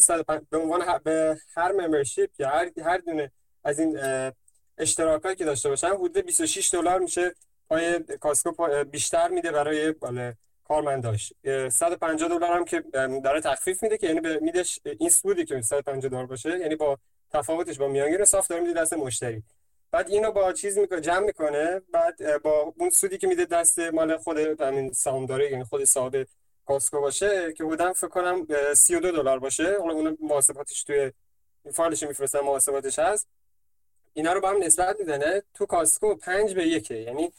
به عنوان هر... به هر ممبرشیپ یا هر هر دونه از این اشتراکایی که داشته باشن حدود 26 دلار میشه پای کاسکو بیشتر میده برای بالا کارمنداش. 150 دلار هم که داره تخفیف میده که یعنی به میدش این سودی که 150 دلار باشه یعنی با تفاوتش با میانگین صاف داره میده دست مشتری. بعد اینو با چیز می‌کنه جمع می‌کنه بعد با اون سودی که میده دست مال خود همین سهامداری یعنی خود صاحب کاسکو باشه که بودم فکر کنم 32 دلار باشه. حالا اون محاسباتش توی فایلش میفرستم محاسباتش هست. اینا رو با هم نسبت میدنه. تو کاسکو 5 به 1 یعنی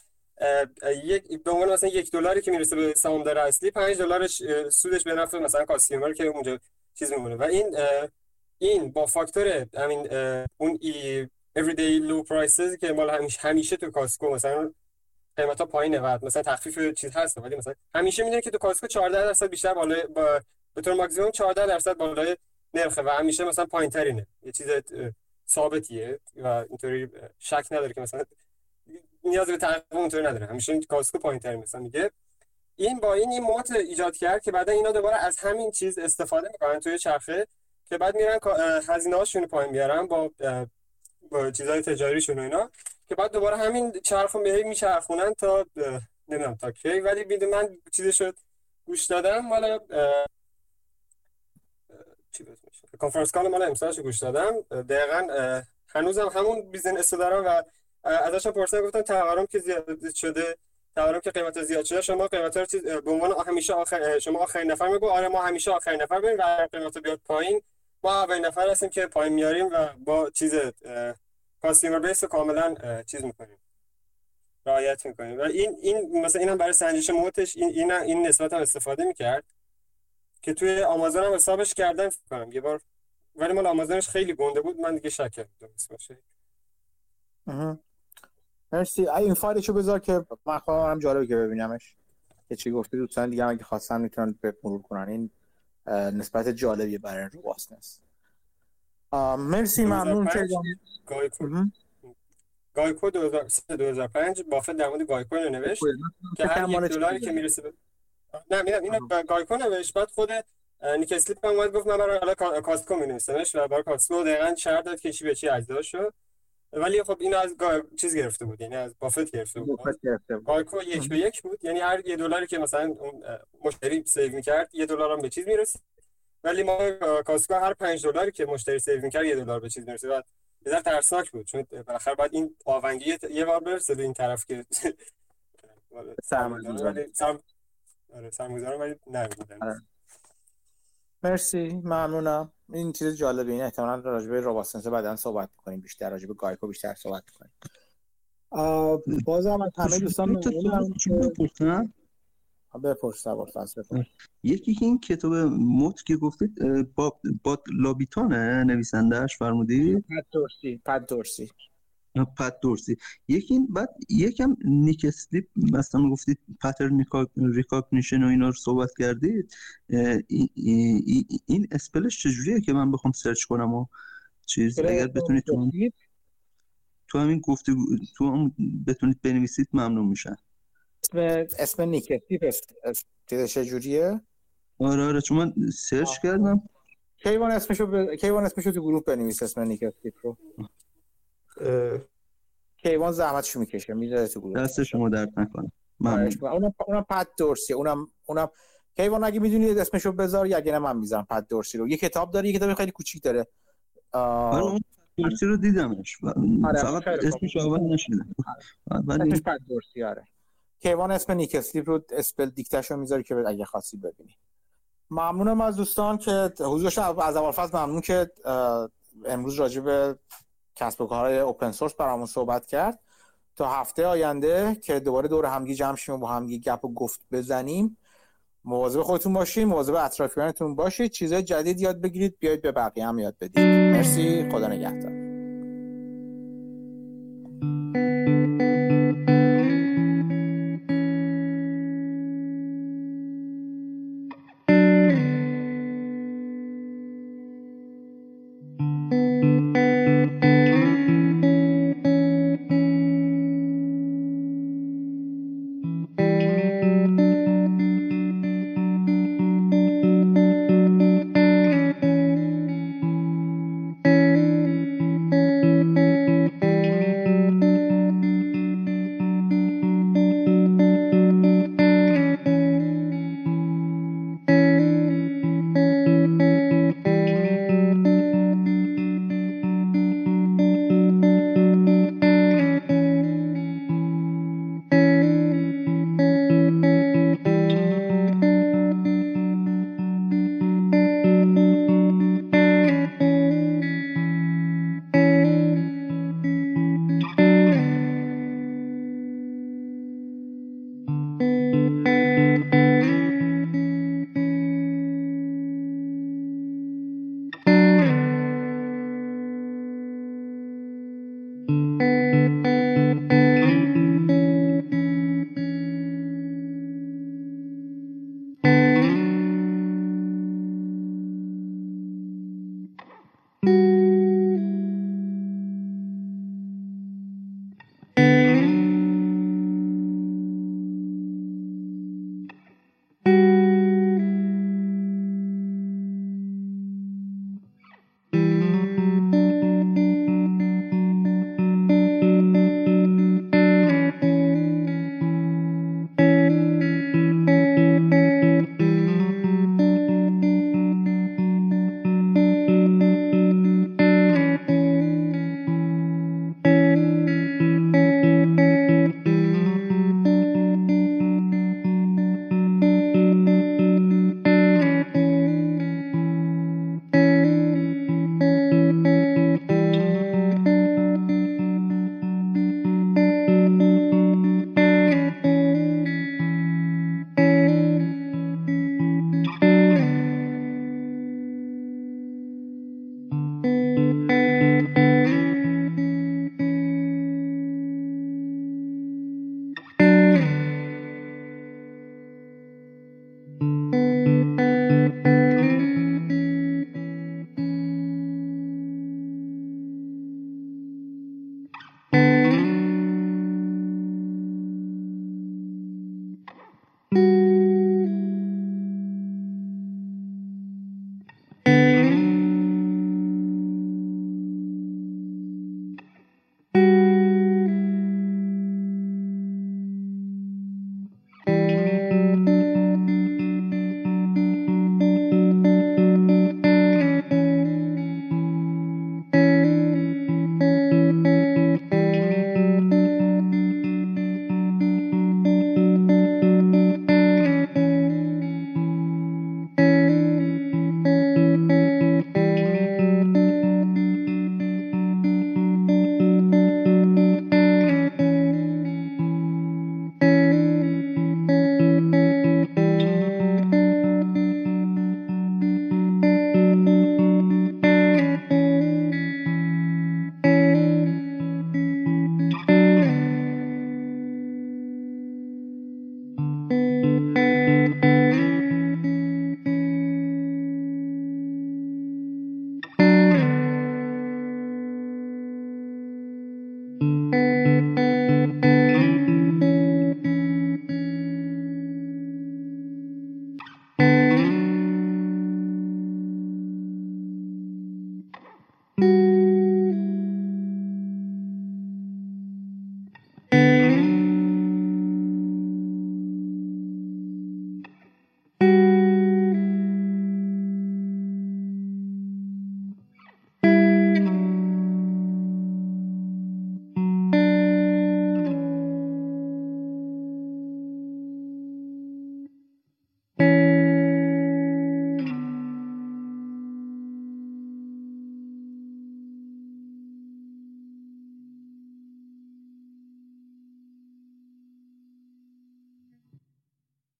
یک به عنوان مثلا یک دلاری که می‌رسه به سهامدار اصلی 5 دلارش سودش به نفع مثلا کاستیومر که اونجا چیز میمونه. و این این با فاکتور همین اون ای everyday low prices که مال همیشه همیشه تو کاسکو مثلا قیمتا پایینه و مثلا تخفیف چیز هست ولی مثلا همیشه می‌دونی که تو کاسکو 14 درصد بیشتر بالای با به طور ماکسیمم 14 درصد بالای نرخه و همیشه مثلا پایین ترینه یه چیز ثابتیه و اینطوری شک نداره که مثلا نیاز به تحقیق اونطوری نداره. همیشه کاسکو پایین ترین مثلا میگه. این با این این موت ایجاد کرد که بعدا اینا دوباره از همین چیز استفاده می‌کنن توی چرخه که بعد میرن هزینه هاشون پایین بیارن با با چیزای تجاریشون و اینا. که بعد دوباره همین چرخون به میچرخونن تا نمی‌دونم تا کی. ولی بید من چیزی شد گوش دادم مال کنفرانس کال مال امسالش گوش دادم. دقیقا هنوزم همون بیزنس دارم و ازش پرسیدم گفتم تورم که زیاد شده تورم که قیمت زیاد شده شما قیمت رو چیز به عنوان همیشه آخر شما آخرین نفر میگو آره ما همیشه آخرین نفر بریم و قیمت بیاد پایین. ما اولین نفر هستیم که پایین میاریم و با چیز کاستیمر بیس رو کاملا چیز می‌کنیم. رعایت می‌کنیم. و این این مثلا اینم برای سنجش موتش این این, این نسبت هم استفاده می‌کرد که توی آمازون هم حسابش کردم فکر کنم یه بار ولی مال آمازونش خیلی گنده بود من دیگه شک کردم باشه. مرسی. این فایلشو بذار که من خواهم هم جالبه که ببینمش. که چی گفتی دوستان دیگه اگه خواستن می‌تونن مرور کنن. این نسبت جالبیه برای robustness مرسی ممنون که گایکو 2005 بافت در مورد گایکو رو نوشت که هر یک دلاری که می‌رسه به نه میدم اینو GEICO نوشت. بعد خود نیک اسلیپ هم اومد گفت من برای حالا Costco می نویسمش و برای Costco دقیقاً شرط داد که چی به چی اجزا شد. ولی خب اینو از گا... چیز گرفته بود یعنی از بافت گرفته بود. GEICO یک به یک بود. یعنی هر یه دلاری که مثلا اون مشتری save می‌کرد یه دلار هم به چیز می‌رسید. ولی ما Costco هر 5 دلاری که مشتری save می‌کرد یه دلار به چیز می‌رسید. بعد یه ذره ترسناک بود چون بالاخره بعد این آونگی یه بار برسه به این طرف که سرمایه‌گذاری. سرم... آره سرمایه‌گذار ولی نه مرسی ممنونم. این چیز جالبه این احتمالاً راجع به robustness بعدا صحبت کنیم بیشتر راجع به GEICO بیشتر صحبت کنیم بازم همه دوستان ممنونم بپرس یکی که این کتاب moat که گفتید با, با لابیتانه نویسندهش فرمودی؟ پت دورسی پت دورسی پت دورسی یکی بعد یکم نیک اسلیپ مثلا گفتید pattern recognition و اینا رو صحبت کردید. این spell ش چجوریه که من بخوام search کنم و چیز؟ اگر بتونید تو تو همین گفته تو هم بتونید بنویسید ممنون میشن اسم اسم نیک اسلیپ چیز چجوریه آره آره چون من search آه. کردم. کیوان اسمشو ب... کیوان اسمشو تو گروه بنویس اسم نیک اسلیپ رو. کیوان زحمتشو می‌کشه می‌ذاره تو گروه. دست شما درد نکنه. ممنون. اونم اونم پت دورسی اونم اونم. کیوان اگه می‌دونید اسمشو بذار یا اگه من می‌ذارم پت دورسی رو. یه کتاب داره یه کتاب خیلی کوچیک داره. آره اون دورسی رو دیدمش. آره فقط اسمش اول نشده ولی پت دورسی آره. کیوان اسم نیک اسلیپ رو spell دیکته‌ش رو می‌ذاری که اگه خاصی ببینی. ممنونم از دوستان که حضورش از اول ممنون که امروز راجع به کسب و کارهای open source برامون صحبت کرد. تا هفته آینده که دوباره دور همگی جمع شیم و با همگی گپ و گفت بزنیم. مواظب خودتون باشید مواظب اطرافیانتون باشید. چیزای جدید یاد بگیرید بیاید به بقیه هم یاد بدید. مرسی خدا نگهدار.